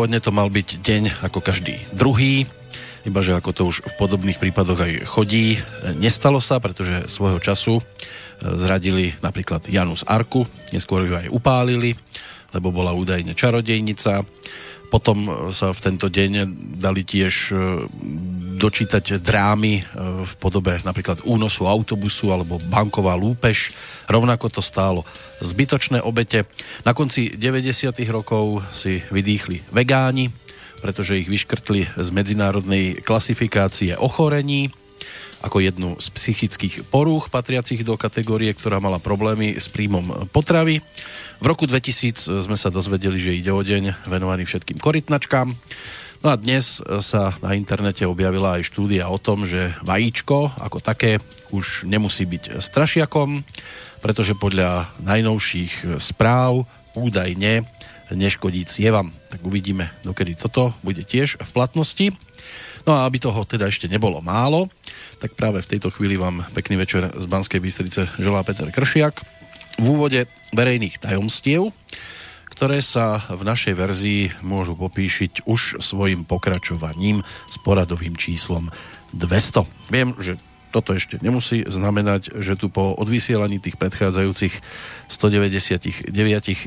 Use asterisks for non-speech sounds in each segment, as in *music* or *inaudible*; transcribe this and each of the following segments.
Pôvodne to mal byť deň ako každý druhý, iba že ako to už v podobných prípadoch aj chodí, nestalo sa, pretože svojho času e, zradili napríklad Janus Arku, neskôr ju aj upálili, lebo bola údajne čarodejnica. Potom sa v tento deň dali tiež e, dočítať drámy e, v podobe napríklad únosu autobusu alebo banková lúpež. Rovnako to stálo zbytočné obete. Na konci 90. rokov si vydýchli vegáni, pretože ich vyškrtli z medzinárodnej klasifikácie ochorení ako jednu z psychických porúch patriacich do kategórie, ktorá mala problémy s príjmom potravy. V roku 2000 sme sa dozvedeli, že ide o deň venovaný všetkým korytnačkám. No a dnes sa na internete objavila aj štúdia o tom, že vajíčko ako také už nemusí byť strašiakom, pretože podľa najnovších správ údajne neškodí cievam. Tak uvidíme, dokedy toto bude tiež v platnosti. No a aby toho teda ešte nebolo málo, tak práve v tejto chvíli vám pekný večer z Banskej Bystrice želá Peter Kršiak. V úvode verejných tajomstiev ktoré sa v našej verzii môžu popíšiť už svojim pokračovaním s poradovým číslom 200. Viem, že toto ešte nemusí znamenať, že tu po odvysielaní tých predchádzajúcich 199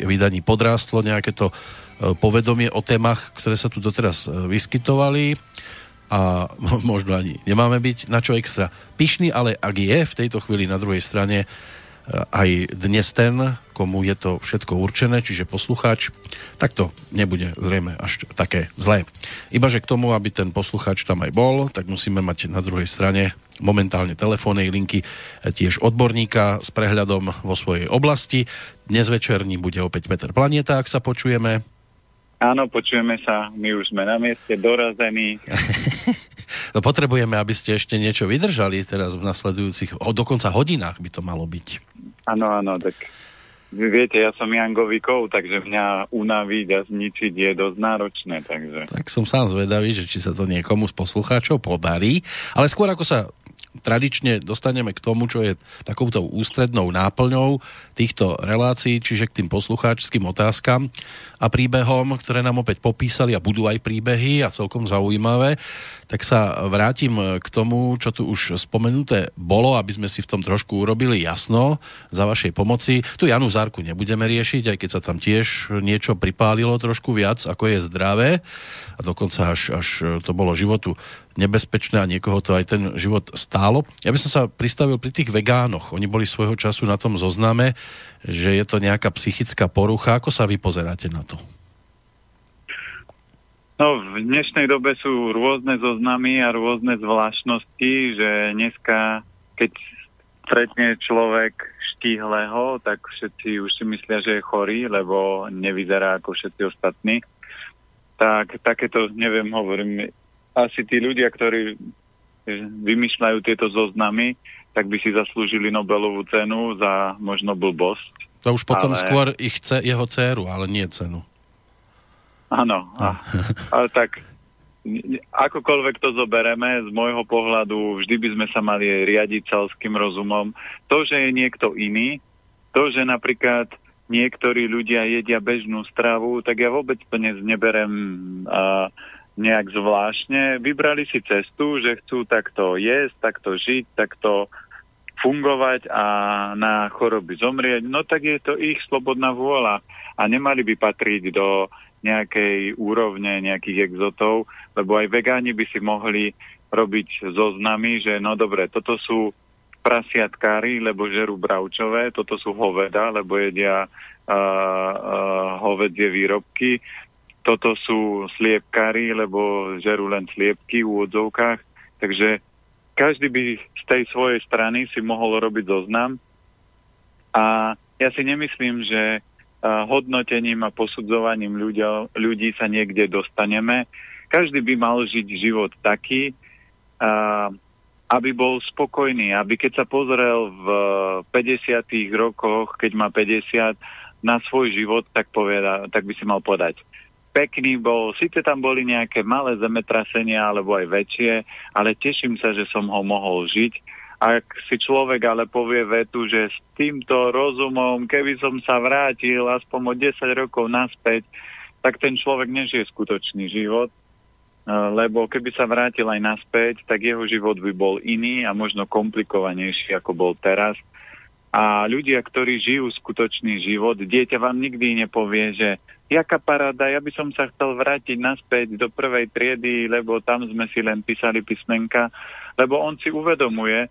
vydaní podrástlo nejaké to e, povedomie o témach, ktoré sa tu doteraz e, vyskytovali a možno ani nemáme byť na čo extra pyšný, ale ak je v tejto chvíli na druhej strane aj dnes ten, komu je to všetko určené, čiže poslucháč, tak to nebude zrejme až také zlé. Ibaže k tomu, aby ten poslucháč tam aj bol, tak musíme mať na druhej strane momentálne telefónnej linky tiež odborníka s prehľadom vo svojej oblasti. Dnes večerní bude opäť Peter Planeta, ak sa počujeme. Áno, počujeme sa, my už sme na mieste dorazení. *laughs* no potrebujeme, aby ste ešte niečo vydržali teraz v nasledujúcich, o dokonca hodinách by to malo byť. Áno, áno, tak vy viete, ja som Jangovikov, takže mňa unaviť a zničiť je dosť náročné. Takže... Tak som sám zvedavý, že či sa to niekomu z poslucháčov podarí. Ale skôr ako sa tradične dostaneme k tomu, čo je takouto ústrednou náplňou týchto relácií, čiže k tým poslucháčským otázkam a príbehom, ktoré nám opäť popísali a budú aj príbehy a celkom zaujímavé, tak sa vrátim k tomu, čo tu už spomenuté bolo, aby sme si v tom trošku urobili jasno za vašej pomoci. Tu Janu Zárku nebudeme riešiť, aj keď sa tam tiež niečo pripálilo trošku viac, ako je zdravé a dokonca až, až to bolo životu nebezpečné a niekoho to aj ten život stálo. Ja by som sa pristavil pri tých vegánoch. Oni boli svojho času na tom zozname, že je to nejaká psychická porucha. Ako sa vy pozeráte na to? No, v dnešnej dobe sú rôzne zoznamy a rôzne zvláštnosti, že dneska, keď stretne človek štíhleho, tak všetci už si myslia, že je chorý, lebo nevyzerá ako všetci ostatní. Tak takéto, neviem, hovorím, asi tí ľudia, ktorí vymýšľajú tieto zoznamy, tak by si zaslúžili Nobelovú cenu za možno blbosť. To už potom ale... skôr ich chce jeho dceru, ale nie cenu. Áno, a, ale tak akokoľvek to zobereme, z môjho pohľadu vždy by sme sa mali riadiť celským rozumom. To, že je niekto iný, to, že napríklad niektorí ľudia jedia bežnú stravu, tak ja vôbec to neberem uh, nejak zvláštne. Vybrali si cestu, že chcú takto jesť, takto žiť, takto fungovať a na choroby zomrieť, no tak je to ich slobodná vôľa a nemali by patriť do nejakej úrovne nejakých exotov, lebo aj vegáni by si mohli robiť zoznamy, že no dobre, toto sú prasiatkári, lebo žerú bravčové, toto sú hoveda, lebo jedia uh, uh, hovedzie výrobky, toto sú sliepkári, lebo žerú len sliepky v úvodzovkách, takže každý by z tej svojej strany si mohol robiť zoznam a ja si nemyslím, že hodnotením a posudzovaním ľudia, ľudí sa niekde dostaneme. Každý by mal žiť život taký, aby bol spokojný, aby keď sa pozrel v 50. rokoch, keď má 50, na svoj život, tak, poveda, tak by si mal povedať, pekný bol, síce tam boli nejaké malé zemetrasenia alebo aj väčšie, ale teším sa, že som ho mohol žiť. Ak si človek ale povie vetu, že s týmto rozumom, keby som sa vrátil aspoň o 10 rokov naspäť, tak ten človek nežije skutočný život, e, lebo keby sa vrátil aj naspäť, tak jeho život by bol iný a možno komplikovanejší, ako bol teraz. A ľudia, ktorí žijú skutočný život, dieťa vám nikdy nepovie, že jaká paráda, ja by som sa chcel vrátiť naspäť do prvej triedy, lebo tam sme si len písali písmenka, lebo on si uvedomuje,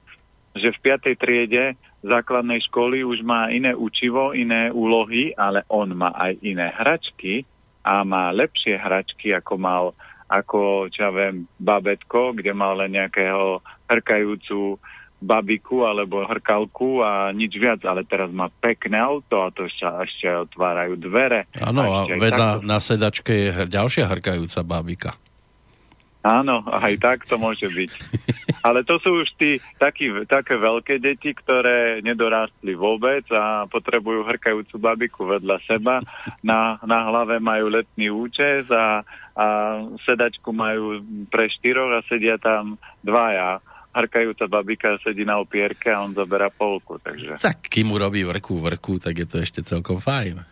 že v piatej triede základnej školy už má iné učivo, iné úlohy, ale on má aj iné hračky a má lepšie hračky, ako mal ako, čo ja viem, babetko, kde mal len nejakého hrkajúcu babiku alebo hrkalku a nič viac, ale teraz má pekné auto a to ešte, ešte otvárajú dvere. Áno, a, a vedľa na sedačke je ďalšia hrkajúca babika. Áno, aj tak to môže byť. *laughs* Ale to sú už tí taký, také veľké deti, ktoré nedorástli vôbec a potrebujú hrkajúcu babiku vedľa seba. Na, na hlave majú letný účes a, a sedačku majú pre štyroch a sedia tam dvaja hrkajúca babika sedí na opierke a on zabera polku. Takže... Tak kým urobí vrku vrku, tak je to ešte celkom fajn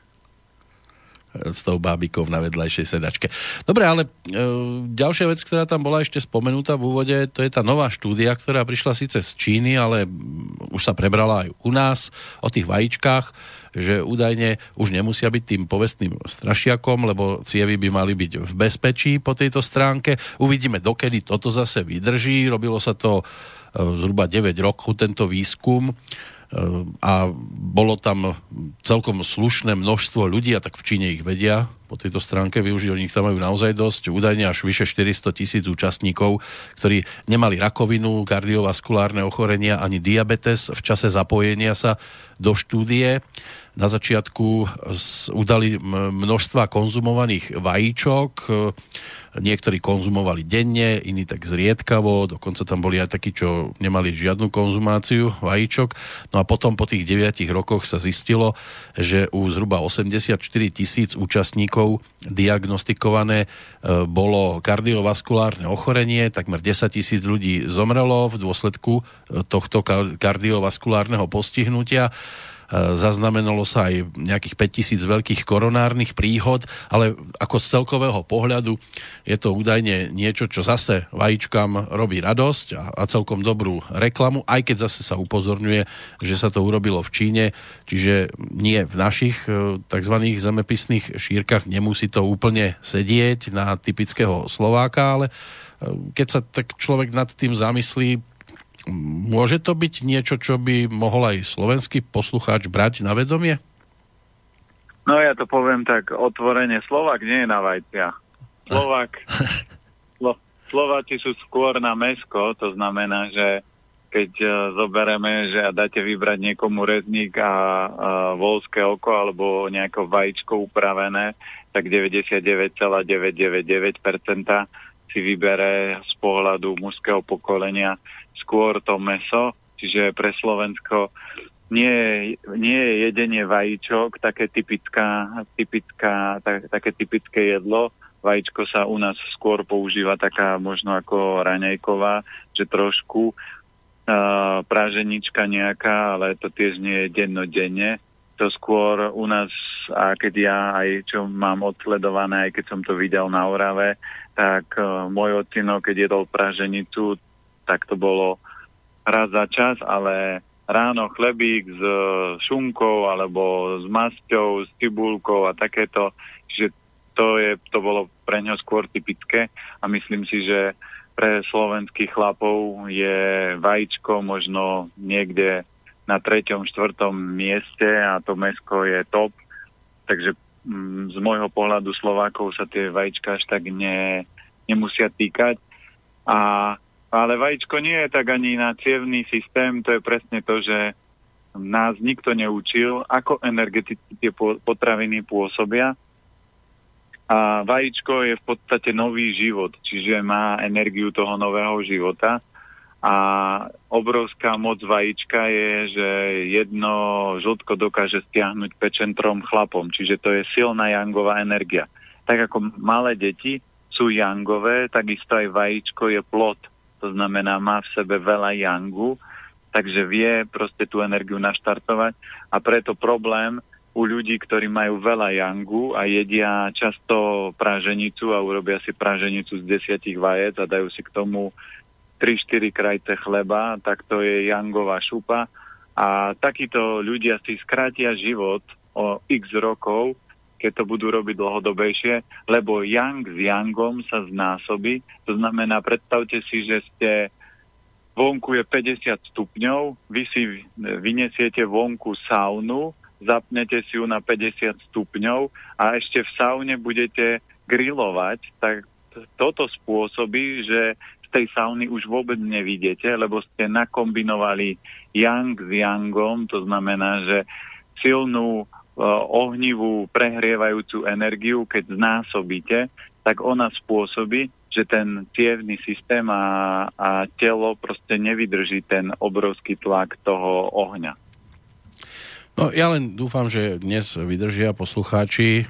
s tou bábikou na vedľajšej sedačke. Dobre, ale e, ďalšia vec, ktorá tam bola ešte spomenutá v úvode, to je tá nová štúdia, ktorá prišla síce z Číny, ale už sa prebrala aj u nás o tých vajíčkách, že údajne už nemusia byť tým povestným strašiakom, lebo cievy by mali byť v bezpečí po tejto stránke. Uvidíme, dokedy toto zase vydrží. Robilo sa to e, zhruba 9 rokov, tento výskum a bolo tam celkom slušné množstvo ľudí, a tak v Číne ich vedia po tejto stránke využiť, oni ich tam majú naozaj dosť, údajne až vyše 400 tisíc účastníkov, ktorí nemali rakovinu, kardiovaskulárne ochorenia ani diabetes v čase zapojenia sa do štúdie na začiatku udali množstva konzumovaných vajíčok, niektorí konzumovali denne, iní tak zriedkavo, dokonca tam boli aj takí, čo nemali žiadnu konzumáciu vajíčok. No a potom po tých 9 rokoch sa zistilo, že u zhruba 84 tisíc účastníkov diagnostikované e, bolo kardiovaskulárne ochorenie, takmer 10 tisíc ľudí zomrelo v dôsledku e, tohto kardiovaskulárneho postihnutia zaznamenalo sa aj nejakých 5000 veľkých koronárnych príhod, ale ako z celkového pohľadu je to údajne niečo, čo zase vajíčkam robí radosť a, a celkom dobrú reklamu, aj keď zase sa upozorňuje, že sa to urobilo v Číne, čiže nie v našich e, tzv. zemepisných šírkach nemusí to úplne sedieť na typického Slováka, ale e, keď sa tak človek nad tým zamyslí, Môže to byť niečo, čo by mohol aj slovenský poslucháč brať na vedomie? No ja to poviem tak otvorene. Slovak nie je na vajcia. Slovak, Slo, Slováci sú skôr na mesko, to znamená, že keď uh, zobereme, že dáte vybrať niekomu rezník a uh, volské oko alebo nejaké vajíčko upravené, tak 99,999% si vybere z pohľadu mužského pokolenia skôr to meso, čiže pre Slovensko nie, nie je jedenie vajíčok také typická, typická, tak, také typické jedlo. Vajíčko sa u nás skôr používa taká možno ako raňajková, že trošku uh, práženička nejaká, ale to tiež nie je dennodenne. To skôr u nás, a keď ja aj čo mám odsledované, aj keď som to videl na Orave, tak uh, môj ocino, keď jedol praženicu, tak to bolo raz za čas, ale ráno chlebík s šunkou alebo s masťou, s cibulkou a takéto, že to, je, to bolo pre ňo skôr typické a myslím si, že pre slovenských chlapov je vajíčko možno niekde na treťom, štvrtom mieste a to mesko je top. Takže mm, z môjho pohľadu Slovákov sa tie vajíčka až tak ne, nemusia týkať. A ale vajíčko nie je tak ani na cievný systém, to je presne to, že nás nikto neučil, ako energeticky tie potraviny pôsobia. A vajíčko je v podstate nový život, čiže má energiu toho nového života. A obrovská moc vajíčka je, že jedno žltko dokáže stiahnuť pečentrom chlapom, čiže to je silná jangová energia. Tak ako malé deti sú jangové, takisto aj vajíčko je plod to znamená má v sebe veľa yangu, takže vie proste tú energiu naštartovať a preto problém u ľudí, ktorí majú veľa jangu a jedia často praženicu a urobia si praženicu z desiatich vajec a dajú si k tomu 3-4 krajce chleba, tak to je jangová šupa. A takíto ľudia si skrátia život o x rokov, keď to budú robiť dlhodobejšie, lebo yang s yangom sa znásobí. To znamená, predstavte si, že ste vonku je 50 stupňov, vy si vynesiete vonku saunu, zapnete si ju na 50 stupňov a ešte v saune budete grilovať, tak toto spôsobí, že z tej sauny už vôbec nevidíte, lebo ste nakombinovali yang s yangom, to znamená, že silnú ohnivú prehrievajúcu energiu, keď znásobíte, tak ona spôsobí, že ten cievný systém a, a telo proste nevydrží ten obrovský tlak toho ohňa. No ja len dúfam, že dnes vydržia poslucháči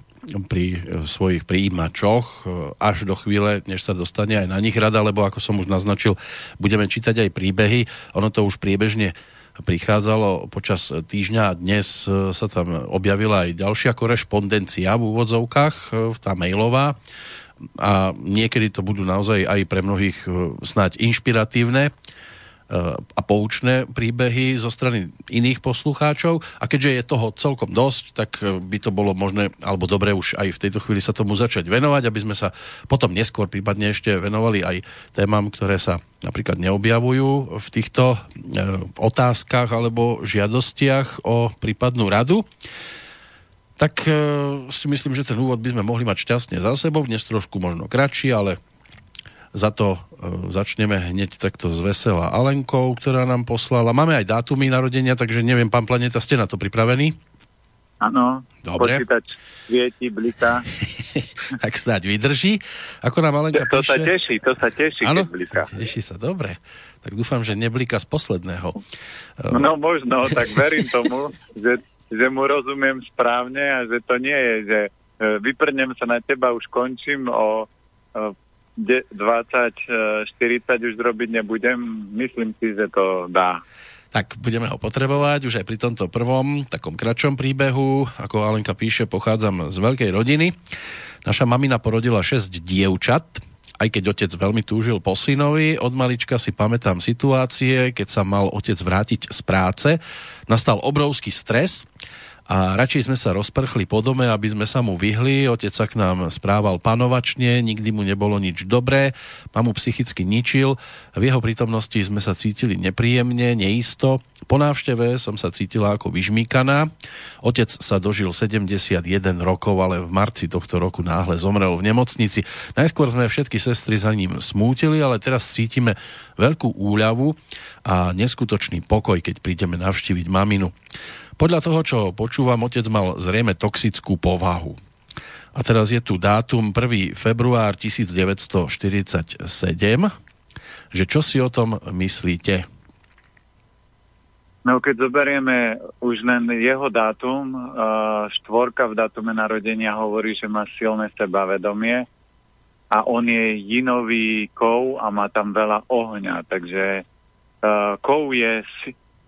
pri svojich príjimačoch až do chvíle, než sa dostane aj na nich rada, lebo ako som už naznačil, budeme čítať aj príbehy. Ono to už priebežne prichádzalo počas týždňa a dnes sa tam objavila aj ďalšia korešpondencia v úvodzovkách, tá mailová. A niekedy to budú naozaj aj pre mnohých snáď inšpiratívne a poučné príbehy zo strany iných poslucháčov. A keďže je toho celkom dosť, tak e, by to bolo možné, alebo dobre už aj v tejto chvíli sa tomu začať venovať, aby sme sa potom neskôr prípadne ešte venovali aj témam, ktoré sa napríklad neobjavujú v týchto e, otázkach alebo žiadostiach o prípadnú radu. Tak si myslím, že ten úvod by sme mohli mať šťastne za sebou, dnes trošku možno kratší, ale za to e, začneme hneď takto z vesela Alenkou, ktorá nám poslala. Máme aj dátumy narodenia, takže neviem, pán Planeta, ste na to pripravení? Áno, Dobre. počítač svieti, blika. *laughs* tak snáď vydrží. Ako nám Alenka to píše... sa teší, to sa teší, ano? keď blika. Teší sa, dobre. Tak dúfam, že neblika z posledného. No možno, tak verím tomu, že, že mu rozumiem správne a že to nie je, že e, vyprnem sa na teba, už končím o 20, 40 už robiť nebudem. Myslím si, že to dá. Tak budeme ho potrebovať už aj pri tomto prvom, takom kratšom príbehu. Ako Alenka píše, pochádzam z veľkej rodiny. Naša mamina porodila 6 dievčat, aj keď otec veľmi túžil po synovi. Od malička si pamätám situácie, keď sa mal otec vrátiť z práce. Nastal obrovský stres a radšej sme sa rozprchli po dome, aby sme sa mu vyhli. Otec sa k nám správal panovačne, nikdy mu nebolo nič dobré, mamu psychicky ničil. V jeho prítomnosti sme sa cítili nepríjemne, neisto. Po návšteve som sa cítila ako vyžmíkaná. Otec sa dožil 71 rokov, ale v marci tohto roku náhle zomrel v nemocnici. Najskôr sme všetky sestry za ním smútili, ale teraz cítime veľkú úľavu a neskutočný pokoj, keď prídeme navštíviť maminu. Podľa toho, čo počúvam, otec mal zrejme toxickú povahu. A teraz je tu dátum 1. február 1947. Že čo si o tom myslíte? No keď zoberieme už len jeho dátum, štvorka v dátume narodenia hovorí, že má silné sebavedomie a on je jinový kov a má tam veľa ohňa, takže kov je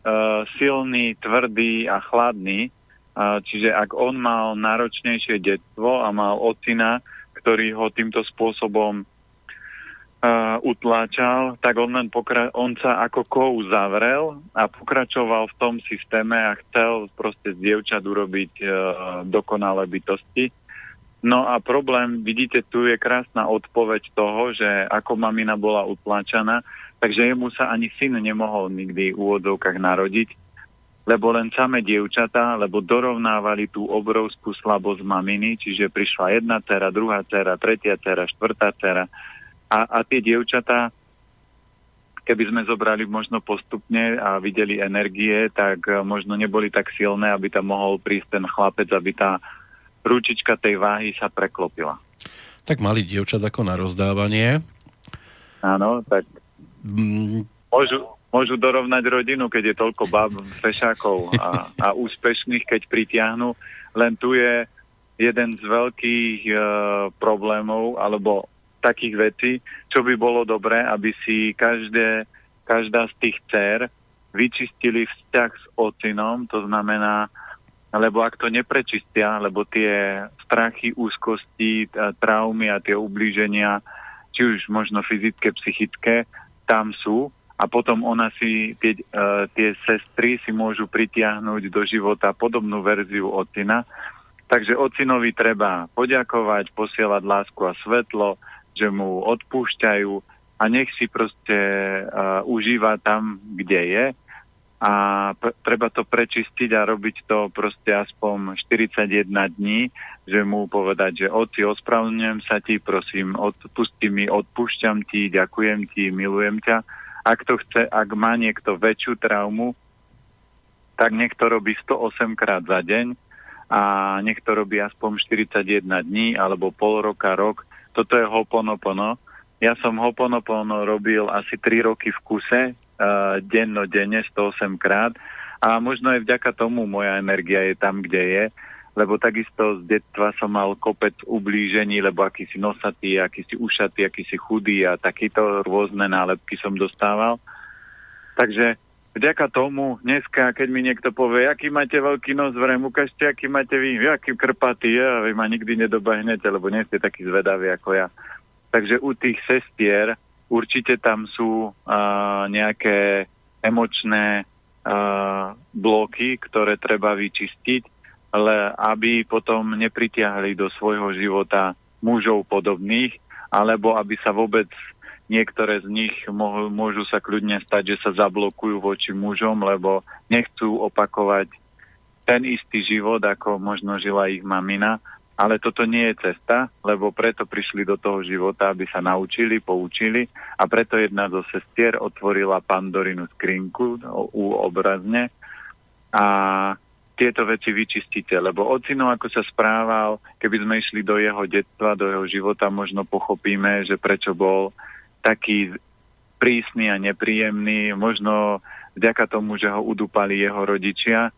uh, silný, tvrdý a chladný. Uh, čiže ak on mal náročnejšie detstvo a mal ocina, ktorý ho týmto spôsobom uh, utláčal, tak on, len pokra- on sa ako kou zavrel a pokračoval v tom systéme a chcel proste z dievčat urobiť dokonalé bytosti. No a problém, vidíte, tu je krásna odpoveď toho, že ako mamina bola utláčaná, Takže jemu sa ani syn nemohol nikdy v úvodzovkách narodiť, lebo len samé dievčatá, lebo dorovnávali tú obrovskú slabosť maminy, čiže prišla jedna dcera, druhá dcera, tretia dcera, štvrtá dcera. A, a tie dievčatá, keby sme zobrali možno postupne a videli energie, tak e, možno neboli tak silné, aby tam mohol prísť ten chlapec, aby tá ručička tej váhy sa preklopila. Tak mali dievčat ako na rozdávanie. Áno, tak Môžu, môžu dorovnať rodinu, keď je toľko bab, fešákov a, a úspešných, keď pritiahnu. Len tu je jeden z veľkých uh, problémov, alebo takých vecí, čo by bolo dobré, aby si každé, každá z tých dcer vyčistili vzťah s ocinom, to znamená lebo ak to neprečistia, lebo tie strachy, úzkosti, traumy a tie ublíženia, či už možno fyzické, psychické, tam sú a potom ona si, tie, uh, tie sestry si môžu pritiahnuť do života podobnú verziu ocina. Takže ocinovi treba poďakovať, posielať lásku a svetlo, že mu odpúšťajú a nech si proste uh, užíva tam, kde je a p- treba to prečistiť a robiť to proste aspoň 41 dní, že mu povedať, že oci, ospravedlňujem sa ti, prosím, odpusti mi, odpúšťam ti, ďakujem ti, milujem ťa. Ak to chce, ak má niekto väčšiu traumu, tak nech to robí 108 krát za deň a nech to robí aspoň 41 dní alebo pol roka, rok. Toto je hoponopono. Ja som hoponopono robil asi 3 roky v kuse, uh, denne 108 krát a možno aj vďaka tomu moja energia je tam, kde je, lebo takisto z detstva som mal kopec ublížení, lebo akýsi nosatý, akýsi ušatý, akýsi chudý a takýto rôzne nálepky som dostával. Takže vďaka tomu dneska, keď mi niekto povie, aký máte veľký nos, vrem, ukážte, aký máte vy, aký krpatý, ja, vy ma nikdy nedobahnete, lebo nie ste taký zvedaví ako ja. Takže u tých sestier Určite tam sú uh, nejaké emočné uh, bloky, ktoré treba vyčistiť, ale aby potom nepritiahli do svojho života mužov podobných, alebo aby sa vôbec niektoré z nich môžu, môžu sa kľudne stať, že sa zablokujú voči mužom, lebo nechcú opakovať ten istý život, ako možno žila ich mamina ale toto nie je cesta, lebo preto prišli do toho života, aby sa naučili, poučili a preto jedna zo sestier otvorila Pandorinu skrinku u obrazne a tieto veci vyčistíte, lebo ocino, ako sa správal, keby sme išli do jeho detstva, do jeho života, možno pochopíme, že prečo bol taký prísny a nepríjemný, možno vďaka tomu, že ho udúpali jeho rodičia,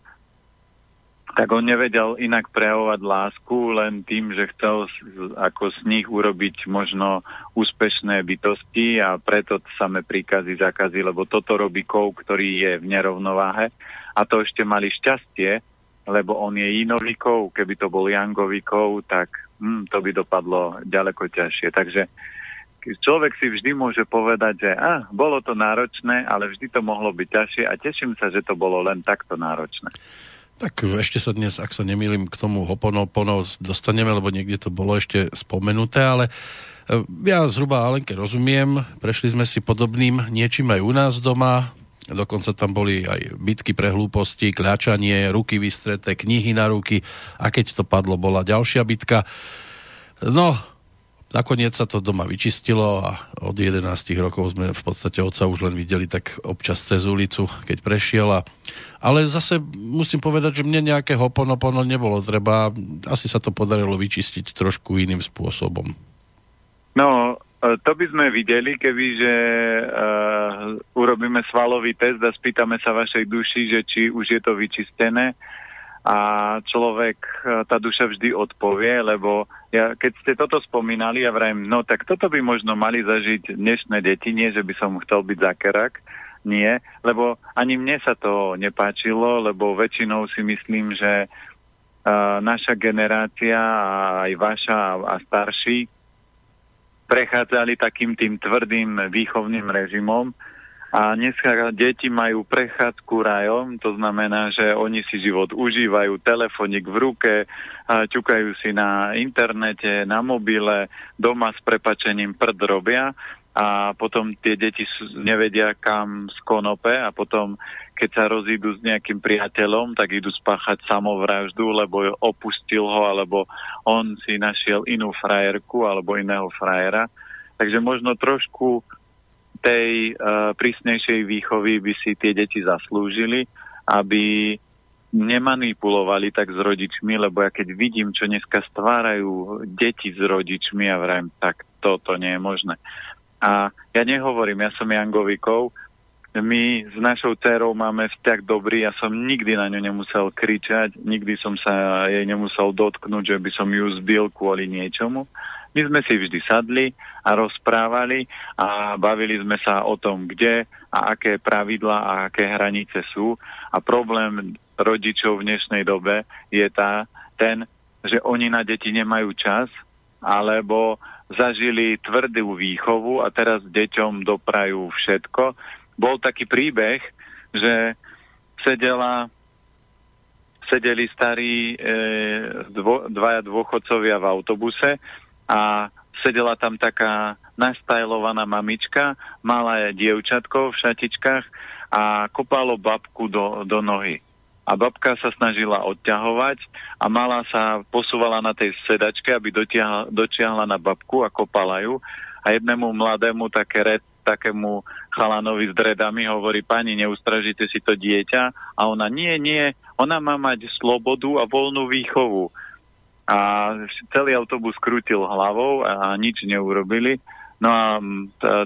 tak on nevedel inak prejavovať lásku len tým, že chcel ako z nich urobiť možno úspešné bytosti a preto samé príkazy, zakazy, lebo toto robí kov, ktorý je v nerovnováhe a to ešte mali šťastie, lebo on je inový kov, keby to bol jangový kov, tak hm, to by dopadlo ďaleko ťažšie. Takže človek si vždy môže povedať, že ah, bolo to náročné, ale vždy to mohlo byť ťažšie a teším sa, že to bolo len takto náročné. Tak ešte sa dnes, ak sa nemýlim, k tomu Hoponopono dostaneme, lebo niekde to bolo ešte spomenuté, ale e, ja zhruba Alenke rozumiem, prešli sme si podobným niečím aj u nás doma, dokonca tam boli aj bitky pre hlúposti, kľačanie, ruky vystreté, knihy na ruky. A keď to padlo, bola ďalšia bitka. No, Nakoniec sa to doma vyčistilo a od 11 rokov sme v podstate otca už len videli tak občas cez ulicu, keď prešiel. A... Ale zase musím povedať, že mne nejaké hoponopono nebolo treba. Asi sa to podarilo vyčistiť trošku iným spôsobom. No, e, to by sme videli, keby že uh, urobíme svalový test a spýtame sa vašej duši, že či už je to vyčistené a človek, e, tá duša vždy odpovie, lebo ja, keď ste toto spomínali, ja vrajím, no tak toto by možno mali zažiť dnešné deti, nie, že by som chcel byť zakerak, nie, lebo ani mne sa to nepáčilo, lebo väčšinou si myslím, že uh, naša generácia a aj vaša a starší prechádzali takým tým tvrdým výchovným režimom, a dneska deti majú prechádzku rajom, to znamená, že oni si život užívajú, telefonik v ruke, ťukajú si na internete, na mobile, doma s prepačením prd robia a potom tie deti nevedia kam z konope a potom keď sa rozídu s nejakým priateľom, tak idú spáchať samovraždu, lebo opustil ho, alebo on si našiel inú frajerku alebo iného frajera. Takže možno trošku tej uh, prísnejšej výchovy by si tie deti zaslúžili, aby nemanipulovali tak s rodičmi, lebo ja keď vidím, čo dneska stvárajú deti s rodičmi, ja vrajím, tak toto nie je možné. A ja nehovorím, ja som Jangovikov, my s našou dcerou máme vzťah dobrý, ja som nikdy na ňu nemusel kričať, nikdy som sa jej nemusel dotknúť, že by som ju zbil kvôli niečomu. My sme si vždy sadli a rozprávali a bavili sme sa o tom, kde a aké pravidla a aké hranice sú. A problém rodičov v dnešnej dobe je tá, ten, že oni na deti nemajú čas, alebo zažili tvrdú výchovu a teraz deťom doprajú všetko. Bol taký príbeh, že sedela, sedeli starí e, dvo, dvaja dôchodcovia v autobuse a sedela tam taká nastajlovaná mamička, malé dievčatko v šatičkách a kopalo babku do, do nohy. A babka sa snažila odťahovať a mala sa posúvala na tej sedačke, aby dotiahla, dotiahla na babku a kopala ju. A jednému mladému také red, takému chalanovi s dredami hovorí, pani, neustražite si to dieťa. A ona, nie, nie, ona má mať slobodu a voľnú výchovu. A celý autobus krútil hlavou a nič neurobili. No a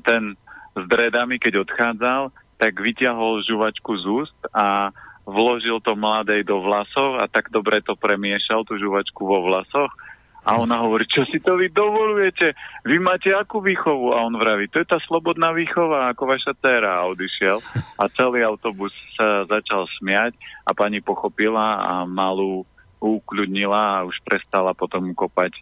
ten s dredami, keď odchádzal, tak vyťahol žuvačku z úst a vložil to mladej do vlasov a tak dobre to premiešal, tú žuvačku vo vlasoch. A ona hovorí, čo si to vy dovolujete? Vy máte akú výchovu? A on vraví, to je tá slobodná výchova, ako vaša dcera. A odišiel. A celý autobus sa začal smiať a pani pochopila a malú ukľudnila a už prestala potom kopať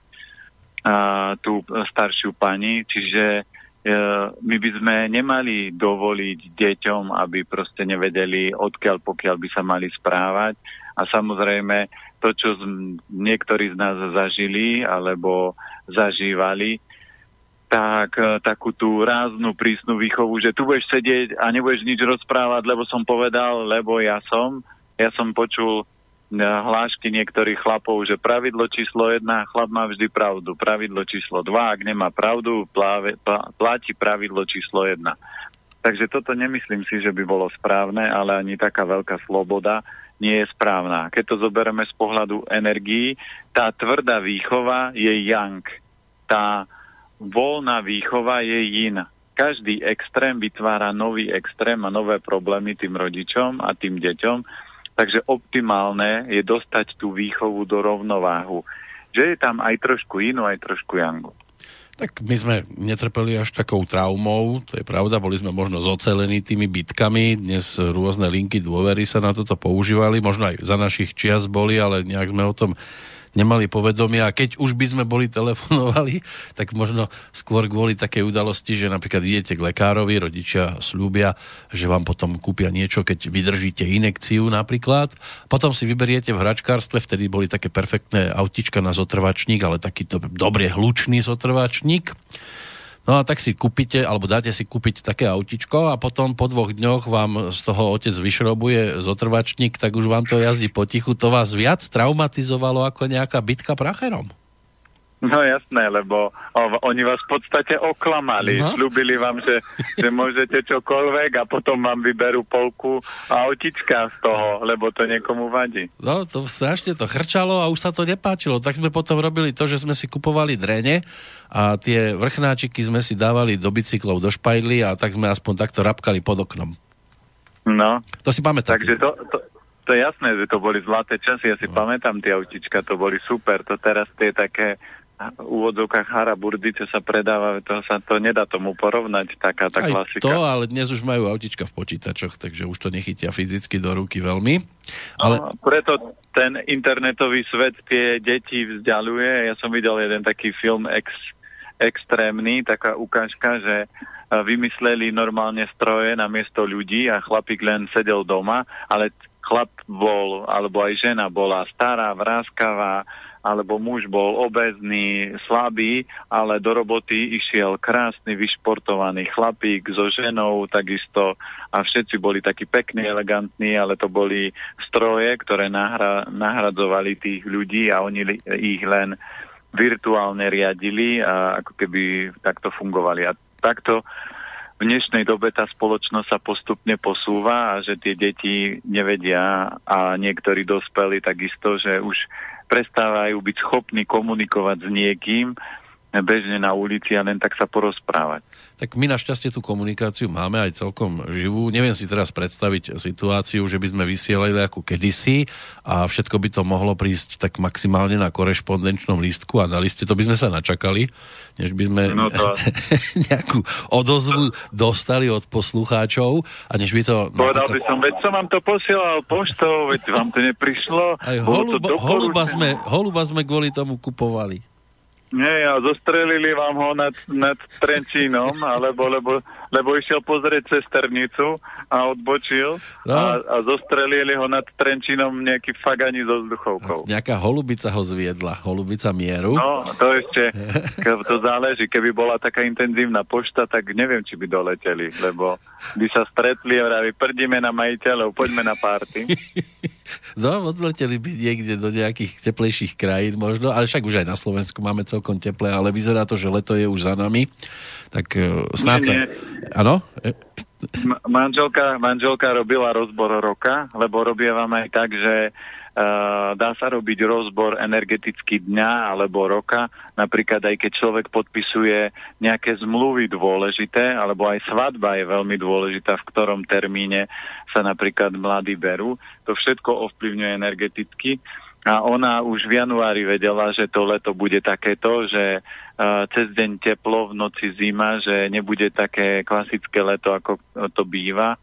a, tú staršiu pani. Čiže E, my by sme nemali dovoliť deťom, aby proste nevedeli, odkiaľ pokiaľ by sa mali správať. A samozrejme, to, čo z, niektorí z nás zažili alebo zažívali, tak e, takú tú ráznú, prísnu výchovu, že tu budeš sedieť a nebudeš nič rozprávať, lebo som povedal, lebo ja som. Ja som počul hlášky niektorých chlapov, že pravidlo číslo jedna, chlap má vždy pravdu. Pravidlo číslo dva, ak nemá pravdu, pláve, plá, pláti pravidlo číslo jedna. Takže toto nemyslím si, že by bolo správne, ale ani taká veľká sloboda nie je správna. Keď to zoberieme z pohľadu energií, tá tvrdá výchova je yang. Tá voľná výchova je yin. Každý extrém vytvára nový extrém a nové problémy tým rodičom a tým deťom Takže optimálne je dostať tú výchovu do rovnováhu. Že je tam aj trošku inú, aj trošku jangu. Tak my sme netrpeli až takou traumou, to je pravda, boli sme možno zocelení tými bitkami, dnes rôzne linky dôvery sa na toto používali, možno aj za našich čias boli, ale nejak sme o tom nemali povedomia a keď už by sme boli telefonovali, tak možno skôr kvôli takej udalosti, že napríklad idete k lekárovi, rodičia slúbia, že vám potom kúpia niečo, keď vydržíte inekciu napríklad. Potom si vyberiete v hračkárstve, vtedy boli také perfektné autička na zotrvačník, ale takýto dobre hlučný zotrvačník No a tak si kúpite, alebo dáte si kúpiť také autičko a potom po dvoch dňoch vám z toho otec vyšrobuje zotrvačník, tak už vám to jazdí potichu. To vás viac traumatizovalo ako nejaká bitka pracherom? No jasné, lebo o, oni vás v podstate oklamali. No. Slúbili vám, že, že môžete čokoľvek a potom vám vyberú polku autička z toho, lebo to niekomu vadí. No to strašne to chrčalo a už sa to nepáčilo. Tak sme potom robili to, že sme si kupovali drene a tie vrchnáčiky sme si dávali do bicyklov, do špajdly a tak sme aspoň takto rapkali pod oknom. No. To si pamätáte. Takže to, to, to je jasné, že to boli zlaté časy, ja si no. pamätám tie autička, to boli super, to teraz tie také úvodzovkách hara burdy, čo sa predáva, to sa to nedá tomu porovnať, taká tá Aj klasika. to, ale dnes už majú autička v počítačoch, takže už to nechytia fyzicky do ruky veľmi. Ale... No, preto ten internetový svet tie deti vzdialuje. Ja som videl jeden taký film ex, extrémny, taká ukážka, že vymysleli normálne stroje na miesto ľudí a chlapík len sedel doma, ale chlap bol, alebo aj žena bola stará, vráskavá, alebo muž bol obezný, slabý, ale do roboty išiel krásny, vyšportovaný chlapík so ženou takisto a všetci boli takí pekní, elegantní, ale to boli stroje, ktoré nahra, nahradzovali tých ľudí a oni ich len virtuálne riadili a ako keby takto fungovali. A takto v dnešnej dobe tá spoločnosť sa postupne posúva a že tie deti nevedia a niektorí dospeli takisto, že už prestávajú byť schopní komunikovať s niekým, bežne na ulici a len tak sa porozprávať. Tak my našťastie tú komunikáciu máme aj celkom živú. Neviem si teraz predstaviť situáciu, že by sme vysielali ako kedysi a všetko by to mohlo prísť tak maximálne na korešpondenčnom lístku a na liste to by sme sa načakali, než by sme no to... *laughs* nejakú odozvu dostali od poslucháčov a než by to... Povedal by som, veď som vám to posielal poštou, veď vám to neprišlo. Aj holuba, holuba, sme, holuba sme kvôli tomu kupovali. Nie, a zostrelili vám ho nad, nad Trenčínom, alebo lebo, lebo išiel pozrieť cesternicu a odbočil no. a, a zostrelili ho nad Trenčínom nejaký fagani so vzduchovkou. Nejaká holubica ho zviedla, holubica mieru. No, to ešte, to záleží. Keby bola taká intenzívna pošta, tak neviem, či by doleteli, lebo by sa stretli a vraví, prdíme na majiteľov, poďme na párty. *laughs* No, odleteli by niekde do nejakých teplejších krajín možno, ale však už aj na Slovensku máme celkom teple, ale vyzerá to, že leto je už za nami. Tak uh, snáď sa... Áno? manželka, manželka robila rozbor roka, lebo vám aj tak, že Uh, dá sa robiť rozbor energetický dňa alebo roka, napríklad aj keď človek podpisuje nejaké zmluvy dôležité, alebo aj svadba je veľmi dôležitá, v ktorom termíne sa napríklad mladí berú. To všetko ovplyvňuje energeticky. A ona už v januári vedela, že to leto bude takéto, že uh, cez deň teplo, v noci zima, že nebude také klasické leto, ako to býva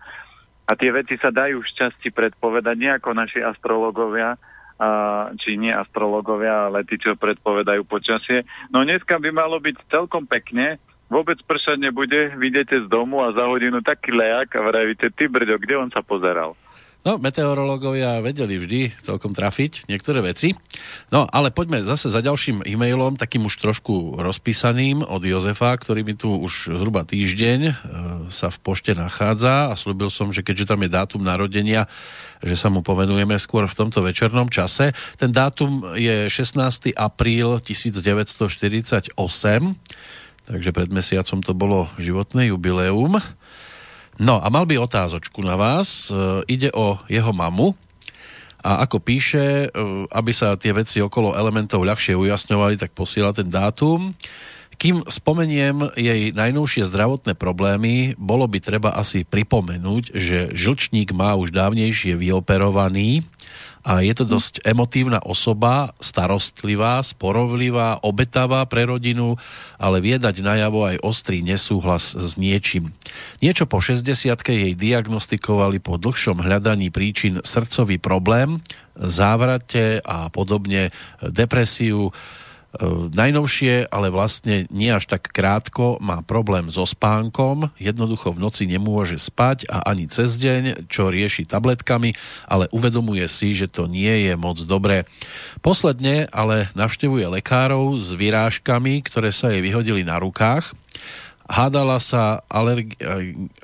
a tie veci sa dajú v časti predpovedať, nie ako naši astrologovia, a, či nie astrologovia, ale tí, čo predpovedajú počasie. No dneska by malo byť celkom pekne, vôbec pršať nebude, vidíte z domu a za hodinu taký lejak a vravíte, ty brďo, kde on sa pozeral? No, meteorológovia vedeli vždy celkom trafiť niektoré veci. No, ale poďme zase za ďalším e-mailom, takým už trošku rozpísaným od Jozefa, ktorý mi tu už zhruba týždeň e, sa v pošte nachádza a slúbil som, že keďže tam je dátum narodenia, že sa mu povenujeme skôr v tomto večernom čase. Ten dátum je 16. apríl 1948, takže pred mesiacom to bolo životné jubileum. No a mal by otázočku na vás. E, ide o jeho mamu. A ako píše, e, aby sa tie veci okolo elementov ľahšie ujasňovali, tak posiela ten dátum. Kým spomeniem jej najnovšie zdravotné problémy, bolo by treba asi pripomenúť, že žlčník má už dávnejšie vyoperovaný a je to dosť emotívna osoba, starostlivá, sporovlivá, obetavá pre rodinu, ale viedať najavo aj ostrý nesúhlas s niečím. Niečo po 60 jej diagnostikovali po dlhšom hľadaní príčin srdcový problém, závrate a podobne depresiu, najnovšie, ale vlastne nie až tak krátko, má problém so spánkom, jednoducho v noci nemôže spať a ani cez deň, čo rieši tabletkami, ale uvedomuje si, že to nie je moc dobré. Posledne ale navštevuje lekárov s vyrážkami, ktoré sa jej vyhodili na rukách hádala sa alergi-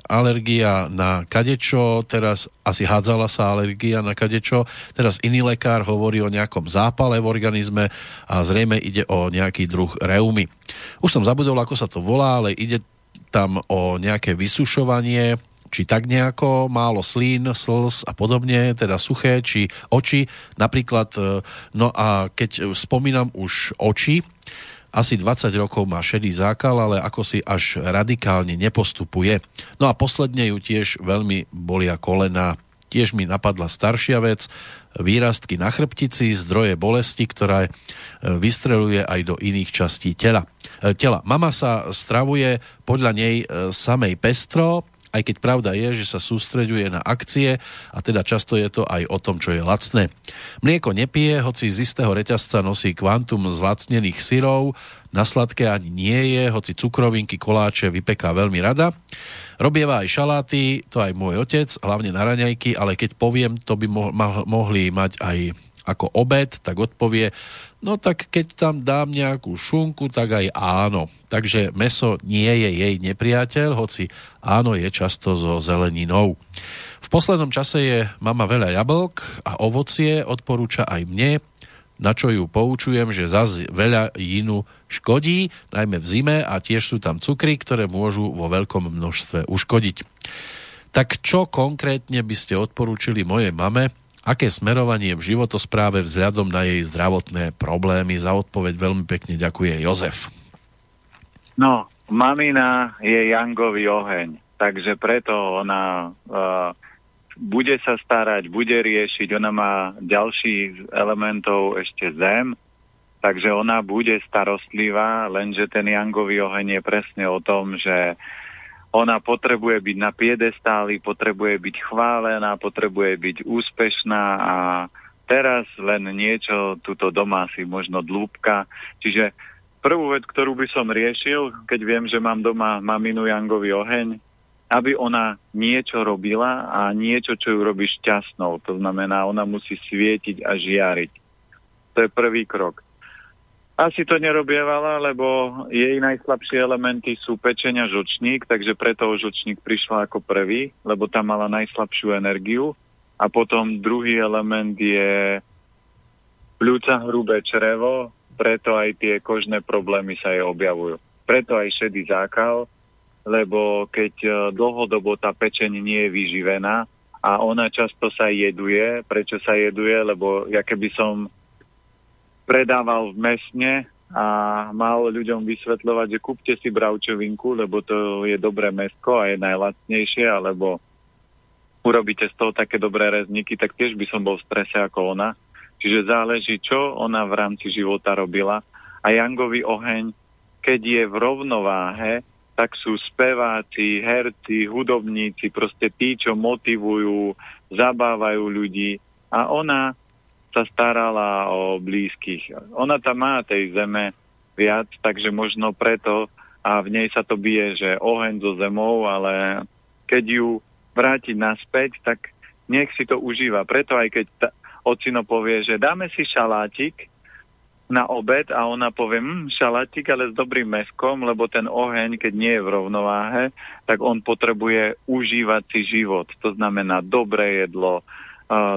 alergia na kadečo, teraz asi hádzala sa alergia na kadečo, teraz iný lekár hovorí o nejakom zápale v organizme a zrejme ide o nejaký druh reumy. Už som zabudol, ako sa to volá, ale ide tam o nejaké vysušovanie, či tak nejako, málo slín, slz a podobne, teda suché, či oči. Napríklad, e, no a keď spomínam už oči, asi 20 rokov má šedý zákal, ale ako si až radikálne nepostupuje. No a posledne ju tiež veľmi bolia kolena. Tiež mi napadla staršia vec, výrastky na chrbtici, zdroje bolesti, ktorá e, vystreluje aj do iných častí tela. E, tela. Mama sa stravuje podľa nej e, samej pestro, aj keď pravda je, že sa sústreďuje na akcie a teda často je to aj o tom, čo je lacné. Mlieko nepije, hoci z istého reťazca nosí kvantum zlacnených syrov, na sladké ani nie je, hoci cukrovinky, koláče vypeká veľmi rada. Robieva aj šaláty, to aj môj otec, hlavne na raňajky, ale keď poviem, to by mo- mohli mať aj ako obed, tak odpovie, no tak keď tam dám nejakú šunku, tak aj áno. Takže meso nie je jej nepriateľ, hoci áno je často so zeleninou. V poslednom čase je mama veľa jablk a ovocie odporúča aj mne, na čo ju poučujem, že zase veľa jínu škodí, najmä v zime a tiež sú tam cukry, ktoré môžu vo veľkom množstve uškodiť. Tak čo konkrétne by ste odporúčili mojej mame, aké smerovanie v životospráve vzhľadom na jej zdravotné problémy. Za odpoveď veľmi pekne ďakuje Jozef. No, mamina je Jangový oheň, takže preto ona uh, bude sa starať, bude riešiť, ona má ďalších elementov ešte zem, takže ona bude starostlivá, lenže ten Jangový oheň je presne o tom, že ona potrebuje byť na piedestáli, potrebuje byť chválená, potrebuje byť úspešná a teraz len niečo tuto doma si možno dlúbka. Čiže prvú vec, ktorú by som riešil, keď viem, že mám doma maminu Jangový oheň, aby ona niečo robila a niečo, čo ju robí šťastnou. To znamená, ona musí svietiť a žiariť. To je prvý krok. Asi to nerobievala, lebo jej najslabšie elementy sú pečenia žočník, takže preto žočník prišla ako prvý, lebo tam mala najslabšiu energiu. A potom druhý element je pľúca hrubé črevo, preto aj tie kožné problémy sa jej objavujú. Preto aj šedý zákal, lebo keď e, dlhodobo tá pečeň nie je vyživená a ona často sa jeduje, prečo sa jeduje, lebo ja keby som predával v mesne a mal ľuďom vysvetľovať, že kúpte si bravčovinku, lebo to je dobré mesko a je najlacnejšie, alebo urobíte z toho také dobré rezníky, tak tiež by som bol v strese ako ona. Čiže záleží, čo ona v rámci života robila. A Jangový oheň, keď je v rovnováhe, tak sú speváci, herci, hudobníci, proste tí, čo motivujú, zabávajú ľudí. A ona sa starala o blízkych. Ona tam má tej zeme viac, takže možno preto a v nej sa to bije, že oheň so zemou, ale keď ju vráti naspäť, tak nech si to užíva. Preto aj keď ta, ocino povie, že dáme si šalátik na obed a ona povie, hm, šalátik, ale s dobrým meskom, lebo ten oheň, keď nie je v rovnováhe, tak on potrebuje užívať si život. To znamená dobré jedlo,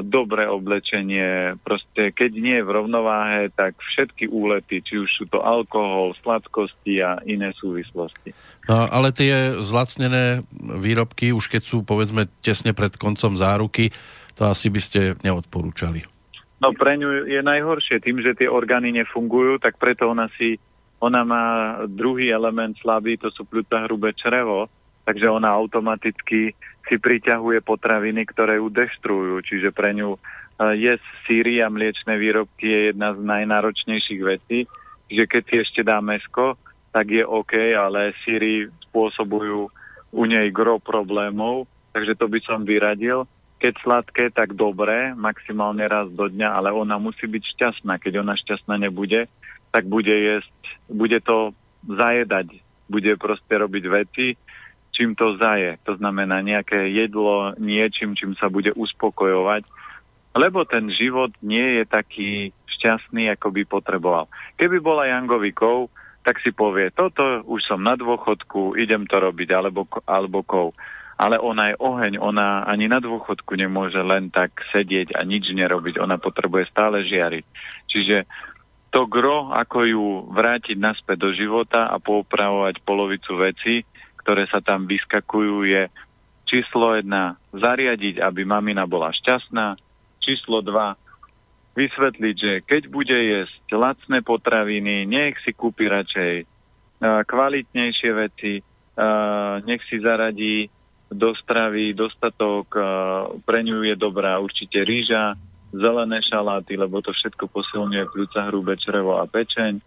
dobré oblečenie. Proste, keď nie je v rovnováhe, tak všetky úlety, či už sú to alkohol, sladkosti a iné súvislosti. No, ale tie zlacnené výrobky, už keď sú povedzme tesne pred koncom záruky, to asi by ste neodporúčali. No pre ňu je najhoršie tým, že tie orgány nefungujú, tak preto ona si, ona má druhý element slabý, to sú pľúca hrubé črevo, takže ona automaticky si priťahuje potraviny, ktoré ju deštrujú, čiže pre ňu je síry a mliečne výrobky je jedna z najnáročnejších vecí, že keď si ešte dá mesko, tak je OK, ale síry spôsobujú u nej gro problémov, takže to by som vyradil. Keď sladké, tak dobré, maximálne raz do dňa, ale ona musí byť šťastná. Keď ona šťastná nebude, tak bude jesť, bude to zajedať, bude proste robiť veci, čím to zaje. To znamená nejaké jedlo niečím, čím sa bude uspokojovať, lebo ten život nie je taký šťastný, ako by potreboval. Keby bola Jangovikov, tak si povie, toto už som na dôchodku, idem to robiť, alebo, alebo kov. Ale ona je oheň, ona ani na dôchodku nemôže len tak sedieť a nič nerobiť, ona potrebuje stále žiariť. Čiže to gro, ako ju vrátiť naspäť do života a poupravovať polovicu veci, ktoré sa tam vyskakujú, je číslo jedna zariadiť, aby mamina bola šťastná, číslo dva vysvetliť, že keď bude jesť lacné potraviny, nech si kúpi radšej uh, kvalitnejšie veci, uh, nech si zaradí do stravy dostatok, uh, pre ňu je dobrá určite rýža, zelené šaláty, lebo to všetko posilňuje pľúca, hrubé črevo a pečeň.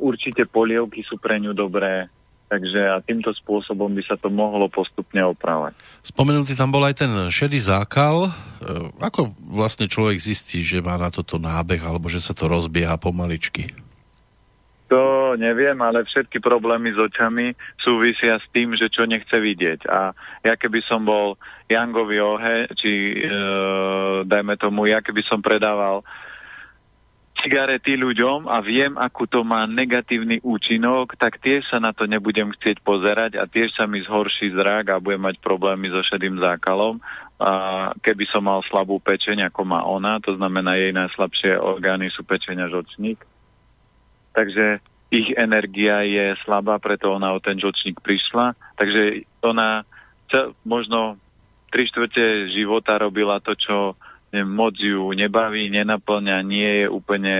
Určite polievky sú pre ňu dobré, Takže a týmto spôsobom by sa to mohlo postupne opravať. Spomenutý tam bol aj ten šedý zákal. E, ako vlastne človek zistí, že má na toto nábeh, alebo že sa to rozbieha pomaličky? To neviem, ale všetky problémy s očami súvisia s tým, že čo nechce vidieť. A ja keby som bol Jangovi Ohe, či e, dajme tomu, ja keby som predával cigarety ľuďom a viem, akú to má negatívny účinok, tak tiež sa na to nebudem chcieť pozerať a tiež sa mi zhorší zrak a budem mať problémy so šedým zákalom. A keby som mal slabú pečeň, ako má ona, to znamená jej najslabšie orgány sú pečeň a žočník. Takže ich energia je slabá, preto ona o ten žočník prišla. Takže ona možno tri štvrte života robila to, čo moc ju nebaví, nenaplňa, nie je úplne,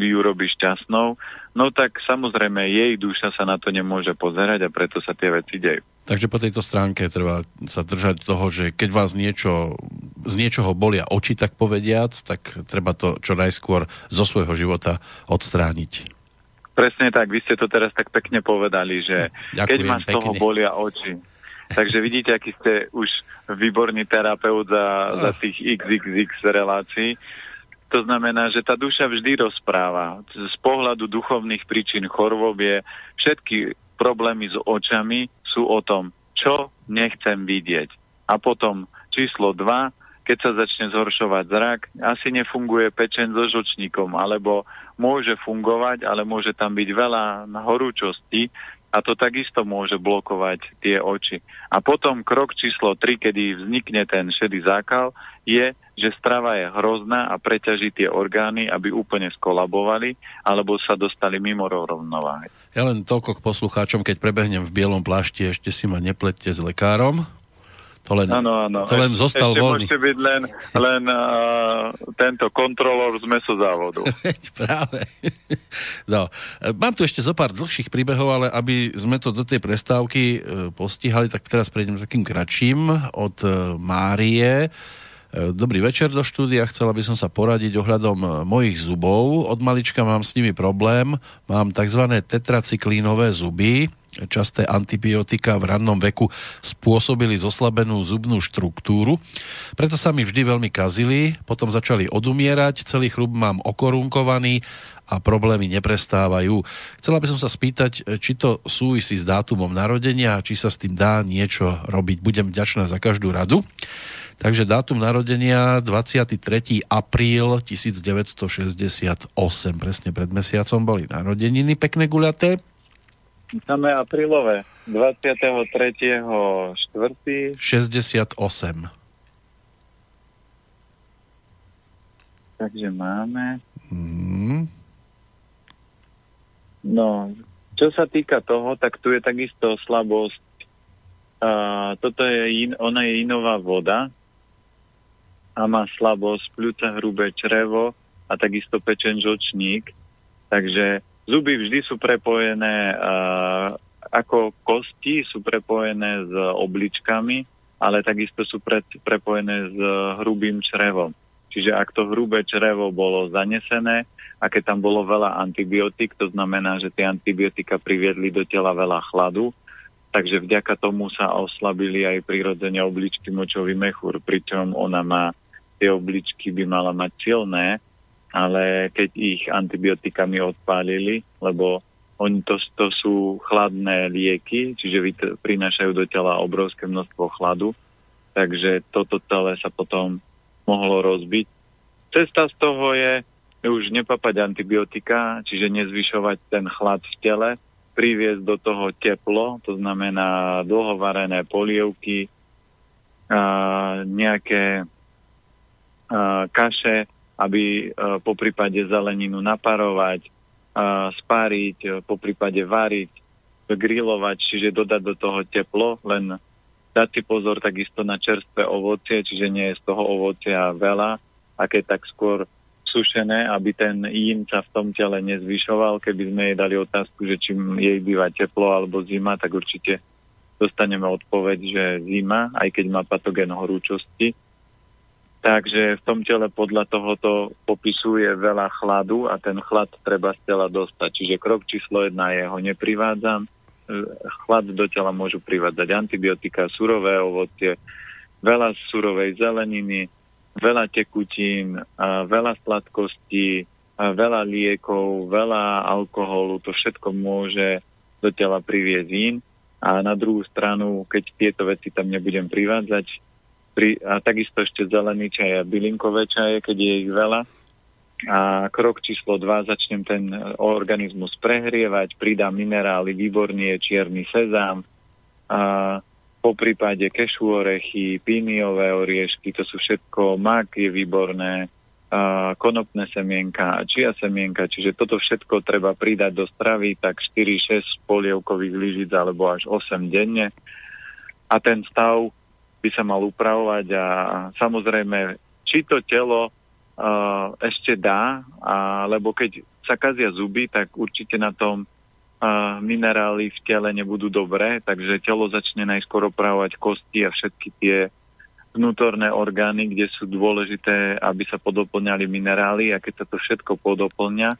ju robí šťastnou. no tak samozrejme jej duša sa na to nemôže pozerať a preto sa tie veci dejú. Takže po tejto stránke treba sa držať toho, že keď vás niečo, z niečoho bolia oči, tak povediac, tak treba to čo najskôr zo svojho života odstrániť. Presne tak, vy ste to teraz tak pekne povedali, že Ďakujem, keď ma z toho pekne. bolia oči. Takže vidíte, aký ste už výborný terapeut za, oh. za tých XXX relácií. To znamená, že tá duša vždy rozpráva. Z pohľadu duchovných príčin chorôb je všetky problémy s očami sú o tom, čo nechcem vidieť. A potom číslo 2, keď sa začne zhoršovať zrak, asi nefunguje pečen so žočníkom, alebo môže fungovať, ale môže tam byť veľa horúčosti a to takisto môže blokovať tie oči. A potom krok číslo 3, kedy vznikne ten šedý zákal, je, že strava je hrozná a preťaží tie orgány, aby úplne skolabovali alebo sa dostali mimo rovnováhy. Ja len toľko k poslucháčom, keď prebehnem v bielom plášti, ešte si ma neplette s lekárom. To len, ano, ano. To len zostal Ešte voľný. Ešte byť len, len uh, tento kontrolor z mesozávodu. *laughs* Práve. No. Mám tu ešte zo pár dlhších príbehov, ale aby sme to do tej prestávky uh, postihali, tak teraz prejdem takým kratším od uh, Márie. Uh, dobrý večer do štúdia, chcela by som sa poradiť ohľadom mojich zubov. Od malička mám s nimi problém, mám tzv. tetracyklínové zuby, časté antibiotika v rannom veku spôsobili zoslabenú zubnú štruktúru. Preto sa mi vždy veľmi kazili, potom začali odumierať, celý chrub mám okorunkovaný a problémy neprestávajú. Chcela by som sa spýtať, či to súvisí s dátumom narodenia, či sa s tým dá niečo robiť. Budem vďačná za každú radu. Takže dátum narodenia 23. apríl 1968, presne pred mesiacom boli narodeniny pekné guľaté. Samé aprílové. 23. 4. 68. Takže máme. Mm. No, čo sa týka toho, tak tu je takisto slabosť. Uh, toto je, in, ona je inová voda a má slabosť pľúca hrubé črevo a takisto pečen žočník. Takže Zuby vždy sú prepojené uh, ako kosti, sú prepojené s obličkami, ale takisto sú pre, prepojené s hrubým črevom. Čiže ak to hrubé črevo bolo zanesené a keď tam bolo veľa antibiotík, to znamená, že tie antibiotika priviedli do tela veľa chladu, takže vďaka tomu sa oslabili aj prirodzene obličky močový mechúr, pričom ona má, tie obličky by mala mať silné, ale keď ich antibiotikami odpálili, lebo oni to, to sú chladné lieky, čiže prinášajú do tela obrovské množstvo chladu, takže toto celé sa potom mohlo rozbiť. Cesta z toho je už nepapať antibiotika, čiže nezvyšovať ten chlad v tele, priviesť do toho teplo, to znamená dlhovarené polievky, a nejaké a kaše, aby uh, po prípade zeleninu naparovať, uh, spáriť, uh, po prípade variť, grilovať, čiže dodať do toho teplo, len dať si pozor takisto na čerstvé ovocie, čiže nie je z toho ovocia veľa, aké tak skôr sušené, aby ten jín sa v tom tele nezvyšoval. Keby sme jej dali otázku, že čím jej býva teplo alebo zima, tak určite dostaneme odpoveď, že zima, aj keď má patogén horúčosti. Takže v tom tele podľa tohoto popisuje veľa chladu a ten chlad treba z tela dostať. Čiže krok číslo jedna je ho neprivádzam. Chlad do tela môžu privádzať antibiotika, surové ovocie, veľa surovej zeleniny, veľa tekutín, veľa sladkostí, veľa liekov, veľa alkoholu. To všetko môže do tela priviesť in. A na druhú stranu, keď tieto veci tam nebudem privádzať, pri, a takisto ešte zelený čaj a bylinkové čaje, keď je ich veľa. A krok číslo 2, začnem ten organizmus prehrievať, pridám minerály, výborný je čierny sezám, a po prípade kešu orechy, píniové oriešky, to sú všetko, mak je výborné, a konopné semienka, čia semienka, čiže toto všetko treba pridať do stravy, tak 4-6 polievkových lyžic alebo až 8 denne. A ten stav by sa mal upravovať a samozrejme, či to telo uh, ešte dá, alebo keď sa kazia zuby, tak určite na tom uh, minerály v tele nebudú dobré, takže telo začne najskôr opravovať kosti a všetky tie vnútorné orgány, kde sú dôležité, aby sa podoplňali minerály a keď sa to všetko podoplňa,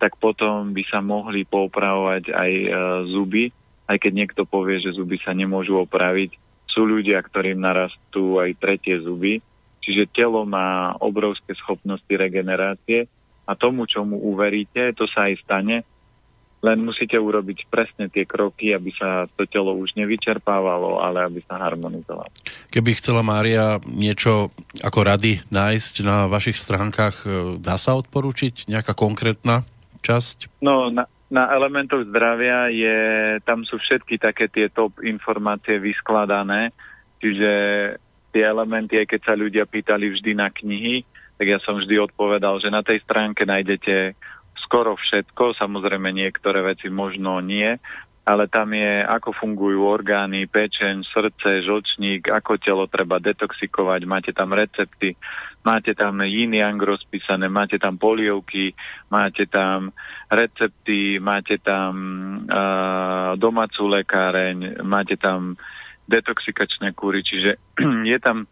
tak potom by sa mohli poopravovať aj e, zuby, aj keď niekto povie, že zuby sa nemôžu opraviť. Sú ľudia, ktorým narastú aj tretie zuby, čiže telo má obrovské schopnosti regenerácie a tomu, čomu uveríte, to sa aj stane, len musíte urobiť presne tie kroky, aby sa to telo už nevyčerpávalo, ale aby sa harmonizovalo. Keby chcela Mária niečo ako rady nájsť na vašich stránkach, e, dá sa odporúčiť nejaká konkrétna časť? No, na, na elementoch zdravia je, tam sú všetky také tie top informácie vyskladané, čiže tie elementy, aj keď sa ľudia pýtali vždy na knihy, tak ja som vždy odpovedal, že na tej stránke nájdete skoro všetko, samozrejme niektoré veci možno nie, ale tam je, ako fungujú orgány, pečeň, srdce, žlčník, ako telo treba detoxikovať, máte tam recepty, máte tam yin yang rozpísané, máte tam polievky, máte tam recepty, máte tam uh, domácu lekáreň, máte tam detoxikačné kúry, čiže *clears throat* je tam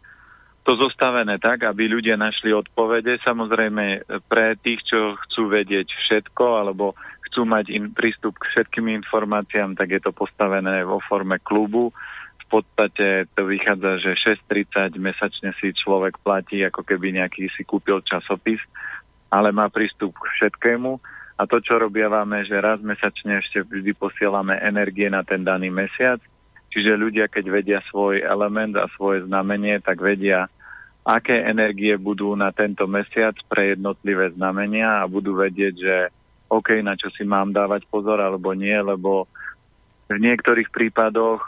to zostavené tak, aby ľudia našli odpovede. Samozrejme pre tých, čo chcú vedieť všetko alebo chcú mať in, prístup k všetkým informáciám, tak je to postavené vo forme klubu. V podstate to vychádza, že 6.30 mesačne si človek platí, ako keby nejaký si kúpil časopis, ale má prístup k všetkému. A to, čo robiavame, že raz mesačne ešte vždy posielame energie na ten daný mesiac Čiže ľudia, keď vedia svoj element a svoje znamenie, tak vedia, aké energie budú na tento mesiac pre jednotlivé znamenia a budú vedieť, že OK, na čo si mám dávať pozor alebo nie, lebo v niektorých prípadoch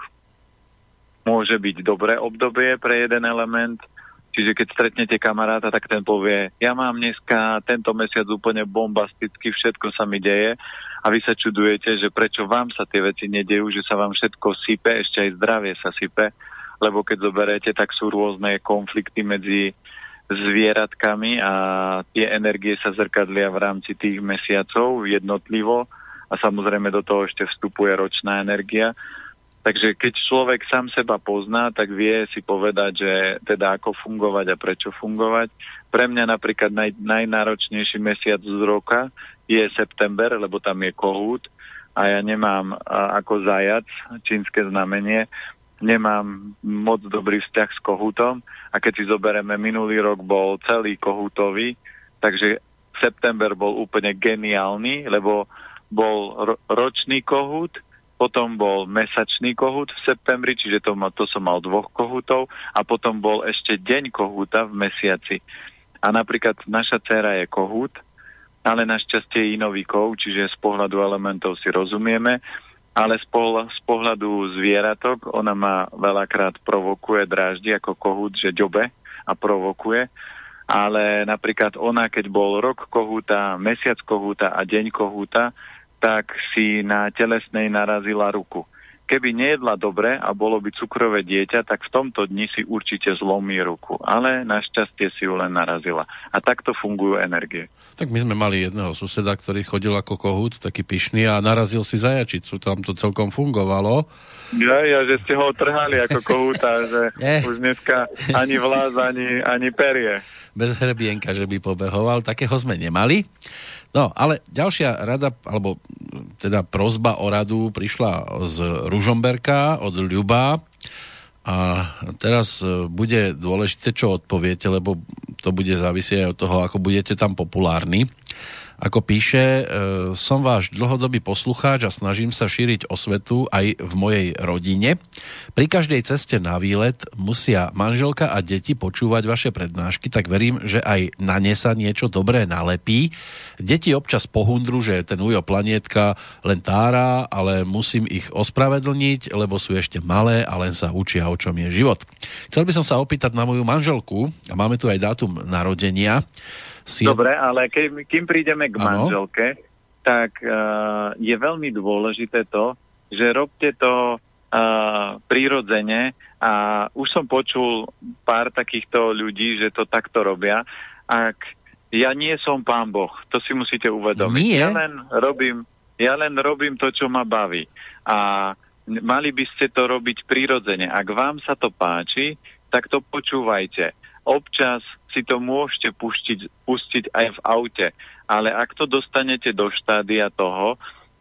môže byť dobré obdobie pre jeden element, Čiže keď stretnete kamaráta, tak ten povie, ja mám dneska tento mesiac úplne bombasticky, všetko sa mi deje. A vy sa čudujete, že prečo vám sa tie veci nedejú, že sa vám všetko sype, ešte aj zdravie sa sype, lebo keď zoberete, tak sú rôzne konflikty medzi zvieratkami a tie energie sa zrkadlia v rámci tých mesiacov jednotlivo a samozrejme do toho ešte vstupuje ročná energia Takže keď človek sám seba pozná, tak vie si povedať, že teda ako fungovať a prečo fungovať. Pre mňa napríklad naj, najnáročnejší mesiac z roka je september, lebo tam je kohút a ja nemám a, ako zajac, čínske znamenie, nemám moc dobrý vzťah s kohútom a keď si zoberieme, minulý rok bol celý kohútový, takže september bol úplne geniálny, lebo bol ro- ročný kohút, potom bol mesačný kohút v septembri, čiže to, ma, to som mal dvoch kohútov a potom bol ešte deň kohúta v mesiaci. A napríklad naša dcera je kohút, ale našťastie je inový kov, čiže z pohľadu elementov si rozumieme, ale pohľ, z pohľadu zvieratok ona ma veľakrát provokuje, dráždi ako kohút, že ďobe a provokuje. Ale napríklad ona, keď bol rok kohúta, mesiac kohúta a deň kohúta, tak si na telesnej narazila ruku. Keby nejedla dobre a bolo by cukrové dieťa, tak v tomto dni si určite zlomí ruku. Ale našťastie si ju len narazila. A takto fungujú energie. Tak my sme mali jedného suseda, ktorý chodil ako kohút, taký pyšný a narazil si zajačicu. Tam to celkom fungovalo. Ja, ja, že ste ho trhali ako kohúta, *laughs* že eh. už dneska ani vlas, ani, ani perie. Bez hrebienka, že by pobehoval. Takého sme nemali. No, ale ďalšia rada, alebo teda prozba o radu prišla z Ružomberka od Ľuba a teraz e, bude dôležité, čo odpoviete, lebo to bude závisieť aj od toho, ako budete tam populárni. Ako píše, e, som váš dlhodobý poslucháč a snažím sa šíriť osvetu aj v mojej rodine. Pri každej ceste na výlet musia manželka a deti počúvať vaše prednášky, tak verím, že aj na ne sa niečo dobré nalepí. Deti občas pohundru, že ten ujo planietka len tára, ale musím ich ospravedlniť, lebo sú ešte malé a len sa učia, o čom je život. Chcel by som sa opýtať na moju manželku, a máme tu aj dátum narodenia, Si... Dobre, ale ke, kým prídeme k ano? manželke, tak uh, je veľmi dôležité to, že robte to uh, prirodzene a už som počul pár takýchto ľudí, že to takto robia. Ak ja nie som pán Boh, to si musíte uvedomiť. Nie? Ja len robím, ja len robím to, čo ma baví. A mali by ste to robiť prirodzene. Ak vám sa to páči, tak to počúvajte. Občas si to môžete pustiť, pustiť aj v aute, ale ak to dostanete do štádia toho,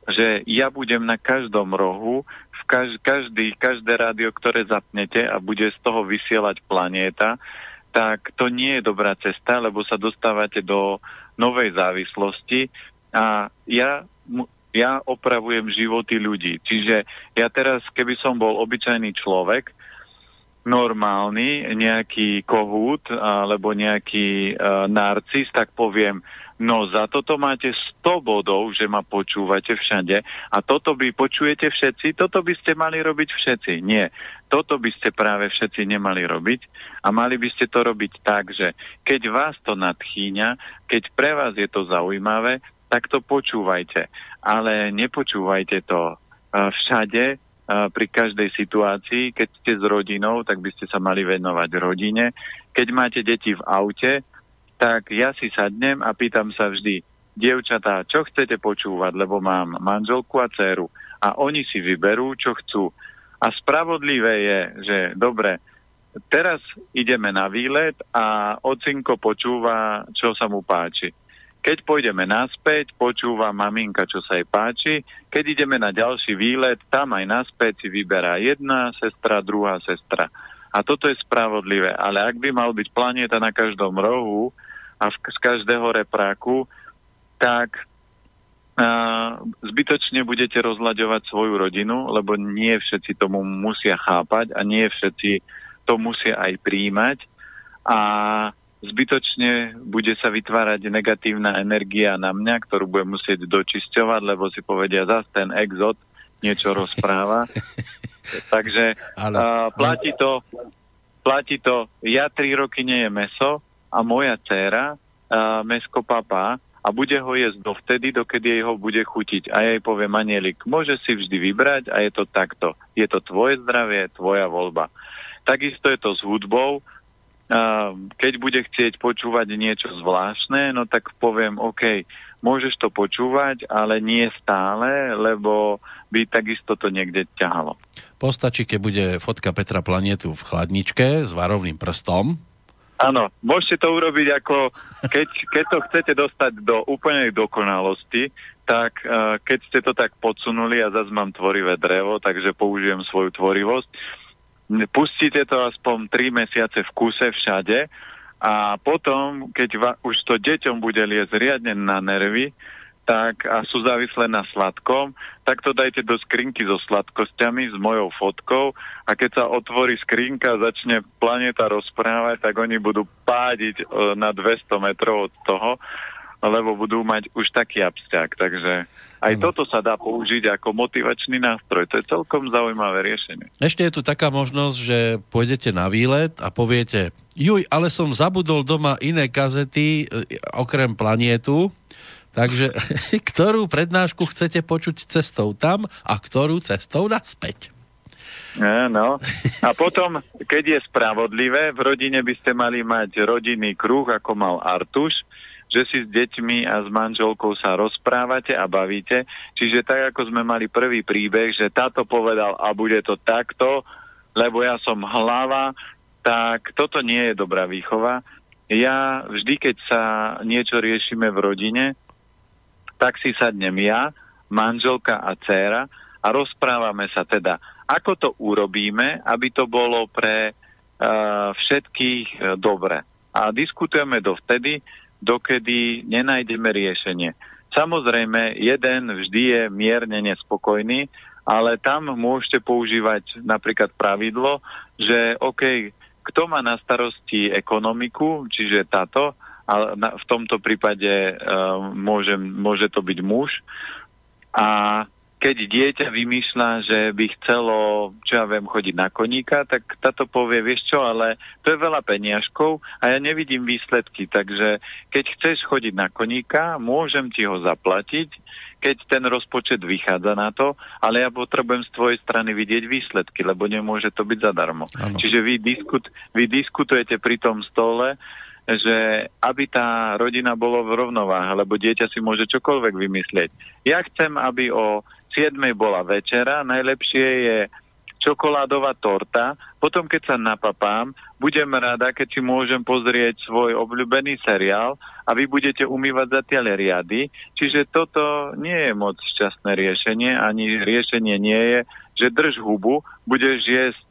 že ja budem na každom rohu, v kaž, každý, každé rádio, ktoré zapnete a bude z toho vysielať planéta, tak to nie je dobrá cesta, lebo sa dostávate do novej závislosti a ja, ja opravujem životy ľudí. Čiže ja teraz, keby som bol obyčajný človek, normálny, nejaký kohút alebo nejaký uh, narcis, tak poviem, no za toto máte 100 bodov, že ma počúvate všade a toto by počujete všetci, toto by ste mali robiť všetci. Nie, toto by ste práve všetci nemali robiť a mali by ste to robiť tak, že keď vás to nadchýňa, keď pre vás je to zaujímavé, tak to počúvajte. Ale nepočúvajte to uh, všade, pri každej situácii. Keď ste s rodinou, tak by ste sa mali venovať rodine. Keď máte deti v aute, tak ja si sadnem a pýtam sa vždy, dievčatá, čo chcete počúvať, lebo mám manželku a dceru. A oni si vyberú, čo chcú. A spravodlivé je, že dobre, teraz ideme na výlet a ocinko počúva, čo sa mu páči. Keď pôjdeme naspäť, počúva maminka, čo sa jej páči. Keď ideme na ďalší výlet, tam aj naspäť si vyberá jedna sestra, druhá sestra. A toto je spravodlivé. Ale ak by mal byť planéta na každom rohu a z každého repráku, tak a, zbytočne budete rozľaďovať svoju rodinu, lebo nie všetci tomu musia chápať a nie všetci to musia aj príjmať. A zbytočne bude sa vytvárať negatívna energia na mňa, ktorú budem musieť dočisťovať, lebo si povedia, zase ten exot niečo rozpráva. *laughs* Takže uh, platí to, platí to, ja tri roky nie je meso a moja dcéra uh, mesko papá a bude ho jesť dovtedy, dokedy jej ho bude chutiť. A ja jej poviem, Anielik, môže si vždy vybrať a je to takto. Je to tvoje zdravie, tvoja voľba. Takisto je to s hudbou keď bude chcieť počúvať niečo zvláštne, no tak poviem, OK, môžeš to počúvať, ale nie stále, lebo by takisto to niekde ťahalo. Postačí, keď bude fotka Petra Planetu v chladničke s varovným prstom. Áno, môžete to urobiť ako, keď, keď to chcete dostať do úplnej dokonalosti, tak uh, keď ste to tak podsunuli a zase mám tvorivé drevo, takže použijem svoju tvorivosť, pustíte to aspoň 3 mesiace v kuse všade a potom, keď va, už to deťom bude liesť riadne na nervy, tak a sú závislé na sladkom, tak to dajte do skrinky so sladkosťami s mojou fotkou a keď sa otvorí skrinka a začne planeta rozprávať, tak oni budú pádiť e, na 200 metrov od toho, lebo budú mať už taký absťák. Takže aj ano. toto sa dá použiť ako motivačný nástroj. To je celkom zaujímavé riešenie. Ešte je tu taká možnosť, že pôjdete na výlet a poviete, juj, ale som zabudol doma iné kazety, e, okrem planietu, takže *laughs* ktorú prednášku chcete počuť cestou tam a ktorú cestou naspäť? No. A potom, keď je spravodlivé, v rodine by ste mali mať rodinný kruh, ako mal Artuš, že si s deťmi a s manželkou sa rozprávate a bavíte. Čiže tak, ako sme mali prvý príbeh, že táto povedal a bude to takto, lebo ja som hlava, tak toto nie je dobrá výchova. Ja vždy, keď sa niečo riešime v rodine, tak si sadnem ja, manželka a dcéra a rozprávame sa teda, ako to urobíme, aby to bolo pre uh, všetkých uh, dobre. A diskutujeme dovtedy, dokedy nenájdeme riešenie. Samozrejme, jeden vždy je mierne nespokojný, ale tam môžete používať napríklad pravidlo, že OK, kto má na starosti ekonomiku, čiže táto, a v tomto prípade uh, môže, môže to byť muž, a keď dieťa vymýšľa, že by chcelo, čo ja viem, chodiť na koníka, tak táto povie, vieš čo, ale to je veľa peniažkov a ja nevidím výsledky, takže keď chceš chodiť na koníka, môžem ti ho zaplatiť, keď ten rozpočet vychádza na to, ale ja potrebujem z tvojej strany vidieť výsledky, lebo nemôže to byť zadarmo. Ano. Čiže vy, diskut, vy diskutujete pri tom stole, že aby tá rodina bolo v rovnováhe, lebo dieťa si môže čokoľvek vymyslieť. Ja chcem, aby o 7 bola večera, najlepšie je čokoládová torta, potom keď sa napapám, budem rada, keď si môžem pozrieť svoj obľúbený seriál a vy budete umývať zatiaľ riady. Čiže toto nie je moc šťastné riešenie, ani riešenie nie je, že drž hubu, budeš jesť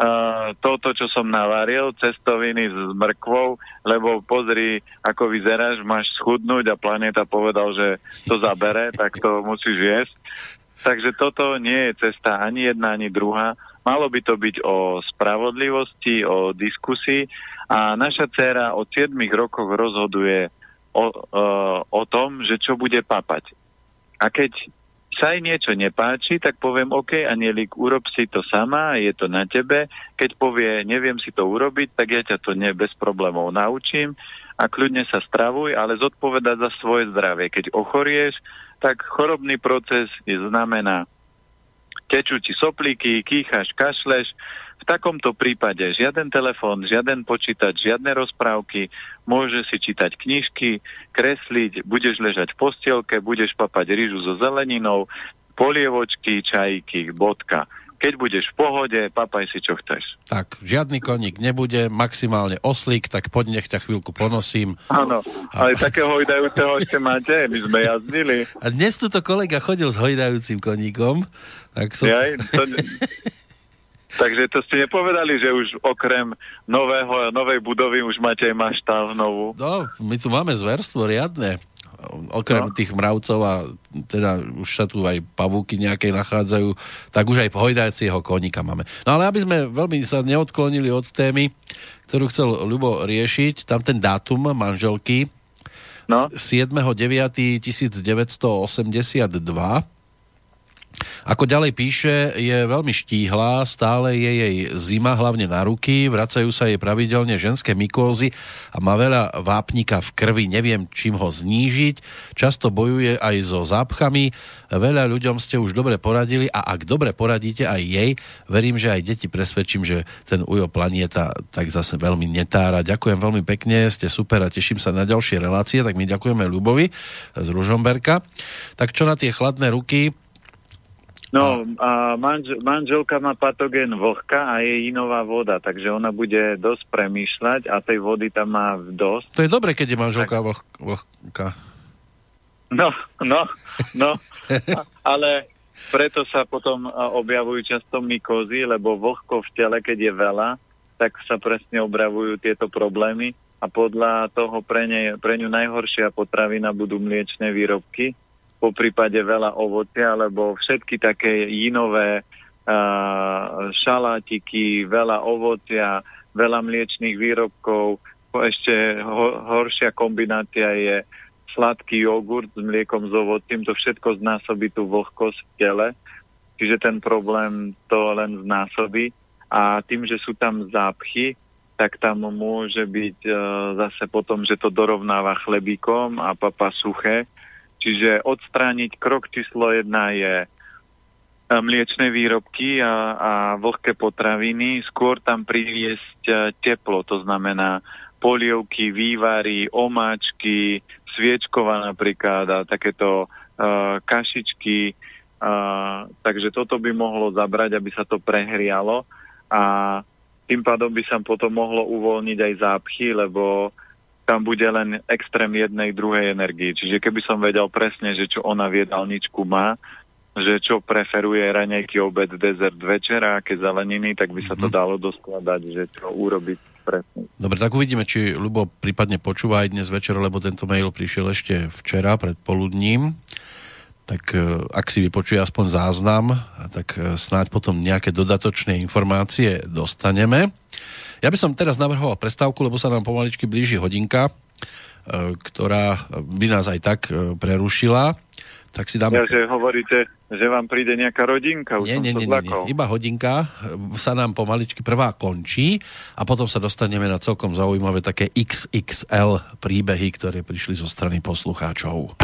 uh, toto, čo som navaril, cestoviny s mrkvou, lebo pozri, ako vyzeráš, máš schudnúť a planeta povedal, že to zabere, tak to musíš jesť. Takže toto nie je cesta ani jedna, ani druhá. Malo by to byť o spravodlivosti, o diskusii a naša dcéra od 7 rokoch rozhoduje o, o, o tom, že čo bude papať. A keď sa jej niečo nepáči, tak poviem, OK, Anielik, urob si to sama, je to na tebe. Keď povie, neviem si to urobiť, tak ja ťa to ne bez problémov naučím a kľudne sa stravuj, ale zodpovedať za svoje zdravie. Keď ochorieš, tak chorobný proces znamená tečú ti soplíky, kýchaš, kašleš. V takomto prípade žiaden telefón, žiaden počítač, žiadne rozprávky, môže si čítať knižky, kresliť, budeš ležať v postielke, budeš papať rýžu so zeleninou, polievočky, čajíky, bodka. Keď budeš v pohode, papaj si čo chceš. Tak, žiadny koník nebude, maximálne oslík, tak poď nech ťa chvíľku ponosím. Áno, ale a... takého hojdajúceho ešte máte, my sme jazdili. A dnes tuto kolega chodil s hojdajúcim koníkom. Tak som... Jaj, to... *laughs* Takže to ste nepovedali, že už okrem nového, novej budovy už máte aj maštál novú? No, my tu máme zverstvo riadne okrem no. tých mravcov a teda už sa tu aj pavúky nejaké nachádzajú, tak už aj hojdajcieho koníka máme. No ale aby sme veľmi sa neodklonili od témy, ktorú chcel Ľubo riešiť, tam ten dátum manželky no. 7.9.1982 ako ďalej píše, je veľmi štíhla, stále je jej zima hlavne na ruky, vracajú sa jej pravidelne ženské mykózy a má veľa vápnika v krvi, neviem čím ho znížiť, často bojuje aj so zápchami, veľa ľuďom ste už dobre poradili a ak dobre poradíte aj jej, verím, že aj deti presvedčím, že ten ujo planieta tak zase veľmi netára. Ďakujem veľmi pekne, ste super a teším sa na ďalšie relácie, tak my ďakujeme Ľubovi z Ružomberka. Tak čo na tie chladné ruky, No, a manž, manželka má patogén vlhka a je inová voda, takže ona bude dosť premýšľať a tej vody tam má dosť. To je dobre, keď je manželka tak... vlhka. No, no, no, *laughs* ale preto sa potom objavujú často mykozy, lebo vlhko v tele, keď je veľa, tak sa presne obravujú tieto problémy a podľa toho pre, ne, pre ňu najhoršia potravina budú mliečne výrobky, po prípade veľa ovocia, alebo všetky také inové uh, šalátiky, veľa ovocia, veľa mliečných výrobkov. Ešte ho, horšia kombinácia je sladký jogurt s mliekom s ovocím. To všetko znásobí tú vlhkosť v tele. Čiže ten problém to len znásobí. A tým, že sú tam zápchy, tak tam môže byť uh, zase potom, že to dorovnáva chlebíkom a papa suché Čiže odstrániť krok číslo jedna je e, mliečne výrobky a, a vlhké potraviny, skôr tam priviesť e, teplo, to znamená polievky, vývary, omáčky, sviečková napríklad a takéto uh, kašičky. Uh, takže toto by mohlo zabrať, aby sa to prehrialo a tým pádom by sa potom mohlo uvoľniť aj zápchy, lebo tam bude len extrém jednej druhej energii. Čiže keby som vedel presne, že čo ona v jedálničku má, že čo preferuje raňajky, obed, dezert, večer a aké zeleniny, tak by sa to mhm. dalo doskladať, že čo urobiť presne. Dobre, tak uvidíme, či Lubo prípadne počúva aj dnes večer, lebo tento mail prišiel ešte včera pred poludním. Tak e, ak si vypočuje aspoň záznam, tak e, snáď potom nejaké dodatočné informácie dostaneme. Ja by som teraz navrhoval prestávku, lebo sa nám pomaličky blíži hodinka, e, ktorá by nás aj tak e, prerušila. Tak si dáme... Ja, že hovoríte, že vám príde nejaká rodinka. Už nie, nie, nie, nie, nie, iba hodinka sa nám pomaličky prvá končí a potom sa dostaneme na celkom zaujímavé také XXL príbehy, ktoré prišli zo strany poslucháčov.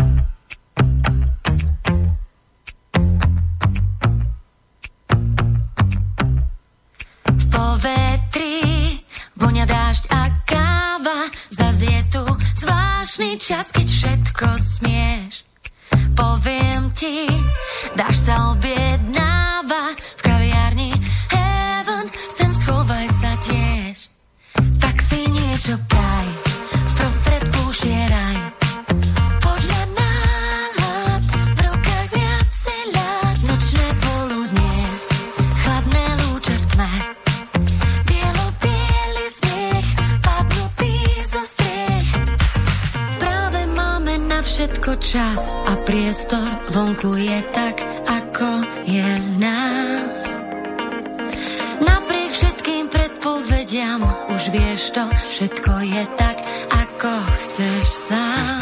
Zvláštny čas, keď všetko smieš. Poviem ti, dáš sa objednáva všetko čas a priestor vonku je tak, ako je nás. Napriek všetkým predpovediam, už vieš to, všetko je tak, ako chceš sám.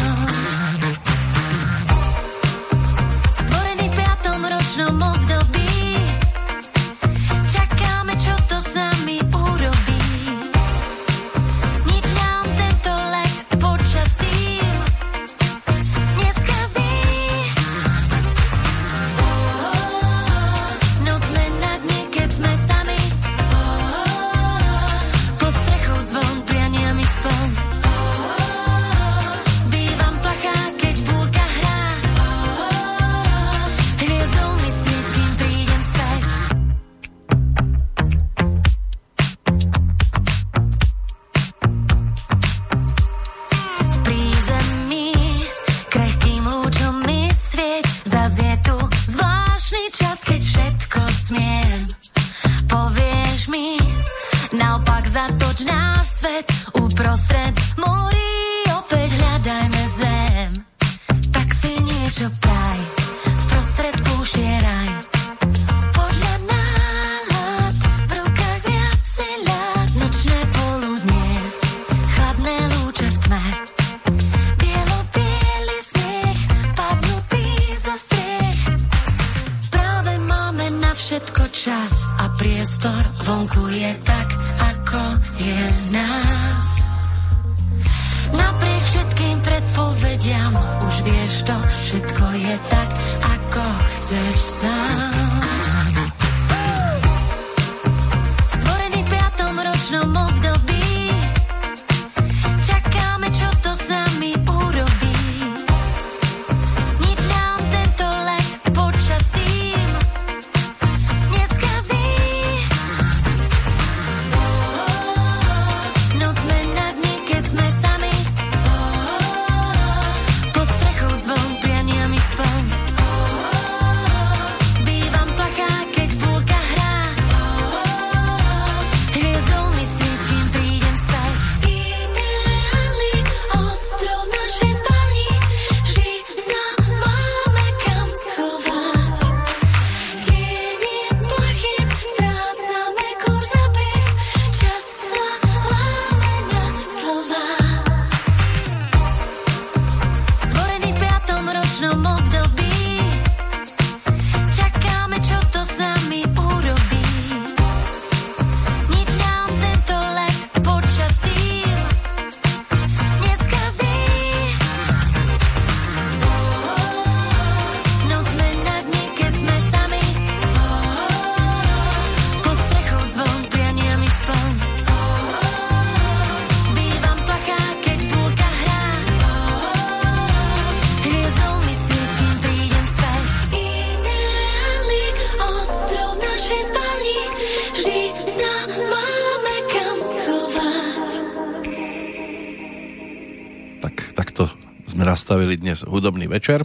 Sme nastavili dnes hudobný večer.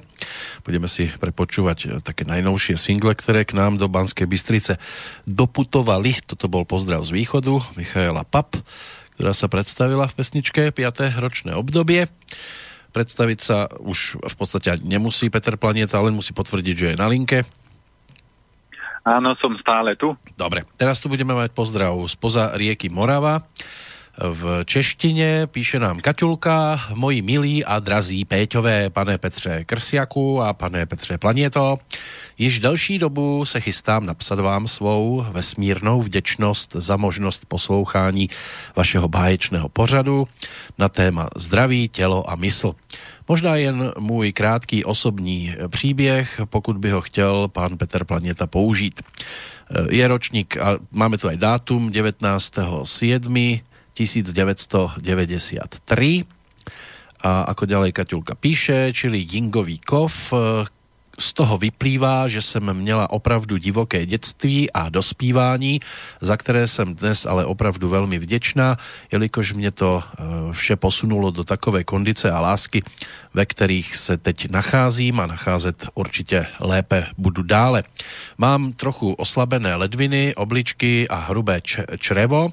Budeme si prepočúvať také najnovšie single, ktoré k nám do Banskej Bystrice doputovali. Toto bol pozdrav z východu Michaela Pap, ktorá sa predstavila v pesničke 5. ročné obdobie. Predstaviť sa už v podstate nemusí Peter Planieta, len musí potvrdiť, že je na linke. Áno, som stále tu. Dobre, teraz tu budeme mať pozdrav spoza rieky Morava. V češtine píše nám Kaťulka, moji milí a drazí Péťové, pane Petře Krsiaku a pane Petře Planieto. Již delší dobu se chystám napsat vám svou vesmírnou vděčnost za možnost poslouchání vašeho báječného pořadu na téma zdraví, tělo a mysl. Možná jen můj krátký osobní příběh, pokud by ho chtěl pán Petr Planieta použít. Je ročník, a máme tu aj dátum, 19.7. 1993. A ako ďalej Kaťulka píše, čili Jingový kov, z toho vyplývá, že jsem měla opravdu divoké dětství a dospívání, za které jsem dnes ale opravdu velmi vděčná, jelikož mě to eh, vše posunulo do takové kondice a lásky, ve kterých se teď nacházím a nacházet určitě lépe budu dále. Mám trochu oslabené ledviny, obličky a hrubé črevo,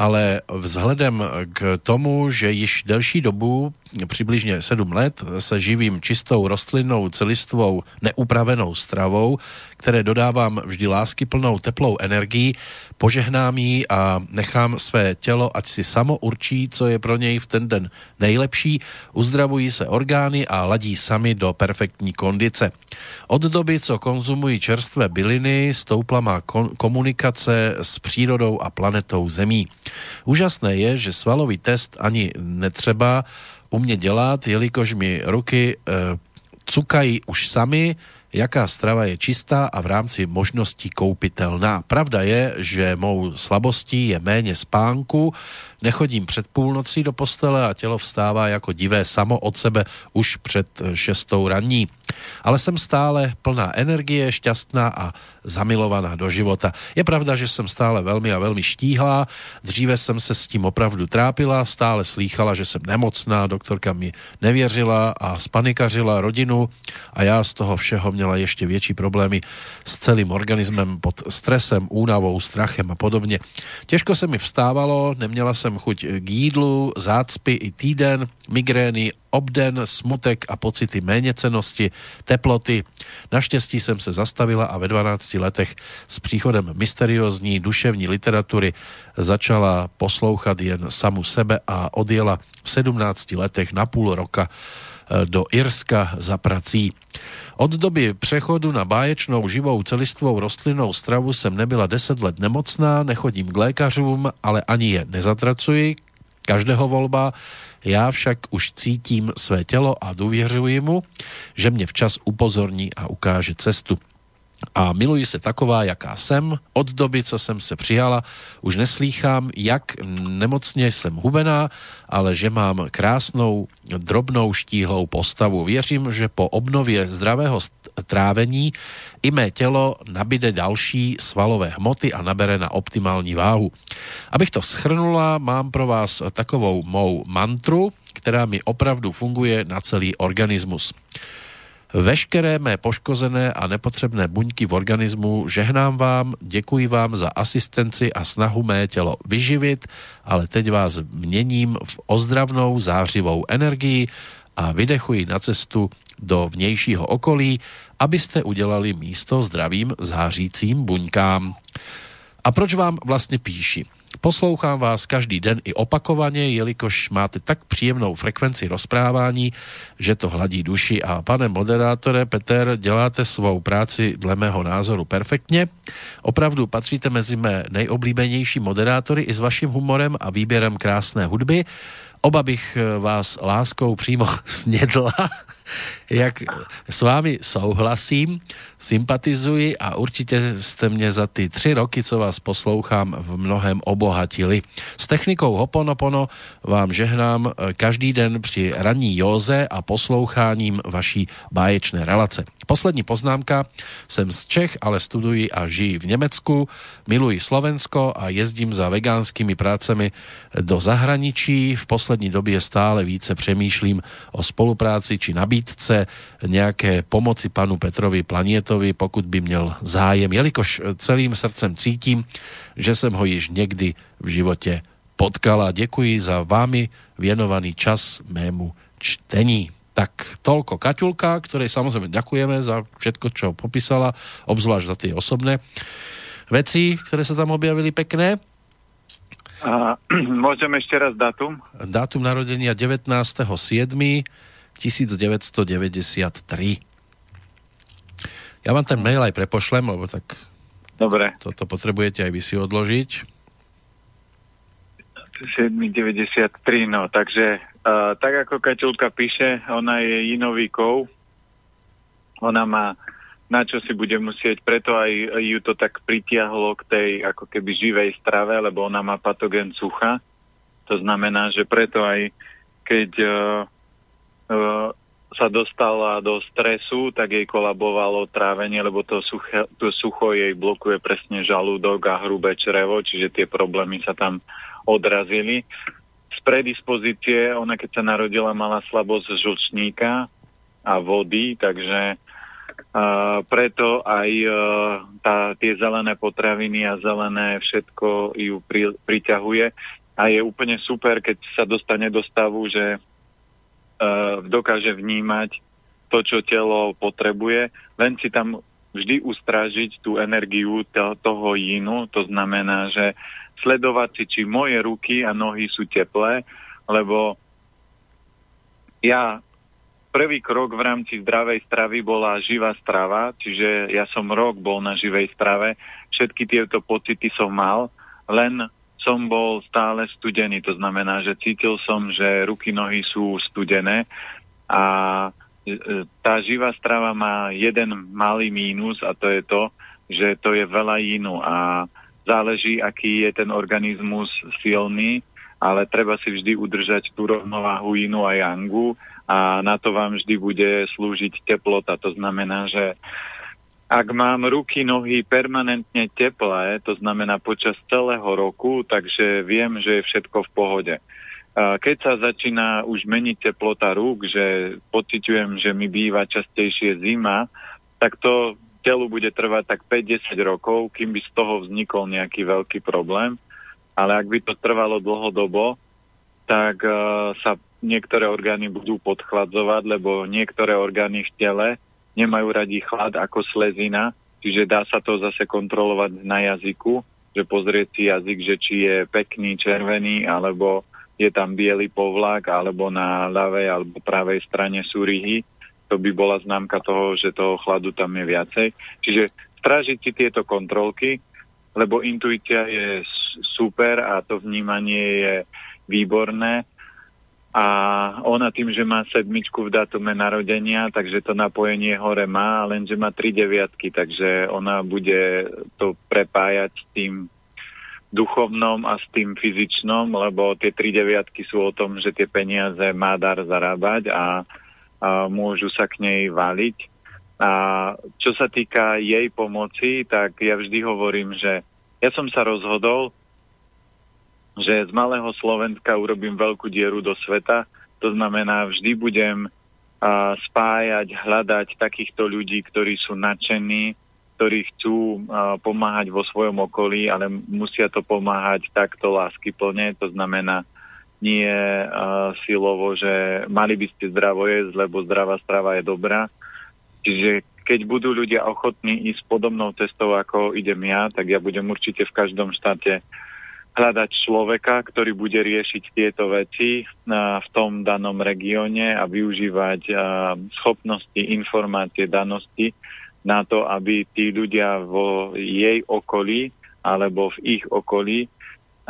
ale vzhledem k tomu, že již delší dobu přibližně 7 let se živím čistou rostlinnou celistvou neupravenou stravou, které dodávám vždy lásky plnou teplou energií, požehnám jí a nechám své tělo, ať si samo určí, co je pro něj v ten den nejlepší, uzdravují se orgány a ladí sami do perfektní kondice. Od doby, co konzumují čerstvé byliny, stoupla má komunikace s přírodou a planetou Zemí. Úžasné je, že svalový test ani netřeba, u mě dělat, jelikož mi ruky e, cukají už sami, jaká strava je čistá a v rámci možností koupitelná. Pravda je, že mou slabostí je méně spánku, nechodím před půlnocí do postele a tělo vstává jako divé samo od sebe už před šestou raní. Ale jsem stále plná energie, šťastná a zamilovaná do života. Je pravda, že jsem stále velmi a velmi štíhlá, dříve jsem se s tím opravdu trápila, stále slýchala, že jsem nemocná, doktorka mi nevěřila a spanikařila rodinu a já z toho všeho měla ještě větší problémy s celým organismem pod stresem, únavou, strachem a podobně. Těžko se mi vstávalo, neměla jsem chuť k jídlu, zácpy i týden, migrény, obden, smutek a pocity méněcenosti, teploty. Naštěstí jsem se zastavila a ve 12 letech s příchodem mysteriózní duševní literatury začala poslouchat jen samu sebe a odjela v 17 letech na půl roka do Irska za prací. Od doby přechodu na báječnou živou celistvou rostlinnou stravu jsem nebyla 10 let nemocná, nechodím k lékařům, ale ani je nezatracuji, každého volba, já však už cítím své tělo a důvěřuji mu, že mě včas upozorní a ukáže cestu a miluji se taková, jaká jsem. Od doby, co jsem se přijala, už neslýchám, jak nemocně jsem hubená, ale že mám krásnou, drobnou, štíhlou postavu. Věřím, že po obnově zdravého trávení i mé tělo nabide další svalové hmoty a nabere na optimální váhu. Abych to schrnula, mám pro vás takovou mou mantru, která mi opravdu funguje na celý organismus. Veškeré mé poškozené a nepotřebné buňky v organismu žehnám vám, děkuji vám za asistenci a snahu mé tělo vyživit, ale teď vás měním v ozdravnou zářivou energii a vydechuji na cestu do vnějšího okolí, abyste udělali místo zdravým zářícím buňkám. A proč vám vlastně píši? Poslouchám vás každý den i opakovaně, jelikož máte tak příjemnou frekvenci rozprávání, že to hladí duši a pane moderátore Peter, děláte svou práci dle mého názoru perfektně. Opravdu patříte mezi mé nejoblíbenější moderátory i s vaším humorem a výběrem krásné hudby. Oba bych vás láskou přímo *laughs* snědla jak s vámi souhlasím, sympatizuji a určitě jste mě za ty tři roky, co vás poslouchám, v mnohem obohatili. S technikou Hoponopono vám žehnám eh, každý den při ranní józe a posloucháním vaší báječné relace. Poslední poznámka. Jsem z Čech, ale studuji a žijí v Německu. Miluji Slovensko a jezdím za vegánskými prácemi do zahraničí. V poslední době stále více přemýšlím o spolupráci či nabídce nějaké pomoci panu Petrovi Planietovi, pokud by měl zájem, jelikož celým srdcem cítím, že jsem ho již někdy v životě potkala. Děkuji za vámi věnovaný čas mému čtení. Tak toľko Kaťulka, ktorej samozrejme ďakujeme za všetko, čo popísala, obzvlášť za tie osobné veci, ktoré sa tam objavili pekné. A, *clears throat* môžem ešte raz dátum? Dátum narodenia 19.7. 1993. Ja vám ten mail aj prepošlem, lebo tak Dobre. toto potrebujete aj vy si odložiť. 793, no, takže uh, tak ako Kaťulka píše, ona je inový kov, ona má na čo si bude musieť, preto aj ju to tak pritiahlo k tej ako keby živej strave, lebo ona má patogen sucha. To znamená, že preto aj keď uh, sa dostala do stresu, tak jej kolabovalo trávenie, lebo to, suche, to sucho jej blokuje presne žalúdok a hrubé črevo, čiže tie problémy sa tam odrazili. Z predispozície, ona keď sa narodila, mala slabosť žlčníka a vody, takže a preto aj uh, tá, tie zelené potraviny a zelené všetko ju pri, priťahuje a je úplne super, keď sa dostane do stavu, že dokáže vnímať to, čo telo potrebuje, len si tam vždy ustrážiť tú energiu to, toho jínu, to znamená, že sledovať si, či moje ruky a nohy sú teplé, lebo ja prvý krok v rámci zdravej stravy bola živá strava, čiže ja som rok bol na živej strave, všetky tieto pocity som mal, len som bol stále studený, to znamená, že cítil som, že ruky, nohy sú studené a e, e, tá živá strava má jeden malý mínus a to je to, že to je veľa jínu a záleží, aký je ten organizmus silný, ale treba si vždy udržať tú rovnováhu jínu a yangu a na to vám vždy bude slúžiť teplota. To znamená, že ak mám ruky, nohy permanentne teplé, to znamená počas celého roku, takže viem, že je všetko v pohode. Keď sa začína už meniť teplota rúk, že pociťujem, že mi býva častejšie zima, tak to telu bude trvať tak 5-10 rokov, kým by z toho vznikol nejaký veľký problém. Ale ak by to trvalo dlhodobo, tak uh, sa niektoré orgány budú podchladzovať, lebo niektoré orgány v tele nemajú radi chlad ako slezina, čiže dá sa to zase kontrolovať na jazyku, že pozrieť si jazyk, že či je pekný, červený, alebo je tam biely povlak, alebo na ľavej alebo pravej strane sú ryhy. To by bola známka toho, že toho chladu tam je viacej. Čiže strážiť si tieto kontrolky, lebo intuícia je super a to vnímanie je výborné a ona tým, že má sedmičku v datume narodenia, takže to napojenie hore má, lenže má tri deviatky, takže ona bude to prepájať s tým duchovnom a s tým fyzičnom, lebo tie tri deviatky sú o tom, že tie peniaze má dar zarábať a, a môžu sa k nej valiť. A čo sa týka jej pomoci, tak ja vždy hovorím, že ja som sa rozhodol, že z malého Slovenska urobím veľkú dieru do sveta. To znamená, vždy budem a, spájať, hľadať takýchto ľudí, ktorí sú nadšení, ktorí chcú a, pomáhať vo svojom okolí, ale musia to pomáhať takto láskyplne. To znamená, nie a, silovo, že mali by ste zdravo jesť, lebo zdravá strava je dobrá. Čiže keď budú ľudia ochotní ísť podobnou cestou, ako idem ja, tak ja budem určite v každom štáte hľadať človeka, ktorý bude riešiť tieto veci v tom danom regióne a využívať schopnosti, informácie, danosti na to, aby tí ľudia vo jej okolí alebo v ich okolí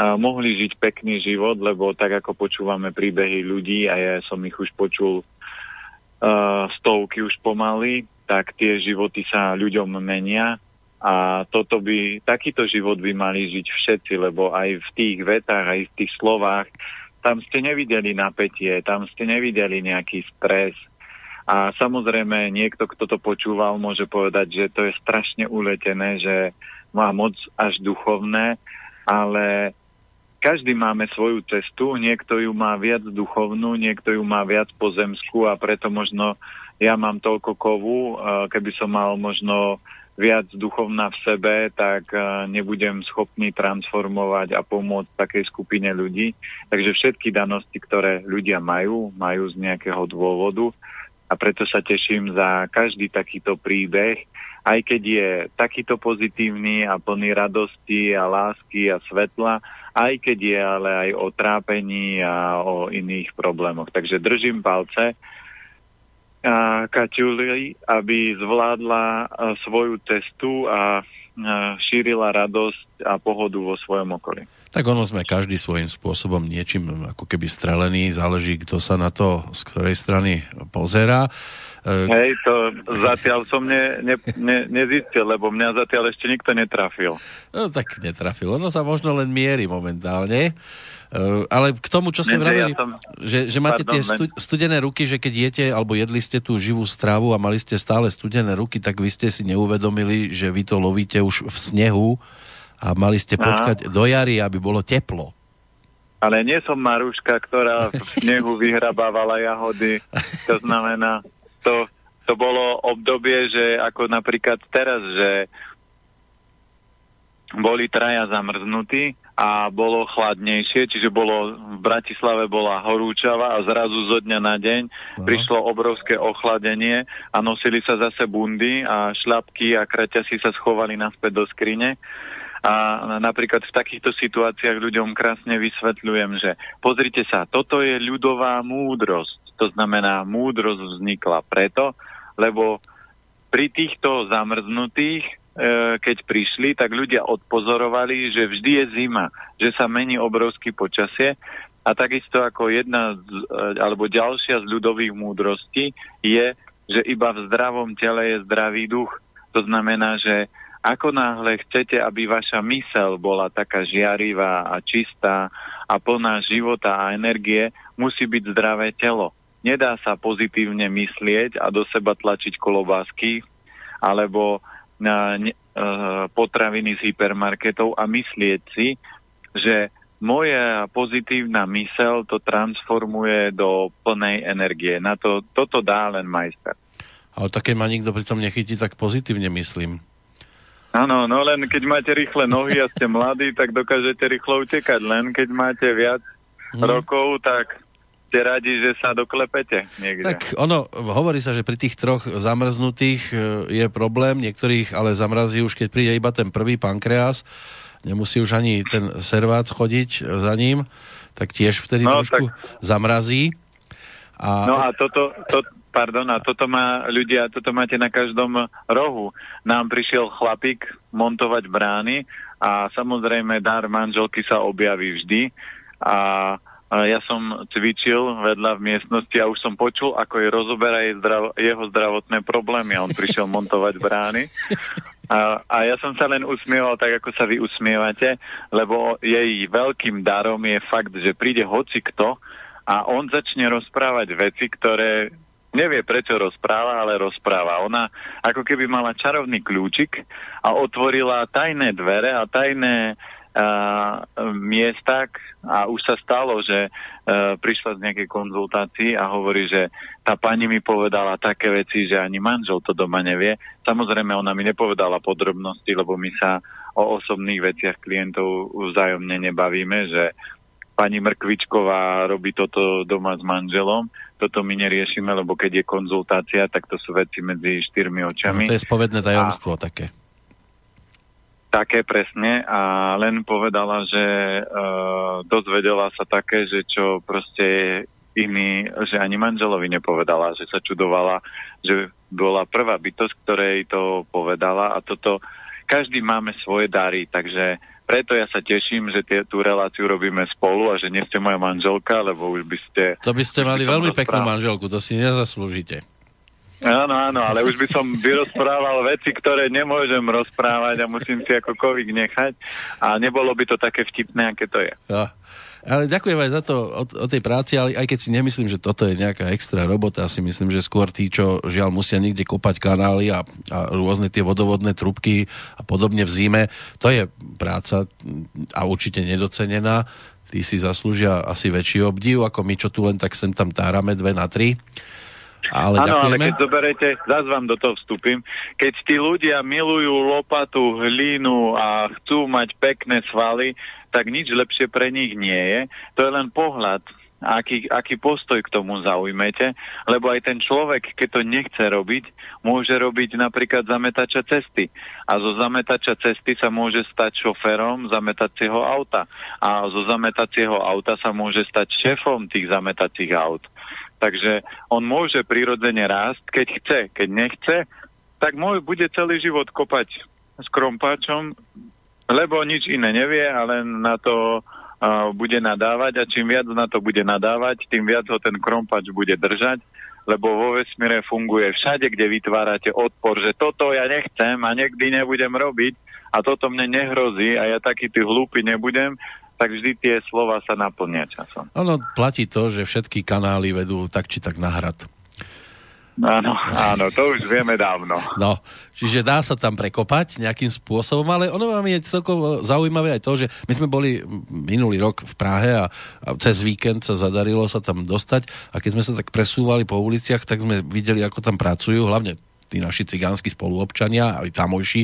mohli žiť pekný život, lebo tak ako počúvame príbehy ľudí a ja som ich už počul stovky už pomaly, tak tie životy sa ľuďom menia a toto by, takýto život by mali žiť všetci, lebo aj v tých vetách, aj v tých slovách, tam ste nevideli napätie, tam ste nevideli nejaký stres. A samozrejme, niekto, kto to počúval, môže povedať, že to je strašne uletené, že má moc až duchovné, ale každý máme svoju cestu, niekto ju má viac duchovnú, niekto ju má viac pozemskú a preto možno ja mám toľko kovu, keby som mal možno viac duchovná v sebe, tak eh, nebudem schopný transformovať a pomôcť takej skupine ľudí. Takže všetky danosti, ktoré ľudia majú, majú z nejakého dôvodu a preto sa teším za každý takýto príbeh, aj keď je takýto pozitívny a plný radosti a lásky a svetla, aj keď je ale aj o trápení a o iných problémoch. Takže držím palce Kaťuli, aby zvládla svoju cestu a šírila radosť a pohodu vo svojom okolí. Tak ono sme každý svojím spôsobom niečím ako keby strelený, záleží, kto sa na to z ktorej strany pozerá. E, Hej, to zatiaľ som ne, ne, ne, nezistil, lebo mňa zatiaľ ešte nikto netrafil. No tak netrafil, ono sa možno len mierí momentálne. Uh, ale k tomu, čo ste vraveli, ja som... že, že máte Pardon, tie stu, studené ruky, že keď jete alebo jedli ste tú živú stravu a mali ste stále studené ruky, tak vy ste si neuvedomili, že vy to lovíte už v snehu a mali ste počkať Aha. do jary, aby bolo teplo. Ale nie som Maruška, ktorá v *laughs* snehu vyhrabávala jahody. To znamená, to, to bolo obdobie, že ako napríklad teraz, že boli traja zamrznutí a bolo chladnejšie, čiže bolo, v Bratislave bola horúčava a zrazu zo dňa na deň Aha. prišlo obrovské ochladenie a nosili sa zase bundy a šľapky a kraťasy sa schovali naspäť do skrine. A napríklad v takýchto situáciách ľuďom krásne vysvetľujem, že pozrite sa, toto je ľudová múdrosť. To znamená, múdrosť vznikla preto, lebo pri týchto zamrznutých keď prišli, tak ľudia odpozorovali, že vždy je zima, že sa mení obrovský počasie a takisto ako jedna z, e, alebo ďalšia z ľudových múdrostí je, že iba v zdravom tele je zdravý duch. To znamená, že ako náhle chcete, aby vaša mysel bola taká žiarivá a čistá a plná života a energie, musí byť zdravé telo. Nedá sa pozitívne myslieť a do seba tlačiť kolobásky alebo e, potraviny z hypermarketov a myslieť si, že moja pozitívna mysel to transformuje do plnej energie. Na to, toto dá len majster. Ale také ma nikto pritom nechytí, tak pozitívne myslím. Áno, no len keď máte rýchle nohy a ste mladí, tak dokážete rýchlo utekať. Len keď máte viac hmm. rokov, tak ste radi, že sa doklepete niekde. Tak ono, hovorí sa, že pri tých troch zamrznutých e, je problém, niektorých ale zamrazí už, keď príde iba ten prvý pankreas, nemusí už ani ten servác chodiť za ním, tak tiež vtedy no, trošku tak... zamrazí. A... No a toto, to, pardon, a toto má ľudia, toto máte na každom rohu. Nám prišiel chlapík montovať brány a samozrejme dar manželky sa objaví vždy a ja som cvičil vedľa v miestnosti a už som počul, ako je rozoberá jej zdrav- jeho zdravotné problémy a on prišiel *laughs* montovať brány. A, a ja som sa len usmieval tak, ako sa vy usmievate, lebo jej veľkým darom je fakt, že príde hoci kto a on začne rozprávať veci, ktoré nevie prečo rozpráva, ale rozpráva. Ona ako keby mala čarovný kľúčik a otvorila tajné dvere a tajné miestak a už sa stalo, že uh, prišla z nejakej konzultácii a hovorí, že tá pani mi povedala také veci, že ani manžel to doma nevie. Samozrejme, ona mi nepovedala podrobnosti, lebo my sa o osobných veciach klientov vzájomne nebavíme, že pani Mrkvičková robí toto doma s manželom, toto my neriešime, lebo keď je konzultácia, tak to sú veci medzi štyrmi očami. No, to je spovedné tajomstvo a... také. Také presne a len povedala, že uh, dozvedela sa také, že čo proste iný, že ani manželovi nepovedala, že sa čudovala, že bola prvá bytosť, ktorej to povedala a toto, každý máme svoje dary, takže preto ja sa teším, že tie, tú reláciu robíme spolu a že nie ste moja manželka, lebo už by ste... To by ste mali veľmi peknú manželku, to si nezaslúžite. Áno, áno, ale už by som vyrozprával veci, ktoré nemôžem rozprávať a musím si ako kovik nechať a nebolo by to také vtipné, aké to je. Ja. Ale ďakujem aj za to o, o tej práci, ale aj keď si nemyslím, že toto je nejaká extra robota, si myslím, že skôr tí, čo žiaľ musia niekde kopať kanály a, a rôzne tie vodovodné trubky a podobne v zime, to je práca a určite nedocenená. Tí si zaslúžia asi väčší obdiv, ako my, čo tu len tak sem tam tárame dve na tri. Ale Áno, ale keď zoberete, zás vám do toho vstúpim, keď tí ľudia milujú lopatu, hlínu a chcú mať pekné svaly, tak nič lepšie pre nich nie je. To je len pohľad, aký, aký postoj k tomu zaujmete, lebo aj ten človek, keď to nechce robiť, môže robiť napríklad zametača cesty. A zo zametača cesty sa môže stať šoférom zametacieho auta. A zo zametacieho auta sa môže stať šéfom tých zametacích aut. Takže on môže prirodzene rásť, keď chce. Keď nechce, tak môj bude celý život kopať s krompáčom, lebo nič iné nevie a len na to uh, bude nadávať a čím viac na to bude nadávať, tým viac ho ten krompač bude držať, lebo vo vesmíre funguje všade, kde vytvárate odpor, že toto ja nechcem a nikdy nebudem robiť a toto mne nehrozí a ja taký ty hlúpy nebudem, tak vždy tie slova sa naplnia časom. Ono platí to, že všetky kanály vedú tak či tak na hrad. Áno, áno, to už vieme dávno. No, čiže dá sa tam prekopať nejakým spôsobom, ale ono vám je celkom zaujímavé aj to, že my sme boli minulý rok v Prahe a, a cez víkend sa zadarilo sa tam dostať a keď sme sa tak presúvali po uliciach, tak sme videli, ako tam pracujú, hlavne tí naši cigánsky spoluobčania, aj tamojší.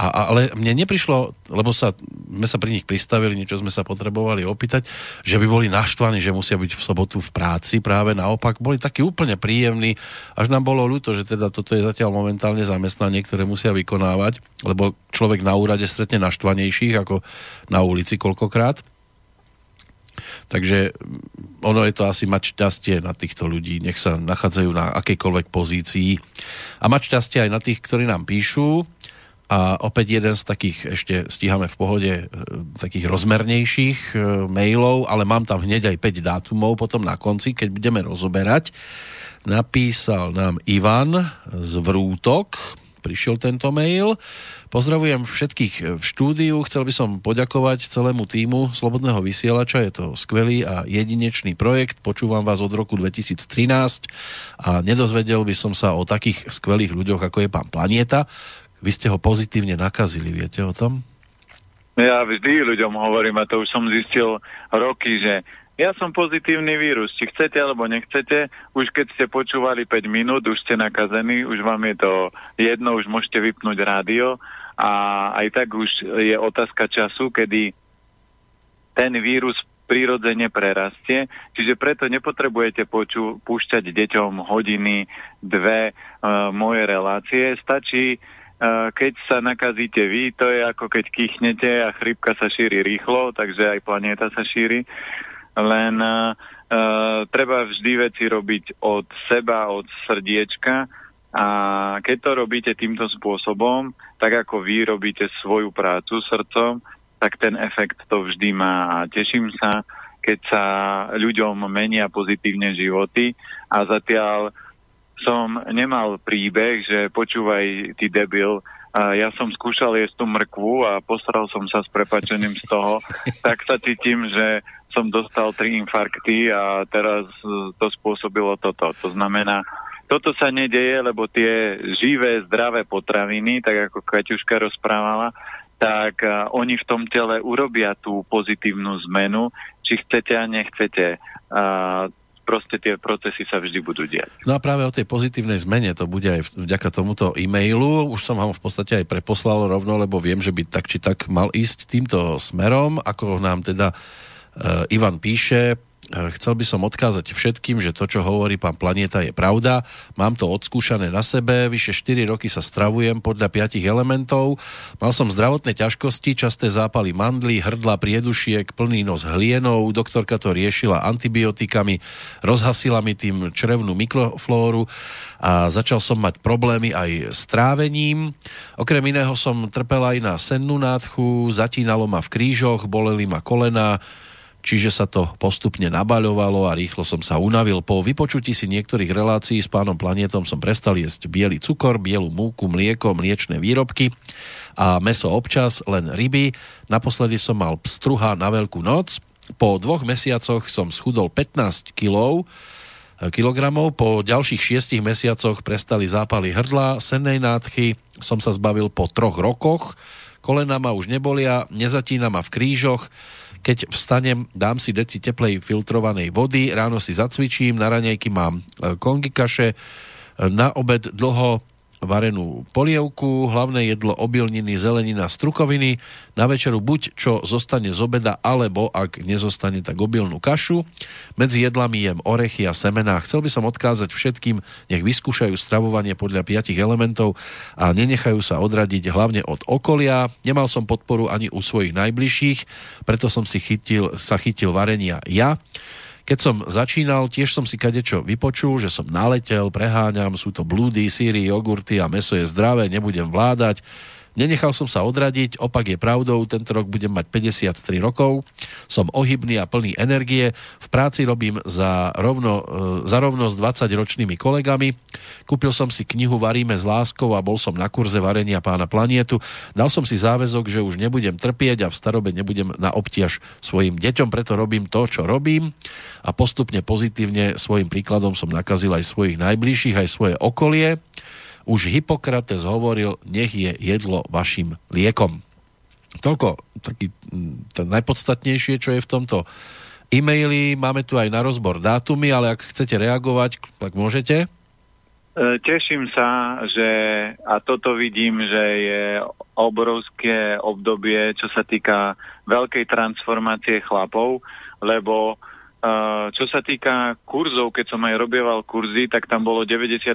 A, a, ale mne neprišlo, lebo sa, sme sa pri nich pristavili, niečo sme sa potrebovali opýtať, že by boli naštvaní, že musia byť v sobotu v práci. Práve naopak, boli takí úplne príjemní. Až nám bolo ľúto, že teda toto je zatiaľ momentálne zamestnanie, ktoré musia vykonávať, lebo človek na úrade stretne naštvanejších ako na ulici koľkokrát. Takže ono je to asi mať šťastie na týchto ľudí, nech sa nachádzajú na akejkoľvek pozícii. A mať šťastie aj na tých, ktorí nám píšu. A opäť jeden z takých, ešte stíhame v pohode, e, takých rozmernejších e, mailov, ale mám tam hneď aj 5 dátumov potom na konci, keď budeme rozoberať. Napísal nám Ivan z Vrútok, prišiel tento mail. Pozdravujem všetkých v štúdiu. Chcel by som poďakovať celému týmu Slobodného vysielača. Je to skvelý a jedinečný projekt. Počúvam vás od roku 2013 a nedozvedel by som sa o takých skvelých ľuďoch, ako je pán Planieta. Vy ste ho pozitívne nakazili, viete o tom? Ja vždy ľuďom hovorím, a to už som zistil roky, že ja som pozitívny vírus. Či chcete alebo nechcete, už keď ste počúvali 5 minút, už ste nakazení, už vám je to jedno, už môžete vypnúť rádio a aj tak už je otázka času, kedy ten vírus prirodzene prerastie, čiže preto nepotrebujete poču, púšťať deťom hodiny, dve uh, moje relácie. Stačí, uh, keď sa nakazíte vy, to je ako keď kýchnete a chrypka sa šíri rýchlo, takže aj planéta sa šíri. Len uh, uh, treba vždy veci robiť od seba, od srdiečka a keď to robíte týmto spôsobom, tak ako vy robíte svoju prácu srdcom, tak ten efekt to vždy má. A teším sa, keď sa ľuďom menia pozitívne životy a zatiaľ som nemal príbeh, že počúvaj, ty debil, a ja som skúšal jesť tú mrkvu a postral som sa s prepačením z toho, *laughs* tak sa cítim, že som dostal tri infarkty a teraz to spôsobilo toto. To znamená, toto sa nedeje, lebo tie živé, zdravé potraviny, tak ako Kaťuška rozprávala, tak uh, oni v tom tele urobia tú pozitívnu zmenu, či chcete a nechcete. Uh, proste tie procesy sa vždy budú diať. No a práve o tej pozitívnej zmene to bude aj vďaka tomuto e-mailu. Už som vám v podstate aj preposlal rovno, lebo viem, že by tak či tak mal ísť týmto smerom, ako nám teda uh, Ivan píše Chcel by som odkázať všetkým, že to, čo hovorí pán Planeta, je pravda. Mám to odskúšané na sebe, vyše 4 roky sa stravujem podľa 5 elementov. Mal som zdravotné ťažkosti, časté zápaly mandly, hrdla, priedušiek, plný nos hlienou. Doktorka to riešila antibiotikami, rozhasila mi tým črevnú mikroflóru a začal som mať problémy aj s trávením. Okrem iného som trpel aj na sennú nádchu, zatínalo ma v krížoch, boleli ma kolena, čiže sa to postupne nabaľovalo a rýchlo som sa unavil. Po vypočutí si niektorých relácií s pánom Planetom som prestal jesť biely cukor, bielu múku, mlieko, mliečné výrobky a meso občas, len ryby. Naposledy som mal pstruha na veľkú noc. Po dvoch mesiacoch som schudol 15 kilov, kilogramov. Po ďalších šiestich mesiacoch prestali zápaly hrdla, sennej nádchy som sa zbavil po troch rokoch. Kolena ma už nebolia, nezatína ma v krížoch, keď vstanem, dám si deci teplej filtrovanej vody, ráno si zacvičím, na raňajky mám e, kongy kaše, e, na obed dlho varenú polievku, hlavné jedlo obilniny, zelenina, strukoviny, na večeru buď čo zostane z obeda, alebo ak nezostane, tak obilnú kašu. Medzi jedlami jem orechy a semená. Chcel by som odkázať všetkým, nech vyskúšajú stravovanie podľa piatich elementov a nenechajú sa odradiť hlavne od okolia. Nemal som podporu ani u svojich najbližších, preto som si chytil, sa chytil varenia ja. Keď som začínal, tiež som si kadečo vypočul, že som naletel, preháňam, sú to blúdy, síry, jogurty a meso je zdravé, nebudem vládať. Nenechal som sa odradiť, opak je pravdou, tento rok budem mať 53 rokov, som ohybný a plný energie, v práci robím za, rovno, e, za rovno s 20-ročnými kolegami, kúpil som si knihu Varíme s láskou a bol som na kurze varenia pána planietu, dal som si záväzok, že už nebudem trpieť a v starobe nebudem na obtiaž svojim deťom, preto robím to, čo robím. A postupne pozitívne svojim príkladom som nakazil aj svojich najbližších, aj svoje okolie už Hippokrates hovoril, nech je jedlo vašim liekom. Toľko taký ten najpodstatnejšie, čo je v tomto e-maili. Máme tu aj na rozbor dátumy, ale ak chcete reagovať, tak môžete. E, teším sa, že a toto vidím, že je obrovské obdobie, čo sa týka veľkej transformácie chlapov, lebo čo sa týka kurzov, keď som aj robieval kurzy, tak tam bolo 90%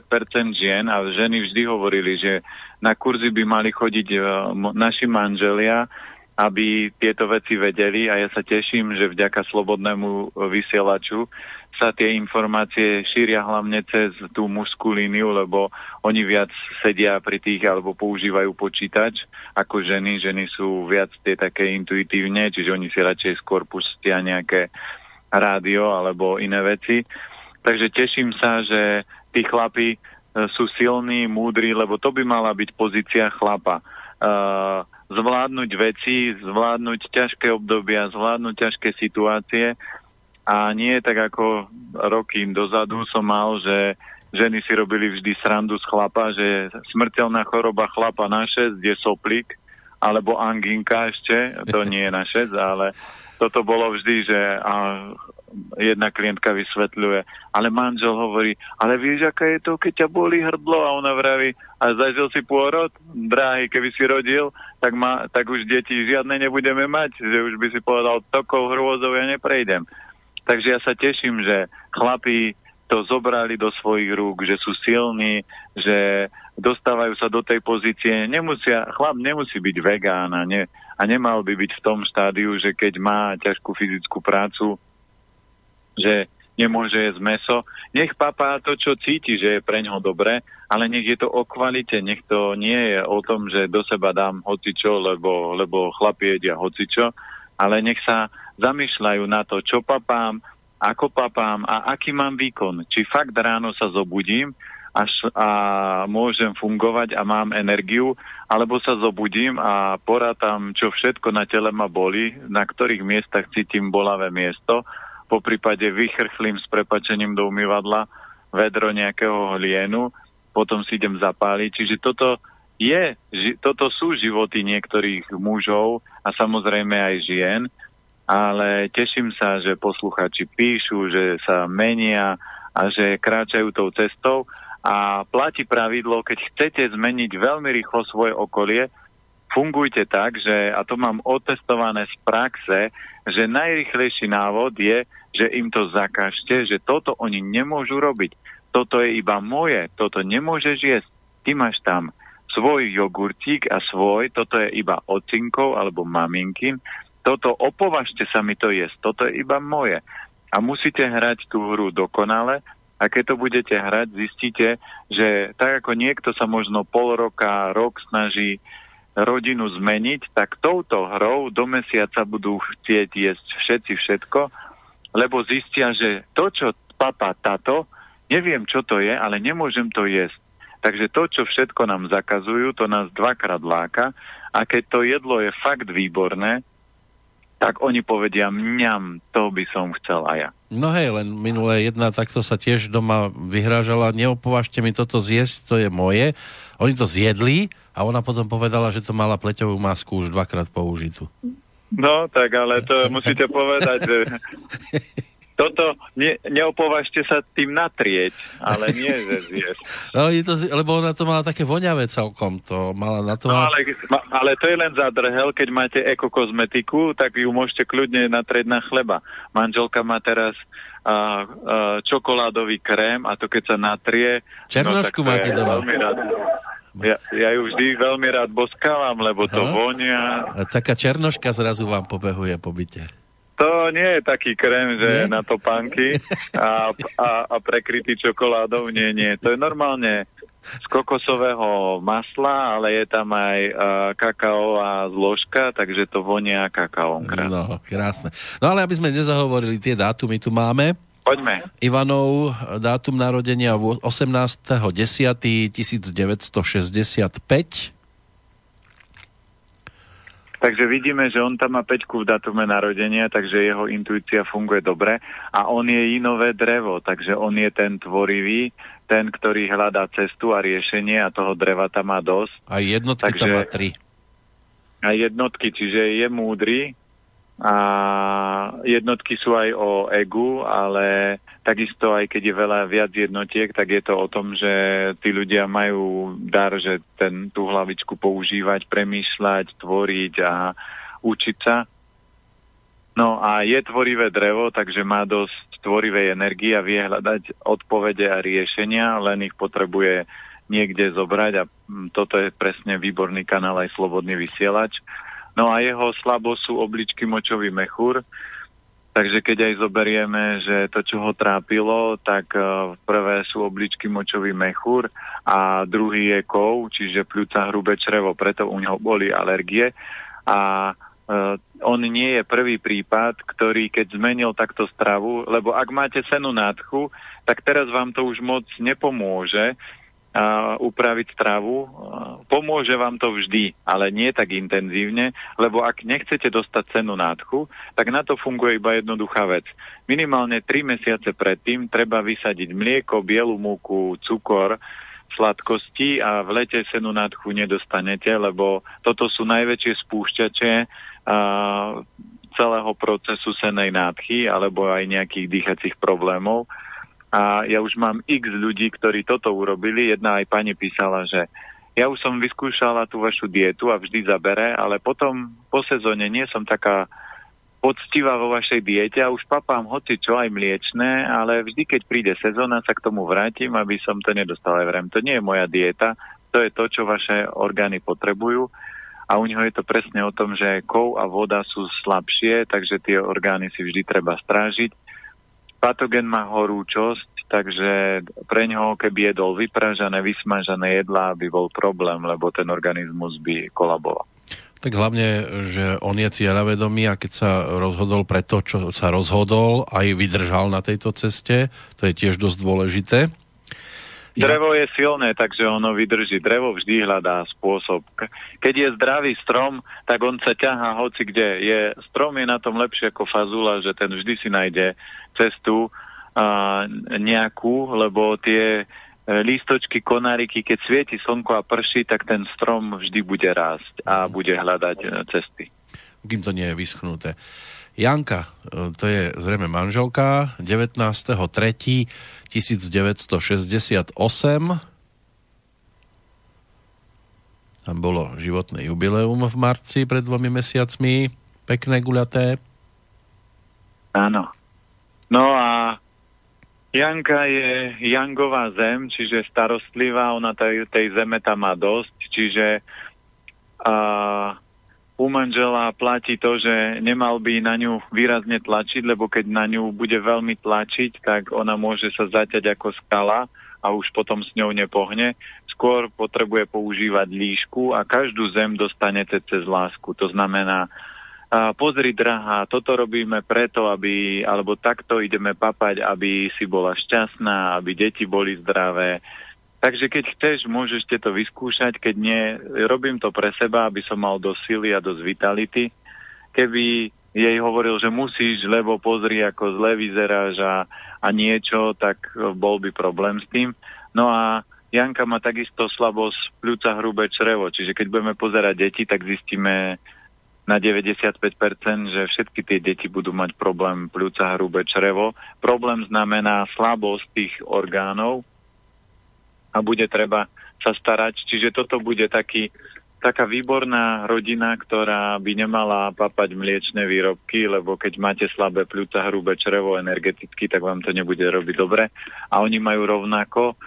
žien a ženy vždy hovorili, že na kurzy by mali chodiť uh, naši manželia, aby tieto veci vedeli a ja sa teším, že vďaka slobodnému vysielaču sa tie informácie šíria hlavne cez tú mužskú líniu, lebo oni viac sedia pri tých alebo používajú počítač ako ženy. Ženy sú viac tie také intuitívne, čiže oni si radšej skôr pustia nejaké uh, rádio alebo iné veci. Takže teším sa, že tí chlapi e, sú silní, múdri, lebo to by mala byť pozícia chlapa. Uh, zvládnuť veci, zvládnuť ťažké obdobia, zvládnuť ťažké situácie a nie tak ako roky dozadu som mal, že ženy si robili vždy srandu z chlapa, že smrteľná choroba chlapa na 6 je soplík, alebo anginka ešte, to nie je na 6, ale toto bolo vždy, že a jedna klientka vysvetľuje, ale manžel hovorí, ale vieš, aká je to, keď ťa boli hrdlo a ona vraví, a zažil si pôrod, drahý, keby si rodil, tak, ma, tak už deti žiadne nebudeme mať, že už by si povedal, tokou hrôzou ja neprejdem. Takže ja sa teším, že chlapí to zobrali do svojich rúk, že sú silní, že dostávajú sa do tej pozície. Nemusia, chlap nemusí byť vegán a, ne, a nemal by byť v tom štádiu, že keď má ťažkú fyzickú prácu, že nemôže jesť meso. Nech papá to, čo cíti, že je pre ňoho dobré, ale nech je to o kvalite, nech to nie je o tom, že do seba dám hocičo, lebo, lebo chlapi jedia hocičo, ale nech sa zamýšľajú na to, čo papám, ako papám a aký mám výkon. Či fakt ráno sa zobudím a, a môžem fungovať a mám energiu, alebo sa zobudím a porátam, čo všetko na tele ma boli, na ktorých miestach cítim bolavé miesto, po prípade vychrchlím s prepačením do umývadla vedro nejakého hlienu, potom si idem zapáliť. Čiže toto je, toto sú životy niektorých mužov a samozrejme aj žien, ale teším sa, že posluchači píšu, že sa menia a že kráčajú tou cestou a platí pravidlo, keď chcete zmeniť veľmi rýchlo svoje okolie, fungujte tak, že, a to mám otestované z praxe, že najrychlejší návod je, že im to zakažte, že toto oni nemôžu robiť. Toto je iba moje, toto nemôžeš jesť. Ty máš tam svoj jogurtík a svoj, toto je iba ocinkov alebo maminkin toto opovažte sa mi to jesť, toto je iba moje. A musíte hrať tú hru dokonale a keď to budete hrať, zistíte, že tak ako niekto sa možno pol roka, rok snaží rodinu zmeniť, tak touto hrou do mesiaca budú chcieť jesť všetci všetko, lebo zistia, že to, čo papa tato, neviem, čo to je, ale nemôžem to jesť. Takže to, čo všetko nám zakazujú, to nás dvakrát láka a keď to jedlo je fakt výborné, tak oni povedia, mňam, to by som chcel aj ja. No hej, len minulé jedna takto sa tiež doma vyhrážala, neopovažte mi toto zjesť, to je moje. Oni to zjedli a ona potom povedala, že to mala pleťovú masku už dvakrát použitú. No, tak ale to *laughs* musíte povedať, že *laughs* toto ne, neopovažte sa tým natrieť, ale nie, *laughs* že zjesť. No, je to, lebo ona to mala také voňavé celkom. To mala na to... No, ale, ale to je len zadrhel, keď máte ekokozmetiku, tak ju môžete kľudne natrieť na chleba. Manželka má teraz a, a, čokoládový krém a to keď sa natrie... Černošku no, máte doma. Ja, ja ju vždy veľmi rád boskávam, lebo to vonia. A taká černoška zrazu vám pobehuje po byte. To nie je taký krém, že nie? na topánky a, a, a prekrytý čokoládou. Nie, nie. To je normálne z kokosového masla, ale je tam aj uh, kakaová zložka, takže to vonia kakaom. Krásne. No, krásne. No ale aby sme nezahovorili, tie dátumy tu máme. Poďme. Ivanov dátum narodenia 18.10.1965 Takže vidíme, že on tam má peťku v datume narodenia, takže jeho intuícia funguje dobre a on je inové drevo, takže on je ten tvorivý, ten, ktorý hľadá cestu a riešenie a toho dreva tam má dosť. A jednotky takže, tam má tri. A jednotky, čiže je múdry, a jednotky sú aj o egu, ale takisto aj keď je veľa viac jednotiek, tak je to o tom, že tí ľudia majú dar, že ten, tú hlavičku používať, premýšľať, tvoriť a učiť sa. No a je tvorivé drevo, takže má dosť tvorivej energie a vie hľadať odpovede a riešenia, len ich potrebuje niekde zobrať a toto je presne výborný kanál aj Slobodný vysielač No a jeho slabosť sú obličky močový mechúr, takže keď aj zoberieme, že to, čo ho trápilo, tak uh, prvé sú obličky močový mechúr a druhý je kov, čiže pľúca hrubé črevo, preto u neho boli alergie. A uh, on nie je prvý prípad, ktorý keď zmenil takto stravu, lebo ak máte senu nádchu, tak teraz vám to už moc nepomôže, upraviť stravu. Pomôže vám to vždy, ale nie tak intenzívne, lebo ak nechcete dostať cenu nádchu, tak na to funguje iba jednoduchá vec. Minimálne 3 mesiace predtým treba vysadiť mlieko, bielu múku, cukor, sladkosti a v lete senu nádchu nedostanete, lebo toto sú najväčšie spúšťače celého procesu senej nádchy alebo aj nejakých dýchacích problémov. A ja už mám x ľudí, ktorí toto urobili. Jedna aj pani písala, že ja už som vyskúšala tú vašu dietu a vždy zabere, ale potom po sezóne nie som taká poctivá vo vašej diete a už papám hoci čo aj mliečné, ale vždy, keď príde sezóna, sa k tomu vrátim, aby som to nedostal vrem. To nie je moja dieta, to je to, čo vaše orgány potrebujú a u neho je to presne o tom, že kov a voda sú slabšie, takže tie orgány si vždy treba strážiť Patogen má horúčosť, takže pre ňoho, keby jedol vypražané, vysmažané jedlá, by bol problém, lebo ten organizmus by kolaboval. Tak hlavne, že on je cieľavedomý a keď sa rozhodol pre to, čo sa rozhodol, aj vydržal na tejto ceste, to je tiež dosť dôležité. Drevo je silné, takže ono vydrží. Drevo vždy hľadá spôsob. Keď je zdravý strom, tak on sa ťahá hoci kde. Je, strom je na tom lepšie ako fazula, že ten vždy si nájde cestu a, nejakú, lebo tie e, lístočky, konáriky, keď svieti slnko a prší, tak ten strom vždy bude rásť a bude hľadať e, cesty. Kým to nie je vyschnuté. Janka, e, to je zrejme manželka, 19.3. 1968 tam bolo životné jubileum v marci pred dvomi mesiacmi. Pekné guľaté. Áno. No a Janka je Jangová zem, čiže starostlivá, ona tej, tej zeme tam má dosť, čiže a, u manžela platí to, že nemal by na ňu výrazne tlačiť, lebo keď na ňu bude veľmi tlačiť, tak ona môže sa zaťať ako skala a už potom s ňou nepohne. Skôr potrebuje používať líšku a každú zem dostanete cez lásku. To znamená, pozri, drahá, toto robíme preto, aby, alebo takto ideme papať, aby si bola šťastná, aby deti boli zdravé, Takže keď chceš, môžeš to vyskúšať, keď nie, robím to pre seba, aby som mal dosť sily a dosť vitality. Keby jej hovoril, že musíš, lebo pozri, ako zle vyzeráš a, a niečo, tak bol by problém s tým. No a Janka má takisto slabosť pľúca hrubé črevo, čiže keď budeme pozerať deti, tak zistíme na 95%, že všetky tie deti budú mať problém pľúca hrubé črevo. Problém znamená slabosť tých orgánov, a bude treba sa starať. Čiže toto bude taký, taká výborná rodina, ktorá by nemala papať mliečne výrobky, lebo keď máte slabé pľúca, hrubé črevo energeticky, tak vám to nebude robiť dobre. A oni majú rovnako.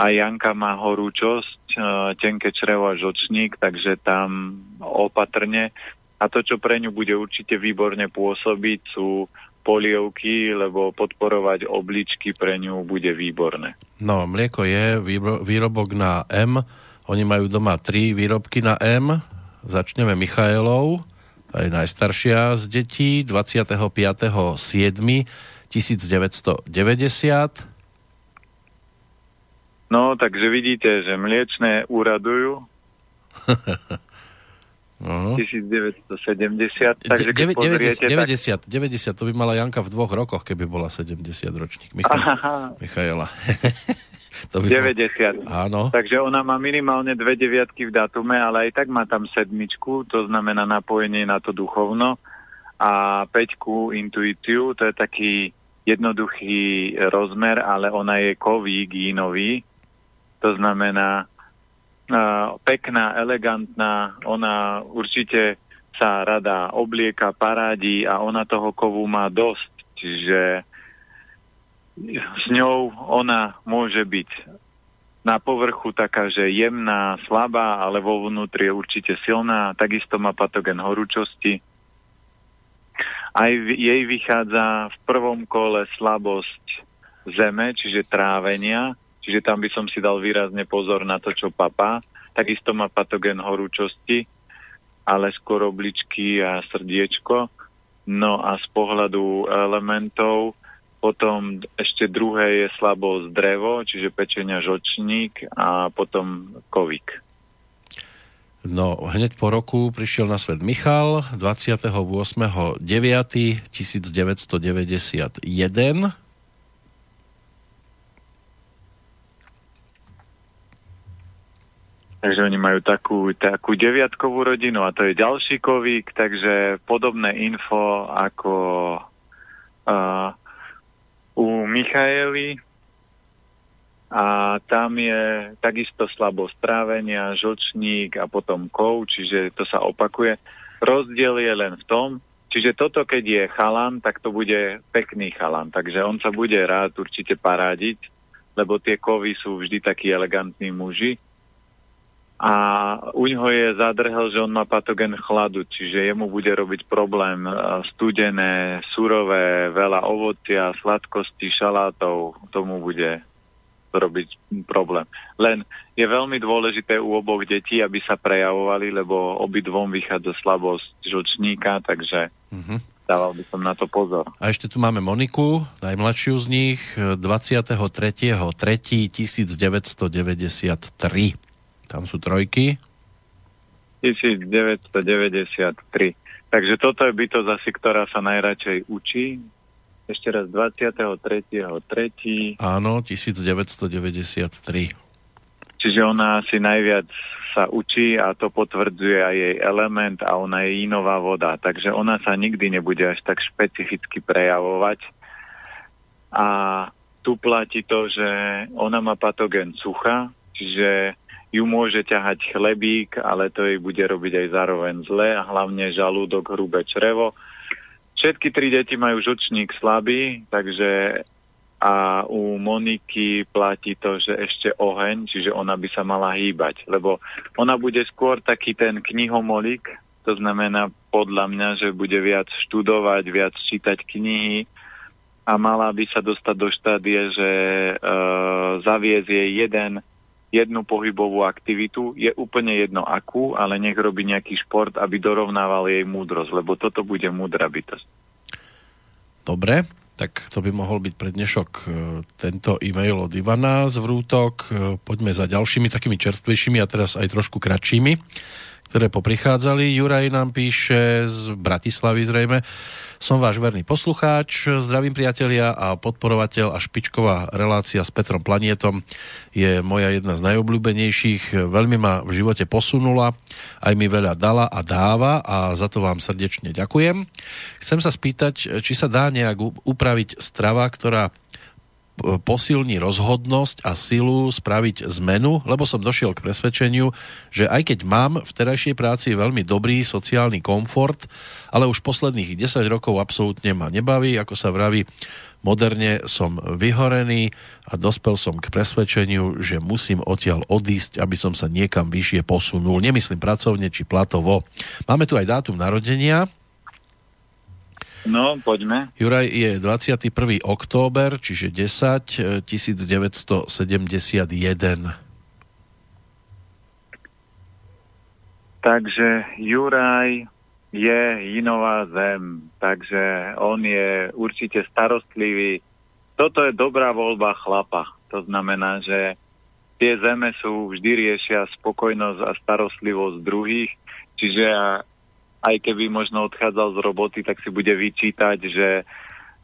A Janka má horúčosť, e, tenké črevo a žočník, takže tam opatrne. A to, čo pre ňu bude určite výborne pôsobiť, sú polievky, lebo podporovať obličky pre ňu bude výborné. No, mlieko je výrobok na M. Oni majú doma tri výrobky na M. Začneme Michailov, to je najstaršia z detí, 25.7.1990. No, takže vidíte, že mliečne úradujú. *laughs* Uh-huh. 1970, takže keď 90, 90, 90, to by mala Janka v dvoch rokoch, keby bola 70 ročník. Michal, Michaela. *laughs* to by 90. Bol... Áno. Takže ona má minimálne dve deviatky v datume, ale aj tak má tam sedmičku, to znamená napojenie na to duchovno a peťku intuíciu, to je taký jednoduchý rozmer, ale ona je kový, gínový, to znamená pekná, elegantná, ona určite sa rada oblieka, parádi a ona toho kovu má dosť, čiže s ňou ona môže byť na povrchu taká, že jemná, slabá, ale vo vnútri je určite silná, takisto má patogen horúčosti. Aj jej vychádza v prvom kole slabosť zeme, čiže trávenia, čiže tam by som si dal výrazne pozor na to, čo papá. Takisto má patogen horúčosti, ale skôr obličky a srdiečko. No a z pohľadu elementov potom ešte druhé je slabosť drevo, čiže pečenia žočník a potom kovík. No, hneď po roku prišiel na svet Michal 28.9.1991 Takže oni majú takú, takú deviatkovú rodinu a to je ďalší kovík, takže podobné info ako uh, u Michaeli a tam je takisto slabosť trávenia, žlčník a potom kov, čiže to sa opakuje. Rozdiel je len v tom, čiže toto keď je chalan, tak to bude pekný chalan, takže on sa bude rád určite parádiť, lebo tie kovy sú vždy takí elegantní muži a u ňoho je zadrhel, že on má patogen chladu, čiže jemu bude robiť problém e, studené, surové, veľa ovocia, sladkosti, šalátov, tomu bude robiť problém. Len je veľmi dôležité u oboch detí, aby sa prejavovali, lebo obidvom vychádza slabosť žlčníka, takže uh-huh. dával by som na to pozor. A ešte tu máme Moniku, najmladšiu z nich, 23.3.1993. Tam sú trojky. 1993. Takže toto je bytosť asi, ktorá sa najradšej učí. Ešte raz 23.3. Áno, 1993. Čiže ona asi najviac sa učí a to potvrdzuje aj jej element a ona je inová voda. Takže ona sa nikdy nebude až tak špecificky prejavovať. A tu platí to, že ona má patogen sucha, čiže ju môže ťahať chlebík, ale to jej bude robiť aj zároveň zle a hlavne žalúdok, hrubé črevo. Všetky tri deti majú žočník slabý, takže a u Moniky platí to, že ešte oheň, čiže ona by sa mala hýbať, lebo ona bude skôr taký ten knihomolik, to znamená podľa mňa, že bude viac študovať, viac čítať knihy a mala by sa dostať do štádie, že e, zaviez jej jeden jednu pohybovú aktivitu, je úplne jedno akú, ale nech robí nejaký šport, aby dorovnával jej múdrosť, lebo toto bude múdra bytosť. Dobre, tak to by mohol byť pre dnešok e, tento e-mail od Ivana z Vrútok. E, poďme za ďalšími takými čerstvejšími a teraz aj trošku kratšími, ktoré poprichádzali. Juraj nám píše z Bratislavy zrejme. Som váš verný poslucháč, zdravím priatelia a podporovateľ a špičková relácia s Petrom Planietom je moja jedna z najobľúbenejších. Veľmi ma v živote posunula, aj mi veľa dala a dáva a za to vám srdečne ďakujem. Chcem sa spýtať, či sa dá nejak upraviť strava, ktorá posilní rozhodnosť a silu spraviť zmenu, lebo som došiel k presvedčeniu, že aj keď mám v terajšej práci veľmi dobrý sociálny komfort, ale už posledných 10 rokov absolútne ma nebaví, ako sa vraví, moderne som vyhorený a dospel som k presvedčeniu, že musím odtiaľ odísť, aby som sa niekam vyššie posunul. Nemyslím pracovne či platovo. Máme tu aj dátum narodenia, No, poďme. Juraj je 21. október, čiže 10 1971. Takže Juraj je Jinová zem, takže on je určite starostlivý. Toto je dobrá voľba chlapa. To znamená, že tie zeme sú vždy riešia spokojnosť a starostlivosť druhých, čiže aj keby možno odchádzal z roboty, tak si bude vyčítať, že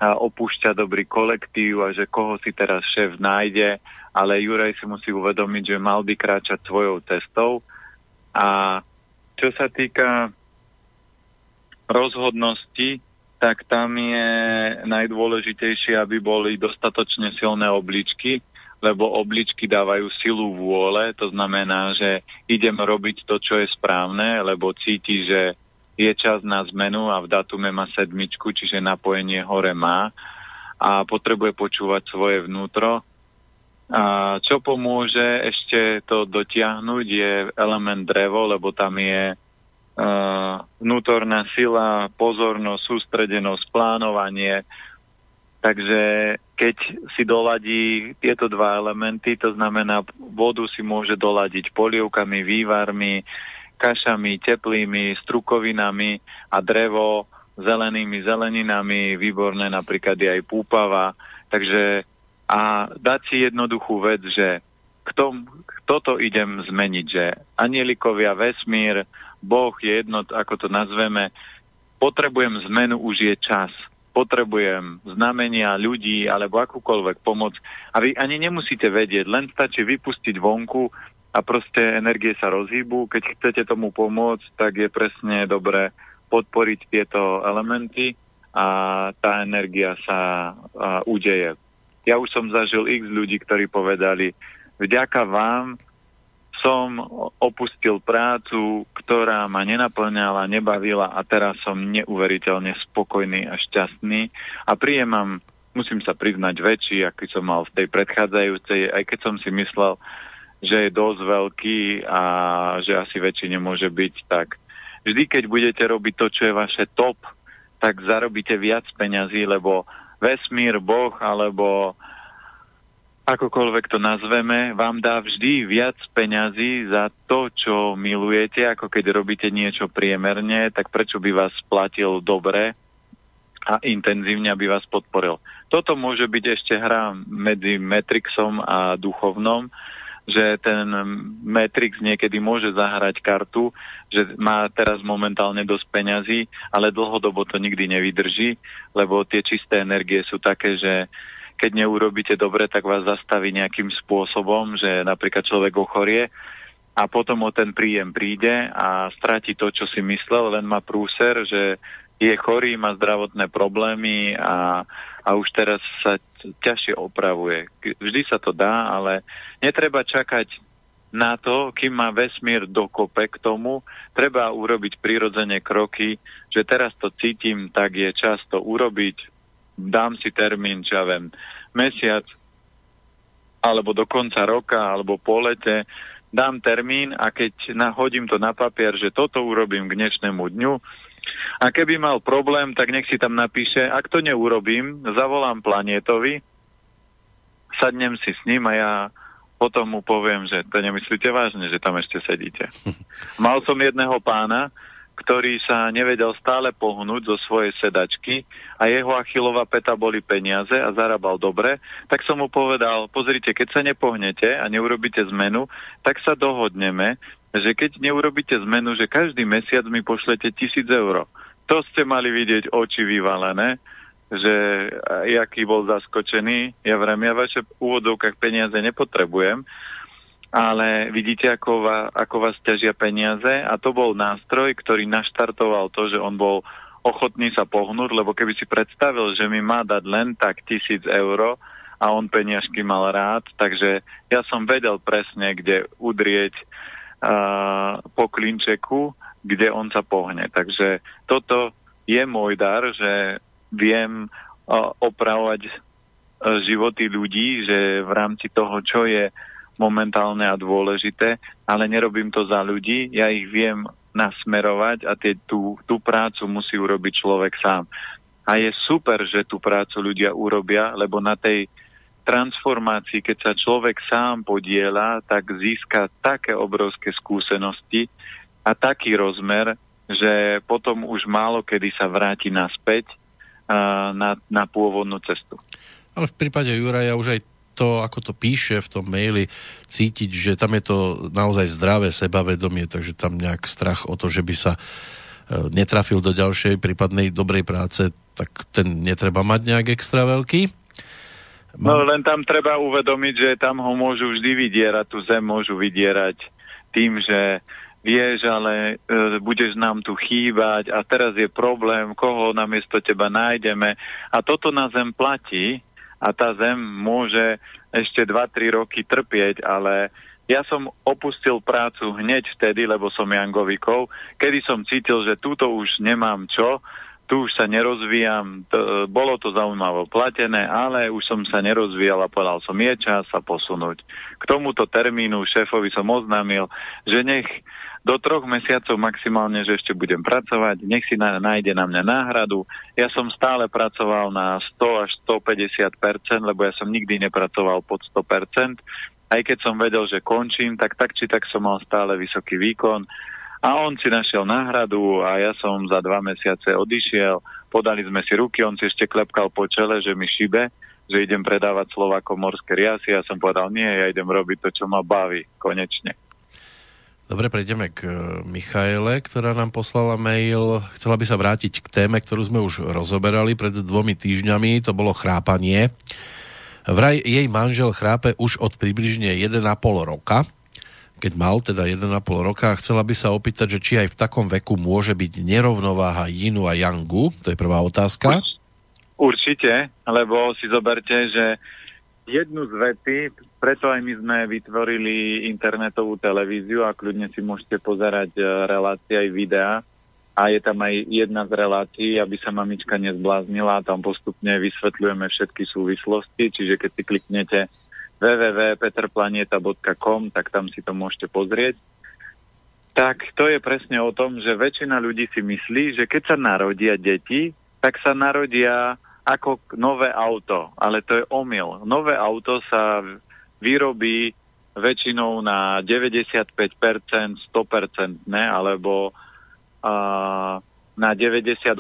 opúšťa dobrý kolektív a že koho si teraz šéf nájde, ale Juraj si musí uvedomiť, že mal by kráčať svojou cestou. A čo sa týka rozhodnosti, tak tam je najdôležitejšie, aby boli dostatočne silné obličky, lebo obličky dávajú silu vôle, to znamená, že idem robiť to, čo je správne, lebo cíti, že je čas na zmenu a v datume má sedmičku, čiže napojenie hore má a potrebuje počúvať svoje vnútro. A čo pomôže ešte to dotiahnuť je element drevo, lebo tam je uh, vnútorná sila, pozornosť, sústredenosť, plánovanie. Takže keď si doladí tieto dva elementy, to znamená vodu si môže doladiť polievkami, vývarmi, kašami teplými, strukovinami a drevo zelenými zeleninami, výborné napríklad aj púpava. Takže a dať si jednoduchú vec, že k tom, toto idem zmeniť, že anielikovia, vesmír, Boh je jedno, ako to nazveme, potrebujem zmenu, už je čas. Potrebujem znamenia ľudí alebo akúkoľvek pomoc. A vy ani nemusíte vedieť, len stačí vypustiť vonku a proste energie sa rozhýbu. Keď chcete tomu pomôcť, tak je presne dobré podporiť tieto elementy a tá energia sa a, udeje. Ja už som zažil x ľudí, ktorí povedali, vďaka vám som opustil prácu, ktorá ma nenaplňala, nebavila a teraz som neuveriteľne spokojný a šťastný a príjemam, musím sa priznať, väčší, aký som mal v tej predchádzajúcej, aj keď som si myslel, že je dosť veľký a že asi väčší nemôže byť, tak vždy, keď budete robiť to, čo je vaše top, tak zarobíte viac peňazí, lebo vesmír, Boh alebo akokoľvek to nazveme, vám dá vždy viac peňazí za to, čo milujete, ako keď robíte niečo priemerne, tak prečo by vás platil dobre a intenzívne, aby vás podporil. Toto môže byť ešte hra medzi Matrixom a duchovnom, že ten Matrix niekedy môže zahrať kartu, že má teraz momentálne dosť peňazí, ale dlhodobo to nikdy nevydrží, lebo tie čisté energie sú také, že keď neurobíte dobre, tak vás zastaví nejakým spôsobom, že napríklad človek ochorie a potom o ten príjem príde a stráti to, čo si myslel, len má prúser, že je chorý, má zdravotné problémy a, a už teraz sa ťažšie opravuje. Vždy sa to dá, ale netreba čakať na to, kým má vesmír dokope k tomu, treba urobiť prirodzene kroky, že teraz to cítim, tak je čas to urobiť, dám si termín, čo ja viem, mesiac, alebo do konca roka, alebo po lete, dám termín a keď nahodím to na papier, že toto urobím k dnešnému dňu, a keby mal problém, tak nech si tam napíše, ak to neurobím, zavolám planétovi, sadnem si s ním a ja potom mu poviem, že to nemyslíte vážne, že tam ešte sedíte. *laughs* Mal som jedného pána, ktorý sa nevedel stále pohnúť zo svojej sedačky a jeho achilová peta boli peniaze a zarábal dobre, tak som mu povedal, pozrite, keď sa nepohnete a neurobíte zmenu, tak sa dohodneme, že keď neurobíte zmenu, že každý mesiac mi pošlete tisíc eur. To ste mali vidieť oči vyvalené, že jaký bol zaskočený. Ja vrem, ja vaše úvodovkách peniaze nepotrebujem, ale vidíte, ako, va, ako vás ťažia peniaze a to bol nástroj, ktorý naštartoval to, že on bol ochotný sa pohnúť, lebo keby si predstavil, že mi má dať len tak tisíc eur a on peniažky mal rád, takže ja som vedel presne, kde udrieť po klinčeku, kde on sa pohne. Takže toto je môj dar, že viem uh, opravovať uh, životy ľudí, že v rámci toho, čo je momentálne a dôležité, ale nerobím to za ľudí, ja ich viem nasmerovať a tie, tú, tú prácu musí urobiť človek sám. A je super, že tú prácu ľudia urobia, lebo na tej transformácii, keď sa človek sám podiela, tak získa také obrovské skúsenosti a taký rozmer, že potom už málo kedy sa vráti naspäť na, na pôvodnú cestu. Ale v prípade Juraja už aj to, ako to píše v tom maili, cítiť, že tam je to naozaj zdravé sebavedomie, takže tam nejak strach o to, že by sa e, netrafil do ďalšej prípadnej dobrej práce, tak ten netreba mať nejak extra veľký. No len tam treba uvedomiť, že tam ho môžu vždy vydierať, tú zem môžu vydierať tým, že vieš, ale e, budeš nám tu chýbať a teraz je problém, koho namiesto teba nájdeme. A toto na zem platí, a tá zem môže ešte 2-3 roky trpieť, ale ja som opustil prácu hneď vtedy, lebo som Jangovikov, kedy som cítil, že túto už nemám čo, tu už sa nerozvíjam, to, bolo to zaujímavé platené, ale už som sa nerozvíjal a povedal som, je čas sa posunúť. K tomuto termínu šéfovi som oznámil, že nech do troch mesiacov maximálne, že ešte budem pracovať, nech si na, nájde na mňa náhradu. Ja som stále pracoval na 100 až 150%, lebo ja som nikdy nepracoval pod 100%. Aj keď som vedel, že končím, tak tak či tak som mal stále vysoký výkon. A on si našiel náhradu a ja som za dva mesiace odišiel. Podali sme si ruky, on si ešte klepkal po čele, že mi šibe, že idem predávať Slovákom morské riasy. Ja som povedal, nie, ja idem robiť to, čo ma baví, konečne. Dobre, prejdeme k e, Michaele, ktorá nám poslala mail. Chcela by sa vrátiť k téme, ktorú sme už rozoberali pred dvomi týždňami. To bolo chrápanie. Vraj jej manžel chrápe už od približne 1,5 roka. Keď mal teda 1,5 roka, chcela by sa opýtať, že či aj v takom veku môže byť nerovnováha Yinu a Yangu. To je prvá otázka. Určite, lebo si zoberte, že jednu z vety, preto aj my sme vytvorili internetovú televíziu a kľudne si môžete pozerať e, relácie aj videá. A je tam aj jedna z relácií, aby sa mamička nezbláznila a tam postupne vysvetľujeme všetky súvislosti, čiže keď si kliknete www.petrplaneta.com, tak tam si to môžete pozrieť. Tak to je presne o tom, že väčšina ľudí si myslí, že keď sa narodia deti, tak sa narodia ako nové auto, ale to je omyl. Nové auto sa vyrobí väčšinou na 95%, 100%, ne, alebo uh, na 98%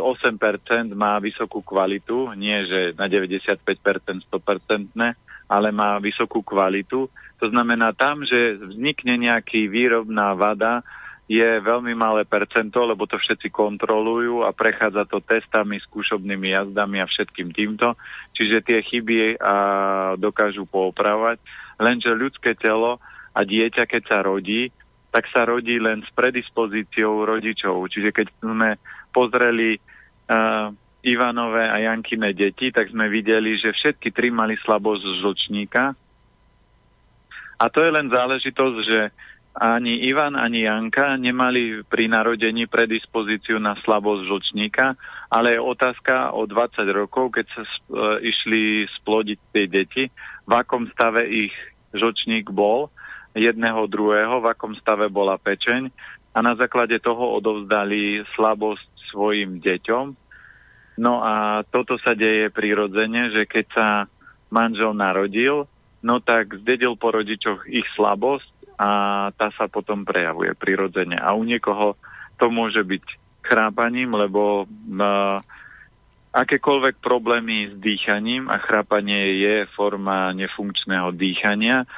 má vysokú kvalitu, nie že na 95%, 100%, ne, ale má vysokú kvalitu. To znamená tam, že vznikne nejaký výrobná vada, je veľmi malé percento, lebo to všetci kontrolujú a prechádza to testami, skúšobnými jazdami a všetkým týmto. Čiže tie chyby a dokážu poopravať. Lenže ľudské telo a dieťa, keď sa rodí, tak sa rodí len s predispozíciou rodičov. Čiže keď sme pozreli uh, Ivanové a Jankine deti, tak sme videli, že všetky tri mali slabosť žlčníka. A to je len záležitosť, že ani Ivan, ani Janka nemali pri narodení predispozíciu na slabosť žlčníka, ale je otázka o 20 rokov, keď sa uh, išli splodiť tie deti, v akom stave ich žlčník bol, jedného, druhého, v akom stave bola pečeň a na základe toho odovzdali slabosť svojim deťom. No a toto sa deje prirodzene, že keď sa manžel narodil, no tak zdedil po rodičoch ich slabosť a tá sa potom prejavuje prirodzene. A u niekoho to môže byť chrápaním, lebo uh, akékoľvek problémy s dýchaním a chrápanie je forma nefunkčného dýchania,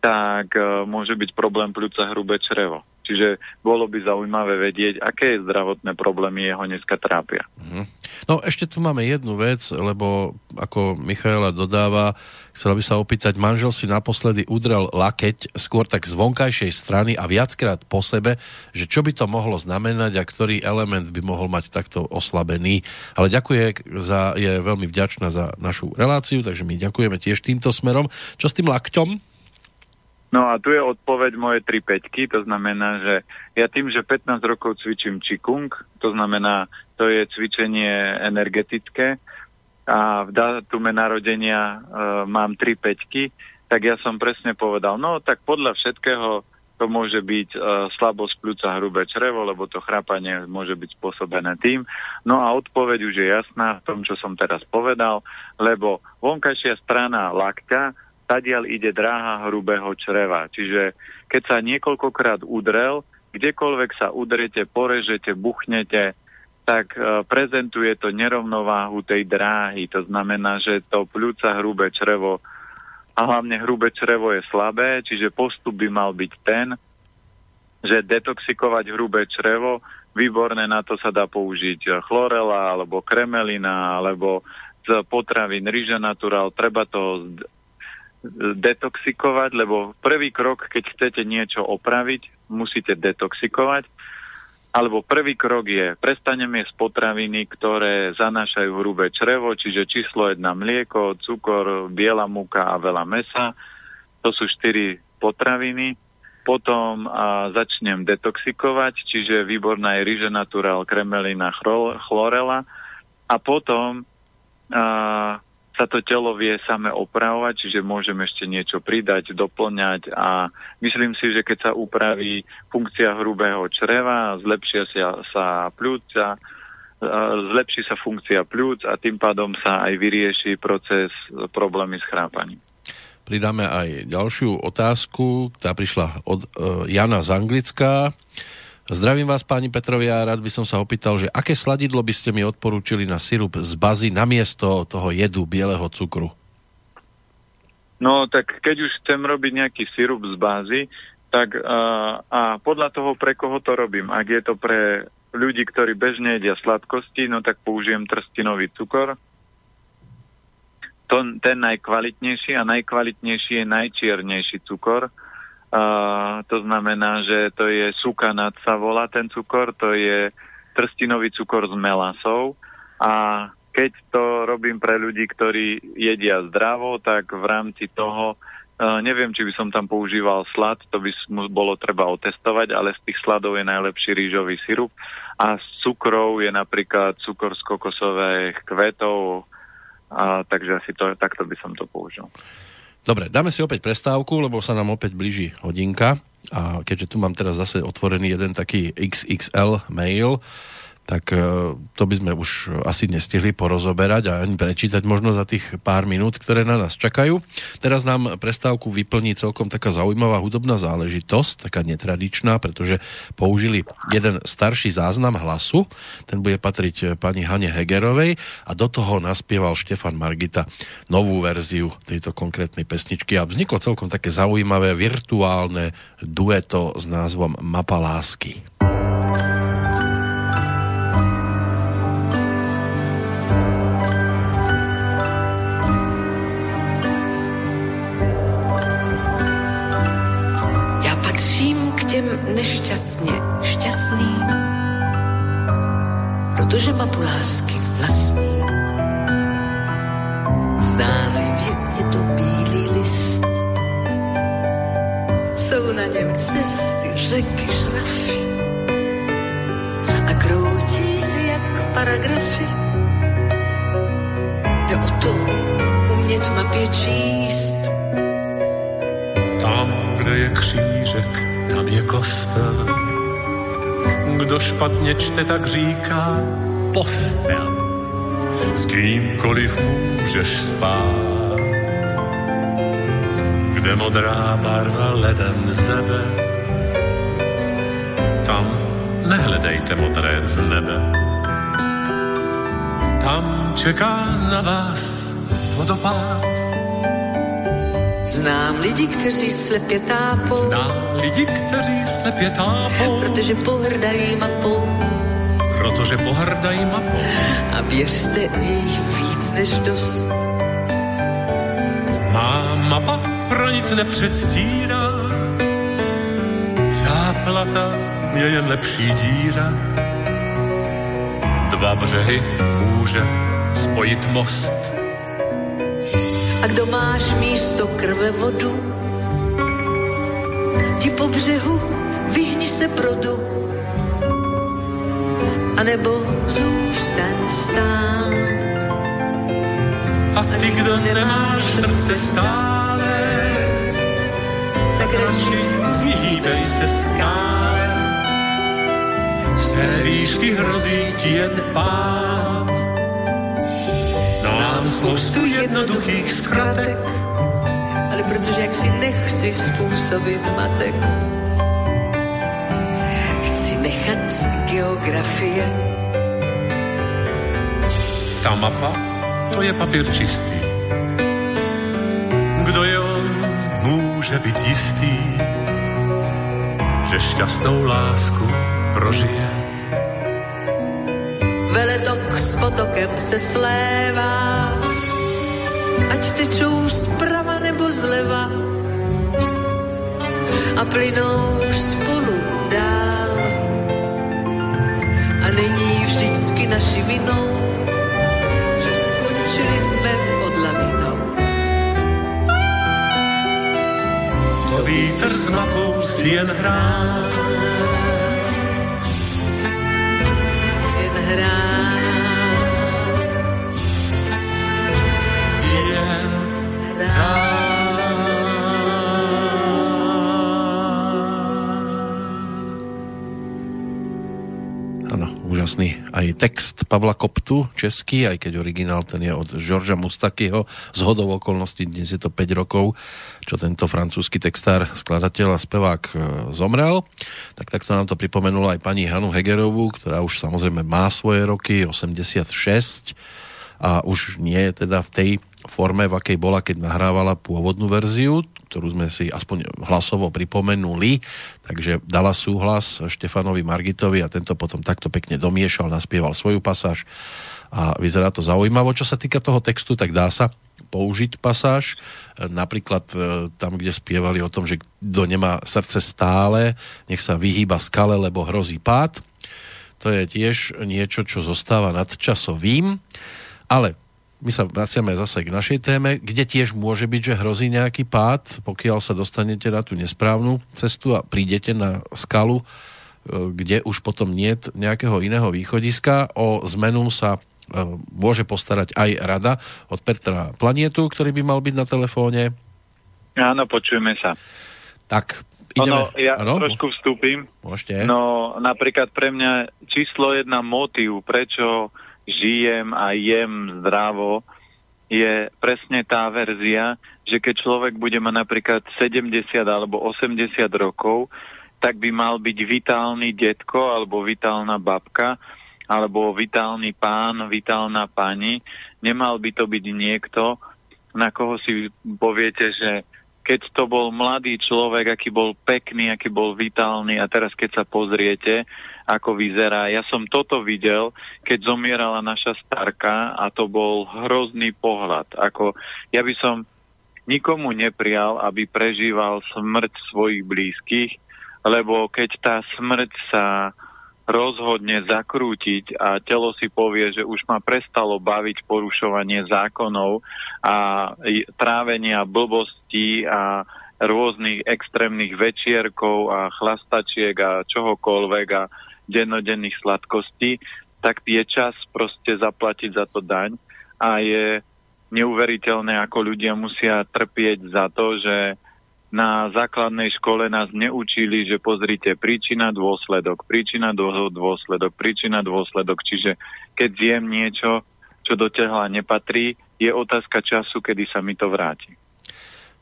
tak uh, môže byť problém pľúca hrubé črevo. Čiže bolo by zaujímavé vedieť, aké zdravotné problémy jeho dneska trápia. Mhm. No ešte tu máme jednu vec, lebo ako Michaela dodáva, chcela by sa opýtať, manžel si naposledy udrel lakeť skôr tak z vonkajšej strany a viackrát po sebe, že čo by to mohlo znamenať a ktorý element by mohol mať takto oslabený. Ale ďakuje, za, je veľmi vďačná za našu reláciu, takže my ďakujeme tiež týmto smerom. Čo s tým lakťom? No a tu je odpoveď moje 3 peťky, to znamená, že ja tým, že 15 rokov cvičím Qigong, to znamená, to je cvičenie energetické a v dátume narodenia e, mám 3 peťky, tak ja som presne povedal, no tak podľa všetkého to môže byť e, slabosť pľúca hrubé črevo, lebo to chrápanie môže byť spôsobené tým. No a odpoveď už je jasná v tom, čo som teraz povedal, lebo vonkajšia strana lakťa tadiaľ ide dráha hrubého čreva. Čiže keď sa niekoľkokrát udrel, kdekoľvek sa udrete, porežete, buchnete, tak e, prezentuje to nerovnováhu tej dráhy. To znamená, že to pľúca hrubé črevo a hlavne hrubé črevo je slabé, čiže postup by mal byť ten, že detoxikovať hrubé črevo, výborné na to sa dá použiť chlorela, alebo kremelina, alebo z potravín rýža naturál, treba to detoxikovať, lebo prvý krok, keď chcete niečo opraviť, musíte detoxikovať. Alebo prvý krok je, prestaneme jesť potraviny, ktoré zanášajú hrubé črevo, čiže číslo jedna mlieko, cukor, biela múka a veľa mesa. To sú štyri potraviny. Potom a, začnem detoxikovať, čiže výborná je rýže naturál, kremelina, chlorela. A potom a, sa to telo vie same opravovať, čiže môžeme ešte niečo pridať, doplňať a myslím si, že keď sa upraví funkcia hrubého čreva, zlepšia sa, pľúca, zlepší sa funkcia pľúc a tým pádom sa aj vyrieši proces problémy s chrápaním. Pridáme aj ďalšiu otázku, tá prišla od uh, Jana z Anglická. Zdravím vás, páni Petrovia, rád by som sa opýtal, že aké sladidlo by ste mi odporúčili na sirup z bazy namiesto toho jedu bieleho cukru? No, tak keď už chcem robiť nejaký sirup z bázy, tak uh, a podľa toho, pre koho to robím. Ak je to pre ľudí, ktorí bežne jedia sladkosti, no tak použijem trstinový cukor. To, ten najkvalitnejší a najkvalitnejší je najčiernejší cukor, Uh, to znamená, že to je sukanat sa volá ten cukor, to je trstinový cukor s melasou. A keď to robím pre ľudí, ktorí jedia zdravo, tak v rámci toho uh, neviem, či by som tam používal slad, to by bolo treba otestovať, ale z tých sladov je najlepší rýžový sirup. A z cukrov je napríklad cukor z kokosových kvetov, a, takže asi to, takto by som to použil. Dobre, dáme si opäť prestávku, lebo sa nám opäť blíži hodinka. A keďže tu mám teraz zase otvorený jeden taký XXL mail, tak e, to by sme už asi nestihli porozoberať a ani prečítať možno za tých pár minút, ktoré na nás čakajú. Teraz nám prestávku vyplní celkom taká zaujímavá hudobná záležitosť, taká netradičná, pretože použili jeden starší záznam hlasu, ten bude patriť pani Hane Hegerovej a do toho naspieval Štefan Margita novú verziu tejto konkrétnej pesničky a vzniklo celkom také zaujímavé virtuálne dueto s názvom Mapa lásky. Nešťastně šťastný, protože mapu lásky vlastní. Zdánlivě je to bílý list, jsou na něm cesty, řeky, žrafy a kroutí se jak paragrafy. Jde o to umět mapě číst. Tam, kde je křížek, tam je kostel. Kdo špatně čte, tak říká postel. S kýmkoliv můžeš spát. Kde modrá barva ledem zebe, tam nehledejte modré z nebe. Tam čeká na vás vodopád Znám lidi, kteří slepě tápou. Znám lidi, kteří slepě tápou. Protože pohrdají mapou. Protože pohrdají mapou. A věřte, je jich víc než dost. Má mapa pro nic nepředstírá. Záplata je jen lepší díra. Dva břehy může spojit most. A kdo máš místo krve vodu, ti po břehu vyhni se produ, anebo zůstaň stát. A ty, kdo nemáš srdce stále, tak radši vyhýbej se skále. Z té výšky hrozí ti jen pád. Spoustu jednoduchých zkratek, ale protože jak si nechci způsobit zmatek, chci nechat geografie. Ta mapa, to je papír čistý. Kdo je on, může být jistý, že šťastnou lásku prožije. Veletok s potokem se slévá, ať tečou zprava nebo zleva a plynou spolu dál. A není vždycky naši vinou, že skončili jsme pod lavinou. To vítr s mapou si jen hrá, Jen hrá, aj text Pavla Koptu, český, aj keď originál ten je od Žorža Mustakyho. Z hodou okolností dnes je to 5 rokov, čo tento francúzsky textár, skladateľ a spevák e, zomrel. Tak takto nám to pripomenula aj pani Hanu Hegerovú, ktorá už samozrejme má svoje roky, 86 a už nie je teda v tej forme, v akej bola, keď nahrávala pôvodnú verziu, ktorú sme si aspoň hlasovo pripomenuli, takže dala súhlas Štefanovi Margitovi a tento potom takto pekne domiešal, naspieval svoju pasáž a vyzerá to zaujímavo. Čo sa týka toho textu, tak dá sa použiť pasáž, napríklad e, tam, kde spievali o tom, že kto nemá srdce stále, nech sa vyhýba skale, lebo hrozí pád. To je tiež niečo, čo zostáva nadčasovým, ale my sa vraciame zase k našej téme, kde tiež môže byť, že hrozí nejaký pád, pokiaľ sa dostanete na tú nesprávnu cestu a prídete na skalu, e, kde už potom nie nejakého iného východiska. O zmenu sa e, môže postarať aj rada od Petra Planietu, ktorý by mal byť na telefóne. Áno, počujeme sa. Tak, ideme. Ono, ja Áno? trošku vstúpim. Môžete. No, napríklad pre mňa číslo jedna motív, prečo žijem a jem zdravo, je presne tá verzia, že keď človek bude mať napríklad 70 alebo 80 rokov, tak by mal byť vitálny detko alebo vitálna babka, alebo vitálny pán, vitálna pani. Nemal by to byť niekto, na koho si poviete, že keď to bol mladý človek, aký bol pekný, aký bol vitálny a teraz keď sa pozriete, ako vyzerá. Ja som toto videl, keď zomierala naša starka a to bol hrozný pohľad. Ako, ja by som nikomu neprijal, aby prežíval smrť svojich blízkych, lebo keď tá smrť sa rozhodne zakrútiť a telo si povie, že už ma prestalo baviť porušovanie zákonov a trávenia blbostí a rôznych extrémnych večierkov a chlastačiek a čohokoľvek a dennodenných sladkostí, tak je čas proste zaplatiť za to daň a je neuveriteľné, ako ľudia musia trpieť za to, že na základnej škole nás neučili, že pozrite príčina, dôsledok, príčina, dôsledok, príčina, dôsledok. Čiže keď zjem niečo, čo do tehla nepatrí, je otázka času, kedy sa mi to vráti.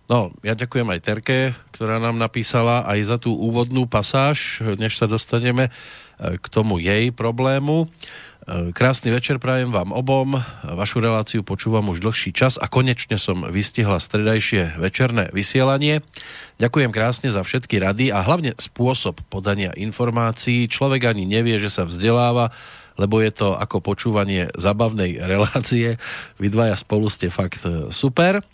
No, ja ďakujem aj Terke, ktorá nám napísala aj za tú úvodnú pasáž, než sa dostaneme k tomu jej problému. Krásny večer prajem vám obom. Vašu reláciu počúvam už dlhší čas a konečne som vystihla stredajšie večerné vysielanie. Ďakujem krásne za všetky rady a hlavne spôsob podania informácií. Človek ani nevie, že sa vzdeláva, lebo je to ako počúvanie zabavnej *laughs* relácie. Vy dvaja spolu ste fakt e, super.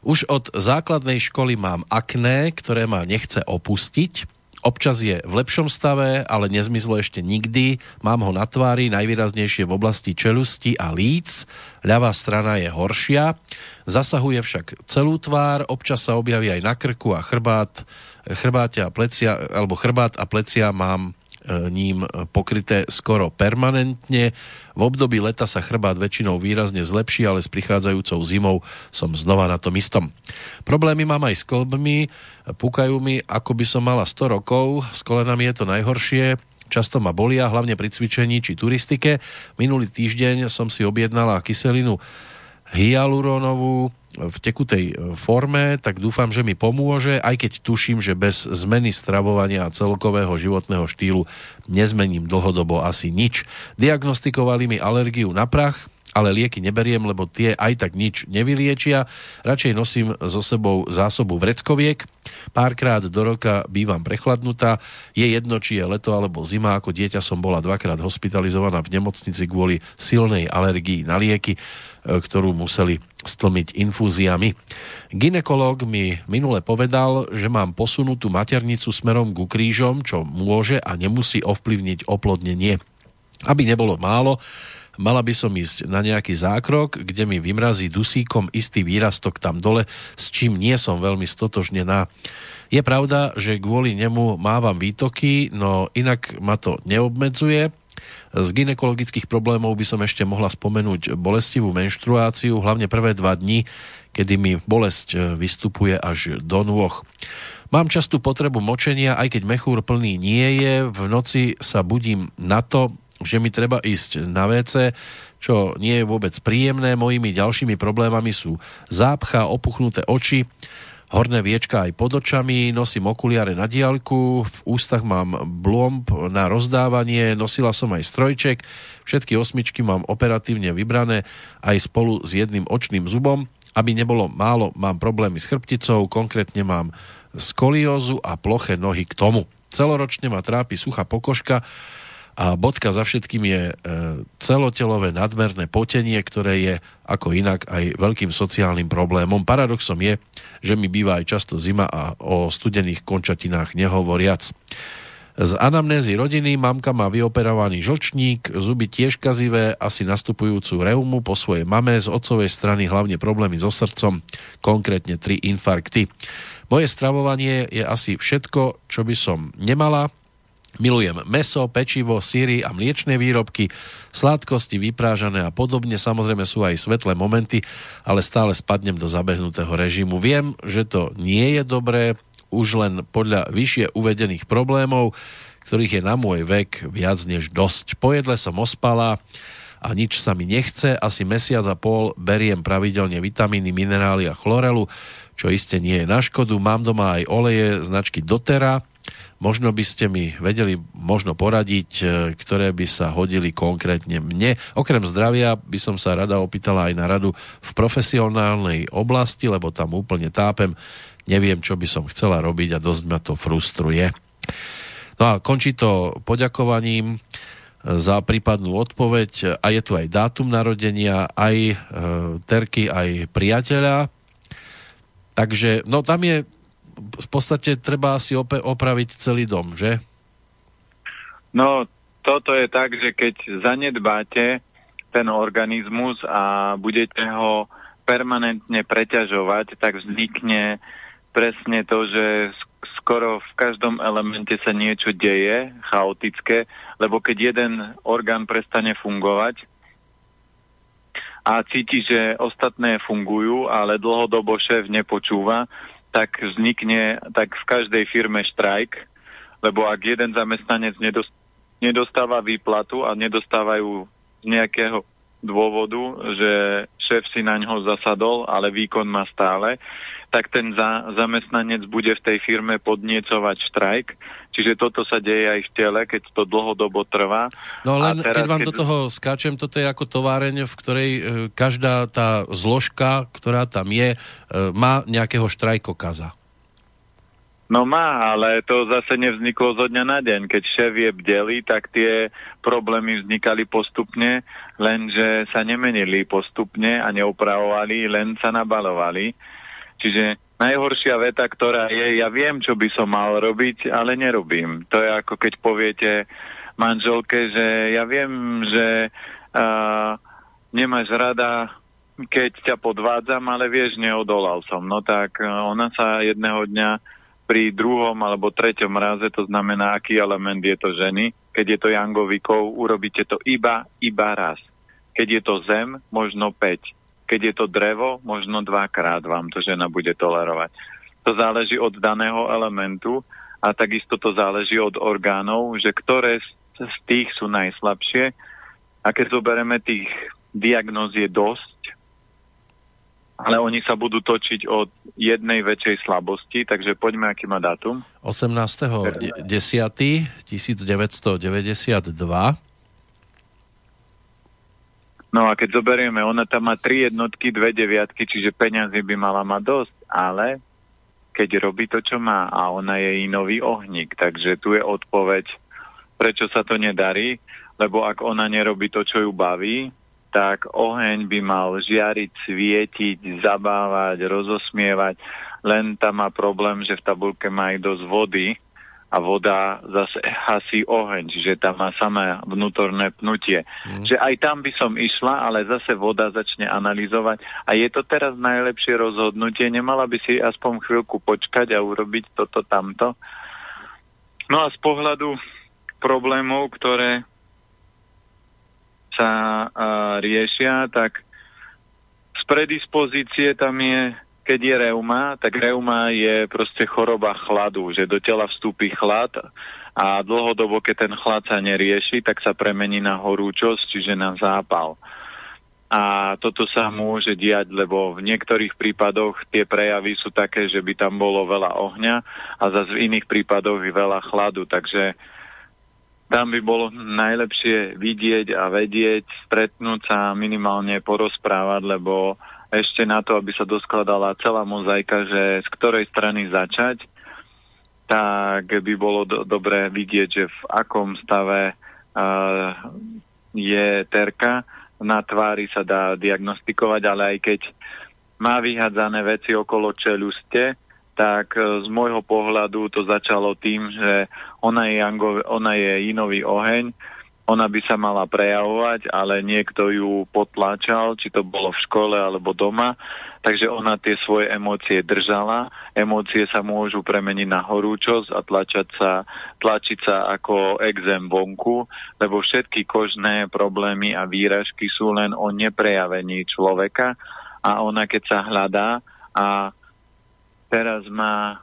Už od základnej školy mám akné, ktoré ma nechce opustiť Občas je v lepšom stave, ale nezmizlo ešte nikdy. Mám ho na tvári, najvýraznejšie v oblasti čelusti a líc. Ľavá strana je horšia. Zasahuje však celú tvár, občas sa objaví aj na krku a chrbát, chrbáte a plecia, alebo chrbát a plecia mám ním pokryté skoro permanentne. V období leta sa chrbát väčšinou výrazne zlepší, ale s prichádzajúcou zimou som znova na tom istom. Problémy mám aj s kolbmi, púkajú mi, ako by som mala 100 rokov, s kolenami je to najhoršie, často ma bolia, hlavne pri cvičení či turistike. Minulý týždeň som si objednala kyselinu hyaluronovú, v tekutej e, forme, tak dúfam, že mi pomôže, aj keď tuším, že bez zmeny stravovania a celkového životného štýlu nezmením dlhodobo asi nič. Diagnostikovali mi alergiu na prach, ale lieky neberiem, lebo tie aj tak nič nevyliečia. Radšej nosím so sebou zásobu vreckoviek. Párkrát do roka bývam prechladnutá. Je jedno, či je leto alebo zima. Ako dieťa som bola dvakrát hospitalizovaná v nemocnici kvôli silnej alergii na lieky, e, ktorú museli stlmiť infúziami. Ginekolog mi minule povedal, že mám posunutú maternicu smerom ku krížom, čo môže a nemusí ovplyvniť oplodnenie. Aby nebolo málo, mala by som ísť na nejaký zákrok, kde mi vymrazí dusíkom istý výrastok tam dole, s čím nie som veľmi stotožnená. Je pravda, že kvôli nemu mávam výtoky, no inak ma to neobmedzuje. Z ginekologických problémov by som ešte mohla spomenúť bolestivú menštruáciu, hlavne prvé dva dni, kedy mi bolesť vystupuje až do nôh. Mám častú potrebu močenia, aj keď mechúr plný nie je. V noci sa budím na to, že mi treba ísť na WC, čo nie je vôbec príjemné. Mojimi ďalšími problémami sú zápcha, opuchnuté oči, horné viečka aj pod očami, nosím okuliare na diálku, v ústach mám blomb na rozdávanie, nosila som aj strojček, všetky osmičky mám operatívne vybrané aj spolu s jedným očným zubom. Aby nebolo málo, mám problémy s chrbticou, konkrétne mám skoliózu a ploché nohy k tomu. Celoročne ma trápi suchá pokožka, a bodka za všetkým je e, celotelové nadmerné potenie, ktoré je ako inak aj veľkým sociálnym problémom. Paradoxom je, že mi býva aj často zima a o studených končatinách nehovoriac. Z anamnézy rodiny mamka má vyoperovaný žlčník, zuby tiež kazivé, asi nastupujúcu reumu po svojej mame, z otcovej strany hlavne problémy so srdcom, konkrétne tri infarkty. Moje stravovanie je asi všetko, čo by som nemala, Milujem meso, pečivo, síry a mliečne výrobky, sladkosti, vyprážané a podobne. Samozrejme sú aj svetlé momenty, ale stále spadnem do zabehnutého režimu. Viem, že to nie je dobré, už len podľa vyššie uvedených problémov, ktorých je na môj vek viac než dosť. Po jedle som ospala a nič sa mi nechce. Asi mesiac a pol beriem pravidelne vitamíny, minerály a chlorelu, čo iste nie je na škodu. Mám doma aj oleje značky Dotera, Možno by ste mi vedeli možno poradiť, e, ktoré by sa hodili konkrétne mne. Okrem zdravia by som sa rada opýtala aj na radu v profesionálnej oblasti, lebo tam úplne tápem. Neviem, čo by som chcela robiť a dosť ma to frustruje. No a končí to poďakovaním e, za prípadnú odpoveď a je tu aj dátum narodenia, aj e, terky, aj priateľa. Takže, no tam je v podstate treba si opraviť celý dom, že? No, toto je tak, že keď zanedbáte ten organizmus a budete ho permanentne preťažovať, tak vznikne presne to, že skoro v každom elemente sa niečo deje, chaotické, lebo keď jeden orgán prestane fungovať a cíti, že ostatné fungujú, ale dlhodobo šéf nepočúva, tak vznikne tak v každej firme štrajk, lebo ak jeden zamestnanec nedostáva výplatu a nedostávajú z nejakého dôvodu, že šéf si na ňo zasadol, ale výkon má stále, tak ten za, zamestnanec bude v tej firme podniecovať štrajk. Čiže toto sa deje aj v tele, keď to dlhodobo trvá. No len teraz, keď vám keď... do toho skáčem, toto je ako továreň, v ktorej e, každá tá zložka, ktorá tam je, e, má nejakého štrajkokaza. No má, ale to zase nevzniklo zo dňa na deň. Keď šéf je bdelý, tak tie problémy vznikali postupne, lenže sa nemenili postupne a neupravovali, len sa nabalovali. Čiže najhoršia veta, ktorá je, ja viem, čo by som mal robiť, ale nerobím. To je ako keď poviete manželke, že ja viem, že uh, nemáš rada, keď ťa podvádzam, ale vieš, neodolal som. No tak uh, ona sa jedného dňa pri druhom alebo treťom raze, to znamená, aký element je to ženy, keď je to jangovikov, urobíte to iba, iba raz. Keď je to zem, možno 5. Keď je to drevo, možno dvakrát vám to žena bude tolerovať. To záleží od daného elementu a takisto to záleží od orgánov, že ktoré z tých sú najslabšie. A keď zoberieme tých diagnóz je dosť, ale oni sa budú točiť od jednej väčšej slabosti, takže poďme, aký má dátum. 18.10.1992 No a keď zoberieme, ona tam má tri jednotky, dve deviatky, čiže peňazí by mala mať dosť, ale keď robí to, čo má a ona je nový ohník, takže tu je odpoveď, prečo sa to nedarí, lebo ak ona nerobí to, čo ju baví, tak oheň by mal žiariť, svietiť, zabávať, rozosmievať, len tam má problém, že v tabulke má aj dosť vody a voda zase hasí oheň, čiže tam má samé vnútorné pnutie. Mm. Že aj tam by som išla, ale zase voda začne analyzovať a je to teraz najlepšie rozhodnutie, nemala by si aspoň chvíľku počkať a urobiť toto tamto. No a z pohľadu problémov, ktoré sa uh, riešia, tak z predispozície tam je, keď je reuma, tak reuma je proste choroba chladu, že do tela vstúpi chlad a dlhodobo, keď ten chlad sa nerieši, tak sa premení na horúčosť, čiže na zápal. A toto sa môže diať, lebo v niektorých prípadoch tie prejavy sú také, že by tam bolo veľa ohňa a zase v iných prípadoch veľa chladu. Takže tam by bolo najlepšie vidieť a vedieť, stretnúť sa minimálne porozprávať, lebo ešte na to, aby sa doskladala celá mozaika, že z ktorej strany začať, tak by bolo do- dobré vidieť, že v akom stave uh, je terka. Na tvári sa dá diagnostikovať, ale aj keď má vyhádzané veci okolo čeluste, tak e, z môjho pohľadu to začalo tým, že ona je, Jango, ona je inový oheň, ona by sa mala prejavovať, ale niekto ju potláčal, či to bolo v škole alebo doma, takže ona tie svoje emócie držala. Emócie sa môžu premeniť na horúčosť a tlačať sa, tlačiť sa ako exém vonku, lebo všetky kožné problémy a výražky sú len o neprejavení človeka a ona keď sa hľadá a teraz má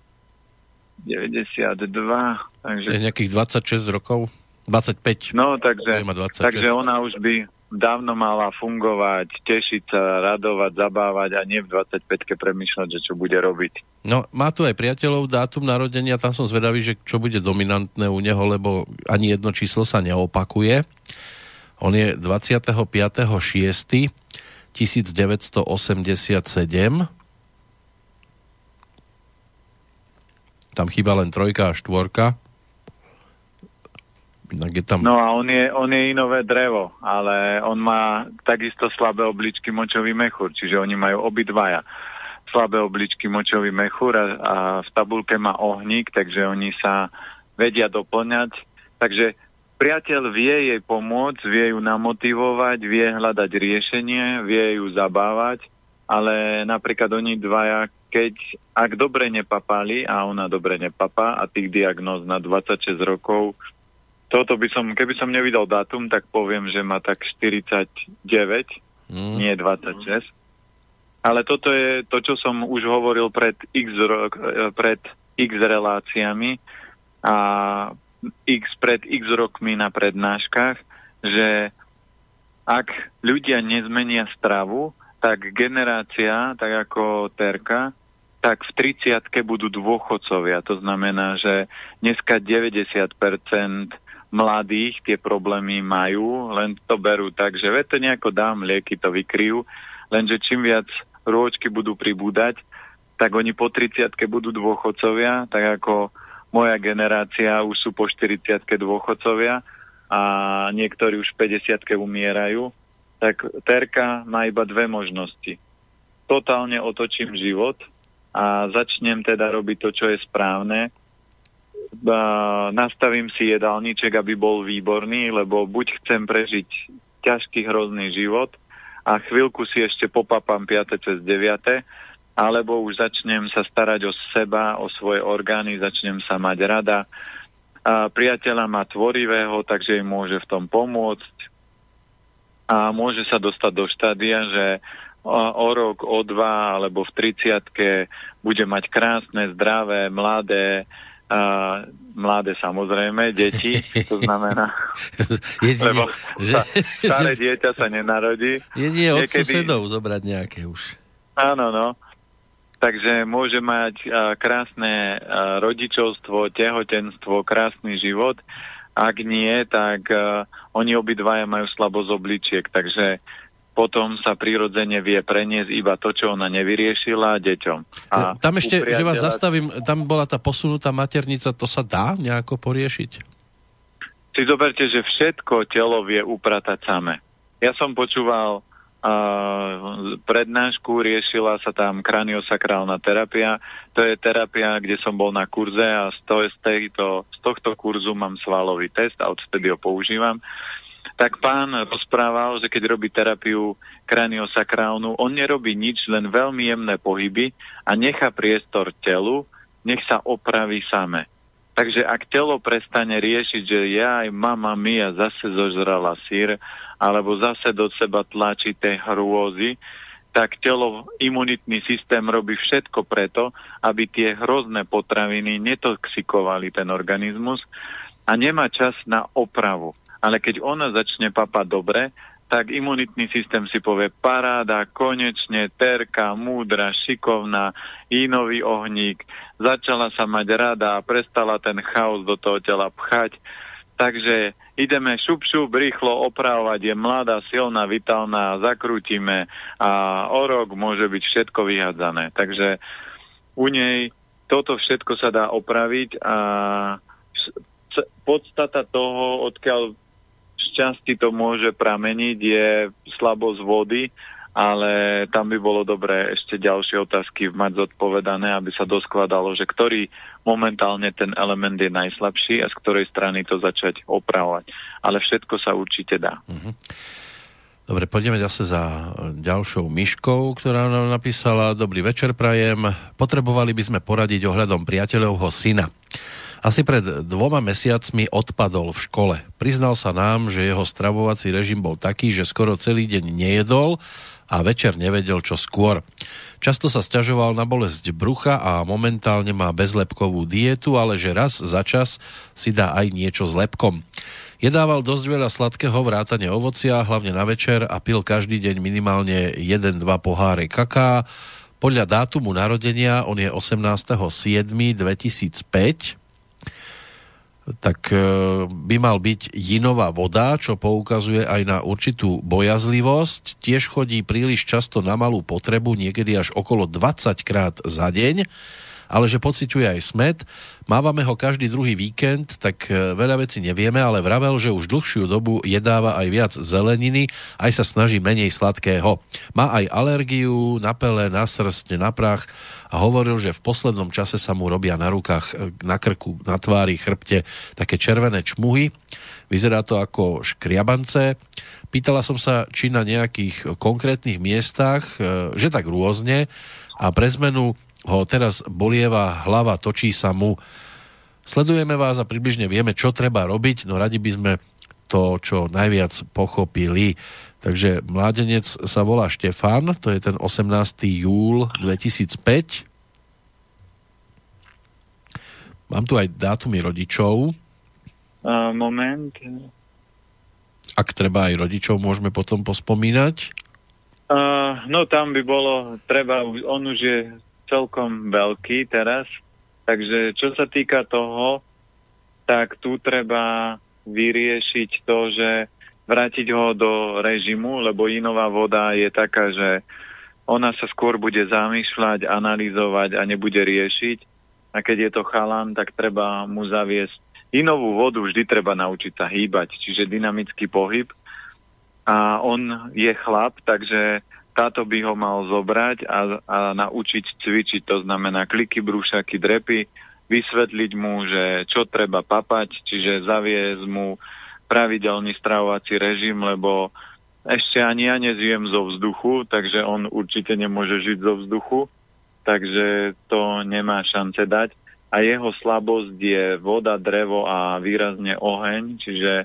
92, takže... Je nejakých 26 rokov? 25? No, takže, takže ona už by dávno mala fungovať, tešiť sa, radovať, zabávať a nie v 25-ke premyšľať, že čo bude robiť. No, má tu aj priateľov dátum narodenia, tam som zvedavý, že čo bude dominantné u neho, lebo ani jedno číslo sa neopakuje. On je 25.6. 1987 tam chýba len trojka a štvorka. Inak je tam... No a on je, on je inové drevo, ale on má takisto slabé obličky močový mechúr, čiže oni majú obidvaja slabé obličky močový mechúr a, a v tabulke má ohník, takže oni sa vedia doplňať. Takže priateľ vie jej pomôcť, vie ju namotivovať, vie hľadať riešenie, vie ju zabávať, ale napríklad oni dvaja, keď, ak dobre nepapali a ona dobre nepapá a tých diagnóz na 26 rokov, toto by som, keby som nevidel dátum, tak poviem, že má tak 49, mm. nie 26. Ale toto je to, čo som už hovoril pred x, rok, pred x reláciami a x, pred x rokmi na prednáškach, že ak ľudia nezmenia stravu, tak generácia, tak ako Terka, tak v 30 budú dôchodcovia. To znamená, že dneska 90% mladých tie problémy majú, len to berú tak, že ve to nejako dám, lieky to vykryjú, lenže čím viac rôčky budú pribúdať, tak oni po 30 budú dôchodcovia, tak ako moja generácia už sú po 40 dôchodcovia a niektorí už 50 umierajú, tak Terka má iba dve možnosti. Totálne otočím život a začnem teda robiť to, čo je správne. Nastavím si jedálniček, aby bol výborný, lebo buď chcem prežiť ťažký hrozný život a chvíľku si ešte popapám 5. cez 9. alebo už začnem sa starať o seba, o svoje orgány, začnem sa mať rada. A priateľa má tvorivého, takže im môže v tom pomôcť a môže sa dostať do štádia, že o rok, o dva alebo v 30 bude mať krásne, zdravé, mladé, uh, mladé samozrejme, deti, to znamená, *laughs* Jedine, lebo že, staré že, dieťa sa nenarodí. jedine od Niekedy- susedov zobrať nejaké už. Áno, no. Takže môže mať uh, krásne uh, rodičovstvo, tehotenstvo, krásny život. Ak nie, tak uh, oni obidvaja majú slabosť obličiek, takže potom sa prirodzene vie preniesť iba to, čo ona nevyriešila deťom. A tam ešte, u že vás zastavím, tam bola tá posunutá maternica, to sa dá nejako poriešiť? Si zoberte, že všetko telo vie upratať same. Ja som počúval uh, prednášku, riešila sa tam kraniosakrálna terapia. To je terapia, kde som bol na kurze a z, to, z, tejto, z tohto kurzu mám svalový test a odtedy ho používam. Tak pán rozprával, že keď robí terapiu kraniosakrálnu, on nerobí nič, len veľmi jemné pohyby a nechá priestor telu, nech sa opraví same. Takže ak telo prestane riešiť, že ja aj mama mia zase zožrala sír, alebo zase do seba tlačí tie hrôzy, tak telo, imunitný systém robí všetko preto, aby tie hrozné potraviny netoxikovali ten organizmus a nemá čas na opravu. Ale keď ona začne papať dobre, tak imunitný systém si povie paráda, konečne, terka, múdra, šikovná, inový ohník, začala sa mať rada a prestala ten chaos do toho tela pchať. Takže ideme šup, šup, rýchlo opravovať, je mladá, silná, vitálna, zakrútime a o rok môže byť všetko vyhádzané. Takže u nej toto všetko sa dá opraviť a podstata toho, odkiaľ šťastí to môže prameniť, je slabosť vody, ale tam by bolo dobré ešte ďalšie otázky mať zodpovedané, aby sa doskladalo, že ktorý momentálne ten element je najslabší a z ktorej strany to začať opravovať. Ale všetko sa určite dá. Dobre, poďme zase za ďalšou myškou, ktorá nám napísala Dobrý večer, prajem. Potrebovali by sme poradiť ohľadom priateľovho syna. Asi pred dvoma mesiacmi odpadol v škole. Priznal sa nám, že jeho stravovací režim bol taký, že skoro celý deň nejedol a večer nevedel, čo skôr. Často sa stiažoval na bolesť brucha a momentálne má bezlepkovú dietu, ale že raz za čas si dá aj niečo s lepkom. Jedával dosť veľa sladkého vrátane ovocia, hlavne na večer a pil každý deň minimálne 1-2 poháre kaká. Podľa dátumu narodenia, on je 18.7.2005, tak e, by mal byť jinová voda, čo poukazuje aj na určitú bojazlivosť. Tiež chodí príliš často na malú potrebu, niekedy až okolo 20 krát za deň, ale že pociťuje aj smet. Mávame ho každý druhý víkend, tak e, veľa vecí nevieme, ale vravel, že už dlhšiu dobu jedáva aj viac zeleniny, aj sa snaží menej sladkého. Má aj alergiu na pele, na srst, na prach a hovoril, že v poslednom čase sa mu robia na rukách, e, na krku, na tvári, chrbte také červené čmuhy. Vyzerá to ako škriabance. Pýtala som sa, či na nejakých konkrétnych miestach, e, že tak rôzne a pre zmenu ho teraz bolieva hlava, točí sa mu. Sledujeme vás a približne vieme, čo treba robiť, no radi by sme to, čo najviac pochopili. Takže mládenec sa volá Štefan, to je ten 18. júl 2005. Mám tu aj dátumy rodičov. Uh, moment. Ak treba aj rodičov, môžeme potom pospomínať. Uh, no tam by bolo, treba, on už je celkom veľký teraz. Takže čo sa týka toho, tak tu treba vyriešiť to, že vrátiť ho do režimu, lebo inová voda je taká, že ona sa skôr bude zamýšľať, analyzovať a nebude riešiť. A keď je to chalan, tak treba mu zaviesť inovú vodu, vždy treba naučiť sa hýbať, čiže dynamický pohyb. A on je chlap, takže táto by ho mal zobrať a, a naučiť cvičiť, to znamená kliky, brúšaky, drepy, vysvetliť mu, že čo treba papať, čiže zaviesť mu pravidelný stravovací režim, lebo ešte ani ja nezviem zo vzduchu, takže on určite nemôže žiť zo vzduchu, takže to nemá šance dať. A jeho slabosť je voda, drevo a výrazne oheň, čiže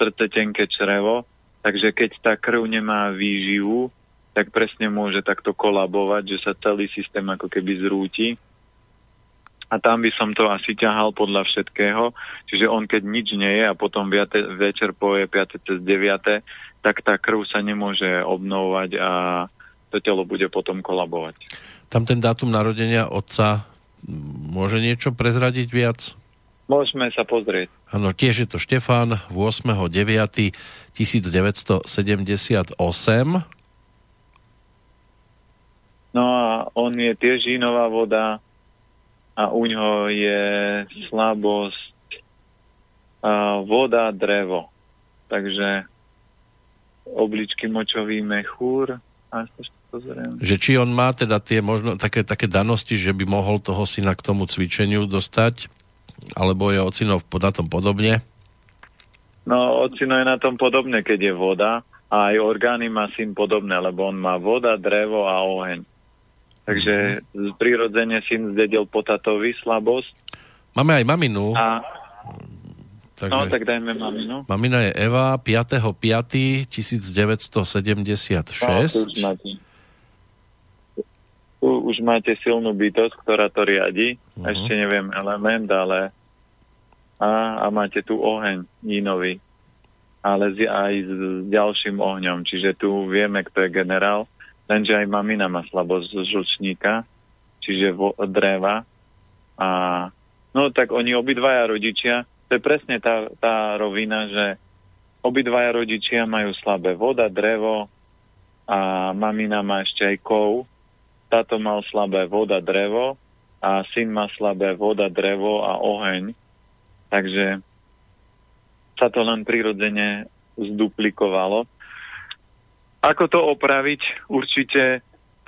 srdce, tenké črevo. Takže keď tá krv nemá výživu, tak presne môže takto kolabovať, že sa celý systém ako keby zrúti. A tam by som to asi ťahal podľa všetkého. Čiže on keď nič nie je a potom viate, večer poje 5. cez 9. tak tá krv sa nemôže obnovať a to telo bude potom kolabovať. Tam ten dátum narodenia otca môže niečo prezradiť viac? Môžeme sa pozrieť. Áno, tiež je to Štefán 8.9.1978 No a on je tiež žinová voda a u ňoho je slabosť a voda, drevo. Takže obličky močový mechúr. A Že či on má teda tie možno také, také danosti, že by mohol toho syna k tomu cvičeniu dostať? Alebo je ocino na tom podobne? No, ocino je na tom podobne, keď je voda. A aj orgány má syn podobné, lebo on má voda, drevo a oheň. Takže mm-hmm. prirodzene syn zdedil po tatovi slabosť. Máme aj maminu. A... Takže... No, tak dajme maminu. Mamina je Eva 5.5.1976. No, tu, už máte. tu už máte silnú bytosť, ktorá to riadi. Uh-huh. Ešte neviem element, ale a, a máte tu oheň nínový. Ale z, aj s ďalším ohňom. Čiže tu vieme, kto je generál lenže aj mamina má slabosť žlčníka, čiže vo, dreva. A no tak oni obidvaja rodičia, to je presne tá, tá rovina, že obidvaja rodičia majú slabé voda, drevo a mamina má ešte aj kov. Táto mal slabé voda, drevo a syn má slabé voda, drevo a oheň. Takže sa to len prirodzene zduplikovalo. Ako to opraviť? Určite e,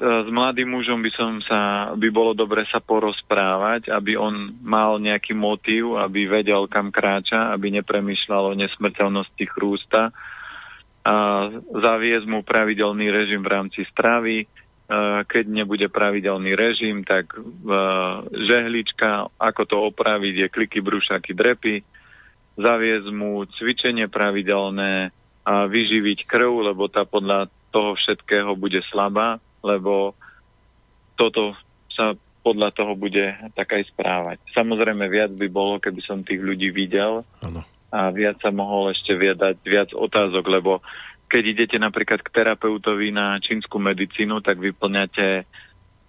s mladým mužom by som sa, by bolo dobre sa porozprávať, aby on mal nejaký motív, aby vedel, kam kráča, aby nepremýšľal o nesmrteľnosti chrústa. A zaviesť mu pravidelný režim v rámci stravy. E, keď nebude pravidelný režim, tak e, žehlička, ako to opraviť, je kliky, brúšaky, drepy. Zaviesť mu cvičenie pravidelné, a vyživiť krv, lebo tá podľa toho všetkého bude slabá, lebo toto sa podľa toho bude tak aj správať. Samozrejme, viac by bolo, keby som tých ľudí videl ano. a viac sa mohol ešte viedať viac otázok, lebo keď idete napríklad k terapeutovi na čínsku medicínu, tak vyplňate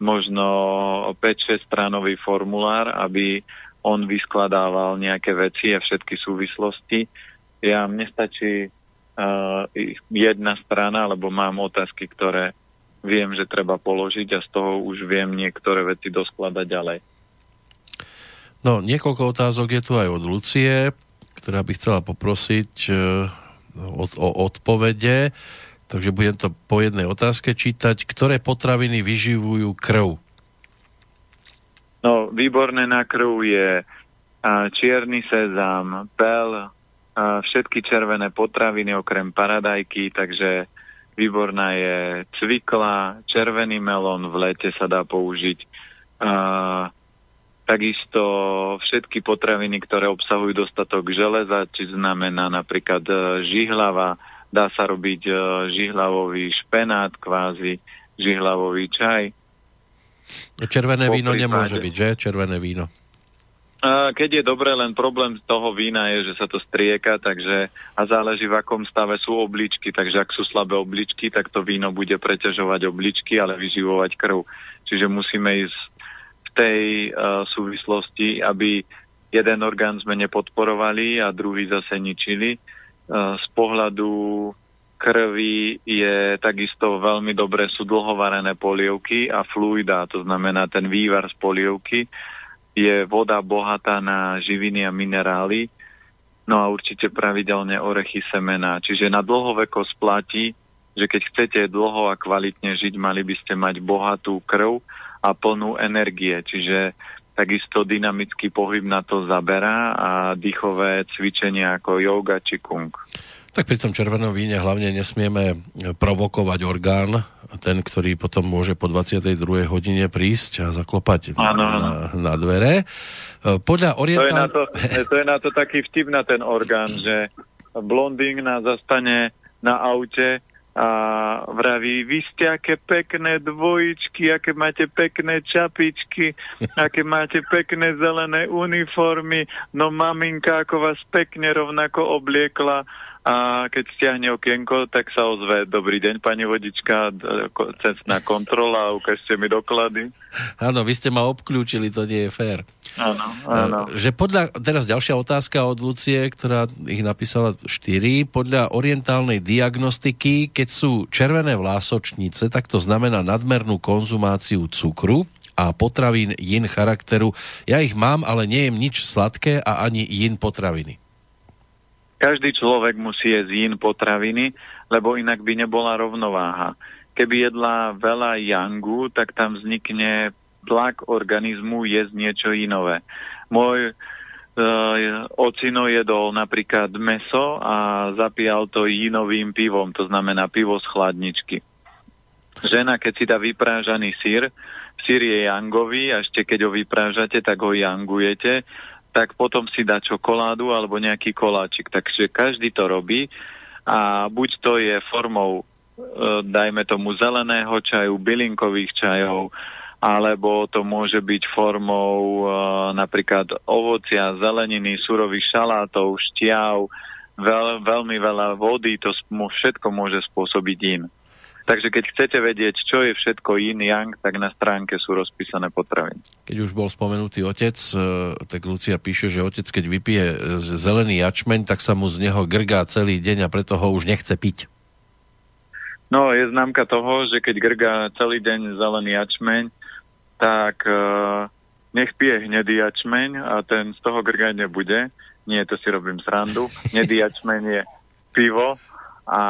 možno 5-6 stránový formulár, aby on vyskladával nejaké veci a všetky súvislosti. Ja mne stačí jedna strana, lebo mám otázky, ktoré viem, že treba položiť a z toho už viem niektoré veci doskladať ďalej. No, niekoľko otázok je tu aj od Lucie, ktorá by chcela poprosiť uh, o, o odpovede. Takže budem to po jednej otázke čítať. Ktoré potraviny vyživujú krv? No, výborné na krv je čierny sezam, pel, všetky červené potraviny okrem paradajky, takže výborná je cvikla, červený melón v lete sa dá použiť. A, takisto všetky potraviny, ktoré obsahujú dostatok železa, či znamená napríklad e, žihlava, dá sa robiť e, žihlavový špenát, kvázi žihlavový čaj. Červené víno nemôže byť, že? Červené víno. Keď je dobre, len problém toho vína je, že sa to strieka, takže a záleží v akom stave sú obličky, takže ak sú slabé obličky, tak to víno bude preťažovať obličky, ale vyživovať krv. Čiže musíme ísť tej uh, súvislosti, aby jeden orgán sme nepodporovali a druhý zase ničili. Uh, z pohľadu krvi je takisto veľmi dobre sú dlhovarené polievky a fluida, to znamená ten vývar z polievky je voda bohatá na živiny a minerály, no a určite pravidelne orechy semena. Čiže na dlhovekosť platí, že keď chcete dlho a kvalitne žiť, mali by ste mať bohatú krv a plnú energie. Čiže takisto dynamický pohyb na to zaberá a dýchové cvičenia ako yoga či kung. Tak pri tom červenom víne hlavne nesmieme provokovať orgán, ten, ktorý potom môže po 22. hodine prísť a zaklopať ano, na, na dvere. Podľa orientál... to, je na to, to je na to taký vtip na ten orgán, že blondín nás zastane na aute a vraví, vy ste aké pekné dvojičky, aké máte pekné čapičky, aké máte pekné zelené uniformy, no maminka ako vás pekne rovnako obliekla a keď stiahne okienko, tak sa ozve, dobrý deň, pani vodička, cestná kontrola, ukážte mi doklady. Áno, vy ste ma obklúčili, to nie je fér. Áno, áno. E, že podľa, teraz ďalšia otázka od Lucie, ktorá ich napísala 4. Podľa orientálnej diagnostiky, keď sú červené vlásočnice, tak to znamená nadmernú konzumáciu cukru a potravín jin charakteru. Ja ich mám, ale nie jem nič sladké a ani jin potraviny. Každý človek musí jesť jín potraviny, lebo inak by nebola rovnováha. Keby jedla veľa yangu, tak tam vznikne tlak organizmu jesť niečo inové. Môj uh, ocino jedol napríklad meso a zapíjal to jinovým pivom, to znamená pivo z chladničky. Žena, keď si dá vyprážaný sír, sír je jangový a ešte keď ho vyprážate, tak ho jangujete tak potom si dá čokoládu alebo nejaký koláčik. Takže každý to robí a buď to je formou, e, dajme tomu, zeleného čaju, bylinkových čajov, alebo to môže byť formou e, napríklad ovocia, zeleniny, surových šalátov, šťav, veľ, veľmi veľa vody, to všetko môže spôsobiť in. Takže keď chcete vedieť, čo je všetko yin yang, tak na stránke sú rozpísané potraviny. Keď už bol spomenutý otec, e, tak Lucia píše, že otec, keď vypije zelený jačmeň, tak sa mu z neho grgá celý deň a preto ho už nechce piť. No, je známka toho, že keď grgá celý deň zelený jačmeň, tak uh, nech pije hnedý jačmeň a ten z toho grgať nebude. Nie, to si robím srandu. Hnedý jačmeň je pivo, a,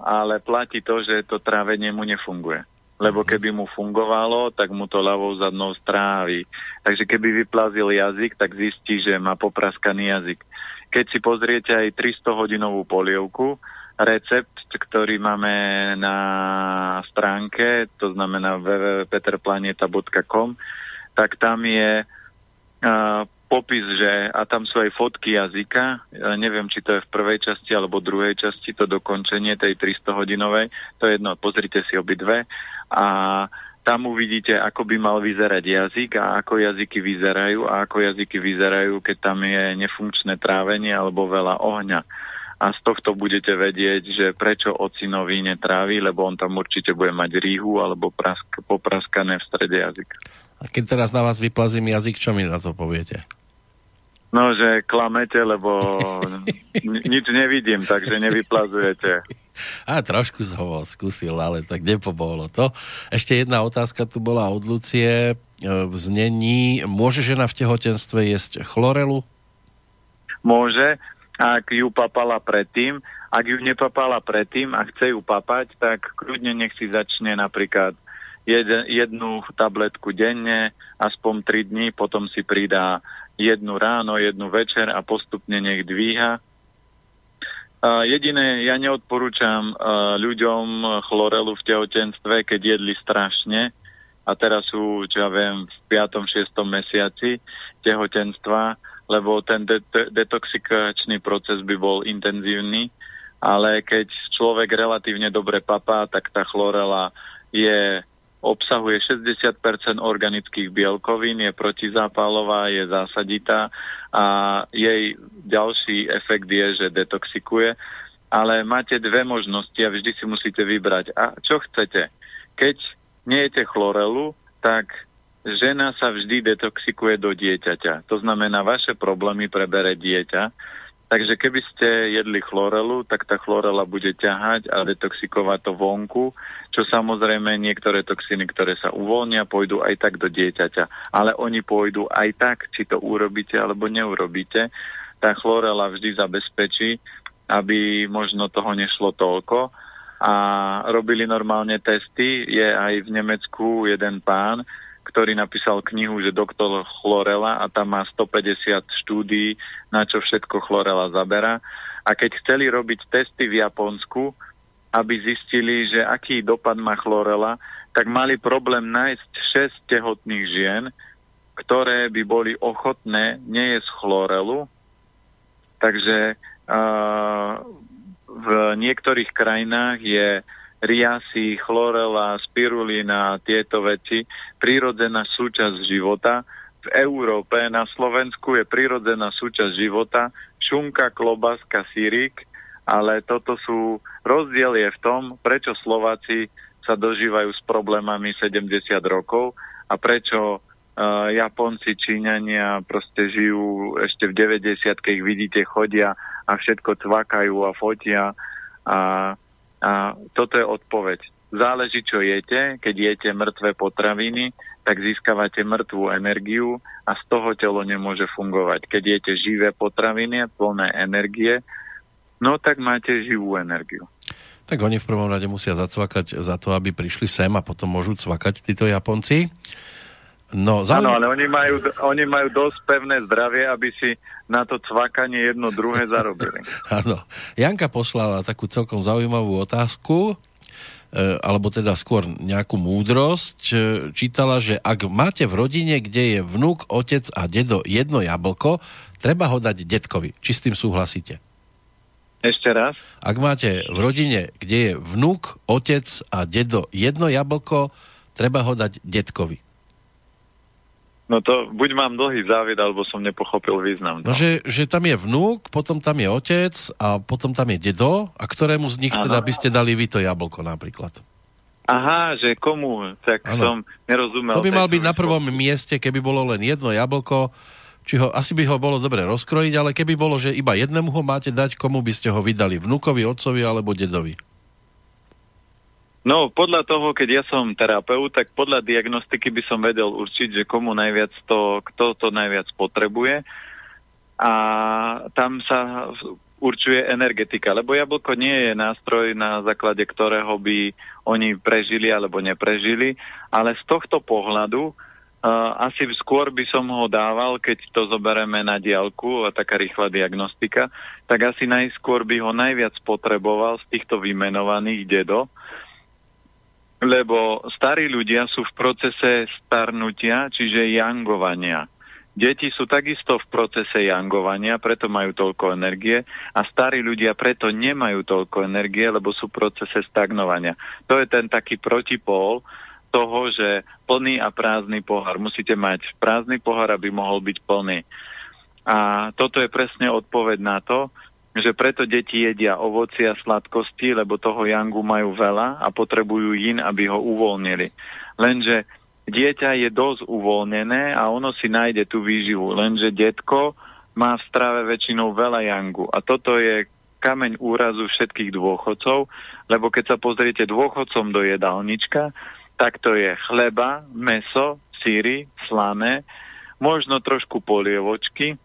ale platí to, že to trávenie mu nefunguje. Lebo keby mu fungovalo, tak mu to ľavou zadnou strávi. Takže keby vyplazil jazyk, tak zistí, že má popraskaný jazyk. Keď si pozriete aj 300 hodinovú polievku, recept, ktorý máme na stránke, to znamená www.peterplaneta.com, tak tam je uh, popis, že a tam sú aj fotky jazyka, ja neviem, či to je v prvej časti alebo druhej časti, to dokončenie tej 300 hodinovej, to je jedno, pozrite si obidve a tam uvidíte, ako by mal vyzerať jazyk a ako jazyky vyzerajú a ako jazyky vyzerajú, keď tam je nefunkčné trávenie alebo veľa ohňa. A z tohto budete vedieť, že prečo ocinovi netrávi, lebo on tam určite bude mať rýhu alebo prask, popraskané v strede jazyka. A keď teraz na vás vyplazím jazyk, čo mi na to poviete? No, že klamete, lebo nič nevidím, takže nevyplazujete. A trošku som ho skúsil, ale tak nepobolo to. Ešte jedna otázka tu bola od Lucie. E, v znení, môže žena v tehotenstve jesť chlorelu? Môže, ak ju papala predtým. Ak ju nepapala predtým a chce ju papať, tak kľudne nech si začne napríklad jednu tabletku denne, aspoň 3 dní, potom si pridá jednu ráno, jednu večer a postupne nech dvíha. Uh, jediné, ja neodporúčam uh, ľuďom chlorelu v tehotenstve, keď jedli strašne a teraz sú, čo ja viem, v 5. 6. mesiaci tehotenstva, lebo ten de- detoxikačný proces by bol intenzívny, ale keď človek relatívne dobre papá, tak tá chlorela je obsahuje 60% organických bielkovín, je protizápalová, je zásaditá a jej ďalší efekt je, že detoxikuje. Ale máte dve možnosti a vždy si musíte vybrať. A čo chcete? Keď nejete chlorelu, tak žena sa vždy detoxikuje do dieťaťa. To znamená, vaše problémy prebere dieťa. Takže keby ste jedli chlorelu, tak tá chlorela bude ťahať a detoxikovať to vonku, čo samozrejme niektoré toxiny, ktoré sa uvoľnia, pôjdu aj tak do dieťaťa. Ale oni pôjdu aj tak, či to urobíte alebo neurobíte. Tá chlorela vždy zabezpečí, aby možno toho nešlo toľko. A robili normálne testy. Je aj v Nemecku jeden pán, ktorý napísal knihu, že doktor chlorela a tam má 150 štúdií, na čo všetko chlorela zabera. A keď chceli robiť testy v Japonsku, aby zistili, že aký dopad má chlorela, tak mali problém nájsť 6 tehotných žien, ktoré by boli ochotné nejesť chlorelu. Takže uh, v niektorých krajinách je riasy, chlorela, spirulina, tieto veci, prírodzená súčasť života. V Európe, na Slovensku je prírodzená súčasť života, šunka, klobaska, sírik, ale toto sú, rozdiel je v tom, prečo Slováci sa dožívajú s problémami 70 rokov a prečo uh, Japonci, Číňania proste žijú ešte v 90 ich vidíte, chodia a všetko cvakajú a fotia a a toto je odpoveď. Záleží, čo jete. Keď jete mŕtve potraviny, tak získavate mŕtvú energiu a z toho telo nemôže fungovať. Keď jete živé potraviny, plné energie, no tak máte živú energiu. Tak oni v prvom rade musia zacvakať za to, aby prišli sem a potom môžu cvakať títo Japonci. No, zaujím... Áno, ale oni majú, oni majú dosť pevné zdravie, aby si na to cvakanie jedno druhé zarobili. *laughs* Áno. Janka poslala takú celkom zaujímavú otázku, e, alebo teda skôr nejakú múdrosť. E, čítala, že ak máte v rodine, kde je vnúk, otec a dedo jedno jablko, treba ho dať detkovi. Či s tým súhlasíte? Ešte raz. Ak máte v rodine, kde je vnúk, otec a dedo jedno jablko, treba ho dať detkovi. No to buď mám dlhý závid, alebo som nepochopil význam. No, že, že tam je vnúk, potom tam je otec a potom tam je dedo a ktorému z nich ano. teda by ste dali vy to jablko napríklad? Aha, že komu? Tak ano. som nerozumel. To by mal byť na prvom mieste, keby bolo len jedno jablko, či ho, asi by ho bolo dobre rozkrojiť, ale keby bolo, že iba jednému ho máte dať, komu by ste ho vydali? Vnúkovi, otcovi alebo dedovi? No, podľa toho, keď ja som terapeut, tak podľa diagnostiky by som vedel určiť, že komu najviac to, kto to najviac potrebuje. A tam sa určuje energetika, lebo jablko nie je nástroj, na základe ktorého by oni prežili alebo neprežili, ale z tohto pohľadu Uh, asi skôr by som ho dával, keď to zoberieme na diálku, a taká rýchla diagnostika, tak asi najskôr by ho najviac potreboval z týchto vymenovaných dedo, lebo starí ľudia sú v procese starnutia, čiže jangovania. Deti sú takisto v procese jangovania, preto majú toľko energie a starí ľudia preto nemajú toľko energie, lebo sú v procese stagnovania. To je ten taký protipól toho, že plný a prázdny pohár. Musíte mať prázdny pohár, aby mohol byť plný. A toto je presne odpoveď na to, že preto deti jedia ovoci a sladkosti, lebo toho jangu majú veľa a potrebujú yin, aby ho uvoľnili. Lenže dieťa je dosť uvoľnené a ono si nájde tú výživu. Lenže detko má v strave väčšinou veľa jangu. A toto je kameň úrazu všetkých dôchodcov, lebo keď sa pozriete dôchodcom do jedálnička, tak to je chleba, meso, síry, slané, možno trošku polievočky,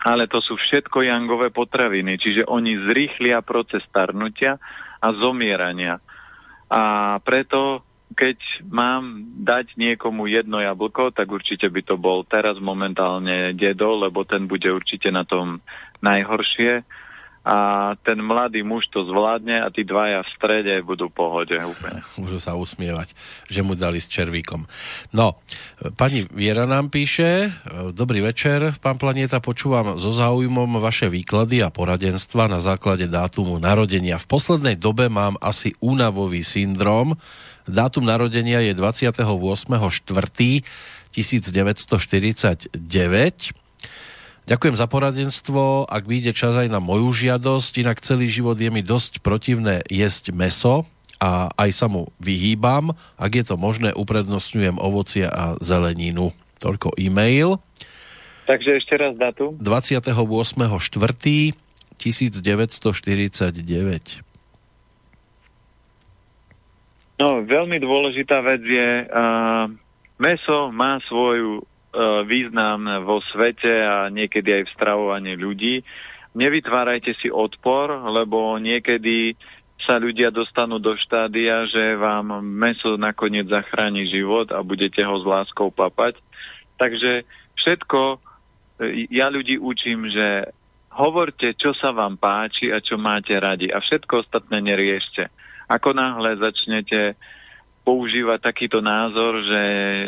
ale to sú všetko jangové potraviny, čiže oni zrýchlia proces starnutia a zomierania. A preto, keď mám dať niekomu jedno jablko, tak určite by to bol teraz momentálne dedo, lebo ten bude určite na tom najhoršie a ten mladý muž to zvládne a tí dvaja v strede budú v pohode úplne. Budú sa usmievať, že mu dali s červíkom. No, pani Viera nám píše, dobrý večer, pán Planieta, počúvam so záujmom vaše výklady a poradenstva na základe dátumu narodenia. V poslednej dobe mám asi únavový syndrom. Dátum narodenia je 28.4.1949 Ďakujem za poradenstvo, ak vyjde čas aj na moju žiadosť, inak celý život je mi dosť protivné jesť meso a aj sa mu vyhýbam. Ak je to možné, uprednostňujem ovocie a zeleninu. Toľko e-mail. Takže ešte raz datum. 28.4.1949. No, veľmi dôležitá vec je, uh, meso má svoju význam vo svete a niekedy aj v stravovaní ľudí. Nevytvárajte si odpor, lebo niekedy sa ľudia dostanú do štádia, že vám meso nakoniec zachráni život a budete ho s láskou papať. Takže všetko, ja ľudí učím, že hovorte, čo sa vám páči a čo máte radi a všetko ostatné neriešte. Ako náhle začnete používať takýto názor, že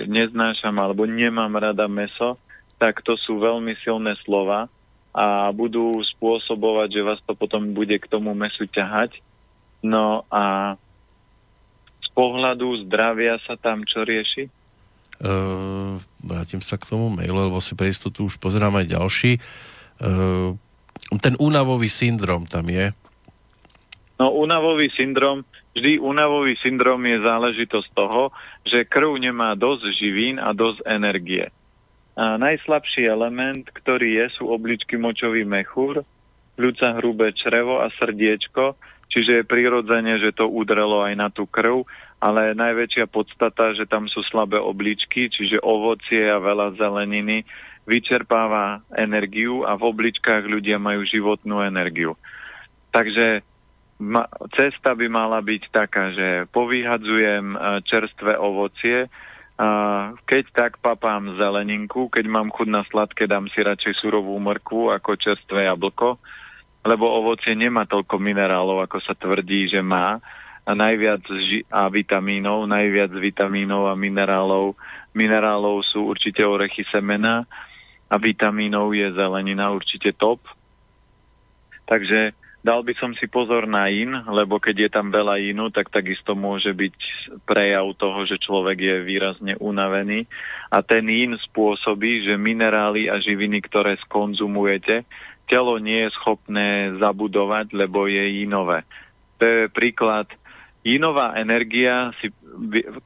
neznášam alebo nemám rada meso, tak to sú veľmi silné slova a budú spôsobovať, že vás to potom bude k tomu mesu ťahať. No a z pohľadu zdravia sa tam čo rieši? Uh, vrátim sa k tomu mailu, lebo si pre istotu už pozerám aj ďalší. Uh, ten únavový syndrom tam je. No únavový syndrom, vždy únavový syndrom je záležitosť toho, že krv nemá dosť živín a dosť energie. A najslabší element, ktorý je, sú obličky močový mechúr, ľudca hrubé črevo a srdiečko, čiže je prirodzene, že to udrelo aj na tú krv, ale najväčšia podstata, že tam sú slabé obličky, čiže ovocie a veľa zeleniny vyčerpáva energiu a v obličkách ľudia majú životnú energiu. Takže ma, cesta by mala byť taká, že povyhadzujem e, čerstvé ovocie, a keď tak papám zeleninku, keď mám chud na sladké, dám si radšej surovú mrkvu ako čerstvé jablko, lebo ovocie nemá toľko minerálov, ako sa tvrdí, že má. A najviac ži- a vitamínov, najviac vitamínov a minerálov. Minerálov sú určite orechy semena a vitamínov je zelenina určite top. Takže Dal by som si pozor na in, lebo keď je tam veľa inu, tak takisto môže byť prejav toho, že človek je výrazne unavený. A ten in spôsobí, že minerály a živiny, ktoré skonzumujete, telo nie je schopné zabudovať, lebo je inové. To je príklad. Inová energia, si,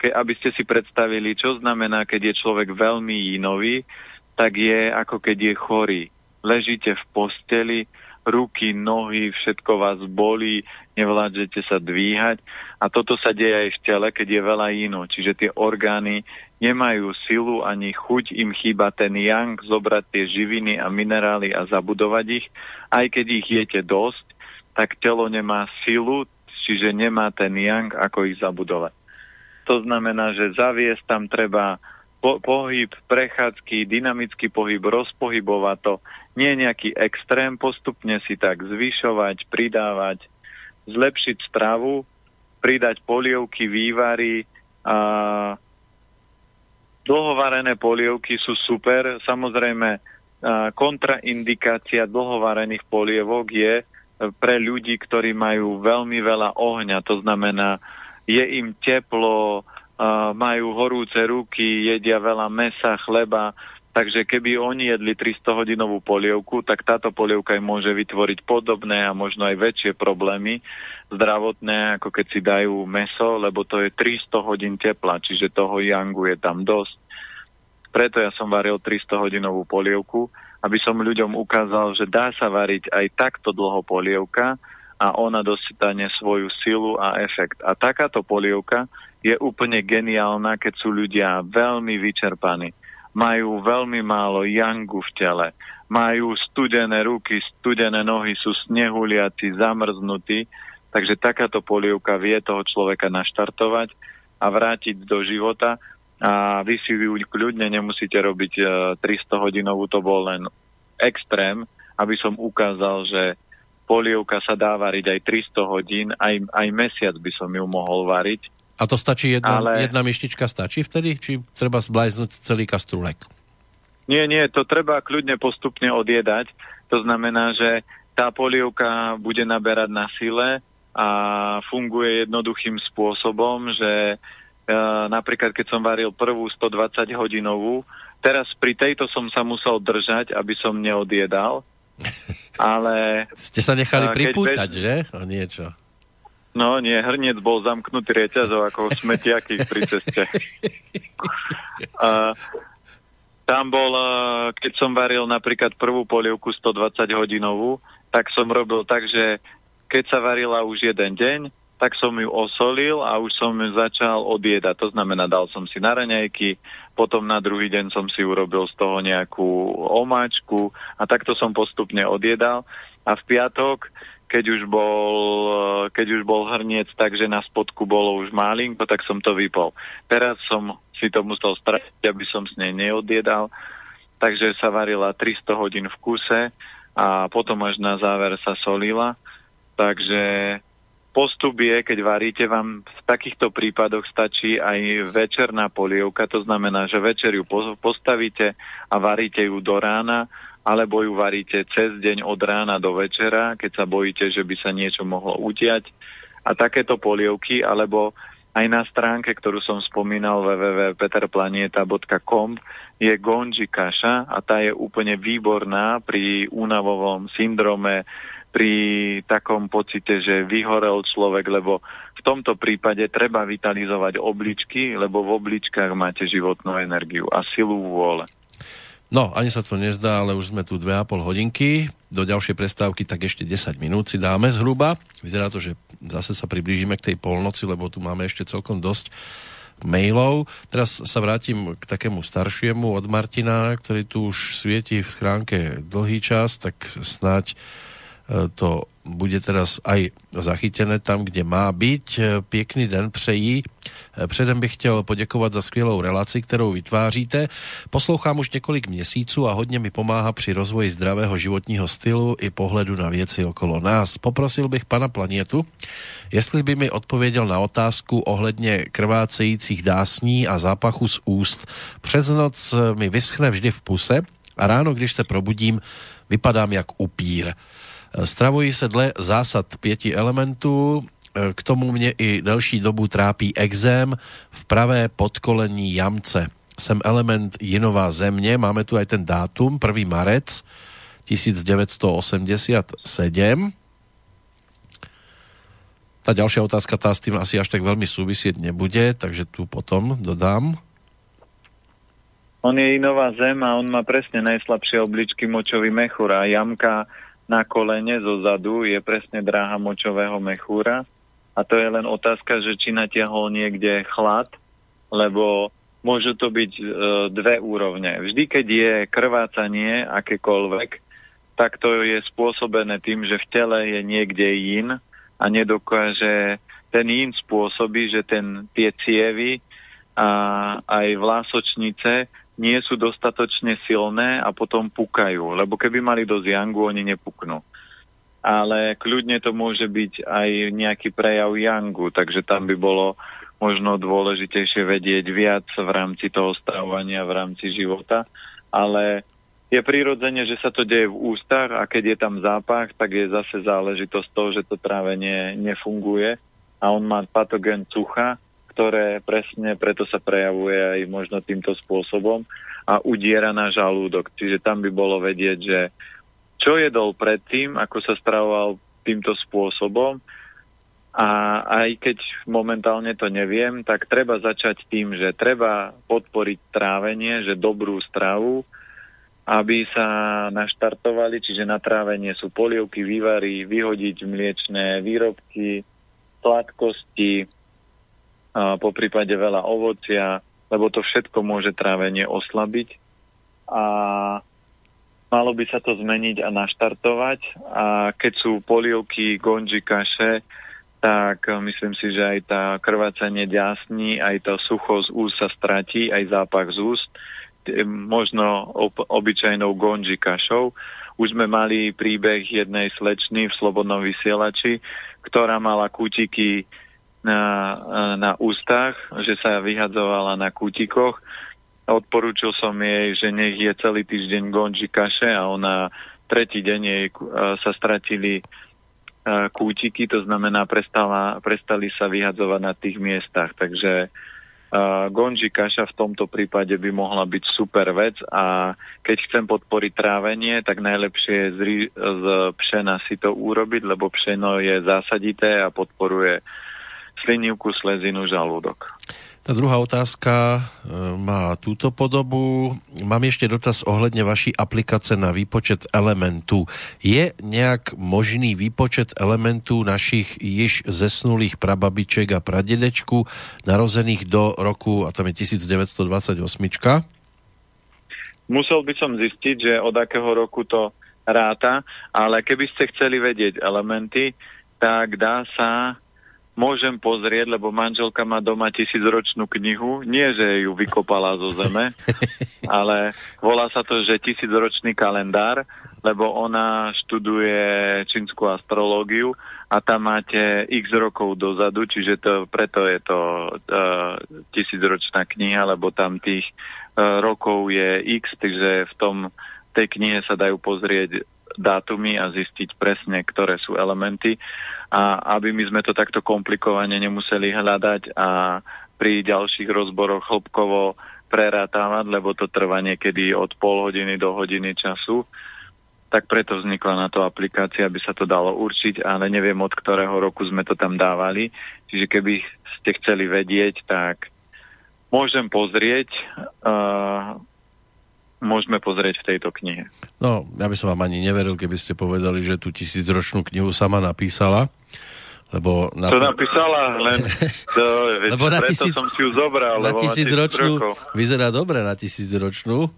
aby ste si predstavili, čo znamená, keď je človek veľmi inový, tak je ako keď je chorý. Ležíte v posteli, ruky, nohy, všetko vás bolí, nevládžete sa dvíhať. A toto sa deje aj v tele, keď je veľa ino. Čiže tie orgány nemajú silu ani chuť, im chýba ten yang, zobrať tie živiny a minerály a zabudovať ich. Aj keď ich jete dosť, tak telo nemá silu, čiže nemá ten yang, ako ich zabudovať. To znamená, že zaviesť tam treba po, pohyb, prechádzky, dynamický pohyb, rozpohybovať to, nie nejaký extrém, postupne si tak zvyšovať, pridávať, zlepšiť stravu, pridať polievky, vývary a dlhovarené polievky sú super. Samozrejme, kontraindikácia dlhovarených polievok je pre ľudí, ktorí majú veľmi veľa ohňa. To znamená, je im teplo, majú horúce ruky, jedia veľa mesa, chleba, Takže keby oni jedli 300-hodinovú polievku, tak táto polievka im môže vytvoriť podobné a možno aj väčšie problémy zdravotné, ako keď si dajú meso, lebo to je 300 hodín tepla, čiže toho jangu je tam dosť. Preto ja som varil 300-hodinovú polievku, aby som ľuďom ukázal, že dá sa variť aj takto dlho polievka a ona dostane svoju silu a efekt. A takáto polievka je úplne geniálna, keď sú ľudia veľmi vyčerpaní. Majú veľmi málo jangu v tele, majú studené ruky, studené nohy, sú snehuliaci, zamrznutí, takže takáto polievka vie toho človeka naštartovať a vrátiť do života. A vy si ju kľudne nemusíte robiť 300 e, hodinovú, to bol len extrém, aby som ukázal, že polievka sa dá variť aj 300 hodín, aj, aj mesiac by som ju mohol variť a to stačí jedna, ale... jedna myštička stačí vtedy? Či treba zblajznúť celý kastrulek? Nie, nie, to treba kľudne postupne odjedať. To znamená, že tá polievka bude naberať na sile a funguje jednoduchým spôsobom, že e, napríklad keď som varil prvú 120 hodinovú, teraz pri tejto som sa musel držať, aby som neodjedal, *laughs* ale... Ste sa nechali pripútať, bez... že? O niečo. No nie, hrniec bol zamknutý reťazov ako smetiaky pri ceste. *laughs* A, tam bol, keď som varil napríklad prvú polievku 120 hodinovú, tak som robil tak, že keď sa varila už jeden deň, tak som ju osolil a už som ju začal odjedať. To znamená, dal som si na raňajky, potom na druhý deň som si urobil z toho nejakú omáčku a takto som postupne odjedal. A v piatok, keď už bol, keď už bol hrniec takže na spodku bolo už malinko, tak som to vypol. Teraz som si to musel stratiť, aby som s nej neodjedal. Takže sa varila 300 hodín v kuse a potom až na záver sa solila. Takže postup je, keď varíte, vám v takýchto prípadoch stačí aj večerná polievka, to znamená, že večer ju postavíte a varíte ju do rána, alebo ju varíte cez deň od rána do večera, keď sa bojíte, že by sa niečo mohlo utiať. A takéto polievky, alebo aj na stránke, ktorú som spomínal www.peterplanieta.com je gonji kaša a tá je úplne výborná pri únavovom syndrome, pri takom pocite, že vyhorel človek, lebo v tomto prípade treba vitalizovať obličky, lebo v obličkách máte životnú energiu a silu vôle. No, ani sa to nezdá, ale už sme tu 2,5 hodinky. Do ďalšej prestávky tak ešte 10 minút si dáme zhruba. Vyzerá to, že zase sa priblížime k tej polnoci, lebo tu máme ešte celkom dosť mailov. Teraz sa vrátim k takému staršiemu od Martina, ktorý tu už svieti v schránke dlhý čas, tak snáď to bude teraz aj zachytené tam, kde má byť. Pěkný den přejí. Předem bych chtěl poděkovat za skvělou relaci, kterou vytváříte. Poslouchám už několik měsíců a hodně mi pomáhá při rozvoji zdravého životního stylu i pohledu na věci okolo nás. Poprosil bych pana Planietu, jestli by mi odpověděl na otázku ohledně krvácejících dásní a zápachu z úst. Přes noc mi vyschne vždy v puse a ráno, když se probudím, vypadám jak upír. Stravují se dle zásad pěti elementů, e, k tomu mě i delší dobu trápí exém v pravé podkolení jamce. Jsem element Jinová země, máme tu aj ten dátum, 1. marec 1987. Tá ďalšia otázka tá s tým asi až tak veľmi súvisieť nebude, takže tu potom dodám. On je Inová zem a on má presne najslabšie obličky močový mechúr a jamka na kolene zo zadu je presne dráha močového mechúra a to je len otázka, že či natiahol niekde chlad, lebo môžu to byť e, dve úrovne. Vždy, keď je krvácanie akékoľvek, tak to je spôsobené tým, že v tele je niekde in a nedokáže ten in spôsobí, že ten, tie cievy a aj vlásočnice nie sú dostatočne silné a potom pukajú, lebo keby mali dosť yangu, oni nepuknú. Ale kľudne to môže byť aj nejaký prejav yangu, takže tam by bolo možno dôležitejšie vedieť viac v rámci toho stravovania, v rámci života, ale je prirodzene, že sa to deje v ústach a keď je tam zápach, tak je zase záležitosť toho, že to trávenie nefunguje a on má patogen cucha, ktoré presne preto sa prejavuje aj možno týmto spôsobom a udiera na žalúdok. Čiže tam by bolo vedieť, že čo jedol predtým, ako sa stravoval týmto spôsobom a aj keď momentálne to neviem, tak treba začať tým, že treba podporiť trávenie, že dobrú stravu, aby sa naštartovali, čiže na trávenie sú polievky, vývary, vyhodiť mliečné výrobky, sladkosti, po prípade veľa ovocia, lebo to všetko môže trávenie oslabiť. A malo by sa to zmeniť a naštartovať. A keď sú polievky, gonži, kaše, tak myslím si, že aj tá krvácanie ďasní, aj to sucho z úst sa stratí, aj zápach z úst, možno ob, obyčajnou gonži kašou. Už sme mali príbeh jednej slečny v Slobodnom vysielači, ktorá mala kútiky na, na ústach, že sa vyhadzovala na kútikoch. Odporúčil som jej, že nech je celý týždeň gonži kaše a ona tretí deň jej sa stratili kútiky, to znamená prestala, prestali sa vyhadzovať na tých miestach. Takže Uh, gonži kaša v tomto prípade by mohla byť super vec a keď chcem podporiť trávenie, tak najlepšie je z, z pšena si to urobiť, lebo pšeno je zásadité a podporuje slinivku, slezinu, žalúdok. Tá druhá otázka e, má túto podobu. Mám ešte dotaz ohledne vaší aplikace na výpočet elementu. Je nejak možný výpočet elementu našich již zesnulých prababiček a pradedečku narozených do roku, a tam je 1928? Musel by som zistiť, že od akého roku to ráta, ale keby ste chceli vedieť elementy, tak dá sa môžem pozrieť, lebo manželka má doma tisícročnú knihu. Nie, že ju vykopala zo zeme, *laughs* ale volá sa to, že tisícročný kalendár, lebo ona študuje čínsku astrológiu a tam máte x rokov dozadu, čiže to, preto je to uh, tisícročná kniha, lebo tam tých uh, rokov je x, takže v tom tej knihe sa dajú pozrieť dátumy a zistiť presne, ktoré sú elementy a aby my sme to takto komplikovane nemuseli hľadať a pri ďalších rozboroch hĺbkovo prerátavať, lebo to trvá niekedy od pol hodiny do hodiny času, tak preto vznikla na to aplikácia, aby sa to dalo určiť, ale neviem od ktorého roku sme to tam dávali. Čiže keby ste chceli vedieť, tak môžem pozrieť, uh, môžeme pozrieť v tejto knihe. No, ja by som vám ani neveril, keby ste povedali, že tú tisícročnú knihu sama napísala. Lebo na to, to napísala, len *laughs* to, veď, lebo na tisíc, som si ju zobral. Na tisícročnú, vyzerá dobre na tisícročnú.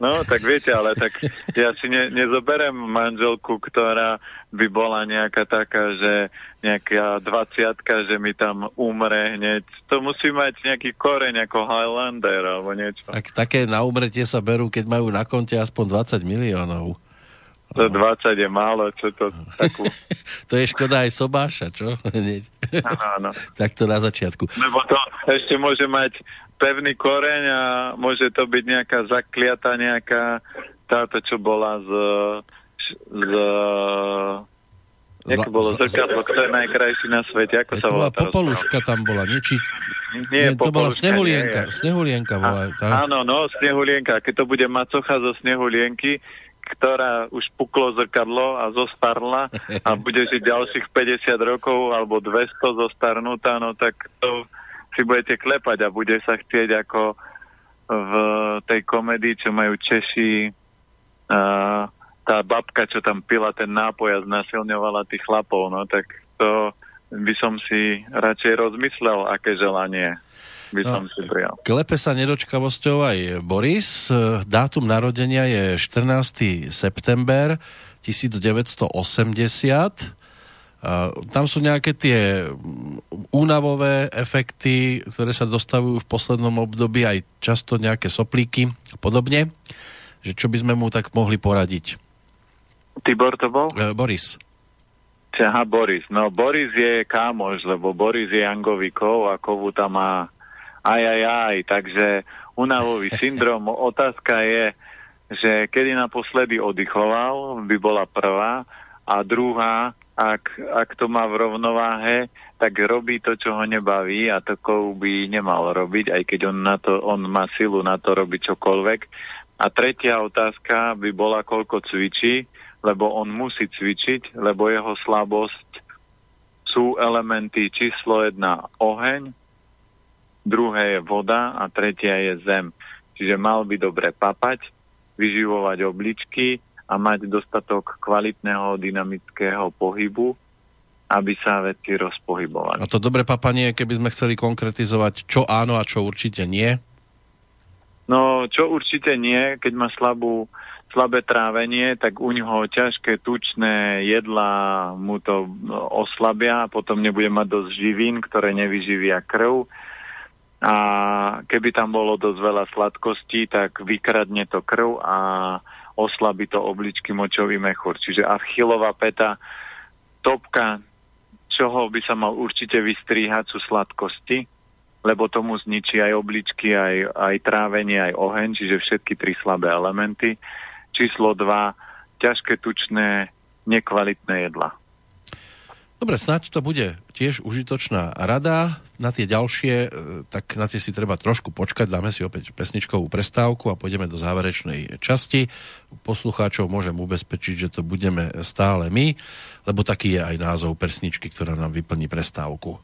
No, tak viete, ale tak ja si ne, nezoberem manželku, ktorá by bola nejaká taká, že nejaká dvaciatka, že mi tam umre hneď. To musí mať nejaký koreň ako Highlander alebo niečo. Tak také na umretie sa berú, keď majú na konte aspoň 20 miliónov. To 20 je málo, čo to takú... *laughs* to je škoda aj sobáša, čo? *laughs* Áno, áno. tak to na začiatku. Lebo to ešte môže mať pevný koreň a môže to byť nejaká zakliata, nejaká táto, čo bola z... z Zla, bolo zrkadlo, kto je najkrajší na svete, ako sa volá tá Popoluška tam bola, nie? Či, nie, nie to bola Snehulienka, nie, Snehulienka bola. Tá. Áno, no, Snehulienka, keď to bude macocha zo Snehulienky, ktorá už puklo zrkadlo a zostarla a bude žiť ďalších *laughs* 50 rokov alebo 200 zostarnutá, no tak to si budete klepať a bude sa chcieť ako v tej komedii, čo majú Češi, uh, tá babka, čo tam pila ten nápoj a znasilňovala tých chlapov, no tak to by som si radšej rozmyslel, aké želanie by no, som si prijal. Klepe sa nedočkavosťou aj Boris. Dátum narodenia je 14. september 1980 tam sú nejaké tie únavové efekty, ktoré sa dostavujú v poslednom období, aj často nejaké soplíky a podobne. Že čo by sme mu tak mohli poradiť? Tibor to bol? E, Boris. Aha, Boris. No, Boris je kámoš, lebo Boris je Jangovikov a Kovu tam má aj, aj, aj. Takže únavový *laughs* syndrom. Otázka je, že kedy naposledy oddychoval, by bola prvá. A druhá, ak, ak to má v rovnováhe, tak robí to, čo ho nebaví a to by nemal robiť, aj keď on, na to, on má silu na to robiť čokoľvek. A tretia otázka by bola, koľko cvičí, lebo on musí cvičiť, lebo jeho slabosť sú elementy číslo jedna oheň, druhé je voda a tretia je zem. Čiže mal by dobre papať, vyživovať obličky, a mať dostatok kvalitného dynamického pohybu, aby sa veci rozpohybovali. A to dobre papanie, keby sme chceli konkretizovať, čo áno a čo určite nie? No, čo určite nie, keď má slabú, slabé trávenie, tak u ňoho ťažké tučné jedlá mu to oslabia, potom nebude mať dosť živín, ktoré nevyživia krv. A keby tam bolo dosť veľa sladkostí, tak vykradne to krv a oslabí to obličky močový mechúr. Čiže Achillová peta, topka, čoho by sa mal určite vystríhať, sú sladkosti, lebo tomu zničí aj obličky, aj, aj trávenie, aj oheň, čiže všetky tri slabé elementy. Číslo 2, ťažké tučné, nekvalitné jedla. Dobre, snáď to bude tiež užitočná rada. Na tie ďalšie, e, tak na tie si treba trošku počkať. Dáme si opäť pesničkovú prestávku a pôjdeme do záverečnej časti. Poslucháčov môžem ubezpečiť, že to budeme stále my, lebo taký je aj názov pesničky, ktorá nám vyplní prestávku.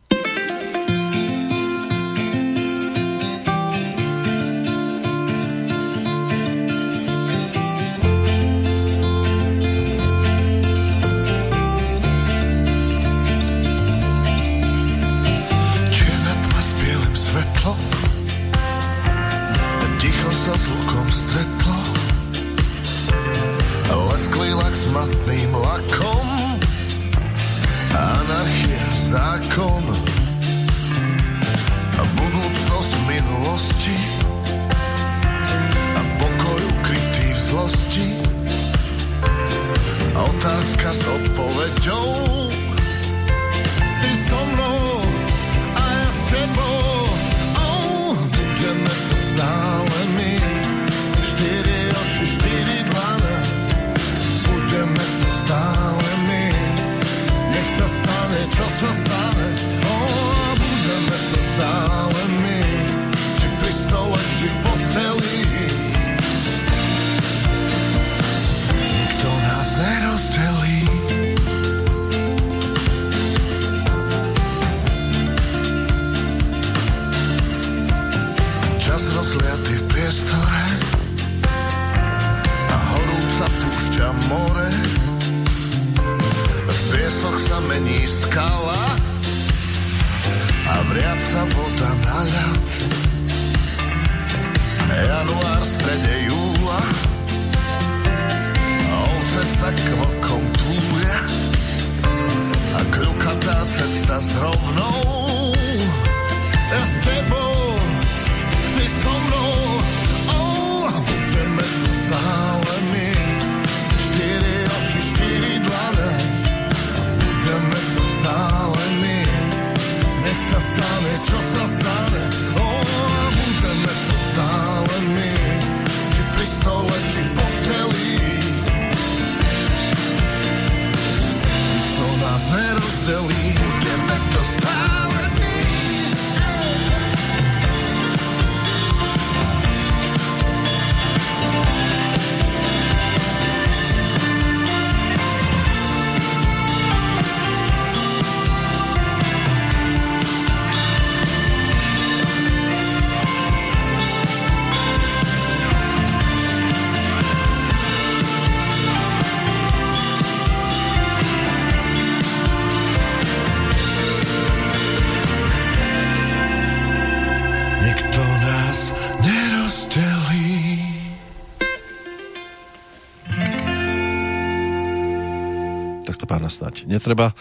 Netreba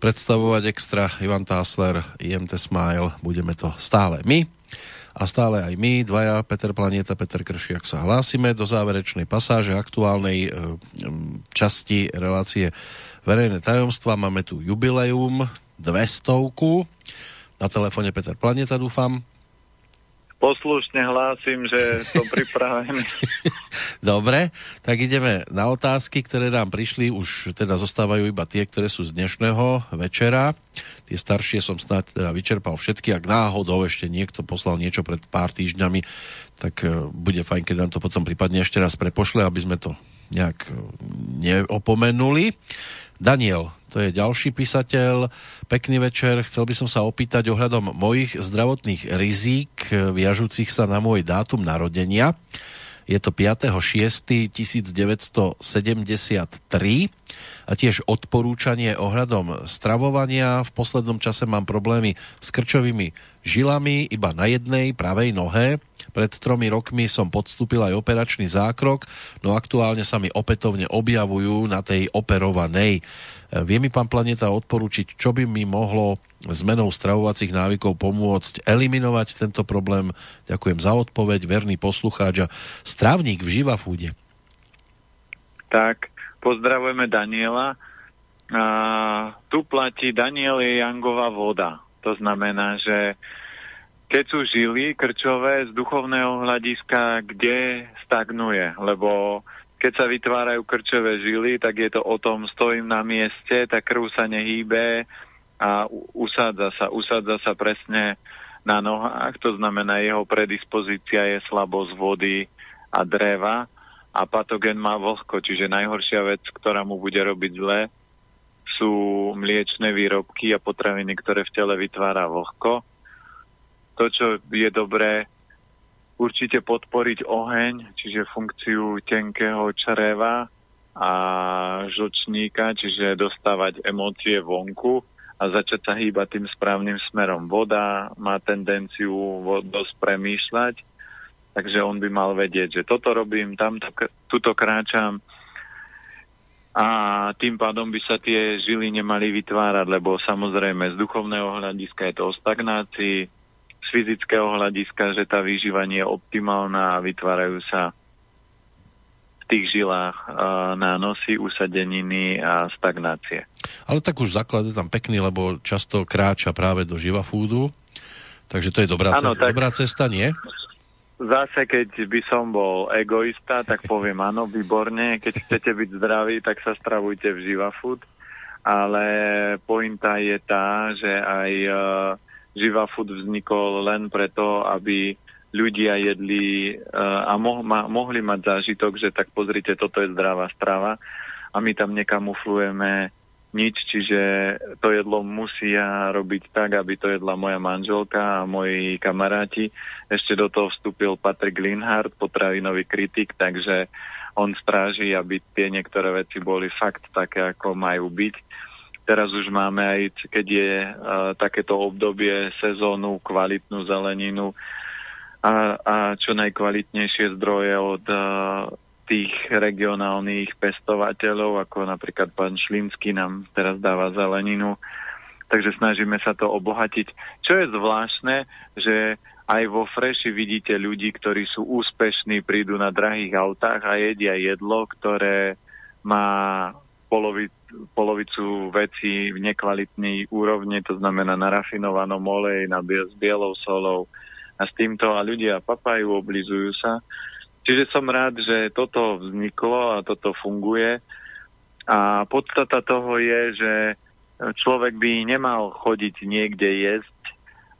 predstavovať extra. Ivan Tásler, IMT Smile, budeme to stále my a stále aj my, dvaja, Peter Planeta, Peter Kršiak sa hlásime do záverečnej pasáže aktuálnej e, časti relácie verejné tajomstva. Máme tu jubileum, dvestovku. Na telefóne Peter Planeta, dúfam poslušne hlásim, že som pripravený. *laughs* Dobre, tak ideme na otázky, ktoré nám prišli. Už teda zostávajú iba tie, ktoré sú z dnešného večera. Tie staršie som snáď teda vyčerpal všetky. Ak náhodou ešte niekto poslal niečo pred pár týždňami, tak e, bude fajn, keď nám to potom prípadne ešte raz prepošle, aby sme to nejak e, neopomenuli. Daniel, to je ďalší písateľ. Pekný večer. Chcel by som sa opýtať ohľadom mojich zdravotných rizík viažúcich sa na môj dátum narodenia. Je to 5.6.1973 a tiež odporúčanie ohľadom stravovania. V poslednom čase mám problémy s krčovými žilami iba na jednej pravej nohe. Pred tromi rokmi som podstúpil aj operačný zákrok, no aktuálne sa mi opätovne objavujú na tej operovanej. Vie mi pán Planeta odporúčiť, čo by mi mohlo zmenou stravovacích návykov pomôcť eliminovať tento problém? Ďakujem za odpoveď, verný poslucháč a strávnik v Živa Fúde. Tak, pozdravujeme Daniela. A, tu platí Daniel je Jangová voda. To znamená, že keď sú žily krčové z duchovného hľadiska, kde stagnuje, lebo keď sa vytvárajú krčové žily, tak je to o tom, stojím na mieste, tá krv sa nehýbe a usádza sa, usádza sa presne na nohách, to znamená jeho predispozícia je slabosť vody a dreva a patogen má vlhko, čiže najhoršia vec, ktorá mu bude robiť zle, sú mliečne výrobky a potraviny, ktoré v tele vytvára vlhko. To, čo je dobré, určite podporiť oheň, čiže funkciu tenkého čreva a žlčníka, čiže dostávať emócie vonku a začať sa hýbať tým správnym smerom. Voda má tendenciu dosť premýšľať, takže on by mal vedieť, že toto robím, tamto, tuto kráčam a tým pádom by sa tie žily nemali vytvárať, lebo samozrejme z duchovného hľadiska je to o stagnácii, fyzického hľadiska, že tá výživa nie je optimálna a vytvárajú sa v tých žilách uh, nánosy, usadeniny a stagnácie. Ale tak už základ je tam pekný, lebo často kráča práve do živa foodu, takže to je dobrá, ano, cesta, tak... dobrá cesta, nie? Zase, keď by som bol egoista, tak poviem *laughs* áno, výborne. Keď chcete byť zdraví, tak sa stravujte v Živa Food. Ale pointa je tá, že aj uh, Živa Food vznikol len preto, aby ľudia jedli uh, a mo- ma- mohli mať zážitok, že tak pozrite, toto je zdravá strava a my tam nekamuflujeme nič, čiže to jedlo musia robiť tak, aby to jedla moja manželka a moji kamaráti. Ešte do toho vstúpil Patrick Linhardt, potravinový kritik, takže on stráži, aby tie niektoré veci boli fakt také, ako majú byť Teraz už máme aj, keď je uh, takéto obdobie sezónu, kvalitnú zeleninu a, a čo najkvalitnejšie zdroje od uh, tých regionálnych pestovateľov, ako napríklad pán Šlínsky nám teraz dáva zeleninu. Takže snažíme sa to obohatiť. Čo je zvláštne, že aj vo Freši vidíte ľudí, ktorí sú úspešní, prídu na drahých autách a jedia jedlo, ktoré má polovic, polovicu vecí v nekvalitnej úrovni, to znamená na rafinovanom oleji, na s bielou solou a s týmto a ľudia papajú, oblizujú sa. Čiže som rád, že toto vzniklo a toto funguje. A podstata toho je, že človek by nemal chodiť niekde jesť,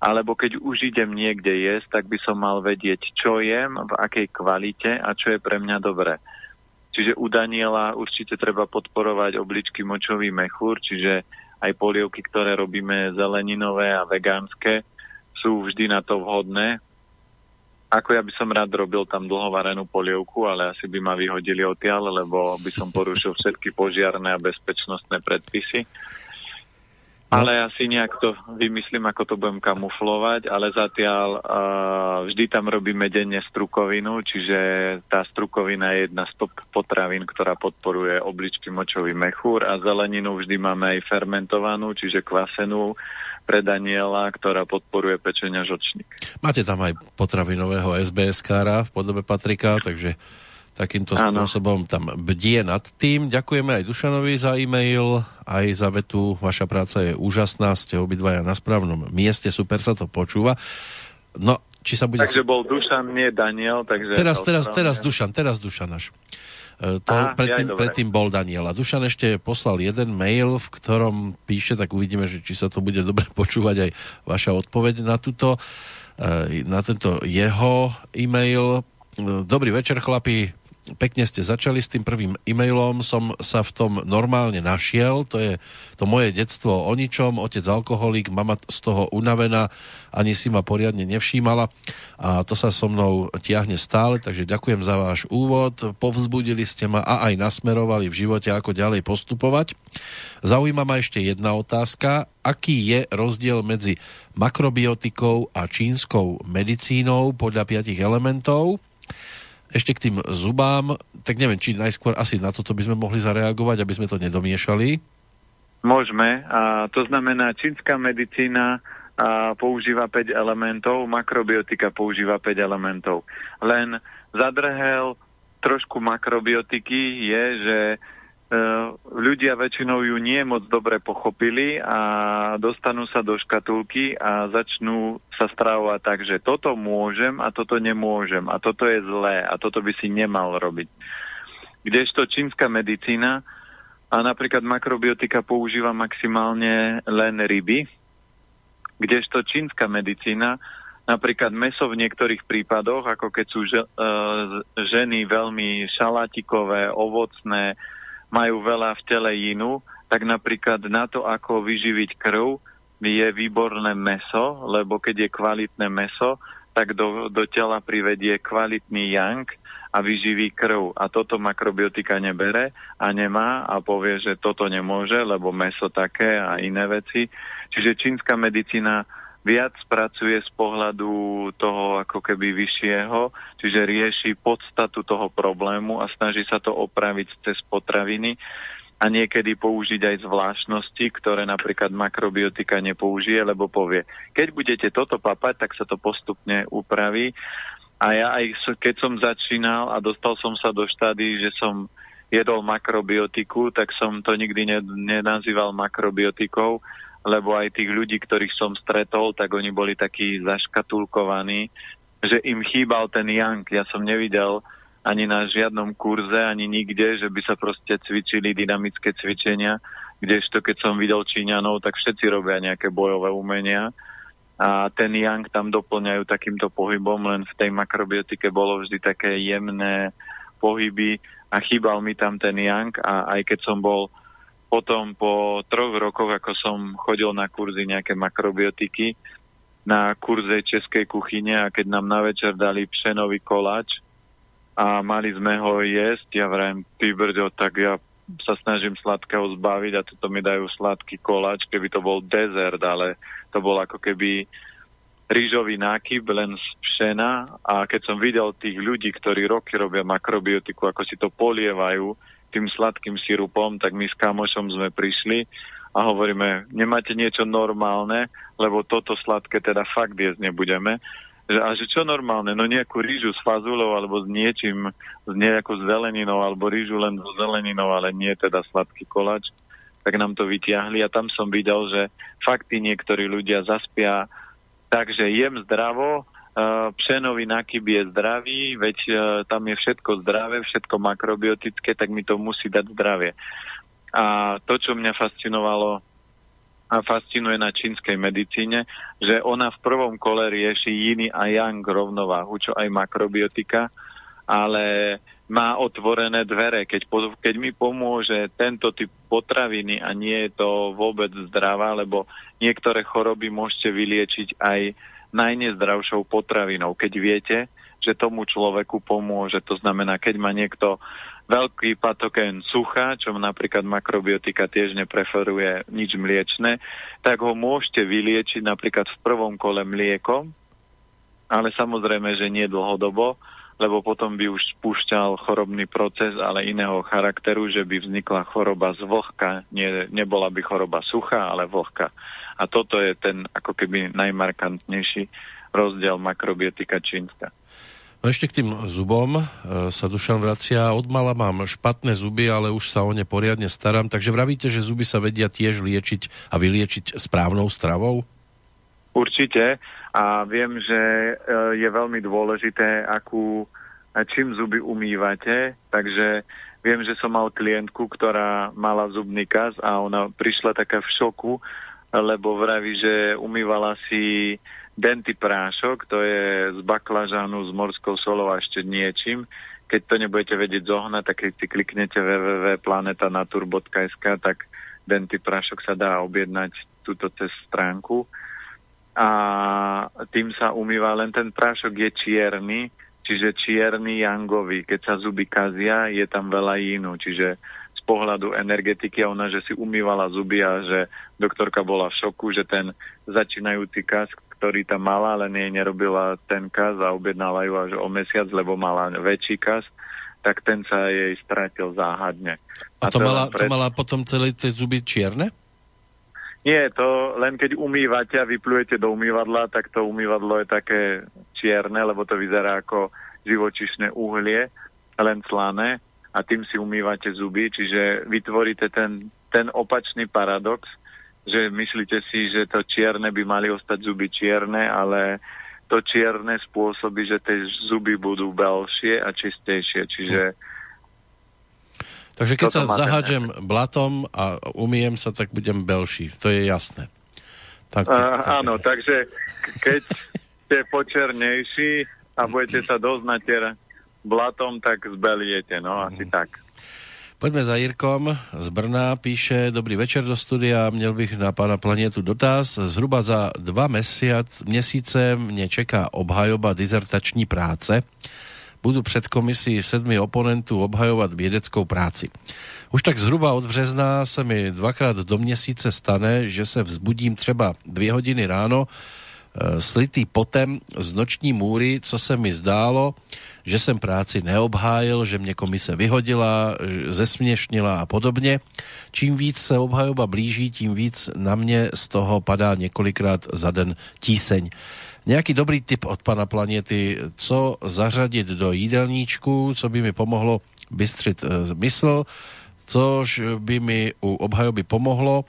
alebo keď už idem niekde jesť, tak by som mal vedieť, čo jem, v akej kvalite a čo je pre mňa dobré. Čiže u Daniela určite treba podporovať obličky močový mechúr, čiže aj polievky, ktoré robíme zeleninové a vegánske, sú vždy na to vhodné. Ako ja by som rád robil tam dlhovarenú polievku, ale asi by ma vyhodili odtiaľ, lebo by som porušil všetky požiarné a bezpečnostné predpisy. No. Ale asi nejak to vymyslím, ako to budem kamuflovať, ale zatiaľ uh, vždy tam robíme denne strukovinu, čiže tá strukovina je jedna z top potravín, ktorá podporuje obličky močový mechúr a zeleninu vždy máme aj fermentovanú, čiže kvasenú pre Daniela, ktorá podporuje pečenia žočník. Máte tam aj potravinového SBS-kára v podobe Patrika, takže takýmto ano. spôsobom tam bdie nad tým. Ďakujeme aj Dušanovi za e-mail, aj za vetu. Vaša práca je úžasná, ste obidvaja na správnom mieste, super sa to počúva. No, či sa bude... Takže bol Dušan, nie Daniel. Takže teraz, teraz, teraz Dušan, teraz Dušan až. E, to Aha, predtým, predtým bol Daniel. A Dušan ešte poslal jeden mail, v ktorom píše, tak uvidíme, že či sa to bude dobre *laughs* počúvať aj vaša odpoveď na túto e, na tento jeho e-mail. E, dobrý večer, chlapi pekne ste začali s tým prvým e-mailom, som sa v tom normálne našiel, to je to moje detstvo o ničom, otec alkoholik, mama z toho unavená, ani si ma poriadne nevšímala. A to sa so mnou tiahne stále, takže ďakujem za váš úvod, povzbudili ste ma a aj nasmerovali v živote, ako ďalej postupovať. Zaujíma ma ešte jedna otázka, aký je rozdiel medzi makrobiotikou a čínskou medicínou podľa piatich elementov, ešte k tým zubám, tak neviem, či najskôr asi na toto by sme mohli zareagovať, aby sme to nedomiešali. Môžeme. A to znamená, čínska medicína a používa 5 elementov, makrobiotika používa 5 elementov. Len zadrhel trošku makrobiotiky je, že ľudia väčšinou ju nie moc dobre pochopili a dostanú sa do škatulky a začnú sa stravovať tak, že toto môžem a toto nemôžem a toto je zlé a toto by si nemal robiť. Kdežto čínska medicína a napríklad makrobiotika používa maximálne len ryby, kdežto čínska medicína napríklad meso v niektorých prípadoch, ako keď sú že, uh, ženy veľmi šalátikové, ovocné, majú veľa v tele jínu, tak napríklad na to, ako vyživiť krv, je výborné meso, lebo keď je kvalitné meso, tak do, do tela privedie kvalitný yang a vyživí krv. A toto makrobiotika nebere a nemá a povie, že toto nemôže, lebo meso také a iné veci. Čiže čínska medicína viac pracuje z pohľadu toho ako keby vyššieho, čiže rieši podstatu toho problému a snaží sa to opraviť cez potraviny a niekedy použiť aj zvláštnosti, ktoré napríklad makrobiotika nepoužije, lebo povie, keď budete toto papať, tak sa to postupne upraví. A ja aj keď som začínal a dostal som sa do štády, že som jedol makrobiotiku, tak som to nikdy nenazýval makrobiotikou, lebo aj tých ľudí, ktorých som stretol, tak oni boli takí zaškatulkovaní, že im chýbal ten yang. Ja som nevidel ani na žiadnom kurze, ani nikde, že by sa proste cvičili dynamické cvičenia, kdežto keď som videl Číňanov, tak všetci robia nejaké bojové umenia a ten yang tam doplňajú takýmto pohybom, len v tej makrobiotike bolo vždy také jemné pohyby a chýbal mi tam ten yang a aj keď som bol potom po troch rokoch, ako som chodil na kurzy nejaké makrobiotiky, na kurze českej kuchyne a keď nám na večer dali pšenový koláč, a mali sme ho jesť. Ja vrajem, ty brďo, tak ja sa snažím sladkého zbaviť a toto mi dajú sladký koláč, keby to bol dezert, ale to bol ako keby rýžový nákyp len z pšena a keď som videl tých ľudí, ktorí roky robia makrobiotiku, ako si to polievajú tým sladkým sirupom, tak my s kamošom sme prišli a hovoríme, nemáte niečo normálne, lebo toto sladké teda fakt jesť nebudeme a že čo normálne? No nejakú rýžu s fazulou alebo s niečím, s nejakou zeleninou alebo rýžu len so zeleninou, ale nie teda sladký koláč. Tak nám to vyťahli a tam som videl, že fakty niektorí ľudia zaspia tak, že jem zdravo, pšenový nakyb je zdravý, veď uh, tam je všetko zdravé, všetko makrobiotické, tak mi to musí dať zdravie. A to, čo mňa fascinovalo a fascinuje na čínskej medicíne, že ona v prvom kole rieši jiny a yang rovnováhu, čo aj makrobiotika, ale má otvorené dvere. Keď, keď mi pomôže tento typ potraviny a nie je to vôbec zdravá, lebo niektoré choroby môžete vyliečiť aj najnezdravšou potravinou. Keď viete, že tomu človeku pomôže, to znamená, keď má niekto veľký patogén sucha, čo napríklad makrobiotika tiež nepreferuje nič mliečne, tak ho môžete vyliečiť napríklad v prvom kole mliekom, ale samozrejme, že nie dlhodobo, lebo potom by už spúšťal chorobný proces, ale iného charakteru, že by vznikla choroba z vlhka, nie, nebola by choroba sucha, ale vlhka. A toto je ten ako keby najmarkantnejší rozdiel makrobiotika čínska. No ešte k tým zubom e, sa Dušan vracia. Od mala mám špatné zuby, ale už sa o ne poriadne starám. Takže vravíte, že zuby sa vedia tiež liečiť a vyliečiť správnou stravou? Určite. A viem, že e, je veľmi dôležité, akú, čím zuby umývate. Takže viem, že som mal klientku, ktorá mala zubný kaz a ona prišla taká v šoku, lebo vraví, že umývala si denty prášok, to je z baklažánu s morskou solou a ešte niečím. Keď to nebudete vedieť zohnať, tak keď si kliknete www.planetanatur.sk, tak denty prášok sa dá objednať túto cez stránku. A tým sa umýva len ten prášok je čierny, čiže čierny jangový. Keď sa zuby kazia, je tam veľa jínu, čiže pohľadu energetiky a ona, že si umývala zuby a že doktorka bola v šoku, že ten začínajúci kask, ktorý tam mala, len jej nerobila ten kas a objednala ju až o mesiac, lebo mala väčší kas, tak ten sa jej strátil záhadne. A, a to, mala, pred... to mala potom celé tie zuby čierne? Nie, to len keď umývate a vyplujete do umývadla, tak to umývadlo je také čierne, lebo to vyzerá ako živočišné uhlie, len slané a tým si umývate zuby, čiže vytvoríte ten, ten opačný paradox, že myslíte si, že to čierne by mali ostať zuby čierne, ale to čierne spôsobí, že tie zuby budú belšie a čistejšie. Čiže Takže keď sa zahádžem blatom a umiem sa, tak budem belší. To je jasné. Tak, tak, áno, takže keď ste počernejší a budete sa dosť natierať blatom, tak zbeliete, no asi mm. tak. Poďme za Jirkom z Brna, píše Dobrý večer do studia, měl bych na pána planetu dotaz. Zhruba za dva mesiac, měsíce mne čeká obhajoba dizertační práce. Budu před komisí sedmi oponentů obhajovat vědeckou práci. Už tak zhruba od března se mi dvakrát do měsíce stane, že se vzbudím třeba dvě hodiny ráno, slitý potem z noční můry, co se mi zdálo, že jsem práci neobhájil, že mě komise vyhodila, zesměšnila a podobně. Čím víc se obhajoba blíží, tím víc na mě z toho padá několikrát za den tíseň. Nějaký dobrý tip od pana Planety, co zařadit do jídelníčku, co by mi pomohlo bystřit e, mysl, což by mi u obhajoby pomohlo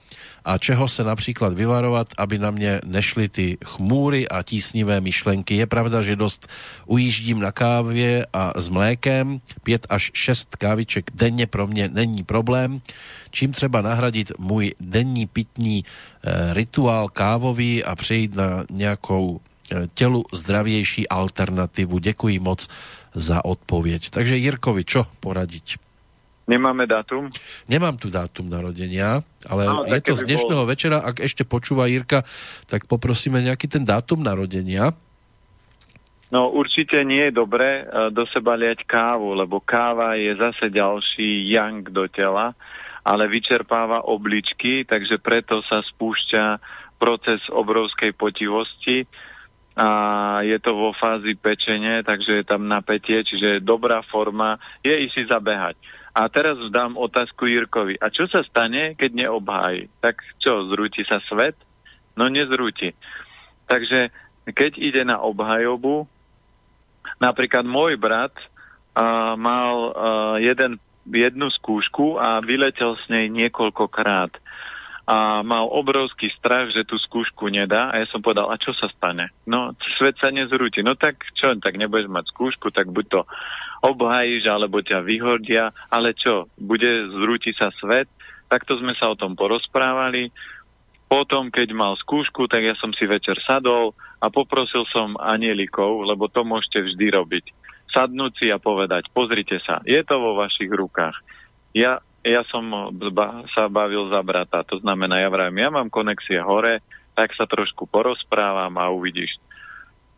a čeho se například vyvarovat, aby na mě nešly ty chmúry a tísnivé myšlenky. Je pravda, že dost ujíždím na kávě a s mlékem, 5 až 6 káviček denně pro mě není problém. Čím třeba nahradit můj denní pitní e, rituál kávový a přejít na nějakou e, telu zdravější alternativu. Děkuji moc za odpověď. Takže Jirkovi, čo poradiť? Nemáme dátum? Nemám tu dátum narodenia, ale no, je to z dnešného bol... večera. Ak ešte počúva Jirka, tak poprosíme nejaký ten dátum narodenia. No určite nie je dobré uh, do seba liať kávu, lebo káva je zase ďalší yang do tela, ale vyčerpáva obličky, takže preto sa spúšťa proces obrovskej potivosti a je to vo fázi pečenie, takže je tam napätie, čiže dobrá forma je ísť si zabehať. A teraz dám otázku Jirkovi. A čo sa stane, keď neobhájí? Tak čo, zrúti sa svet? No nezrúti. Takže keď ide na obhajobu, napríklad môj brat uh, mal uh, jeden, jednu skúšku a vyletel s nej niekoľkokrát a mal obrovský strach, že tú skúšku nedá a ja som povedal, a čo sa stane? No, svet sa nezrúti. No tak čo, tak nebudeš mať skúšku, tak buď to obhajíš, alebo ťa vyhodia, ale čo, bude zrúti sa svet? Takto sme sa o tom porozprávali. Potom, keď mal skúšku, tak ja som si večer sadol a poprosil som anielikov, lebo to môžete vždy robiť. Sadnúť si a povedať, pozrite sa, je to vo vašich rukách. Ja ja som sa bavil za brata, to znamená, ja vravím, ja mám konexie hore, tak sa trošku porozprávam a uvidíš.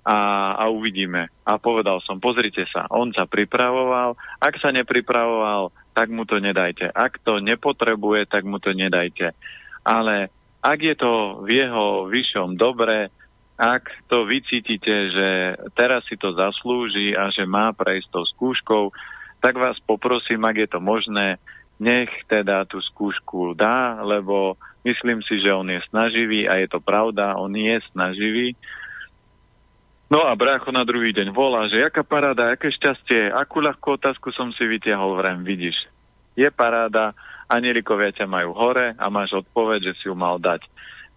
A, a uvidíme. A povedal som, pozrite sa, on sa pripravoval, ak sa nepripravoval, tak mu to nedajte. Ak to nepotrebuje, tak mu to nedajte. Ale ak je to v jeho vyššom dobre, ak to vycítite, že teraz si to zaslúži a že má prejsť tou skúškou, tak vás poprosím, ak je to možné, nech teda tú skúšku dá, lebo myslím si, že on je snaživý a je to pravda, on je snaživý. No a brácho na druhý deň volá, že jaká paráda, aké šťastie, akú ľahkú otázku som si vytiahol, vrem, vidíš. Je paráda, anielikovia ťa majú hore a máš odpoveď, že si ju mal dať.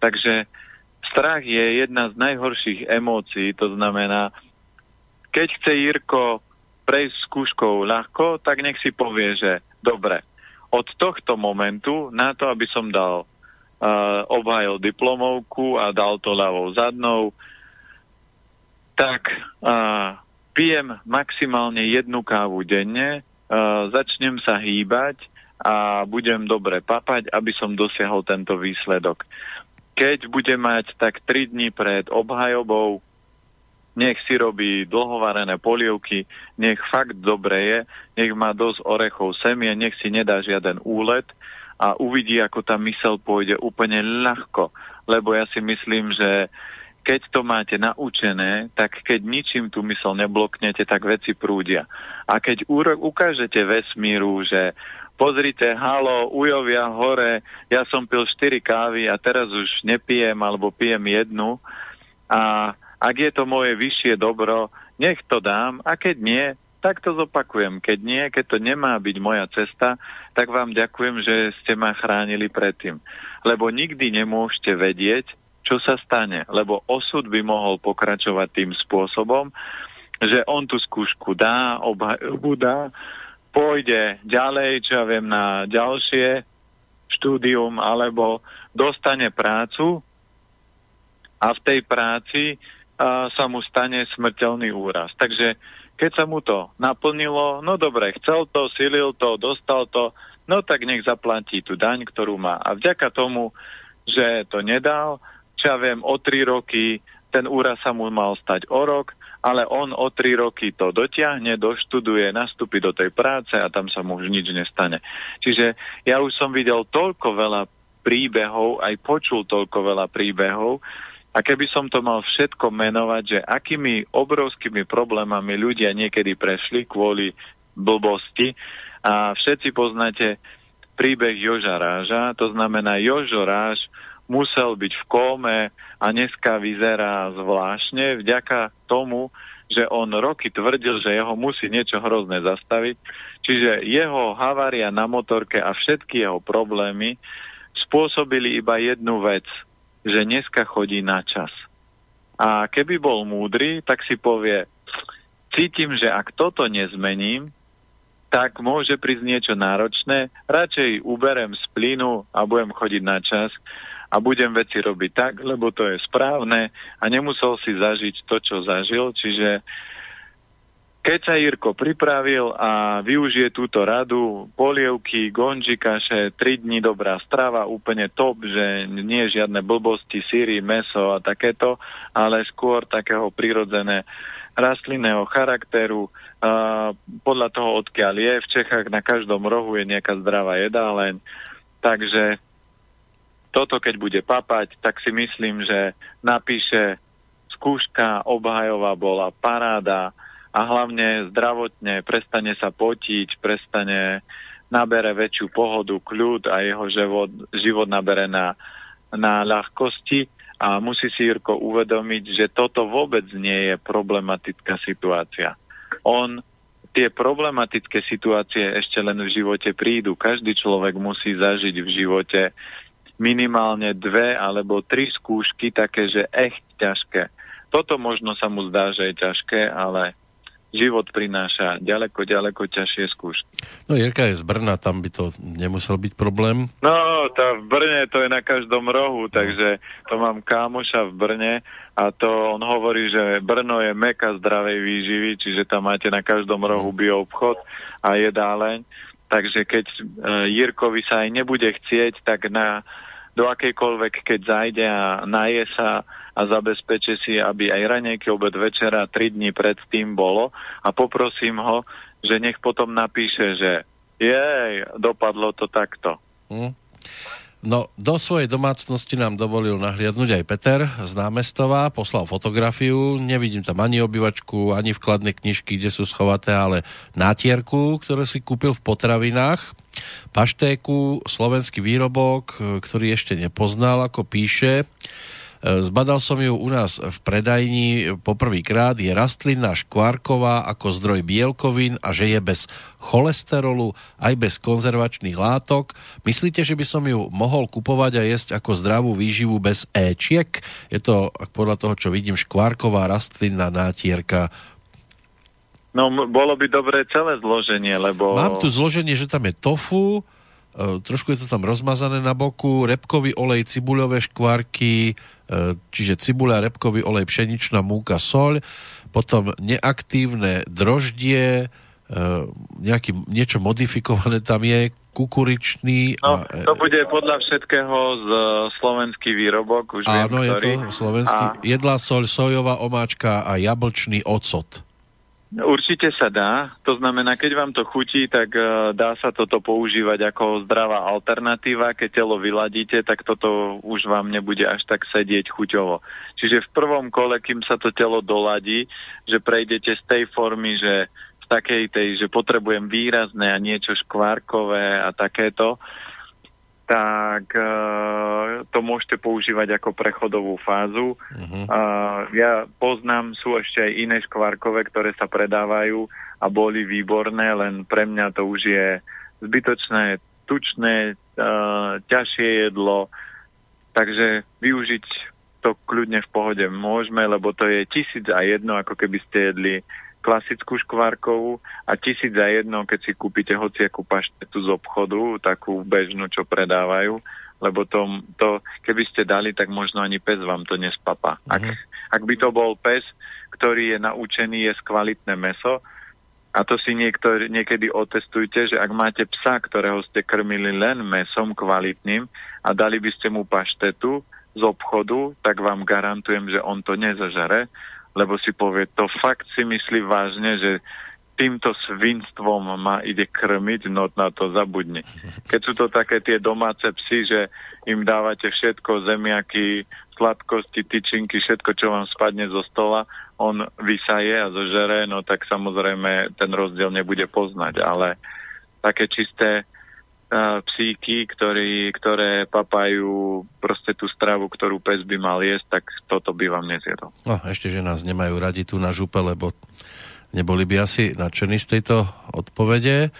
Takže strach je jedna z najhorších emócií, to znamená, keď chce Jirko prejsť skúškou ľahko, tak nech si povie, že dobre, od tohto momentu na to, aby som dal uh, obhajil diplomovku a dal to ľavou zadnou, tak uh, pijem maximálne jednu kávu denne, uh, začnem sa hýbať a budem dobre papať, aby som dosiahol tento výsledok. Keď budem mať tak 3 dní pred obhajobou nech si robí dlhovarené polievky, nech fakt dobre je, nech má dosť orechov semie, nech si nedá žiaden úlet a uvidí, ako tá mysel pôjde úplne ľahko. Lebo ja si myslím, že keď to máte naučené, tak keď ničím tú mysel nebloknete, tak veci prúdia. A keď ukážete vesmíru, že pozrite, halo, ujovia hore, ja som pil 4 kávy a teraz už nepijem alebo pijem jednu a ak je to moje vyššie dobro, nech to dám a keď nie, tak to zopakujem. Keď nie, keď to nemá byť moja cesta, tak vám ďakujem, že ste ma chránili predtým. Lebo nikdy nemôžete vedieť, čo sa stane, lebo osud by mohol pokračovať tým spôsobom, že on tú skúšku dá, obhajobu dá, pôjde ďalej, čo ja viem, na ďalšie štúdium, alebo dostane prácu a v tej práci sa mu stane smrteľný úraz. Takže keď sa mu to naplnilo, no dobre, chcel to, silil to, dostal to, no tak nech zaplatí tú daň, ktorú má. A vďaka tomu, že to nedal, čo ja viem, o tri roky ten úraz sa mu mal stať o rok, ale on o tri roky to dotiahne, doštuduje, nastúpi do tej práce a tam sa mu už nič nestane. Čiže ja už som videl toľko veľa príbehov, aj počul toľko veľa príbehov, a keby som to mal všetko menovať, že akými obrovskými problémami ľudia niekedy prešli kvôli blbosti a všetci poznáte príbeh Joža Ráža, to znamená Jožo Ráž musel byť v kóme a dneska vyzerá zvláštne vďaka tomu, že on roky tvrdil, že jeho musí niečo hrozné zastaviť. Čiže jeho havária na motorke a všetky jeho problémy spôsobili iba jednu vec, že dneska chodí na čas. A keby bol múdry, tak si povie, cítim, že ak toto nezmením, tak môže prísť niečo náročné, radšej uberem z plynu a budem chodiť na čas, a budem veci robiť tak, lebo to je správne a nemusel si zažiť to, čo zažil. Čiže keď sa Jirko pripravil a využije túto radu, polievky, gonži kaše, 3 dní dobrá strava, úplne top, že nie žiadne blbosti, síry, meso a takéto, ale skôr takého prirodzené rastlinného charakteru, uh, podľa toho, odkiaľ je. V Čechách na každom rohu je nejaká zdravá jedáleň, takže toto keď bude papať, tak si myslím, že napíše skúška obhajová bola paráda a hlavne zdravotne prestane sa potiť, prestane nabere väčšiu pohodu, kľud a jeho život, život nabere na, na ľahkosti a musí si Jirko uvedomiť, že toto vôbec nie je problematická situácia. On tie problematické situácie ešte len v živote prídu. Každý človek musí zažiť v živote minimálne dve alebo tri skúšky také, že echt ťažké. Toto možno sa mu zdá, že je ťažké, ale život prináša ďaleko, ďaleko ťažšie skúšky. No Jirka je z Brna, tam by to nemusel byť problém. No, tá v Brne to je na každom rohu, takže to mám kámoša v Brne a to on hovorí, že Brno je meka zdravej výživy, čiže tam máte na každom rohu bioobchod a jedáleň. Takže keď e, Jirkovi sa aj nebude chcieť, tak na do akejkoľvek, keď zajde a naje sa a zabezpečí si, aby aj ranejky, obed, večera, tri dní predtým bolo a poprosím ho, že nech potom napíše, že jej, dopadlo to takto. Hmm. No, do svojej domácnosti nám dovolil nahliadnúť aj Peter z námestova, poslal fotografiu, nevidím tam ani obývačku, ani vkladné knižky, kde sú schovaté, ale nátierku, ktoré si kúpil v potravinách paštéku, slovenský výrobok, ktorý ešte nepoznal, ako píše. Zbadal som ju u nás v predajni poprvýkrát. Je rastlina škvárková ako zdroj bielkovín a že je bez cholesterolu, aj bez konzervačných látok. Myslíte, že by som ju mohol kupovať a jesť ako zdravú výživu bez éčiek? Je to podľa toho, čo vidím, škvárková rastlina nátierka No, bolo by dobré celé zloženie, lebo... Mám tu zloženie, že tam je tofu, e, trošku je to tam rozmazané na boku, repkový olej, cibuľové škvárky, čiže cibuľa, repkový olej, pšeničná múka, soľ, potom neaktívne droždie, e, nejaký, niečo modifikované tam je, kukuričný. No, a, to bude podľa všetkého z slovenský výrobok, už áno, viem, je to slovenský. A... Jedlá soľ, sojová omáčka a jablčný ocot. Určite sa dá. To znamená, keď vám to chutí, tak uh, dá sa toto používať ako zdravá alternatíva. Keď telo vyladíte, tak toto už vám nebude až tak sedieť chuťovo. Čiže v prvom kole, kým sa to telo doladí, že prejdete z tej formy, že v takej tej, že potrebujem výrazné a niečo škvárkové a takéto, tak uh, to môžete používať ako prechodovú fázu. Uh-huh. Uh, ja poznám, sú ešte aj iné škvárkové, ktoré sa predávajú a boli výborné, len pre mňa to už je zbytočné, tučné, uh, ťažšie jedlo, takže využiť to kľudne v pohode môžeme, lebo to je tisíc a jedno, ako keby ste jedli klasickú škvárkovú a tisíc za jedno, keď si kúpite hociakú paštetu z obchodu, takú bežnú, čo predávajú, lebo to, to keby ste dali, tak možno ani pes vám to nespapa. Mm-hmm. Ak, mhm. ak by to bol pes, ktorý je naučený jesť kvalitné meso, a to si niektor, niekedy otestujte, že ak máte psa, ktorého ste krmili len mesom kvalitným a dali by ste mu paštetu z obchodu, tak vám garantujem, že on to nezažare, lebo si povie, to fakt si myslí vážne, že týmto svinstvom ma ide krmiť, no na to zabudni. Keď sú to také tie domáce psy, že im dávate všetko, zemiaky, sladkosti, tyčinky, všetko, čo vám spadne zo stola, on vysaje a zožere, no tak samozrejme ten rozdiel nebude poznať, ale také čisté psíky, ktorí, ktoré papajú proste tú stravu, ktorú pes by mal jesť, tak toto by vám nezjedol. No, ešte, že nás nemajú radi tu na župe, lebo neboli by asi nadšení z tejto odpovede.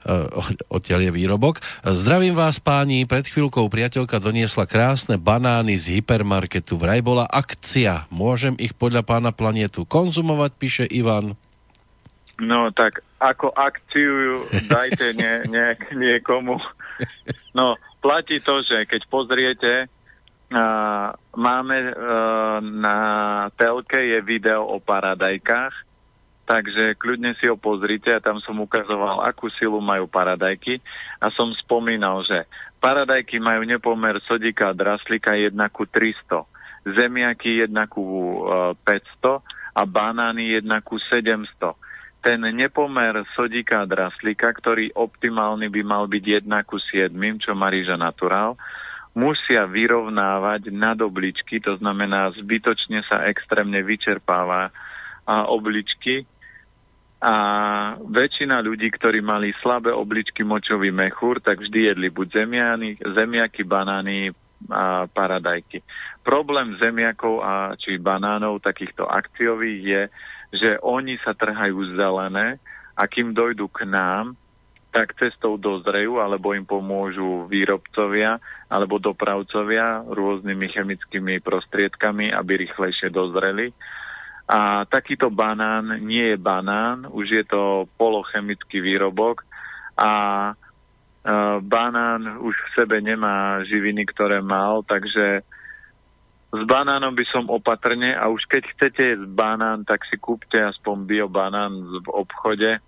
Uh, odtiaľ je výrobok. Zdravím vás páni, pred chvíľkou priateľka doniesla krásne banány z hypermarketu. Vraj bola akcia. Môžem ich podľa pána planietu konzumovať, píše Ivan. No tak ako akciu dajte nie, nie, niekomu. No platí to, že keď pozriete, uh, máme uh, na telke je video o paradajkách, Takže kľudne si ho pozrite a tam som ukazoval, akú silu majú paradajky a som spomínal, že paradajky majú nepomer sodika a draslika 1 ku 300, zemiaky 1 ku 500 a banány 1 ku 700. Ten nepomer sodika a draslika, ktorý optimálny by mal byť 1 ku 7, čo Maríža Natural, musia vyrovnávať nad obličky, to znamená zbytočne sa extrémne vyčerpáva a obličky a väčšina ľudí, ktorí mali slabé obličky močový mechúr, tak vždy jedli buď zemiany, zemiaky, banány a paradajky. Problém zemiakov a či banánov takýchto akciových je, že oni sa trhajú zelené a kým dojdú k nám, tak cestou dozrejú, alebo im pomôžu výrobcovia alebo dopravcovia rôznymi chemickými prostriedkami, aby rýchlejšie dozreli. A takýto banán nie je banán, už je to polochemický výrobok a e, banán už v sebe nemá živiny, ktoré mal, takže s banánom by som opatrne a už keď chcete jesť banán, tak si kúpte aspoň biobanán v obchode,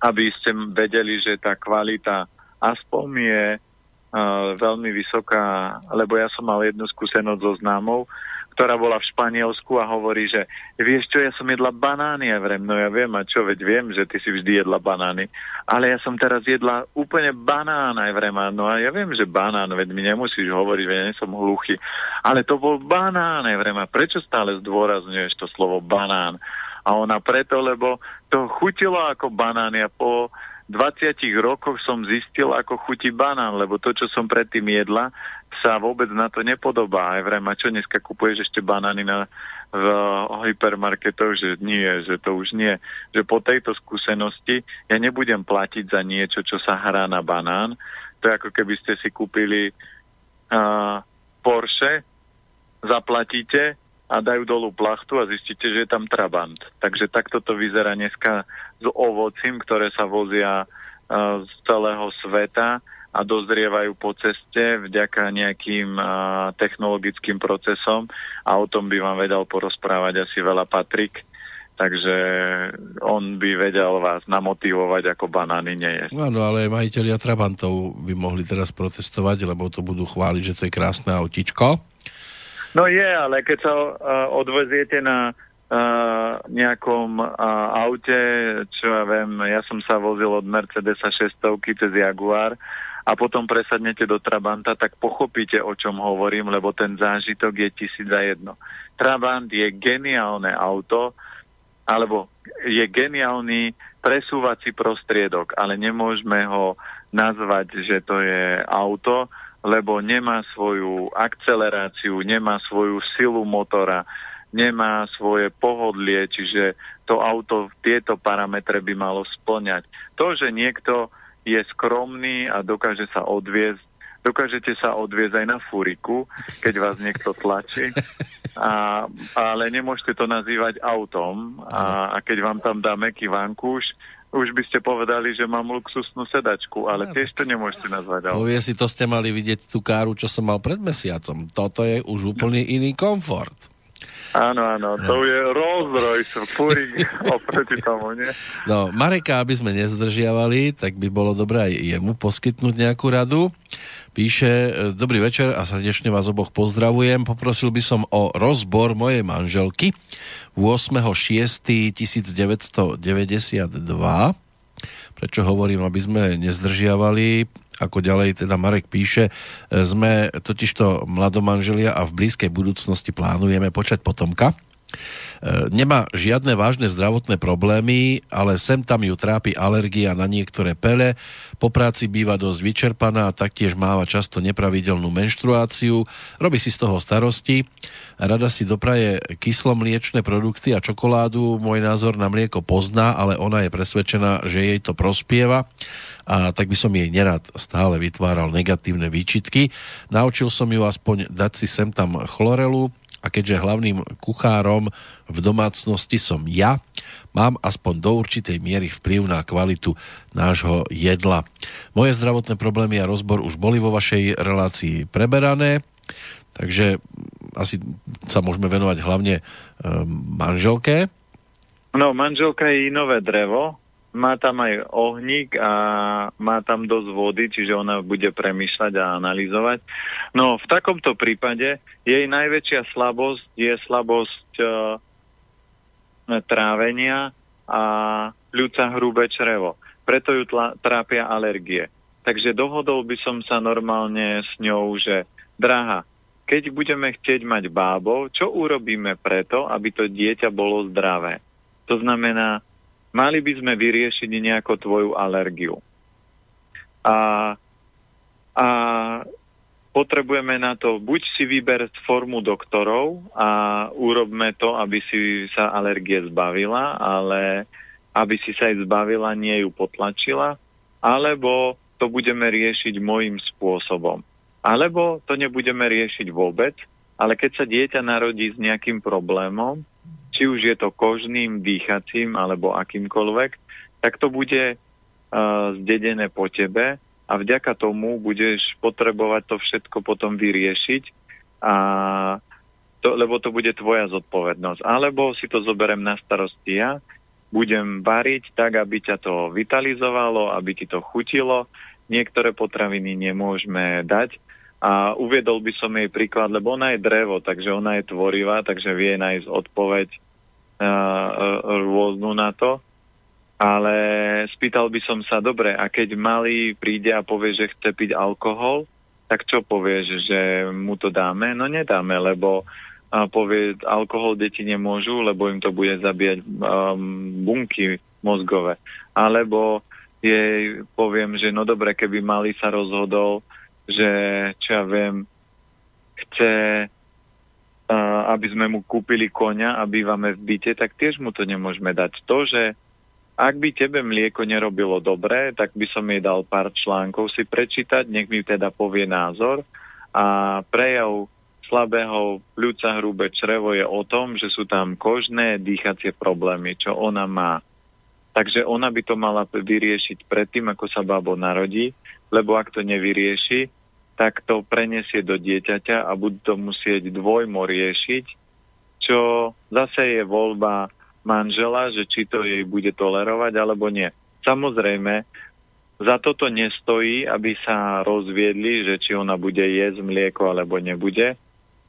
aby ste vedeli, že tá kvalita aspoň je uh, veľmi vysoká, lebo ja som mal jednu skúsenosť so známou, ktorá bola v Španielsku a hovorí, že vieš čo, ja som jedla banány, ja vrem, no ja viem, a čo, veď viem, že ty si vždy jedla banány, ale ja som teraz jedla úplne banán, aj vrem, no a ja viem, že banán, veď mi nemusíš hovoriť, veď ja nie som hluchý, ale to bol banán, aj vrem, a prečo stále zdôrazňuješ to slovo banán? A ona preto, lebo to chutilo ako banán, ja po 20 rokoch som zistil, ako chutí banán, lebo to, čo som predtým jedla, sa vôbec na to nepodobá. Aj vrem, a čo dneska kupuješ ešte banány na, v hypermarketoch, že nie, že to už nie. Že po tejto skúsenosti ja nebudem platiť za niečo, čo sa hrá na banán. To je ako keby ste si kúpili uh, Porsche, zaplatíte a dajú dolu plachtu a zistíte, že je tam Trabant. Takže takto to vyzerá dneska s ovocím, ktoré sa vozia uh, z celého sveta a dozrievajú po ceste vďaka nejakým uh, technologickým procesom a o tom by vám vedel porozprávať asi veľa Patrik. Takže on by vedel vás namotivovať, ako banány nie je. Áno, ale majiteľia Trabantov by mohli teraz protestovať, lebo to budú chváliť, že to je krásne autičko. No je, ale keď sa uh, odveziete na uh, nejakom uh, aute, čo ja viem, ja som sa vozil od Mercedesa 600 cez Jaguar a potom presadnete do Trabanta, tak pochopíte, o čom hovorím, lebo ten zážitok je tisíc za jedno. Trabant je geniálne auto, alebo je geniálny presúvací prostriedok, ale nemôžeme ho nazvať, že to je auto, lebo nemá svoju akceleráciu, nemá svoju silu motora, nemá svoje pohodlie, čiže to auto tieto parametre by malo splňať. To, že niekto je skromný a dokáže sa odviezť dokážete sa odviezť aj na furiku, keď vás niekto tlačí, a, ale nemôžete to nazývať autom. A, a keď vám tam dá meký vankúš, už by ste povedali, že mám luxusnú sedačku, ale tiež to nemôžete nazvať autom. Povie si, to ste mali vidieť tú káru, čo som mal pred mesiacom. Toto je už úplne iný komfort. Áno, áno, to je Rolls Royce, Furing oproti tomu, nie? No, Mareka, aby sme nezdržiavali, tak by bolo dobré aj jemu poskytnúť nejakú radu. Píše, e, dobrý večer a srdečne vás oboch pozdravujem. Poprosil by som o rozbor mojej manželky 8.6.1992. Prečo hovorím, aby sme nezdržiavali? Ako ďalej teda Marek píše, e, sme totižto mladomanželia a v blízkej budúcnosti plánujeme počať potomka. E, nemá žiadne vážne zdravotné problémy, ale sem tam ju trápi alergia na niektoré pele, po práci býva dosť vyčerpaná a taktiež máva často nepravidelnú menštruáciu, robí si z toho starosti, rada si dopraje kyslomliečné produkty a čokoládu, môj názor na mlieko pozná, ale ona je presvedčená, že jej to prospieva. A tak by som jej nerad stále vytváral negatívne výčitky. Naučil som ju aspoň dať si sem tam chlorelu, a keďže hlavným kuchárom v domácnosti som ja, mám aspoň do určitej miery vplyv na kvalitu nášho jedla. Moje zdravotné problémy a rozbor už boli vo vašej relácii preberané, takže asi sa môžeme venovať hlavne um, manželke. No, manželka je nové drevo, má tam aj ohník a má tam dosť vody, čiže ona bude premýšľať a analyzovať. No v takomto prípade jej najväčšia slabosť je slabosť e, trávenia a ľudca hrubé črevo. Preto ju tla, trápia alergie. Takže dohodol by som sa normálne s ňou, že drahá, keď budeme chcieť mať bábo, čo urobíme preto, aby to dieťa bolo zdravé? To znamená, mali by sme vyriešiť nejako tvoju alergiu. A, a potrebujeme na to, buď si vyber formu doktorov a urobme to, aby si sa alergie zbavila, ale aby si sa jej zbavila, nie ju potlačila, alebo to budeme riešiť môjim spôsobom. Alebo to nebudeme riešiť vôbec, ale keď sa dieťa narodí s nejakým problémom, či už je to kožným, dýchacím alebo akýmkoľvek, tak to bude uh, zdedené po tebe a vďaka tomu budeš potrebovať to všetko potom vyriešiť, a to, lebo to bude tvoja zodpovednosť. Alebo si to zoberem na starosti ja, budem variť tak, aby ťa to vitalizovalo, aby ti to chutilo. Niektoré potraviny nemôžeme dať, a uviedol by som jej príklad, lebo ona je drevo, takže ona je tvorivá, takže vie nájsť odpoveď rôznu na to. Ale spýtal by som sa, dobre, a keď malý príde a povie, že chce piť alkohol, tak čo povieš, že mu to dáme? No nedáme, lebo a povie, alkohol deti nemôžu, lebo im to bude zabíjať um, bunky mozgové. Alebo jej poviem, že no dobre, keby malý sa rozhodol, že čo ja viem, chce aby sme mu kúpili koňa a bývame v byte, tak tiež mu to nemôžeme dať. To, že ak by tebe mlieko nerobilo dobre, tak by som jej dal pár článkov si prečítať, nech mi teda povie názor. A prejav slabého pľúca hrubé črevo je o tom, že sú tam kožné dýchacie problémy, čo ona má. Takže ona by to mala vyriešiť predtým, ako sa babo narodí, lebo ak to nevyrieši, tak to prenesie do dieťaťa a budú to musieť dvojmo riešiť, čo zase je voľba manžela, že či to jej bude tolerovať alebo nie. Samozrejme, za toto nestojí, aby sa rozviedli, že či ona bude jesť mlieko alebo nebude,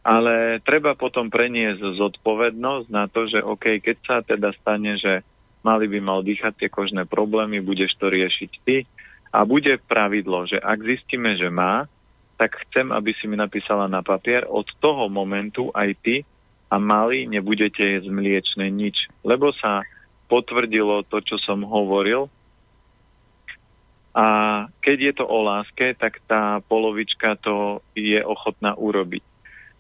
ale treba potom preniesť zodpovednosť na to, že OK, keď sa teda stane, že mali by mal dýchať tie kožné problémy, budeš to riešiť ty a bude pravidlo, že ak zistíme, že má, tak chcem, aby si mi napísala na papier, od toho momentu aj ty a mali nebudete jesť mliečne nič. Lebo sa potvrdilo to, čo som hovoril. A keď je to o láske, tak tá polovička to je ochotná urobiť.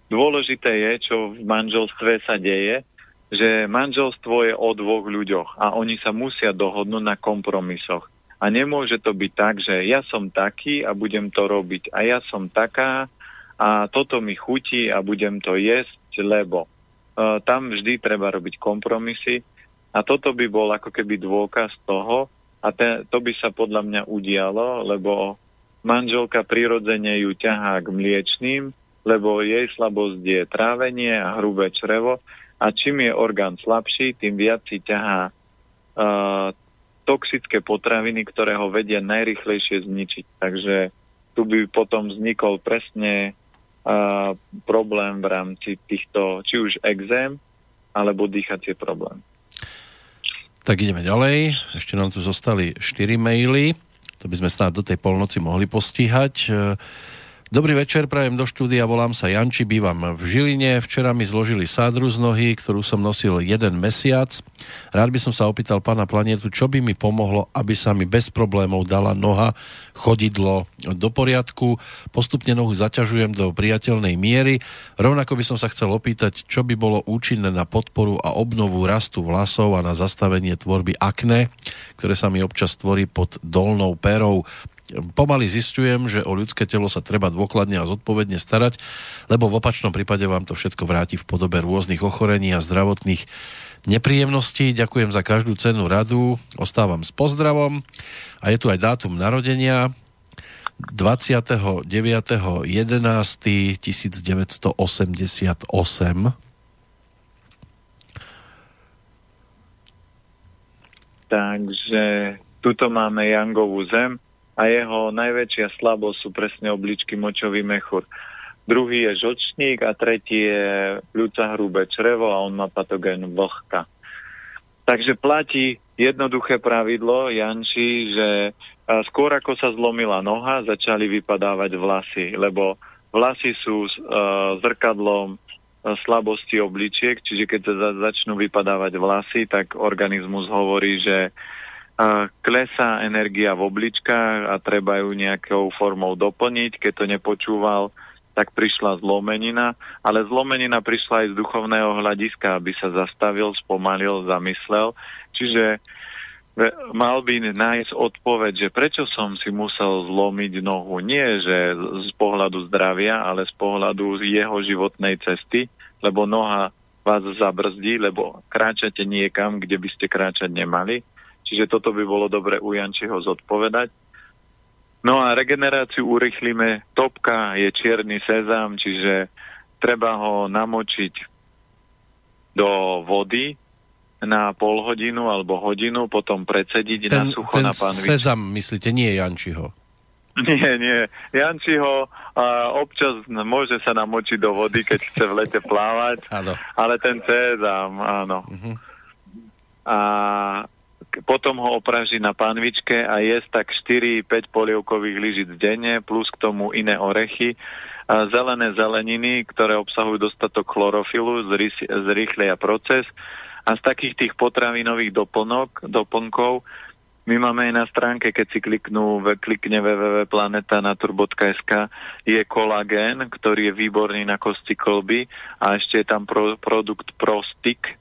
Dôležité je, čo v manželstve sa deje, že manželstvo je o dvoch ľuďoch a oni sa musia dohodnúť na kompromisoch. A nemôže to byť tak, že ja som taký a budem to robiť a ja som taká a toto mi chutí a budem to jesť, lebo uh, tam vždy treba robiť kompromisy a toto by bol ako keby dôkaz toho a te, to by sa podľa mňa udialo, lebo manželka prirodzene ju ťahá k mliečným, lebo jej slabosť je trávenie a hrubé črevo a čím je orgán slabší, tým viac si ťahá uh, toxické potraviny, ktoré ho vedia najrychlejšie zničiť. Takže tu by potom vznikol presne uh, problém v rámci týchto, či už exém, alebo dýchacie problém. Tak ideme ďalej. Ešte nám tu zostali 4 maily. To by sme snáď do tej polnoci mohli postíhať. Dobrý večer, prajem do štúdia, volám sa Janči, bývam v Žiline. Včera mi zložili sádru z nohy, ktorú som nosil jeden mesiac. Rád by som sa opýtal pána Planetu, čo by mi pomohlo, aby sa mi bez problémov dala noha, chodidlo do poriadku. Postupne nohu zaťažujem do priateľnej miery. Rovnako by som sa chcel opýtať, čo by bolo účinné na podporu a obnovu rastu vlasov a na zastavenie tvorby akné, ktoré sa mi občas tvorí pod dolnou perou pomaly zistujem, že o ľudské telo sa treba dôkladne a zodpovedne starať, lebo v opačnom prípade vám to všetko vráti v podobe rôznych ochorení a zdravotných nepríjemností. Ďakujem za každú cenu radu, ostávam s pozdravom a je tu aj dátum narodenia 29.11.1988. Takže tuto máme Jangovú zem a jeho najväčšia slabosť sú presne obličky močový mechúr. Druhý je žočník a tretí je ľudca hrubé črevo a on má patogén vlhka. Takže platí jednoduché pravidlo, Janči, že skôr ako sa zlomila noha, začali vypadávať vlasy, lebo vlasy sú uh, zrkadlom slabosti obličiek, čiže keď sa začnú vypadávať vlasy, tak organizmus hovorí, že klesá energia v obličkách a treba ju nejakou formou doplniť. Keď to nepočúval, tak prišla zlomenina, ale zlomenina prišla aj z duchovného hľadiska, aby sa zastavil, spomalil, zamyslel. Čiže mal by nájsť odpoveď, že prečo som si musel zlomiť nohu. Nie, že z pohľadu zdravia, ale z pohľadu jeho životnej cesty, lebo noha vás zabrzdí, lebo kráčate niekam, kde by ste kráčať nemali Čiže toto by bolo dobre u Jančiho zodpovedať. No a regeneráciu urychlíme. Topka je čierny sezam, čiže treba ho namočiť do vody na pol hodinu alebo hodinu, potom predsediť ten, na sucho ten na panvič. sezam, myslíte, nie Jančiho? Nie, nie. Jančiho a občas môže sa namočiť do vody, keď chce v lete plávať, ale ten sezam, áno. Uh-huh. A potom ho opraží na panvičke a jesť tak 4-5 polievkových lyžic denne, plus k tomu iné orechy, a zelené zeleniny, ktoré obsahujú dostatok chlorofilu, zrýchlia proces. A z takých tých potravinových doplnok, doplnkov my máme aj na stránke, keď si kliknú, klikne www.planetanatur.sk, je kolagén, ktorý je výborný na kosti kolby a ešte je tam pro, produkt Prostik,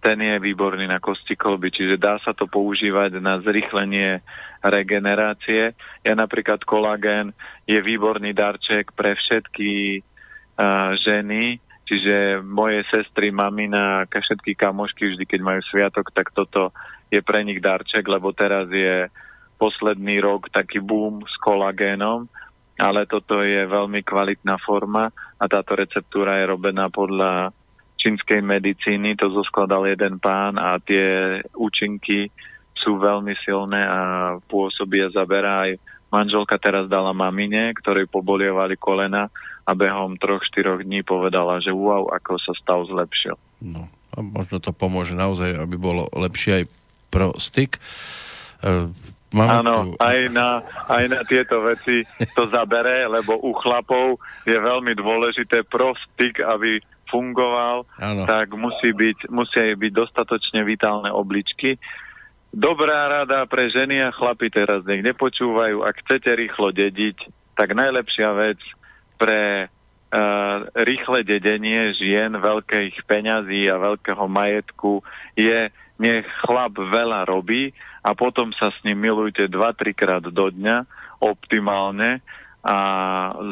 ten je výborný na kosti kolby, čiže dá sa to používať na zrychlenie regenerácie. Ja napríklad kolagén je výborný darček pre všetky uh, ženy, čiže moje sestry, mamina, všetky kamošky vždy, keď majú sviatok, tak toto je pre nich darček, lebo teraz je posledný rok taký boom s kolagénom, ale toto je veľmi kvalitná forma a táto receptúra je robená podľa čínskej medicíny, to zoskladal jeden pán a tie účinky sú veľmi silné a pôsobí a zaberá aj manželka teraz dala mamine, ktorej pobolievali kolena a behom troch, štyroch dní povedala, že wow, ako sa stav zlepšil. No a možno to pomôže naozaj, aby bolo lepšie aj pro styk. E, Áno, tu... aj, na, aj na tieto veci to zabere, lebo u chlapov je veľmi dôležité pro styk, aby fungoval, ano. tak musí byť, musia byť dostatočne vitálne obličky. Dobrá rada pre ženy a chlapi teraz nech nepočúvajú. Ak chcete rýchlo dediť, tak najlepšia vec pre uh, rýchle dedenie žien, veľkých peňazí a veľkého majetku je, nech chlap veľa robí a potom sa s ním milujte 2-3 krát do dňa optimálne a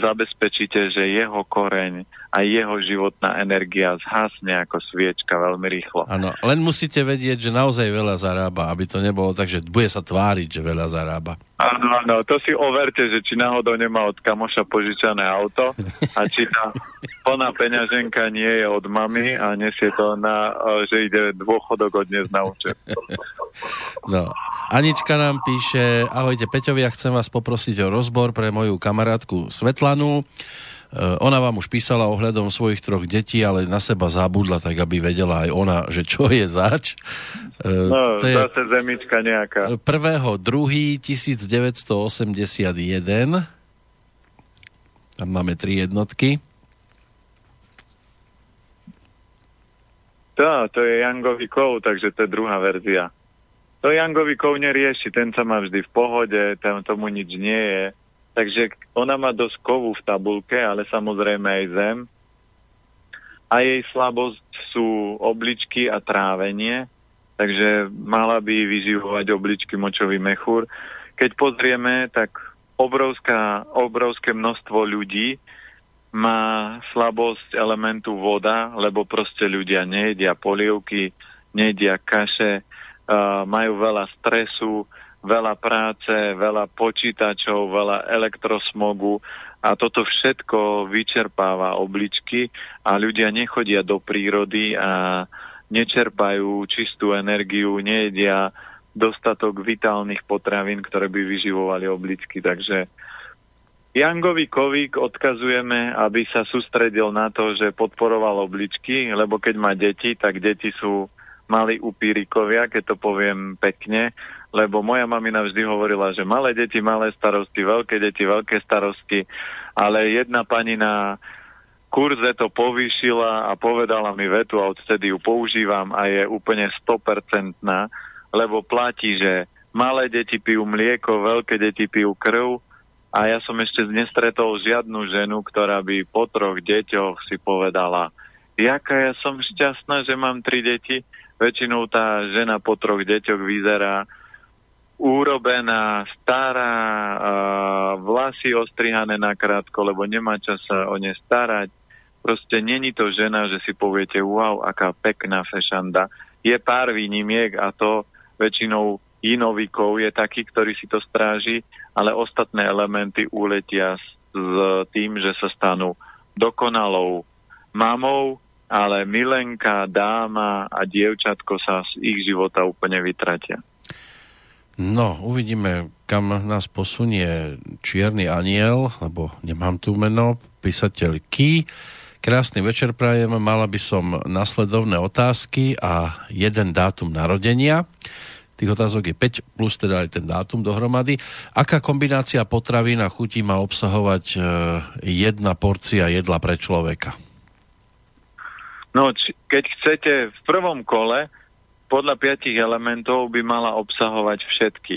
zabezpečíte, že jeho koreň a jeho životná energia zhasne ako sviečka veľmi rýchlo. Áno, len musíte vedieť, že naozaj veľa zarába, aby to nebolo tak, že bude sa tváriť, že veľa zarába. Áno, áno, to si overte, že či náhodou nemá od kamoša požičané auto a či tá *laughs* plná peňaženka nie je od mamy a nesie to na, že ide dôchodok od dnes na účet. *laughs* No, Anička nám píše, ahojte Peťovia, chcem vás poprosiť o rozbor pre moju kamarátku Svetlanu. Eh, ona vám už písala ohľadom svojich troch detí, ale na seba zabudla, tak aby vedela aj ona, že čo je zač. Eh, no, to je zase zemička nejaká. 1. 2. 1981 tam máme tri jednotky. To, to je Jangový kov, takže to je druhá verzia. To Jangový kov nerieši, ten sa má vždy v pohode, tam tomu nič nie je. Takže ona má dosť kovu v tabulke, ale samozrejme aj zem. A jej slabosť sú obličky a trávenie, takže mala by vyživovať obličky močový mechúr. Keď pozrieme, tak obrovská, obrovské množstvo ľudí má slabosť elementu voda, lebo proste ľudia nejedia polievky, nejedia kaše, uh, majú veľa stresu, veľa práce, veľa počítačov, veľa elektrosmogu a toto všetko vyčerpáva obličky a ľudia nechodia do prírody a nečerpajú čistú energiu, nejedia dostatok vitálnych potravín, ktoré by vyživovali obličky. Takže Jangovi Kovík odkazujeme, aby sa sústredil na to, že podporoval obličky, lebo keď má deti, tak deti sú mali upírikovia, keď to poviem pekne, lebo moja mamina vždy hovorila, že malé deti, malé starosti, veľké deti, veľké starosti, ale jedna pani na kurze to povýšila a povedala mi vetu a odtedy ju používam a je úplne 100%, lebo platí, že malé deti pijú mlieko, veľké deti pijú krv a ja som ešte nestretol žiadnu ženu, ktorá by po troch deťoch si povedala, jaká ja som šťastná, že mám tri deti. Väčšinou tá žena po troch deťoch vyzerá urobená, stará, vlasy ostrihané na krátko, lebo nemá čas sa o ne starať. Proste není to žena, že si poviete, wow, aká pekná fešanda. Je pár výnimiek a to väčšinou inovikov je taký, ktorý si to stráži, ale ostatné elementy uletia s, s tým, že sa stanú dokonalou mamou, ale milenka, dáma a dievčatko sa z ich života úplne vytratia. No, uvidíme, kam nás posunie Čierny aniel, lebo nemám tu meno, písateľ Ký. Krásny večer prajem, mala by som nasledovné otázky a jeden dátum narodenia. Tých otázok je 5 plus teda aj ten dátum dohromady. Aká kombinácia potravín a chutí má obsahovať e, jedna porcia jedla pre človeka? No, keď chcete v prvom kole, podľa piatich elementov by mala obsahovať všetky.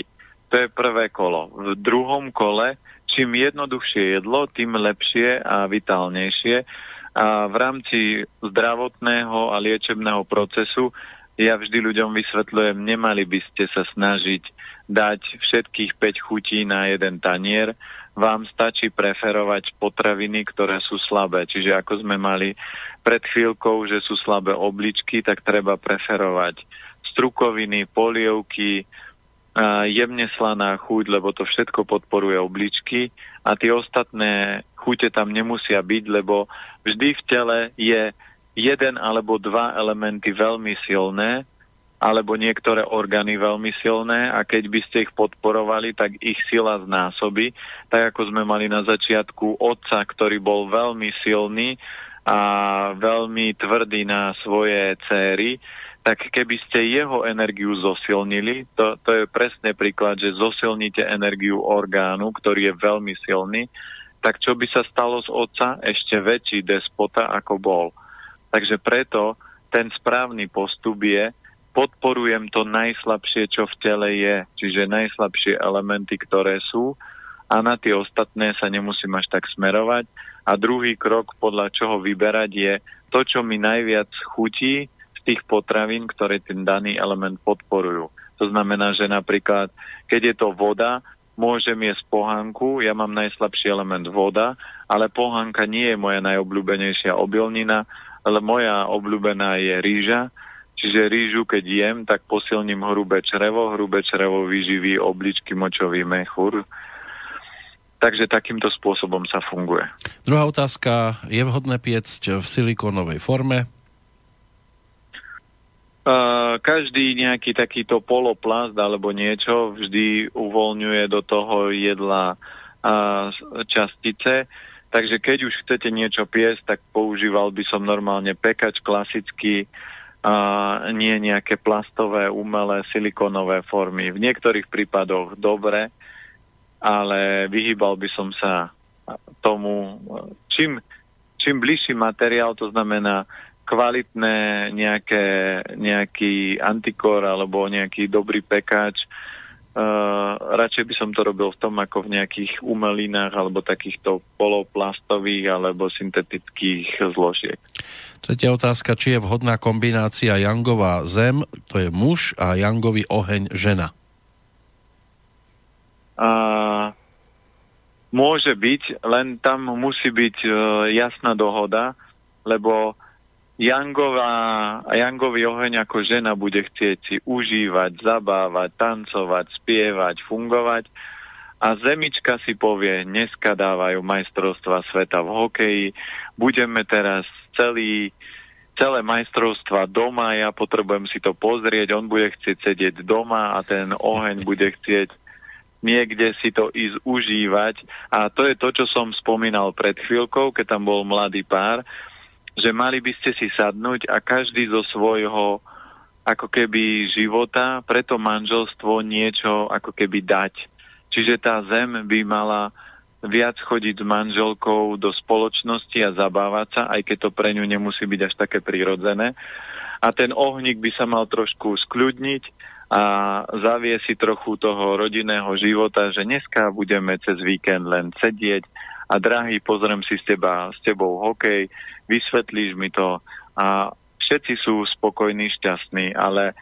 To je prvé kolo. V druhom kole, čím jednoduchšie jedlo, tým lepšie a vitálnejšie. A v rámci zdravotného a liečebného procesu ja vždy ľuďom vysvetľujem, nemali by ste sa snažiť dať všetkých 5 chutí na jeden tanier. Vám stačí preferovať potraviny, ktoré sú slabé. Čiže ako sme mali pred chvíľkou, že sú slabé obličky, tak treba preferovať strukoviny, polievky, jemne slaná chuť, lebo to všetko podporuje obličky a tie ostatné chute tam nemusia byť, lebo vždy v tele je jeden alebo dva elementy veľmi silné, alebo niektoré orgány veľmi silné a keď by ste ich podporovali, tak ich sila znásobí. Tak ako sme mali na začiatku otca, ktorý bol veľmi silný a veľmi tvrdý na svoje céry, tak keby ste jeho energiu zosilnili, to, to je presne príklad, že zosilníte energiu orgánu, ktorý je veľmi silný, tak čo by sa stalo z otca? Ešte väčší despota, ako bol. Takže preto ten správny postup je, podporujem to najslabšie, čo v tele je, čiže najslabšie elementy, ktoré sú a na tie ostatné sa nemusím až tak smerovať a druhý krok, podľa čoho vyberať, je to, čo mi najviac chutí z tých potravín, ktoré ten daný element podporujú. To znamená, že napríklad, keď je to voda, môžem jesť pohánku, ja mám najslabší element voda, ale pohánka nie je moja najobľúbenejšia obilnina, ale moja obľúbená je rýža, čiže rýžu keď jem, tak posilním hrubé črevo, hrubé črevo vyživí obličky, močový mechúr, Takže takýmto spôsobom sa funguje. Druhá otázka. Je vhodné piecť v silikónovej forme? Uh, každý nejaký takýto poloplast alebo niečo vždy uvoľňuje do toho jedla uh, častice. Takže keď už chcete niečo piesť, tak používal by som normálne pekač klasický, a nie nejaké plastové, umelé, silikónové formy. V niektorých prípadoch dobre, ale vyhýbal by som sa tomu, čím, čím bližší materiál, to znamená kvalitné nejaké, nejaký antikor alebo nejaký dobrý pekáč, Uh, radšej by som to robil v tom ako v nejakých umelinách alebo takýchto poloplastových alebo syntetických zložiek. Tretia otázka, či je vhodná kombinácia Jangová zem, to je muž, a Jangový oheň žena? Uh, môže byť, len tam musí byť uh, jasná dohoda, lebo Jangová, Jangový oheň ako žena bude chcieť si užívať, zabávať, tancovať, spievať, fungovať. A Zemička si povie, dneska dávajú majstrovstva sveta v hokeji, budeme teraz celý, celé majstrovstva doma, ja potrebujem si to pozrieť, on bude chcieť sedieť doma a ten oheň bude chcieť niekde si to ísť užívať. A to je to, čo som spomínal pred chvíľkou, keď tam bol mladý pár, že mali by ste si sadnúť a každý zo svojho ako keby života pre to manželstvo niečo ako keby dať. Čiže tá zem by mala viac chodiť s manželkou do spoločnosti a zabávať sa, aj keď to pre ňu nemusí byť až také prirodzené. A ten ohník by sa mal trošku skľudniť, a zavie si trochu toho rodinného života, že dneska budeme cez víkend len sedieť a drahý, pozriem si s, teba, s tebou hokej, vysvetlíš mi to. A všetci sú spokojní, šťastní, ale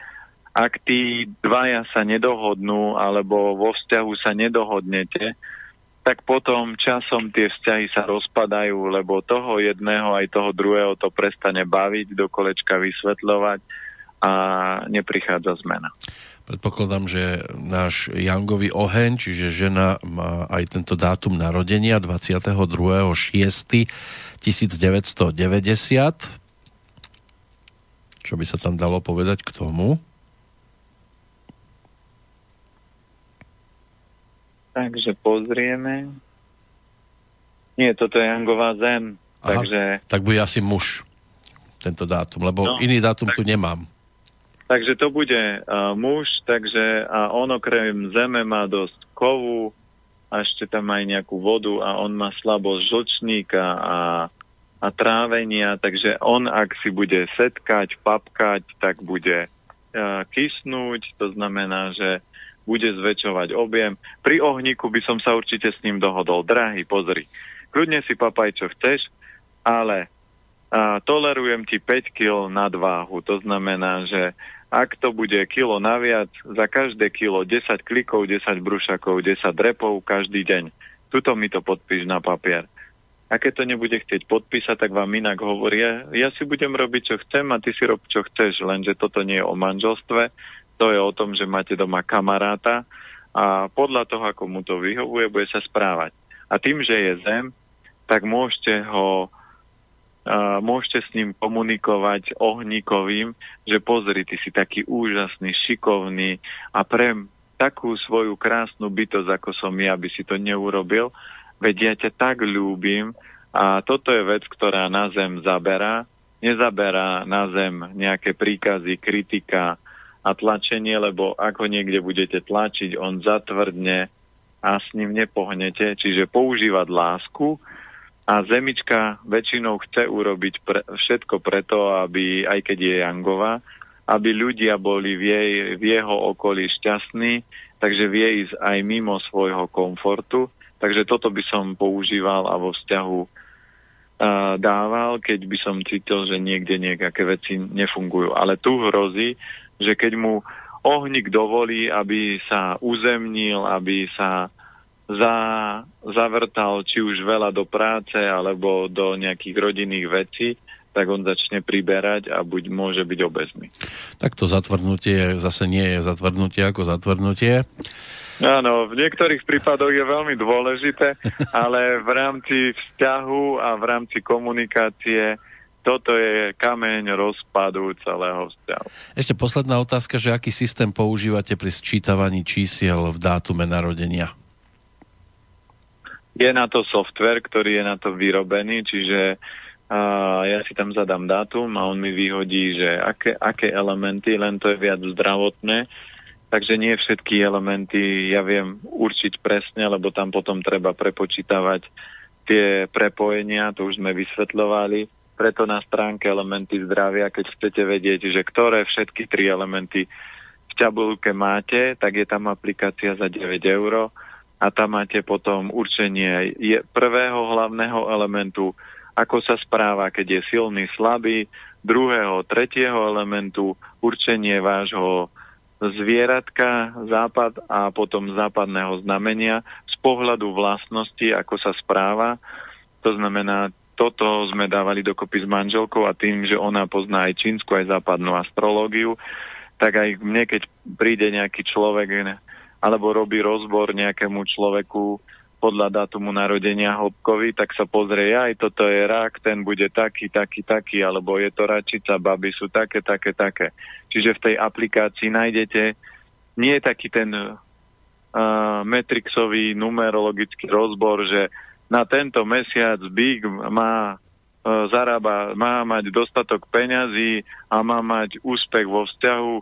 ak tí dvaja sa nedohodnú alebo vo vzťahu sa nedohodnete, tak potom časom tie vzťahy sa rozpadajú, lebo toho jedného aj toho druhého to prestane baviť, do kolečka vysvetľovať a neprichádza zmena. Predpokladám, že náš Jangový oheň, čiže žena má aj tento dátum narodenia 22.6.1990. Čo by sa tam dalo povedať k tomu? Takže pozrieme. Nie, toto je Jangová zem. Aha, takže... Tak bude asi muž tento dátum, lebo no, iný dátum tak... tu nemám. Takže to bude uh, muž, takže a on okrem zeme má dosť kovu a ešte tam aj nejakú vodu a on má slabosť žlčníka a, a trávenia, takže on ak si bude setkať, papkať, tak bude uh, kysnúť, to znamená, že bude zväčšovať objem. Pri ohníku by som sa určite s ním dohodol. Drahý, pozri, kľudne si papaj, čo chceš, ale a tolerujem ti 5 kg nadváhu. To znamená, že ak to bude kilo naviac, za každé kilo 10 klikov, 10 brušakov, 10 repov každý deň. Tuto mi to podpíš na papier. A keď to nebude chcieť podpísať, tak vám inak hovoria, ja si budem robiť, čo chcem a ty si rob, čo chceš, lenže toto nie je o manželstve, to je o tom, že máte doma kamaráta a podľa toho, ako mu to vyhovuje, bude sa správať. A tým, že je zem, tak môžete ho môžete s ním komunikovať ohníkovým, že pozri, ty si taký úžasný, šikovný a pre takú svoju krásnu bytosť, ako som ja, by si to neurobil, veď ja ťa tak ľúbim a toto je vec, ktorá na zem zaberá. Nezaberá na zem nejaké príkazy, kritika a tlačenie, lebo ako niekde budete tlačiť, on zatvrdne a s ním nepohnete. Čiže používať lásku, a Zemička väčšinou chce urobiť pre, všetko preto, aby, aj keď je Jangová, aby ľudia boli v, jej, v jeho okolí šťastní, takže vie ísť aj mimo svojho komfortu. Takže toto by som používal a vo vzťahu dával, keď by som cítil, že niekde nejaké veci nefungujú. Ale tu hrozí, že keď mu ohník dovolí, aby sa uzemnil, aby sa za, zavrtal či už veľa do práce alebo do nejakých rodinných vecí, tak on začne priberať a buď môže byť obezný. Tak to zatvrdnutie zase nie je zatvrdnutie ako zatvrdnutie. Áno, v niektorých prípadoch je veľmi dôležité, *laughs* ale v rámci vzťahu a v rámci komunikácie toto je kameň rozpadu celého vzťahu. Ešte posledná otázka, že aký systém používate pri sčítavaní čísiel v dátume narodenia? Je na to software, ktorý je na to vyrobený, čiže uh, ja si tam zadám dátum a on mi vyhodí, že aké, aké elementy, len to je viac zdravotné, takže nie všetky elementy ja viem určiť presne, lebo tam potom treba prepočítavať tie prepojenia, to už sme vysvetľovali, preto na stránke elementy zdravia, keď chcete vedieť, že ktoré všetky tri elementy v tabulke máte, tak je tam aplikácia za 9 eur a tam máte potom určenie prvého hlavného elementu, ako sa správa, keď je silný, slabý, druhého, tretieho elementu, určenie vášho zvieratka, západ a potom západného znamenia z pohľadu vlastnosti, ako sa správa. To znamená, toto sme dávali dokopy s manželkou a tým, že ona pozná aj čínsku, aj západnú astrológiu, tak aj mne, keď príde nejaký človek alebo robí rozbor nejakému človeku podľa dátumu narodenia hĺbkovi, tak sa pozrie, aj toto je rak, ten bude taký, taký, taký, alebo je to račica, baby sú také, také, také. Čiže v tej aplikácii nájdete nie taký ten uh, metrixový numerologický rozbor, že na tento mesiac Big má uh, zarába, má mať dostatok peňazí a má mať úspech vo vzťahu,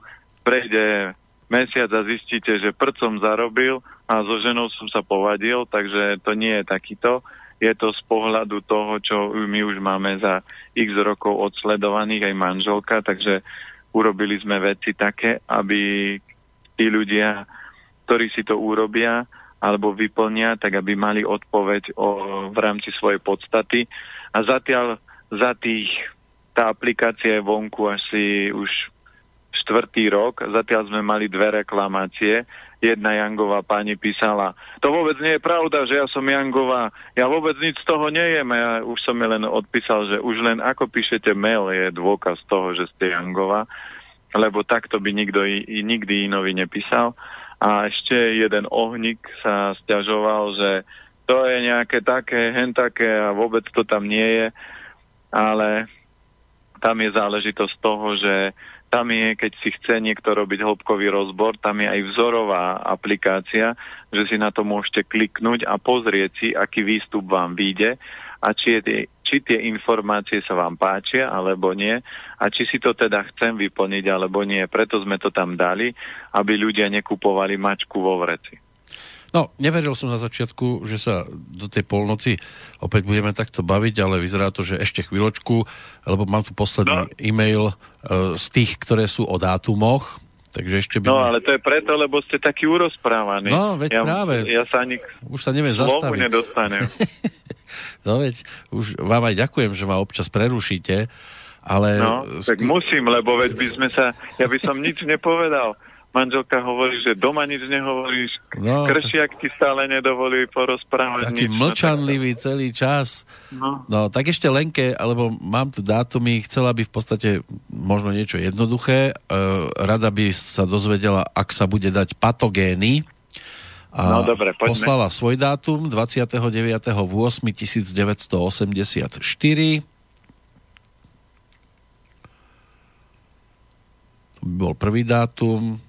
prejde mesiac a zistíte, že prd som zarobil a so ženou som sa povadil, takže to nie je takýto. Je to z pohľadu toho, čo my už máme za x rokov odsledovaných aj manželka, takže urobili sme veci také, aby tí ľudia, ktorí si to urobia alebo vyplnia, tak aby mali odpoveď o, v rámci svojej podstaty. A zatiaľ za tých, tá aplikácia je vonku asi už štvrtý rok. Zatiaľ sme mali dve reklamácie. Jedna Jangová pani písala, to vôbec nie je pravda, že ja som Jangová, ja vôbec nič z toho nejem. Ja už som mi len odpísal, že už len ako píšete mail je dôkaz toho, že ste Jangová, lebo takto by nikto i, nikdy inovi nepísal. A ešte jeden ohník sa stiažoval, že to je nejaké také, hen také a vôbec to tam nie je, ale tam je záležitosť toho, že tam je, keď si chce niekto robiť hĺbkový rozbor, tam je aj vzorová aplikácia, že si na to môžete kliknúť a pozrieť si, aký výstup vám vyjde a či, je, či tie informácie sa vám páčia alebo nie a či si to teda chcem vyplniť alebo nie. Preto sme to tam dali, aby ľudia nekupovali mačku vo vreci. No, neveril som na začiatku, že sa do tej polnoci opäť budeme takto baviť, ale vyzerá to, že ešte chvíľočku, lebo mám tu posledný no. e-mail uh, z tých, ktoré sú o dátumoch, takže ešte by... No, ale to je preto, lebo ste taký urozprávaný. No, veď ja, práve. Ja sa ani už sa neviem zastaviť. nedostanem. *laughs* no veď, už vám aj ďakujem, že ma občas prerušíte, ale... No, tak musím, lebo veď by sme sa... Ja by som nič nepovedal manželka hovorí, že doma nič nehovoríš, no, kršiak ti stále nedovolí porozprávať Taký nič. Mlčanlivý no, celý čas. No. no, tak ešte Lenke, alebo mám tu dátumy, chcela by v podstate možno niečo jednoduché. E, rada by sa dozvedela, ak sa bude dať patogény. A no dobre, poďme. Poslala svoj dátum 29.8.1984. bol prvý dátum,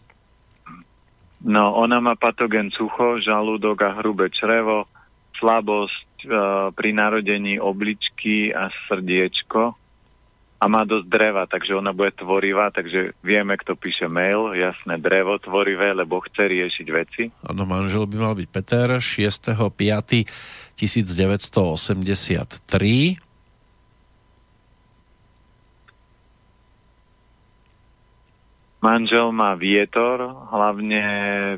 No, ona má patogen sucho, žalúdok a hrubé črevo, slabosť e, pri narodení obličky a srdiečko. A má dosť dreva, takže ona bude tvorivá, takže vieme, kto píše mail, jasné, drevo tvorivé, lebo chce riešiť veci. Áno, manžel by mal byť Peter, 6.5.1983 Manžel má vietor, hlavne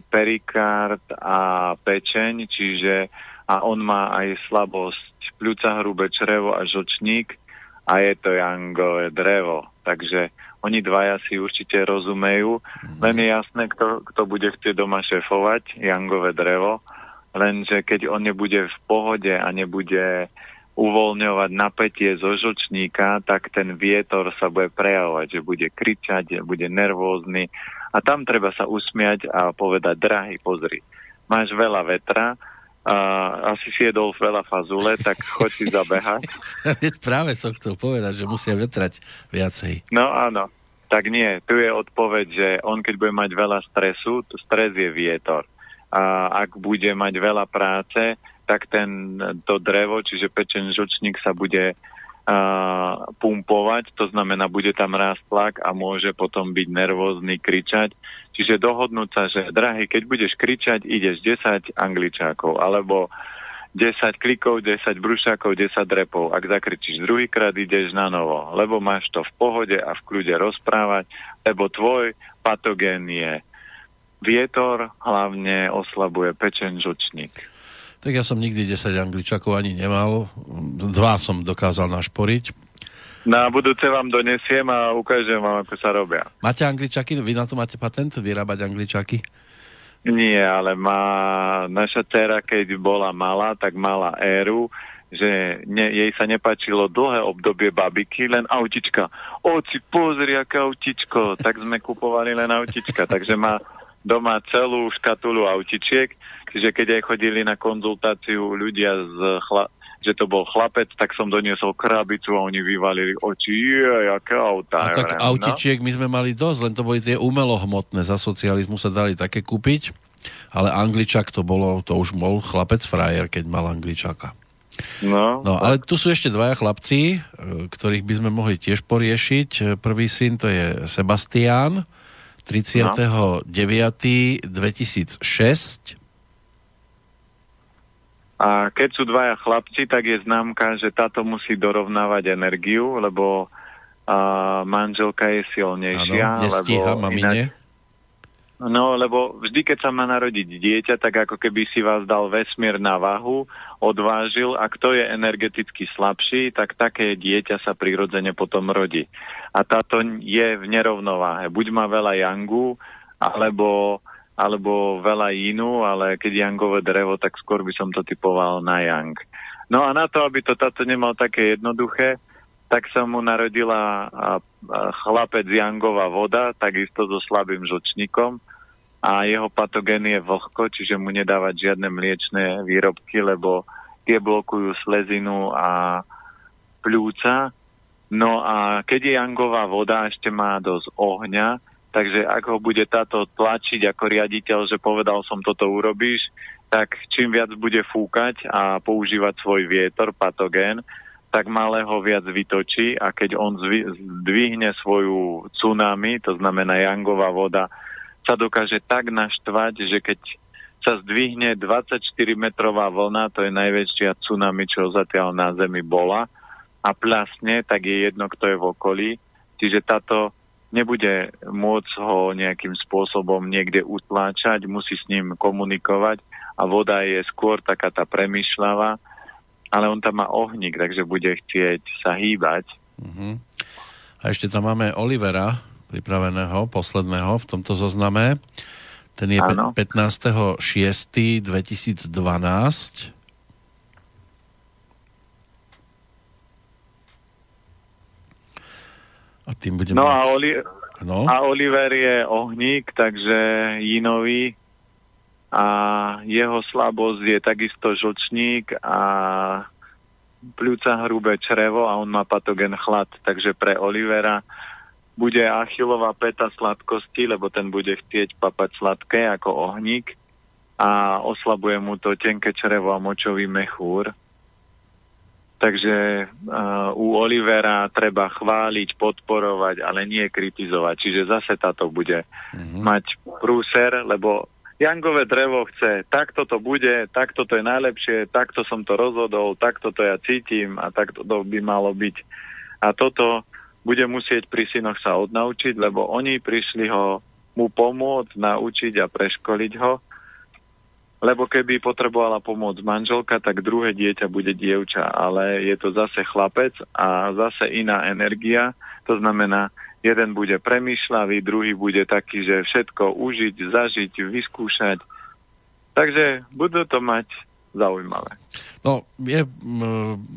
perikard a pečeň, čiže a on má aj slabosť. Ľuca hrubé črevo a žlčník a je to jangové drevo. Takže oni dvaja si určite rozumejú, len je jasné, kto, kto bude chcieť doma šefovať, jangové drevo, lenže keď on nebude v pohode a nebude uvoľňovať napätie zo žlčníka, tak ten vietor sa bude prejavovať, že bude kričať, bude nervózny a tam treba sa usmiať a povedať, drahý, pozri, máš veľa vetra, a asi si jedol veľa fazule, tak choď si zabehať. *laughs* Práve som chcel povedať, že musia vetrať viacej. No áno, tak nie. Tu je odpoveď, že on keď bude mať veľa stresu, stres je vietor. A ak bude mať veľa práce, tak ten, to drevo, čiže pečen žlčník sa bude uh, pumpovať, to znamená, bude tam rásť tlak a môže potom byť nervózny, kričať Čiže dohodnúť sa, že drahý, keď budeš kričať, ideš 10 angličákov, alebo 10 klikov, 10 brušákov, 10 repov. Ak zakričíš druhýkrát, ideš na novo, lebo máš to v pohode a v kľude rozprávať, lebo tvoj patogén je vietor, hlavne oslabuje pečen žočník. Tak ja som nikdy 10 angličakov ani nemal. Dva som dokázal našporiť na budúce vám donesiem a ukážem vám, ako sa robia. Máte angličaky? Vy na to máte patent? Vyrábať angličaky? Nie, ale má naša dcera, keď bola malá, tak mala éru, že ne, jej sa nepačilo dlhé obdobie babiky, len autička. Oci, pozri, aké autičko. Tak sme kupovali len autička. Takže má doma celú škatulu autičiek. Čiže keď aj chodili na konzultáciu ľudia z chla- že to bol chlapec, tak som doniesol krabicu a oni vyvalili oči, je, aké auta. A tak no? autičiek my sme mali dosť, len to boli tie umelohmotné, za socializmu sa dali také kúpiť, ale angličak to bolo, to už bol chlapec frajer, keď mal angličaka. No, no ale tu sú ešte dvaja chlapci, e, ktorých by sme mohli tiež poriešiť. Prvý syn to je Sebastián, 39. No. 2006 a keď sú dvaja chlapci, tak je známka, že táto musí dorovnávať energiu, lebo a, manželka je silnejšia. Ano, nestíha lebo mamine. Inak, no, lebo vždy, keď sa má narodiť dieťa, tak ako keby si vás dal vesmír na váhu, odvážil a kto je energeticky slabší, tak také dieťa sa prirodzene potom rodí. A táto je v nerovnováhe. Buď má veľa jangu, alebo alebo veľa inú, ale keď jangové drevo, tak skôr by som to typoval na jang. No a na to, aby to táto nemal také jednoduché, tak sa mu narodila chlapec jangová voda, takisto so slabým žlčníkom a jeho patogén je vlhko, čiže mu nedávať žiadne mliečné výrobky, lebo tie blokujú slezinu a pľúca. No a keď je jangová voda, ešte má dosť ohňa, Takže ak ho bude táto tlačiť ako riaditeľ, že povedal som toto urobíš, tak čím viac bude fúkať a používať svoj vietor, patogén, tak malého viac vytočí a keď on zdvihne svoju tsunami, to znamená jangová voda, sa dokáže tak naštvať, že keď sa zdvihne 24-metrová vlna, to je najväčšia tsunami, čo zatiaľ na Zemi bola, a plasne, tak je jedno, kto je v okolí. Čiže táto nebude môcť ho nejakým spôsobom niekde utláčať, musí s ním komunikovať a voda je skôr taká tá premyšľavá, ale on tam má ohník, takže bude chcieť sa hýbať. Uh-huh. A ešte tam máme Olivera, pripraveného, posledného v tomto zozname. Ten je 15.6.2012 A tým budeme... No a, Oli- no a Oliver je ohník, takže Jinový a jeho slabosť je takisto žlčník a pľúca hrubé črevo a on má patogen chlad, takže pre Olivera bude achilová peta sladkosti, lebo ten bude chcieť papať sladké ako ohník a oslabuje mu to tenké črevo a močový mechúr Takže uh, u Olivera treba chváliť, podporovať, ale nie kritizovať. Čiže zase táto bude mm-hmm. mať prúser, lebo Jangové drevo chce, takto to bude, takto to je najlepšie, takto som to rozhodol, takto to ja cítim a takto to by malo byť. A toto bude musieť pri synoch sa odnaučiť, lebo oni prišli ho mu pomôcť, naučiť a preškoliť ho. lebo keby potrebovala pomoc manželka, tak druhé dieťa bude dievča, ale je to zase chlapec a zase iná energia, to znamená, jeden bude premýšľavý, druhý bude taký, že všetko užiť, zažiť, vyskúšať. Takže budú to mať zaujímavé. No, je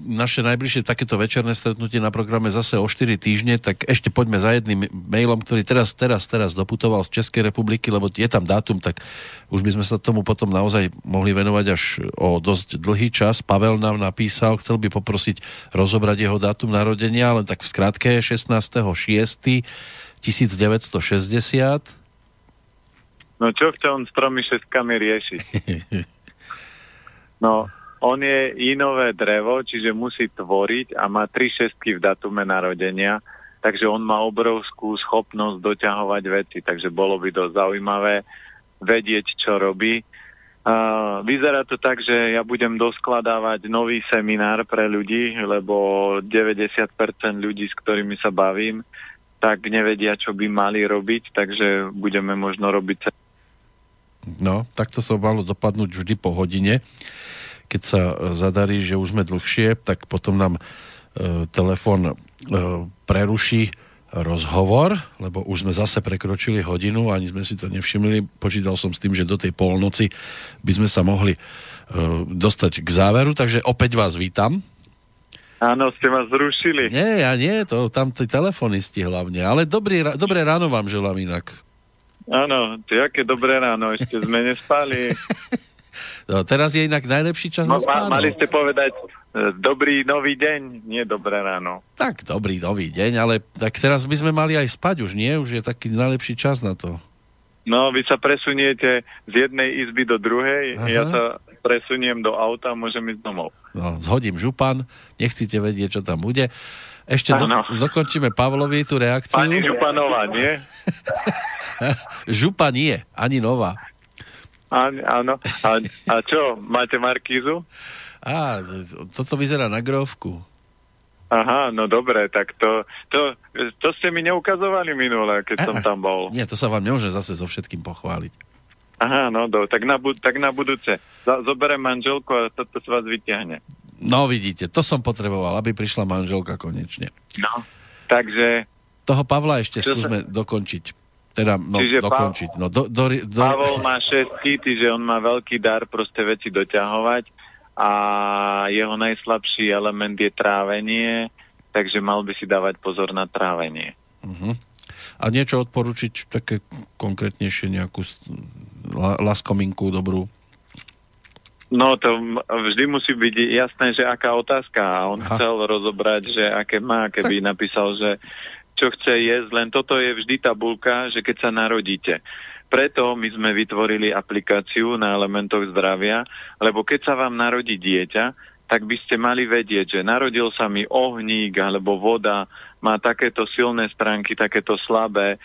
naše najbližšie takéto večerné stretnutie na programe zase o 4 týždne, tak ešte poďme za jedným mailom, ktorý teraz, teraz, teraz doputoval z Českej republiky, lebo je tam dátum, tak už by sme sa tomu potom naozaj mohli venovať až o dosť dlhý čas. Pavel nám napísal, chcel by poprosiť rozobrať jeho dátum narodenia, len tak v skratke 16.6. 1960. No čo chce on s tromi šestkami riešiť? *laughs* No, on je inové drevo, čiže musí tvoriť a má tri šestky v datume narodenia, takže on má obrovskú schopnosť doťahovať veci, takže bolo by dosť zaujímavé vedieť, čo robí. Uh, vyzerá to tak, že ja budem doskladávať nový seminár pre ľudí, lebo 90% ľudí, s ktorými sa bavím, tak nevedia, čo by mali robiť, takže budeme možno robiť... No, takto sa malo dopadnúť vždy po hodine keď sa zadarí, že už sme dlhšie, tak potom nám e, telefon e, preruší rozhovor, lebo už sme zase prekročili hodinu, ani sme si to nevšimli. Počítal som s tým, že do tej polnoci by sme sa mohli e, dostať k záveru, takže opäť vás vítam. Áno, ste ma zrušili. Nie, ja nie, to tam tí telefonisti hlavne, ale dobrý, dobré ráno vám želám inak. Áno, aké dobré ráno, ešte sme nespali. *laughs* No, teraz je inak najlepší čas no, na spánok. Mali ste povedať e, dobrý nový deň, nie dobré ráno. Tak, dobrý nový deň, ale tak teraz by sme mali aj spať už, nie? Už je taký najlepší čas na to. No, vy sa presuniete z jednej izby do druhej, Aha. ja sa presuniem do auta a môžem ísť domov. No, zhodím župan, nechcete vedieť, čo tam bude. Ešte do, dokončíme Pavlovi tú reakciu. Pani Županová, nie? *laughs* Župa nie, ani nová. Áno. A, a čo, máte markízu? Á, toto vyzerá na grovku. Aha, no dobre, tak to, to, to ste mi neukazovali minule, keď Aha, som tam bol. *laughs* Nie, to sa vám nemôže zase so všetkým pochváliť. Aha, no do, tak, na, tak na budúce. Zoberiem manželku a toto sa vás vyťahne. No vidíte, to som potreboval, aby prišla manželka konečne. No, takže... Toho Pavla ešte skúsme sa... dokončiť. Teda, no, Čiže dokončiť. No, do, do, do... Pavol má šestky, že on má veľký dar proste veci doťahovať a jeho najslabší element je trávenie, takže mal by si dávať pozor na trávenie. Uh-huh. A niečo odporučiť také konkrétnejšie, nejakú laskominku dobrú? No to vždy musí byť jasné, že aká otázka. On Aha. chcel rozobrať, že aké má, keby tak... napísal, že čo chce jesť, len toto je vždy tabulka, že keď sa narodíte. Preto my sme vytvorili aplikáciu na elementoch zdravia, lebo keď sa vám narodí dieťa, tak by ste mali vedieť, že narodil sa mi ohník alebo voda, má takéto silné stránky, takéto slabé,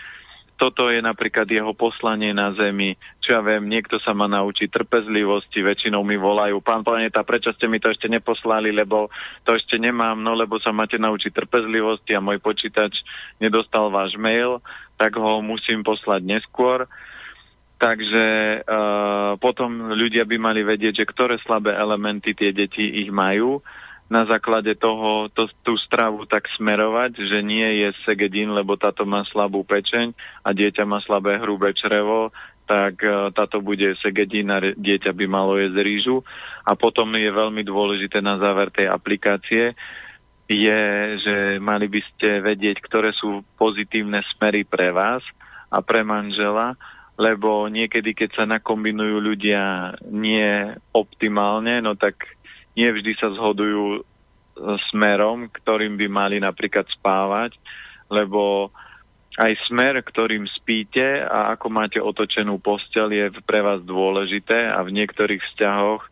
toto je napríklad jeho poslanie na Zemi. Čo ja viem, niekto sa ma naučí trpezlivosti, väčšinou mi volajú, pán planeta, prečo ste mi to ešte neposlali, lebo to ešte nemám, no lebo sa máte naučiť trpezlivosti a môj počítač nedostal váš mail, tak ho musím poslať neskôr. Takže uh, potom ľudia by mali vedieť, že ktoré slabé elementy tie deti ich majú na základe toho to, tú stravu tak smerovať, že nie je segedín, lebo táto má slabú pečeň a dieťa má slabé hrubé črevo, tak uh, táto bude segedín a dieťa by malo jesť rýžu. A potom je veľmi dôležité na záver tej aplikácie, je, že mali by ste vedieť, ktoré sú pozitívne smery pre vás a pre manžela, lebo niekedy, keď sa nakombinujú ľudia nie optimálne, no tak nie vždy sa zhodujú e, smerom, ktorým by mali napríklad spávať, lebo aj smer, ktorým spíte a ako máte otočenú postel je pre vás dôležité a v niektorých vzťahoch,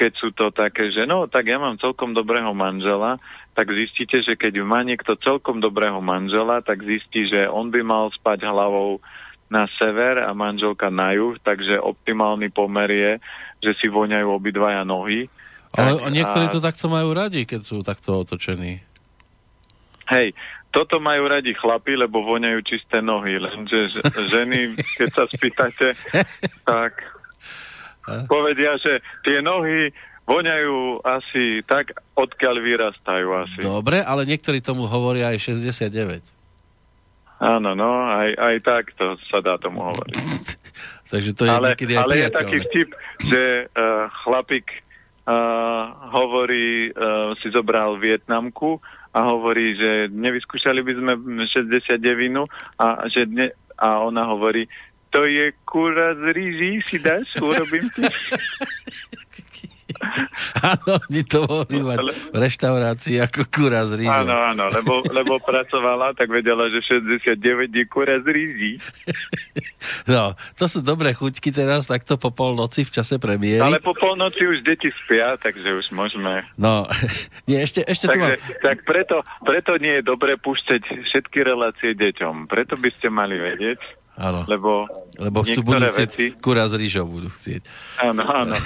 keď sú to také, že no, tak ja mám celkom dobrého manžela, tak zistíte, že keď má niekto celkom dobrého manžela, tak zistí, že on by mal spať hlavou na sever a manželka na juh, takže optimálny pomer je, že si voňajú obidvaja nohy ale tak, niektorí a... to takto majú radi, keď sú takto otočení. Hej, toto majú radi chlapi, lebo voňajú čisté nohy, lenže ženy, keď sa spýtate, *laughs* tak povedia, že tie nohy voňajú asi tak, odkiaľ vyrastajú asi. Dobre, ale niektorí tomu hovoria aj 69. Áno, no, aj, aj tak to sa dá tomu hovoriť. *laughs* Takže to je ale, niekedy aj ale je taký vtip, že uh, chlapík hovorí, uh, si zobral Vietnamku a hovorí, že nevyskúšali by sme 69 a, že ne, a ona hovorí, to je kura z rýží, si dáš, urobím ti. *laughs* *laughs* Áno, oni to mohli mať v reštaurácii ako kura z rýžou. Áno, áno, lebo, lebo pracovala, tak vedela, že 69 je kura z rýží. *laughs* No, to sú dobré chuťky teraz, takto po polnoci v čase premiéry. Ale po polnoci už deti spia, takže už môžeme. No, *laughs* nie, ešte, ešte tu mám... Takže, tak preto, preto nie je dobre púšťať všetky relácie deťom. Preto by ste mali vedieť, Áno, lebo, lebo chcú, budú chcieť, veci- kura z rýžou budú chcieť. áno, áno. *laughs*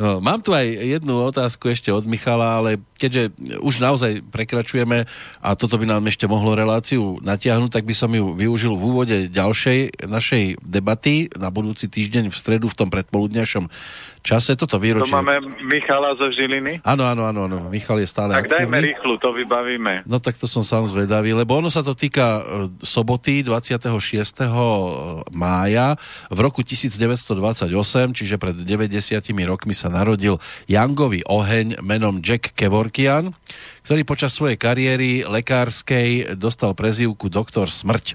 No, mám tu aj jednu otázku ešte od Michala, ale keďže už naozaj prekračujeme a toto by nám ešte mohlo reláciu natiahnuť, tak by som ju využil v úvode ďalšej našej debaty na budúci týždeň v stredu v tom predpoludňašom čase. Toto To výročie... máme Michala zo Žiliny. Áno, áno, áno, áno. Michal je stále Tak dajme aktívny. rýchlu, to vybavíme. No tak to som sám zvedavý, lebo ono sa to týka e, soboty 26. mája v roku 1928, čiže pred 90 rokmi sa narodil Jangový oheň menom Jack Kevorkian, ktorý počas svojej kariéry lekárskej dostal prezývku Doktor Smrť.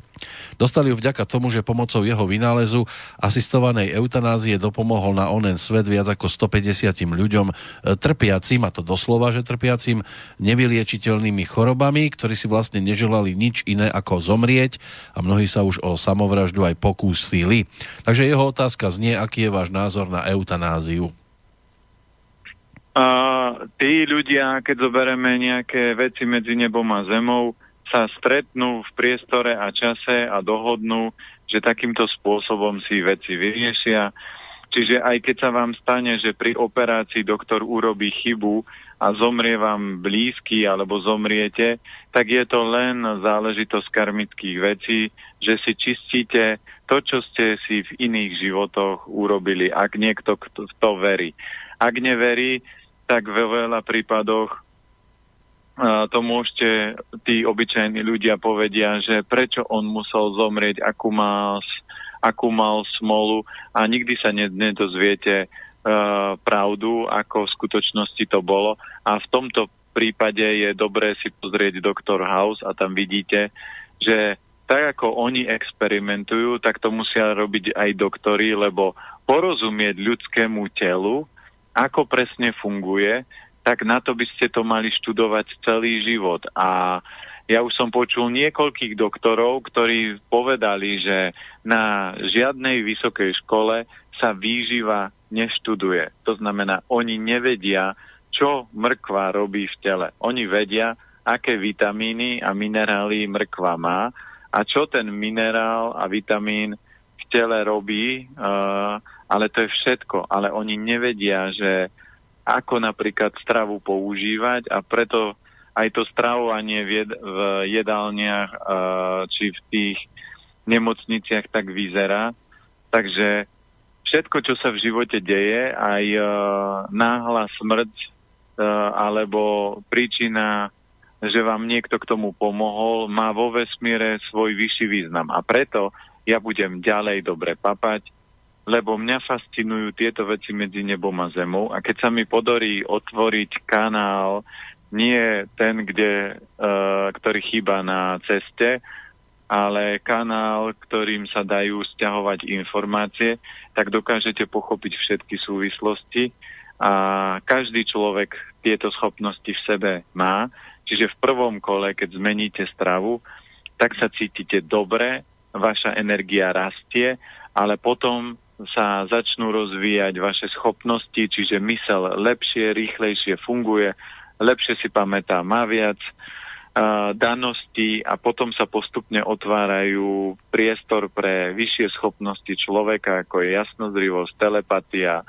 Dostali ju vďaka tomu, že pomocou jeho vynálezu asistovanej eutanázie dopomohol na onen svet viac ako 150 ľuďom e, trpiacim, a to doslova, že trpiacim nevyliečiteľnými chorobami, ktorí si vlastne neželali nič iné ako zomrieť a mnohí sa už o samovraždu aj pokúsili. Takže jeho otázka znie, aký je váš názor na eutanáziu. A tí ľudia, keď zoberieme nejaké veci medzi nebom a zemou, sa stretnú v priestore a čase a dohodnú, že takýmto spôsobom si veci vyriešia. Čiže aj keď sa vám stane, že pri operácii doktor urobí chybu a zomrie vám blízky alebo zomriete, tak je to len záležitosť karmických vecí, že si čistíte to, čo ste si v iných životoch urobili, ak niekto kto- v to verí. Ak neverí, tak ve veľa prípadoch a to môžete, tí obyčajní ľudia povedia, že prečo on musel zomrieť, akú mal, akú mal smolu a nikdy sa ne- nedozviete uh, pravdu, ako v skutočnosti to bolo. A v tomto prípade je dobré si pozrieť Dr. House a tam vidíte, že tak ako oni experimentujú, tak to musia robiť aj doktori, lebo porozumieť ľudskému telu, ako presne funguje, tak na to by ste to mali študovať celý život. A ja už som počul niekoľkých doktorov, ktorí povedali, že na žiadnej vysokej škole sa výživa neštuduje. To znamená, oni nevedia, čo mrkva robí v tele. Oni vedia, aké vitamíny a minerály mrkva má a čo ten minerál a vitamín v tele robí, uh, ale to je všetko. Ale oni nevedia, že ako napríklad stravu používať a preto aj to stravovanie v, jed- v jedálniach uh, či v tých nemocniciach tak vyzerá. Takže všetko, čo sa v živote deje, aj uh, náhla smrť uh, alebo príčina, že vám niekto k tomu pomohol, má vo vesmíre svoj vyšší význam. A preto ja budem ďalej dobre papať, lebo mňa fascinujú tieto veci medzi nebom a zemou a keď sa mi podarí otvoriť kanál, nie ten, kde, uh, ktorý chýba na ceste, ale kanál, ktorým sa dajú stiahovať informácie, tak dokážete pochopiť všetky súvislosti a každý človek tieto schopnosti v sebe má. Čiže v prvom kole, keď zmeníte stravu, tak sa cítite dobre, vaša energia rastie, ale potom sa začnú rozvíjať vaše schopnosti, čiže mysel lepšie, rýchlejšie funguje, lepšie si pamätá, má viac uh, daností a potom sa postupne otvárajú priestor pre vyššie schopnosti človeka, ako je jasnozrivosť, telepatia,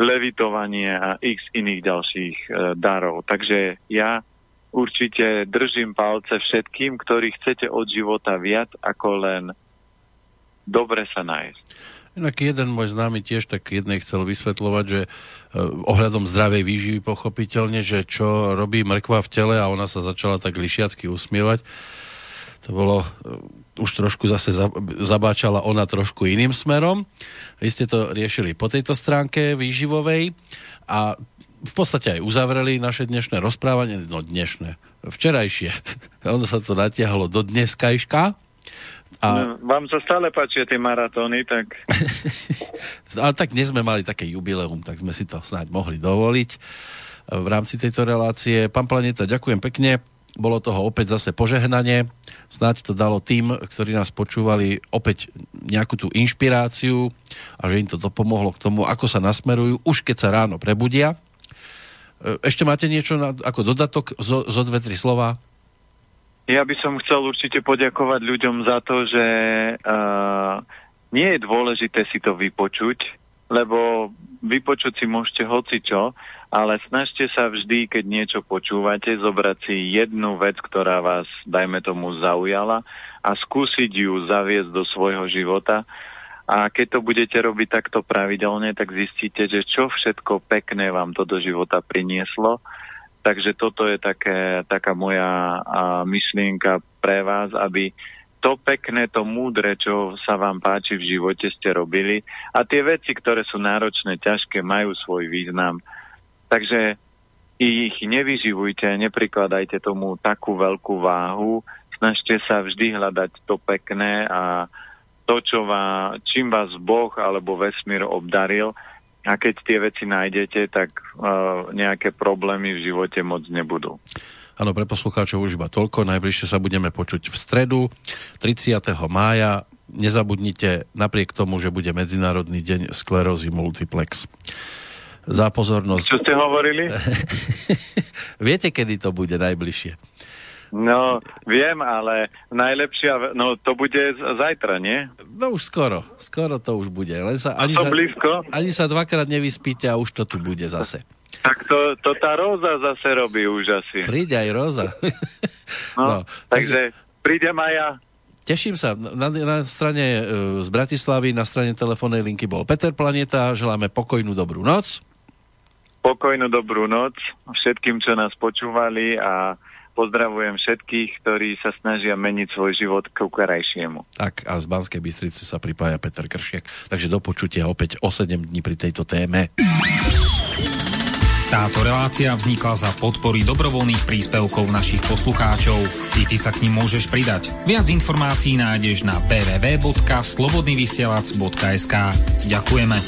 levitovanie a x iných ďalších uh, darov. Takže ja určite držím palce všetkým, ktorí chcete od života viac ako len dobre sa nájsť. Inak jeden môj známy tiež tak jednej chcel vysvetľovať, že eh, ohľadom zdravej výživy pochopiteľne, že čo robí mrkva v tele a ona sa začala tak lišiacky usmievať. To bolo, eh, už trošku zase zabáčala ona trošku iným smerom. Vy ste to riešili po tejto stránke výživovej a v podstate aj uzavreli naše dnešné rozprávanie, no dnešné, včerajšie. *laughs* Ono sa to natiahlo do dneskajška a... No, vám sa stále páčia tie maratóny, tak... *laughs* Ale tak dnes sme mali také jubileum, tak sme si to snáď mohli dovoliť v rámci tejto relácie. Pán Planeta, ďakujem pekne. Bolo toho opäť zase požehnanie. Snáď to dalo tým, ktorí nás počúvali, opäť nejakú tú inšpiráciu a že im to dopomohlo k tomu, ako sa nasmerujú, už keď sa ráno prebudia. E, ešte máte niečo na, ako dodatok zo, zo dve, tri slova? Ja by som chcel určite poďakovať ľuďom za to, že uh, nie je dôležité si to vypočuť, lebo vypočuť si môžete hocičo, ale snažte sa vždy, keď niečo počúvate, zobrať si jednu vec, ktorá vás, dajme tomu, zaujala a skúsiť ju zaviesť do svojho života. A keď to budete robiť takto pravidelne, tak zistíte, že čo všetko pekné vám to do života prinieslo Takže toto je také, taká moja a, myšlienka pre vás, aby to pekné, to múdre, čo sa vám páči v živote, ste robili. A tie veci, ktoré sú náročné, ťažké, majú svoj význam. Takže ich nevyživujte, neprikladajte tomu takú veľkú váhu. Snažte sa vždy hľadať to pekné a to, čo vás, čím vás Boh alebo vesmír obdaril, a keď tie veci nájdete, tak uh, nejaké problémy v živote moc nebudú. Áno, pre poslucháčov už iba toľko. Najbližšie sa budeme počuť v stredu 30. mája. Nezabudnite napriek tomu, že bude Medzinárodný deň sklerózy multiplex. Za pozornosť. Čo ste hovorili? *laughs* Viete, kedy to bude najbližšie? No, viem, ale najlepšia, no to bude zajtra, nie? No už skoro, skoro to už bude. Len sa, ani, to sa, blízko? ani sa dvakrát nevyspíte a už to tu bude zase. Tak to, to tá Róza zase robí už asi. Príde aj Róza. *laughs* no, no, takže, takže prídem aj ja. Teším sa. Na, na strane e, z Bratislavy, na strane telefónnej linky bol Peter Planeta. Želáme pokojnú dobrú noc. Pokojnú dobrú noc všetkým, čo nás počúvali a Pozdravujem všetkých, ktorí sa snažia meniť svoj život k krajšiemu. Tak a z Banskej Bystrice sa pripája Peter Kršiak. Takže do počutia opäť o 7 dní pri tejto téme. Táto relácia vznikla za podpory dobrovoľných príspevkov našich poslucháčov. I ty sa k ním môžeš pridať. Viac informácií nájdeš na www.slobodnyvysielac.sk Ďakujeme.